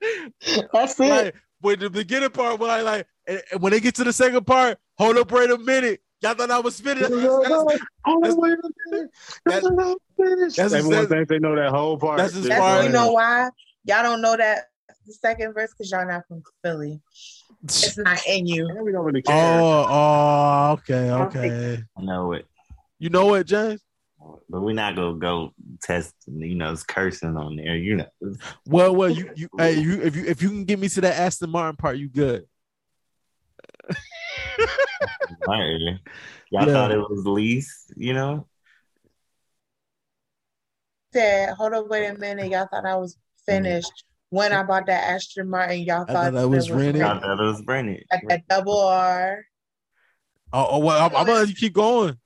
Speaker 4: That's it.
Speaker 1: like when the beginning part, when I like, and, and when they get to the second part, hold up, wait a minute. Y'all thought I was finished. That's, that's,
Speaker 4: Oh, wait a minute.
Speaker 1: That's-
Speaker 4: That's not finished.
Speaker 1: that's,
Speaker 3: Everyone thinks they know that whole part.
Speaker 1: That's as far
Speaker 6: That's
Speaker 1: as-
Speaker 6: you know why y'all don't know that the second verse because y'all not from Philly. It's not in you.
Speaker 3: We don't really care.
Speaker 1: oh, oh, okay, okay.
Speaker 5: I know it.
Speaker 1: You know what, James?
Speaker 5: But we're not gonna go test, you know, it's cursing on there. You know,
Speaker 1: Well, well, you, you, hey, you, if you, if you can get me to that Aston Martin part, you good.
Speaker 5: Right. Y'all
Speaker 1: Yeah.
Speaker 5: thought it was least, you know?
Speaker 6: Said, hold up, wait a minute. Y'all thought I was finished. When I bought that Aston Martin, y'all
Speaker 1: I
Speaker 6: thought
Speaker 1: thought that was rented.
Speaker 5: Y'all thought it was Brennan.
Speaker 6: At that double R.
Speaker 1: Oh, oh well, I'm, I'm gonna let you keep going.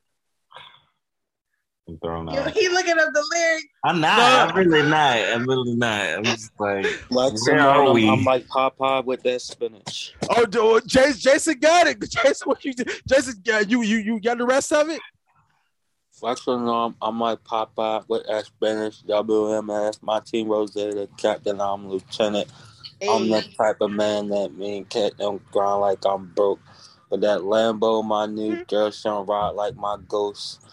Speaker 5: I'm throwing
Speaker 6: You,
Speaker 5: out.
Speaker 6: he looking up the lyrics.
Speaker 5: I'm not.
Speaker 1: No.
Speaker 5: I'm really not. I'm really not. I'm just like,
Speaker 7: Like
Speaker 5: Where are we?
Speaker 7: I'm like Popeye with that spinach.
Speaker 1: Oh, do- Jason, Jason got it. Jason, what you did? Jason, yeah, you, you, you got the rest of it.
Speaker 7: Actually, no, I'm, I'm like Popeye with that spinach, WMS, my team Rosetta, captain, I'm lieutenant. I'm the type of man that me and Cat don't grind like I'm broke. But that Lambo, my new mm-hmm. girl, shall ride like my ghost.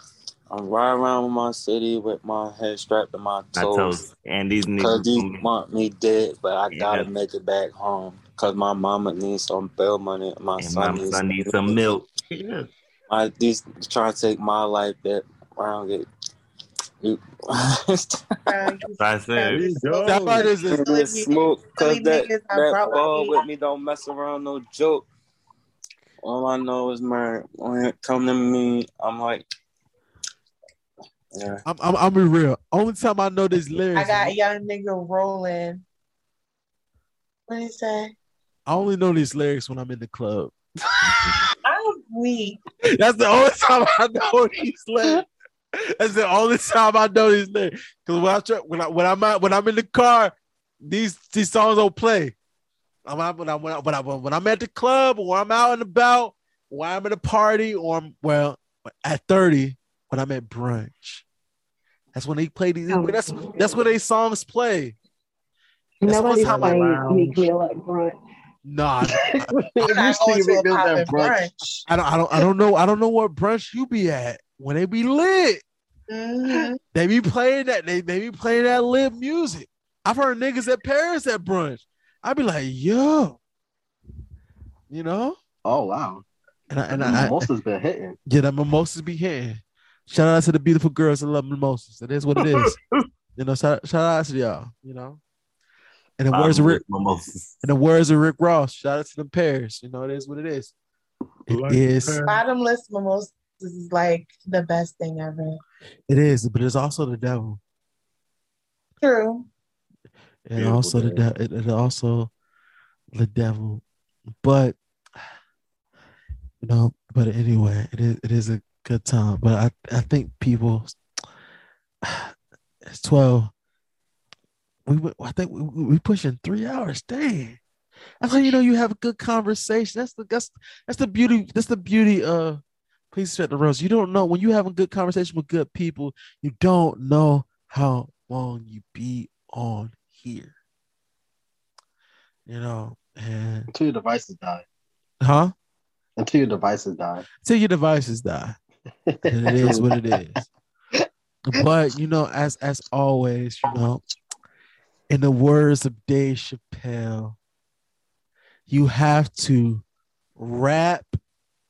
Speaker 7: I'm riding around my city with my head strapped to my
Speaker 5: I
Speaker 7: toes.
Speaker 5: and these
Speaker 7: Cause
Speaker 5: niggas.
Speaker 7: these want me dead, but I gotta
Speaker 5: Yeah.
Speaker 7: make it back home. Cause my mama needs some bail money. My
Speaker 5: and
Speaker 7: son
Speaker 5: my
Speaker 7: needs
Speaker 5: son needs some milk. Yeah.
Speaker 7: My these trying to take my life that I don't get. You,
Speaker 6: Bro, you
Speaker 5: I said,
Speaker 3: you.
Speaker 1: That part is
Speaker 7: It
Speaker 6: Silly
Speaker 7: smoke, cause
Speaker 6: silly
Speaker 7: that
Speaker 6: niggas
Speaker 7: that
Speaker 6: with
Speaker 7: ball
Speaker 6: me.
Speaker 7: with me don't mess around, no joke. All I know is man, when it come to me, I'm like, yeah.
Speaker 1: I'm, I'm, I'm be real. Only time I know this lyrics,
Speaker 6: I got a young nigga rolling. What did you say?
Speaker 1: I only know these lyrics when I'm in the club.
Speaker 6: I'm weak.
Speaker 1: That's the only time I know these lyrics. That's the only time I know these lyrics. Because when I try, when I when I'm out, when I'm in the car, these these songs don't play. I'm out, when I when I, when I when I'm at the club or I'm out and about, or I'm at a party, or I'm well at 30 when I'm at brunch. That's when they play these.
Speaker 8: Oh.
Speaker 1: That's that's when they songs play. That's
Speaker 8: Nobody's
Speaker 1: what's
Speaker 8: playing
Speaker 3: lounge.
Speaker 8: Meek Mill at brunch.
Speaker 1: Nah,
Speaker 4: if
Speaker 6: I'm
Speaker 4: you
Speaker 6: not
Speaker 4: see
Speaker 6: going
Speaker 4: me do
Speaker 6: poppin'
Speaker 4: that brunch,
Speaker 6: brunch.
Speaker 1: I don't I don't I don't know I don't know what brunch you be at when they be lit.
Speaker 6: Mhm.
Speaker 1: They be playing that. They, they be playing that lit music. I've heard niggas at Paris at brunch. I'd be like, yo, you know,
Speaker 4: oh wow,
Speaker 1: and I, and
Speaker 4: the
Speaker 1: I, I
Speaker 4: mimosas been hitting.
Speaker 1: yeah, the mimosas be hitting. Shout out to the beautiful girls that love mimosas. It is what it is. you know, shout, shout out to y'all. You know, and the words of Rick,
Speaker 5: Mimosas.
Speaker 1: and the words of Rick Ross. Shout out to them Paris. You know, it is what it is. It
Speaker 3: Like
Speaker 1: is.
Speaker 3: Paris.
Speaker 6: Bottomless mimosas is like the best thing ever.
Speaker 1: It is. But it's also the devil.
Speaker 6: True.
Speaker 1: and
Speaker 3: Beautiful
Speaker 1: also the
Speaker 3: day.
Speaker 1: de- it, it also the devil but you know but anyway it is it is a good time but i i think people it's 12 we went- i think we, we pushing three hours dang. That's how you know you have a good conversation. That's the that's that's the beauty that's the beauty of please set the rose. You don't know when you have a good conversation with good people you don't know how long you be on here. You know and
Speaker 4: Until your devices die.
Speaker 1: huh?
Speaker 4: Until your devices die.
Speaker 1: till your devices die and it is what it is. But you know as as always you know in the words of dave chappelle you have to wrap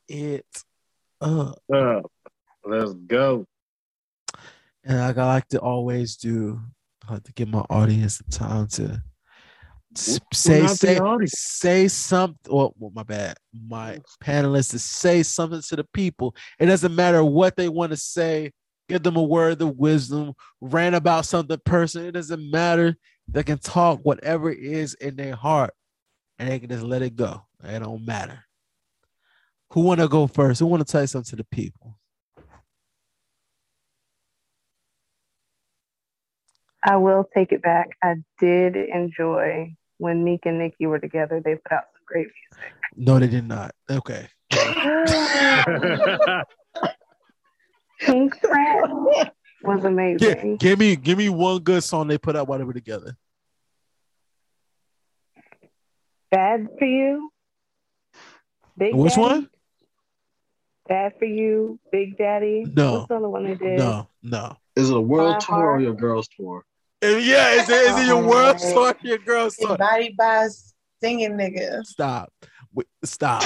Speaker 1: it up.
Speaker 3: Uh, let's go.
Speaker 1: and like I like to always do, I like to give my audience the time to s-
Speaker 3: We're
Speaker 1: say
Speaker 3: not
Speaker 1: say
Speaker 3: audience.
Speaker 1: say something. Oh, well, well, my bad. My panelists to say something to the people. It doesn't matter what they want to say. Give them a word of wisdom. Rant about something person. It doesn't matter. They can talk whatever is in their heart, and they can just let it go. It don't matter. Who want to go first? Who want to tell something to the people?
Speaker 8: I will take it back. I did enjoy when Meek and Nicki were together. They put out some great music.
Speaker 1: No, they did not. Okay.
Speaker 8: music. Pink Rat was
Speaker 1: Gi-
Speaker 8: amazing.
Speaker 1: give me give me one good song they put out while they were together.
Speaker 8: Bad for you. Big
Speaker 1: Which
Speaker 8: Daddy?
Speaker 1: one?
Speaker 8: Bad for you, Big Daddy.
Speaker 1: No.
Speaker 8: What's the other one they did?
Speaker 1: No, no.
Speaker 4: Is it a world
Speaker 8: My
Speaker 4: tour or your girls tour?
Speaker 1: And yeah, is it, is it your oh, world
Speaker 8: Oh.
Speaker 1: or Your girl song?
Speaker 6: Embodied by singing nigga.
Speaker 1: Stop. Stop.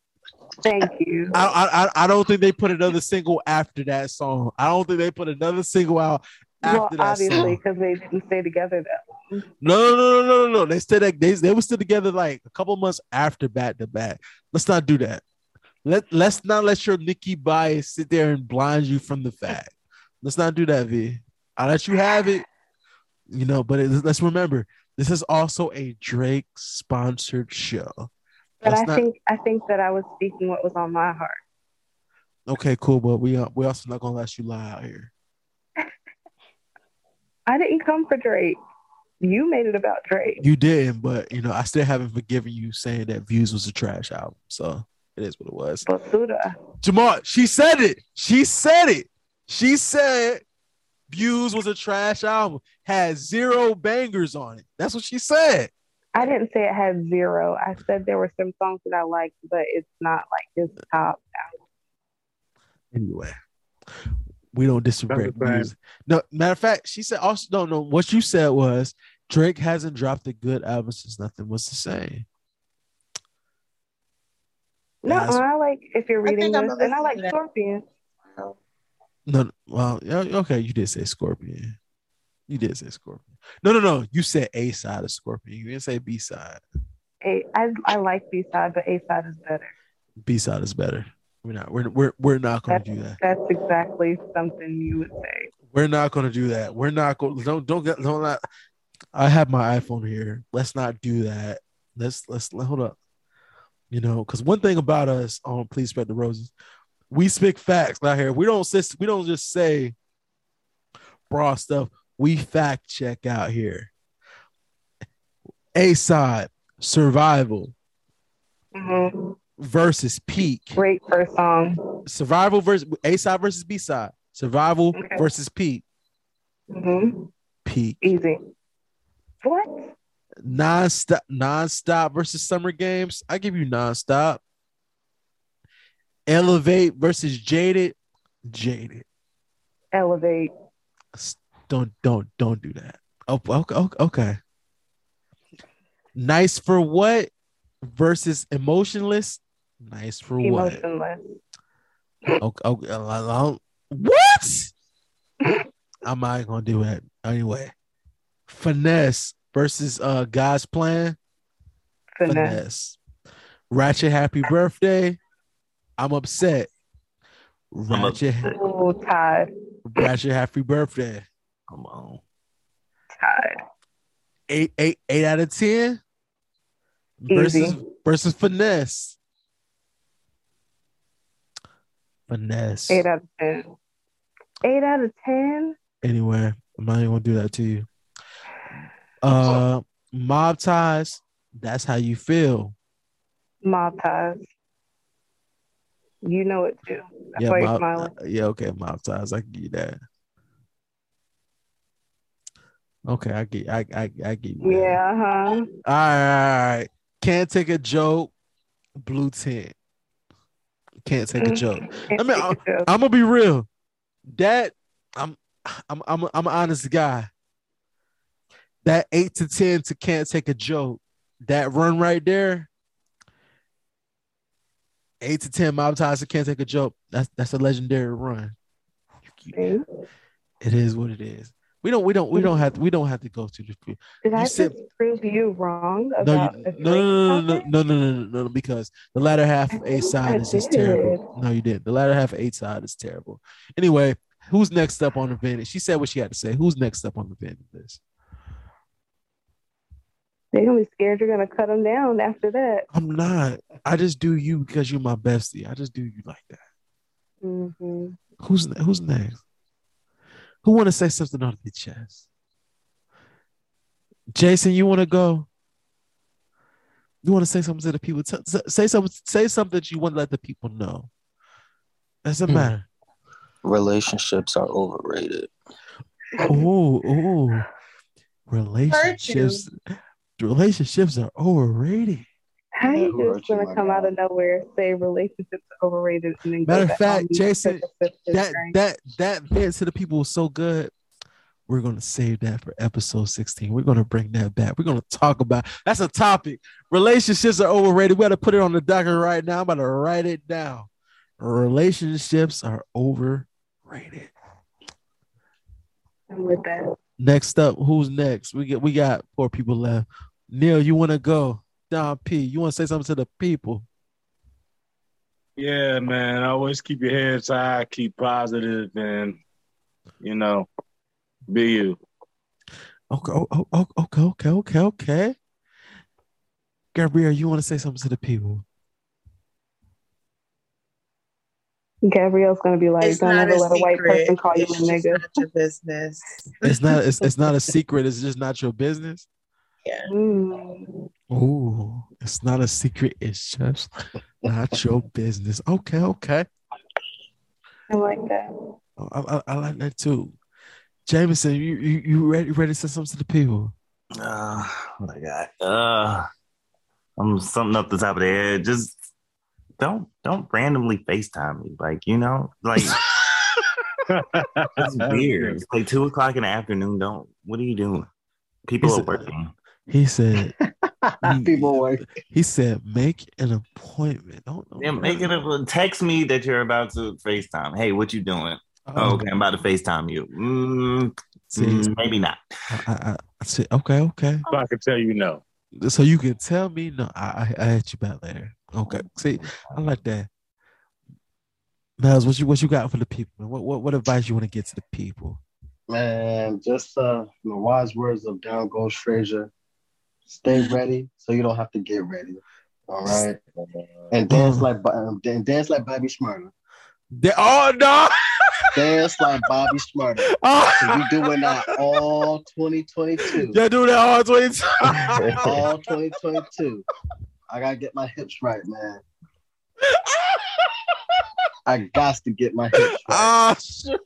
Speaker 8: Thank you.
Speaker 1: I, I I- I don't think they put another single after that song. I don't think they put another single out
Speaker 8: well,
Speaker 1: that
Speaker 8: obviously,
Speaker 1: song.
Speaker 8: because they didn't stay together that long.
Speaker 1: No, no, no, no, no, no. They still they, they were still together like a couple months after back to back. Let's not do that. Let let's not let your Nicki bias sit there and blind you from the fact. Let's not do that, V. I'll let you have it, you know. But it, let's remember, this is also a Drake sponsored show.
Speaker 8: But
Speaker 1: Let's
Speaker 8: I
Speaker 1: not-
Speaker 8: think I think that I was speaking what was on my heart.
Speaker 1: Okay, cool, but we uh, we also not gonna let you lie out here.
Speaker 8: I didn't come for Drake. You made it about Drake.
Speaker 1: You didn't, but you know, I still haven't forgiven you saying that Views was a trash album. So it is what it was.
Speaker 8: Basuda.
Speaker 1: Jamal, she said it. She said it. She said Views was a trash album, had zero bangers on it. That's what she said.
Speaker 8: I didn't say it had zero. I said there were some songs that I liked, but it's not like his top. Album.
Speaker 1: Anyway, We don't disrespect
Speaker 3: That's a fact.
Speaker 1: music. No, matter of fact, she said also no, no. What you said was Drake hasn't dropped a good album since nothing was the same.
Speaker 8: No, I like if you're reading this, and I like
Speaker 6: to.
Speaker 8: Scorpion.
Speaker 1: No, well, yeah, okay, you did say Scorpion. You did say Scorpion. No, no, no. You said A side of Scorpion. You didn't say B side.
Speaker 8: A, I I like B side, but A side is better.
Speaker 1: B side is better. We're not. We're we're we're not going to do that.
Speaker 8: That's exactly something you would say.
Speaker 1: We're not going to do that. We're not going. Don't don't get don't not. I have my iPhone here. Let's not do that. Let's let's hold up. You know, because one thing about us on Please Spread the Roses, we speak facts out here. We don't just we don't just say broad stuff. We fact check out here. A side survival
Speaker 8: hmm
Speaker 1: versus peak.
Speaker 8: Great first song.
Speaker 1: Survival versus A side versus B side. Survival
Speaker 8: Okay.
Speaker 1: versus peak.
Speaker 8: hmm
Speaker 1: Peak.
Speaker 8: Easy. What?
Speaker 1: Non-stop, non-stop versus summer games. I give you non-stop. Elevate versus jaded. Jaded.
Speaker 8: Elevate.
Speaker 1: Don't don't don't do that. Oh, okay, okay. Nice for what versus emotionless. Nice for what?
Speaker 8: Emotionless.
Speaker 1: Okay, okay, I- what? I'm not gonna do it anyway. Finesse versus uh God's plan.
Speaker 8: Finesse.
Speaker 1: Finesse. Ratchet happy birthday. I'm upset.
Speaker 5: I'm
Speaker 1: Ratchet,
Speaker 5: upset.
Speaker 8: Oh, tied.
Speaker 1: Ratchet happy birthday.
Speaker 5: Come on.
Speaker 8: Tied.
Speaker 1: Eight, eight, eight out of ten. Versus
Speaker 8: Easy.
Speaker 1: versus finesse. Finesse.
Speaker 8: Eight out of ten. Eight out of ten.
Speaker 1: Anyway, I'm not even gonna do that to you. Uh mob ties, that's how you feel.
Speaker 8: Mob ties. You know it too. That's
Speaker 1: yeah,
Speaker 8: why you're smiling.
Speaker 1: yeah, okay, mob ties. I can give you that. Okay, I get I I I get you. that.
Speaker 8: Yeah, huh?
Speaker 1: All right, all right. Can't take a joke. Blue tint. Can't take a mm, joke. I mean, I, I'm gonna be real. That I'm I'm I'm I'm an honest guy. That eight to ten to can't take a joke. That run right there. Eight to ten mob ties to can't take a joke. That's that's a legendary run. It is what it is. We don't we don't we don't have to, we don't have to go to the
Speaker 8: Did
Speaker 1: You
Speaker 8: I
Speaker 1: said-
Speaker 8: prove you wrong
Speaker 1: no, you, no, no, no, no, no, no, no, no, no, because the latter half of
Speaker 8: think
Speaker 1: side is just terrible. No, you didn't. The latter half of A side is terrible. Anyway, who's next up on the vendor? She said what she had to say. Who's next up on the vendor list?
Speaker 8: They're gonna be scared you're gonna cut them down after that.
Speaker 1: I'm not. I just do you because you're my bestie. I just do you like that.
Speaker 8: hmm
Speaker 1: Who's ne- who's next? Who want to say something out of their chest? Jason, you want to go? You want to say something to the people? T- s- say something. Say something that you want to let the people know. Doesn't
Speaker 7: Hmm.
Speaker 1: matter.
Speaker 7: Relationships are overrated.
Speaker 1: Oh, oh, relationships. Relationships are overrated.
Speaker 8: How
Speaker 4: Yeah,
Speaker 8: you
Speaker 4: who
Speaker 8: just gonna come out of nowhere say relationships are overrated and then go
Speaker 1: Matter of fact, Jason,
Speaker 8: because
Speaker 1: That that that bit to the people was so good. We're gonna save that for episode 16. We're gonna bring that back. We're gonna talk about that's a topic. Relationships are overrated. We gotta put it on the docket right now. I'm about to write it down. Relationships are overrated.
Speaker 8: I'm with that.
Speaker 1: Next up, who's next? We get we got four people left. Neil, you wanna go? Don P, you wanna say something to the people?
Speaker 3: Yeah, man. Always keep your heads high, keep positive, and you know, be you.
Speaker 1: Okay, oh, oh, oh, okay, okay, okay, okay. Gabrielle, you want to say something to the people?
Speaker 8: Gabrielle's gonna be like,
Speaker 6: It's
Speaker 8: don't ever
Speaker 6: a
Speaker 8: let a white person call you a
Speaker 6: It's just
Speaker 8: nigga.
Speaker 6: not your business.
Speaker 1: It's not. It's, it's not a secret. It's just not your business.
Speaker 6: Yeah.
Speaker 8: Mm.
Speaker 1: Oh, it's not a secret. It's just not your business. Okay, okay.
Speaker 8: I like that.
Speaker 1: I, I, I like that too. Jameson, you you, you ready? Ready to say something to the people?
Speaker 5: Uh, what I got? Uh, I'm something up the top of the head. Just don't don't randomly FaceTime me. Like you know, like That's weird. It's like two o'clock in the afternoon. Don't. What are you doing? People
Speaker 1: He
Speaker 5: are
Speaker 1: said-
Speaker 5: working.
Speaker 1: He said he,
Speaker 4: People work.
Speaker 1: he said make an appointment. Don't
Speaker 5: Yeah, make it a text me that you're about to FaceTime. Hey, what you doing? Oh, okay, I'm about to FaceTime you. Mm,
Speaker 1: See,
Speaker 5: mm, maybe not.
Speaker 1: I, I, I said okay, okay.
Speaker 3: I can tell you no.
Speaker 1: So you can tell me no. I I, I hit you back later. Okay. See, I like that. Miles, what you what you got for the people? man? What what what advice you want to get to the people?
Speaker 4: Man, just uh, the wise words of Down Goes Frazier. Stay ready so you don't have to get ready. All right. And dance like um, and dance like Bobby Shmurda.
Speaker 1: They, oh no!
Speaker 4: Dance like Bobby Shmurda.
Speaker 1: Oh,
Speaker 4: So we doing that all 2022.
Speaker 1: Y'all do that all twenty
Speaker 4: All 2022. I gotta get my hips right, man. I got to get my hips right.
Speaker 1: Ah, shit.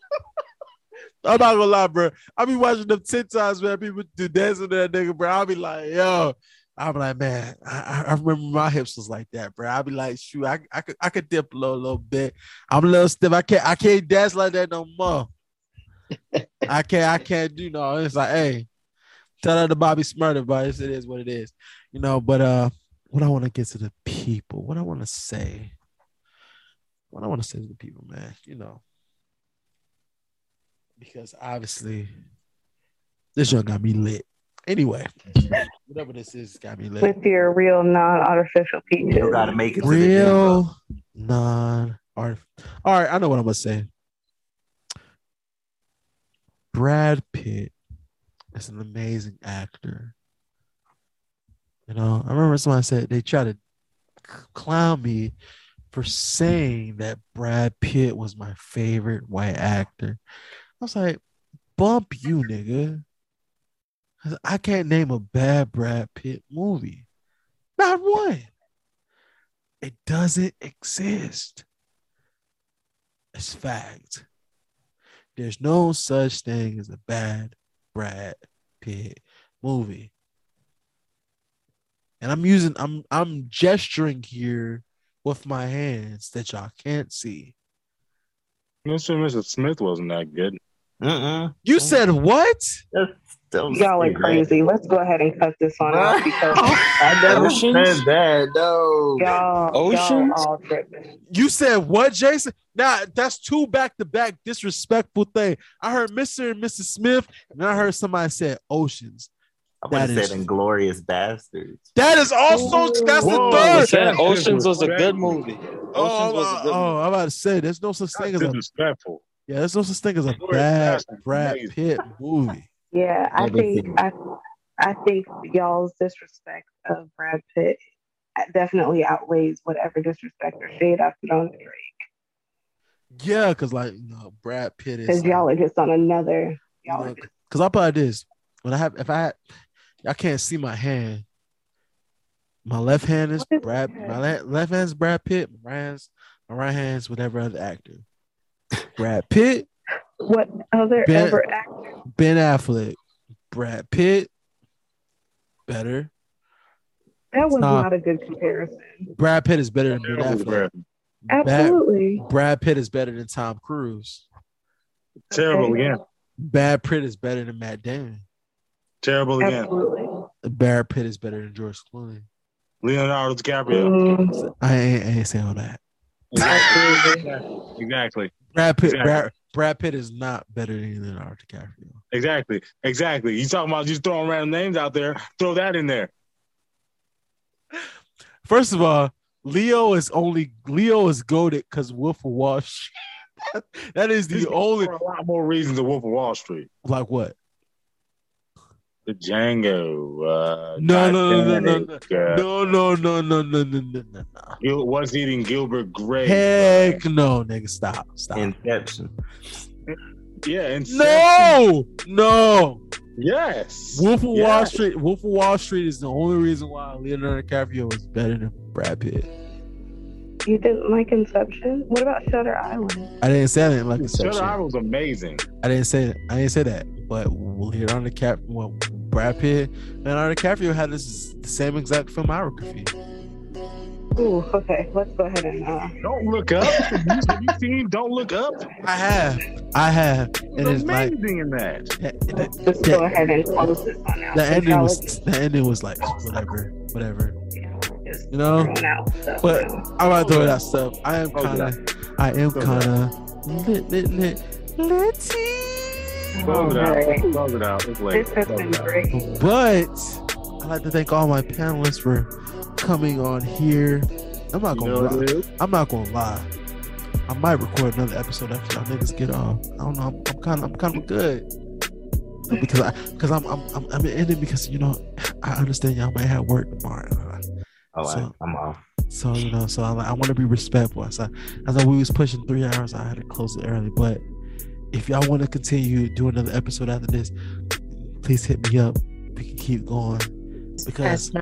Speaker 1: I'm not gonna lie, bro. I be watching them ten times, man. People do dancing to that nigga, bro. I'll be like, yo. I'm like, man, I, I- I remember my hips was like that, bro. I'll be like, shoot, I, I could I could dip a little, bit. I'm a little stiff. I can't I can't dance like that no more. I can't I can't do no. It's like, hey, tell her to Bobby Shmurda, but it is what it is, you know. But uh, what I want to get to the people, what I want to say, what I want to say to the people, man, you know, because obviously this young got me lit. Anyway, whatever this is, got me lit.
Speaker 8: with your real non-artificial peaches.
Speaker 5: You gotta make it to the gym, bro.
Speaker 1: Real non art. All right, I know what I'm gonna say. Brad Pitt is an amazing actor. You know, I remember somebody said they tried to clown me for saying that Brad Pitt was my favorite white actor. I was like, bump you, nigga. I can't name a bad Brad Pitt movie. Not one. It doesn't exist. It's fact. There's no such thing as a bad Brad Pitt movie. And I'm using I'm I'm gesturing here with my hands that y'all can't see.
Speaker 3: Mr. and Mrs. Smith wasn't that good.
Speaker 5: Mm-mm.
Speaker 1: You said what?
Speaker 5: That's
Speaker 8: Y'all are
Speaker 5: stupid.
Speaker 8: crazy. Let's go ahead and cut this one off because
Speaker 5: I never
Speaker 7: Oceans?
Speaker 5: said that. No.
Speaker 8: y'all,
Speaker 7: Oceans?
Speaker 8: y'all all tripping.
Speaker 1: You said what, Jason? Nah, that's two back to back disrespectful thing. I heard Mr. and Mrs. Smith, and I heard somebody said oceans.
Speaker 5: I would have
Speaker 1: That is-
Speaker 5: said Inglourious Basterds.
Speaker 1: That is also that's
Speaker 3: Whoa,
Speaker 1: the third.
Speaker 7: said
Speaker 3: That's
Speaker 7: Oceans was a good movie.
Speaker 1: Oh,
Speaker 7: Oceans was a
Speaker 1: oh, oh. I'm about to say there's no such thing
Speaker 3: That's
Speaker 1: as a
Speaker 3: disrespectful.
Speaker 1: Yeah, there's no such thing as a bad Brad. Pitt movie.
Speaker 8: Yeah, I think
Speaker 5: think-
Speaker 8: I, I think y'all's disrespect of Brad Pitt definitely outweighs whatever disrespect or shade I've put on Drake.
Speaker 1: Yeah, because like you know, Brad Pitt is
Speaker 8: Because y'all are just on another. Y'all are just
Speaker 1: because I put it this when I have if I had I can't see my hand. My left hand is
Speaker 8: What is
Speaker 1: Brad.
Speaker 8: that?
Speaker 1: My left hand is Brad Pitt. My right hand's my right hand's whatever other actor. Brad Pitt,
Speaker 8: what other
Speaker 1: Ben-
Speaker 8: ever actor?
Speaker 1: Ben Affleck, Brad Pitt, better.
Speaker 8: That was
Speaker 1: Nah.
Speaker 8: not a good comparison.
Speaker 1: Brad Pitt is better than Ben
Speaker 3: Terrible
Speaker 1: Affleck.
Speaker 3: comparison.
Speaker 1: Brad,
Speaker 8: Absolutely.
Speaker 1: Brad Pitt is better than Tom Cruise.
Speaker 3: Terrible
Speaker 8: Okay.
Speaker 3: again.
Speaker 1: Brad Pitt is better than Matt Damon.
Speaker 3: Terrible again.
Speaker 8: Absolutely.
Speaker 1: Brad Pitt is better than George Clooney.
Speaker 3: Leonardo DiCaprio.
Speaker 8: Mm,
Speaker 1: I ain't, I ain't saying all that.
Speaker 8: absolutely.
Speaker 3: Exactly.
Speaker 1: Brad Pitt,
Speaker 3: Exactly.
Speaker 1: Brad, Brad Pitt is not better than Leonardo DiCaprio.
Speaker 3: Exactly. Exactly. You talking about just throwing random names out there? Throw that in there.
Speaker 1: First of all, Leo is only Leo is goaded because Wolf of Wall Street. that is the
Speaker 3: There's
Speaker 1: only
Speaker 3: a lot more reasons to Wolf of Wall Street.
Speaker 1: like what?
Speaker 3: The Django. Uh,
Speaker 1: No, no, no, no, no,
Speaker 3: uh,
Speaker 1: No, no, no, no, no, no, no, no, no.
Speaker 3: Gil- was eating Gilbert Grape.
Speaker 1: Heck no, nigga. Stop. Stop.
Speaker 5: Inception.
Speaker 3: Yeah. Inception.
Speaker 1: no, no.
Speaker 3: Yes.
Speaker 1: Wolf of Wall Street. Wolf of Wall Street is the only reason why Leonardo DiCaprio is better than Brad Pitt.
Speaker 8: You didn't like Inception? What about Shutter Island?
Speaker 1: I didn't say that like a
Speaker 3: Shutter. Island was amazing.
Speaker 1: I didn't say. I didn't say that. But Leonardo DiCaprio, well, Brad Pitt, and Leonardo DiCaprio had this the same exact filmography.
Speaker 8: Ooh, okay. Let's go ahead and. Uh,
Speaker 3: Don't look up. Have you seen Don't Look Up?
Speaker 1: I have, I have, and
Speaker 3: It's
Speaker 1: it's like
Speaker 3: amazing in that.
Speaker 1: that- that-
Speaker 8: just
Speaker 1: Yeah.
Speaker 8: go ahead and close this one out.
Speaker 1: the ending was the ending was like whatever, whatever,
Speaker 8: just
Speaker 1: you know.
Speaker 8: out stuff
Speaker 1: But
Speaker 8: now.
Speaker 1: I'm not throwing that stuff. I am kind of, I am
Speaker 3: Close it
Speaker 1: kind of lit, lit, lit, litty.
Speaker 3: Close it
Speaker 8: Alright.
Speaker 3: out. Close it out. It's late.
Speaker 8: This has
Speaker 3: Close
Speaker 8: been great.
Speaker 1: But I'd like to thank all my panelists for coming on here. I'm not gonna
Speaker 3: know
Speaker 1: lie.
Speaker 3: what it is?
Speaker 1: I'm not gonna lie. I might record another episode after y'all niggas get off. I don't know. I'm, I'm kind of, I'm kind of good. Hmm. Because I, because I'm, I'm, I'm, I'm ending because you know, I understand y'all might have work tomorrow.
Speaker 5: Oh,
Speaker 1: So-
Speaker 5: I, I'm off.
Speaker 1: So you know, so I, I want to be respectful. So as I we was pushing three hours, I had to close it early. But if y'all want to continue do another episode after this, please hit me up. We can keep going because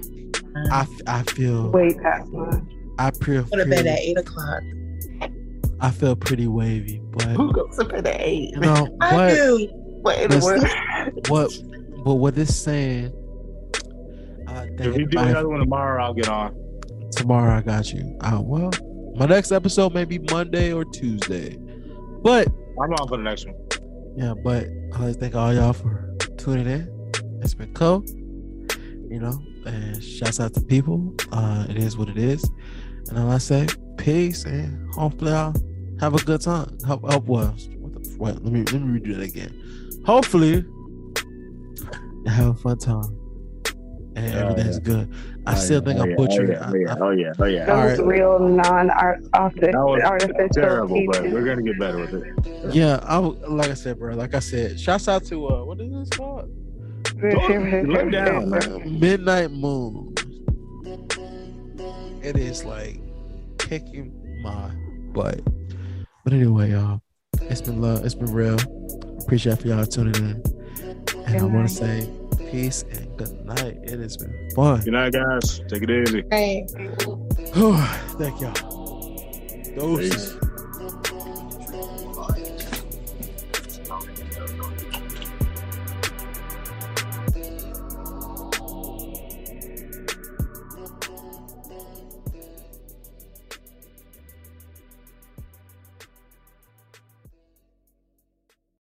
Speaker 1: I, f- I feel
Speaker 8: Way past mine.
Speaker 1: I feel
Speaker 6: Go to bed at
Speaker 1: pretty,
Speaker 6: eight o'clock.
Speaker 1: I feel pretty wavy, but
Speaker 5: Who goes to bed at eight?
Speaker 1: you know
Speaker 6: I
Speaker 1: what
Speaker 6: do.
Speaker 5: What in the world?
Speaker 1: what but what it's saying. I think
Speaker 3: If you do
Speaker 1: I-
Speaker 3: another one tomorrow, I'll get on.
Speaker 1: tomorrow I got you. Uh, well, my next episode may be Monday or Tuesday, but
Speaker 3: I'm on for the next one.
Speaker 1: Yeah, but I like to thank all y'all for tuning in. It's been cool, you know, and shouts out to people. Uh, it is what it is. And all I say, peace, and hopefully I'll have a good time. Help, help well, what the, let me let me redo that again. Hopefully, have a fun time, and
Speaker 3: Oh,
Speaker 1: everything's
Speaker 3: yeah.
Speaker 1: good. I
Speaker 3: Oh,
Speaker 1: still
Speaker 3: yeah,
Speaker 1: think
Speaker 3: oh,
Speaker 1: I'm
Speaker 3: yeah,
Speaker 1: butchering.
Speaker 3: Oh yeah, oh yeah, oh yeah.
Speaker 8: That was
Speaker 1: right.
Speaker 8: real non-artificial.
Speaker 3: That was
Speaker 8: artificial
Speaker 3: terrible, but we're gonna get better with it.
Speaker 1: yeah, I w- like I said, bro. Like I said, shouts out to uh, what is this called?
Speaker 3: Let down, man.
Speaker 1: Midnight Moon. It is like kicking my butt. But anyway, y'all, it's been love. It's been real. Appreciate for y'all tuning in. And I want to say peace and good night. It has been fun.
Speaker 3: Good night, guys. Take it easy.
Speaker 6: Hey.
Speaker 1: Thank y'all. Doses.
Speaker 3: Peace.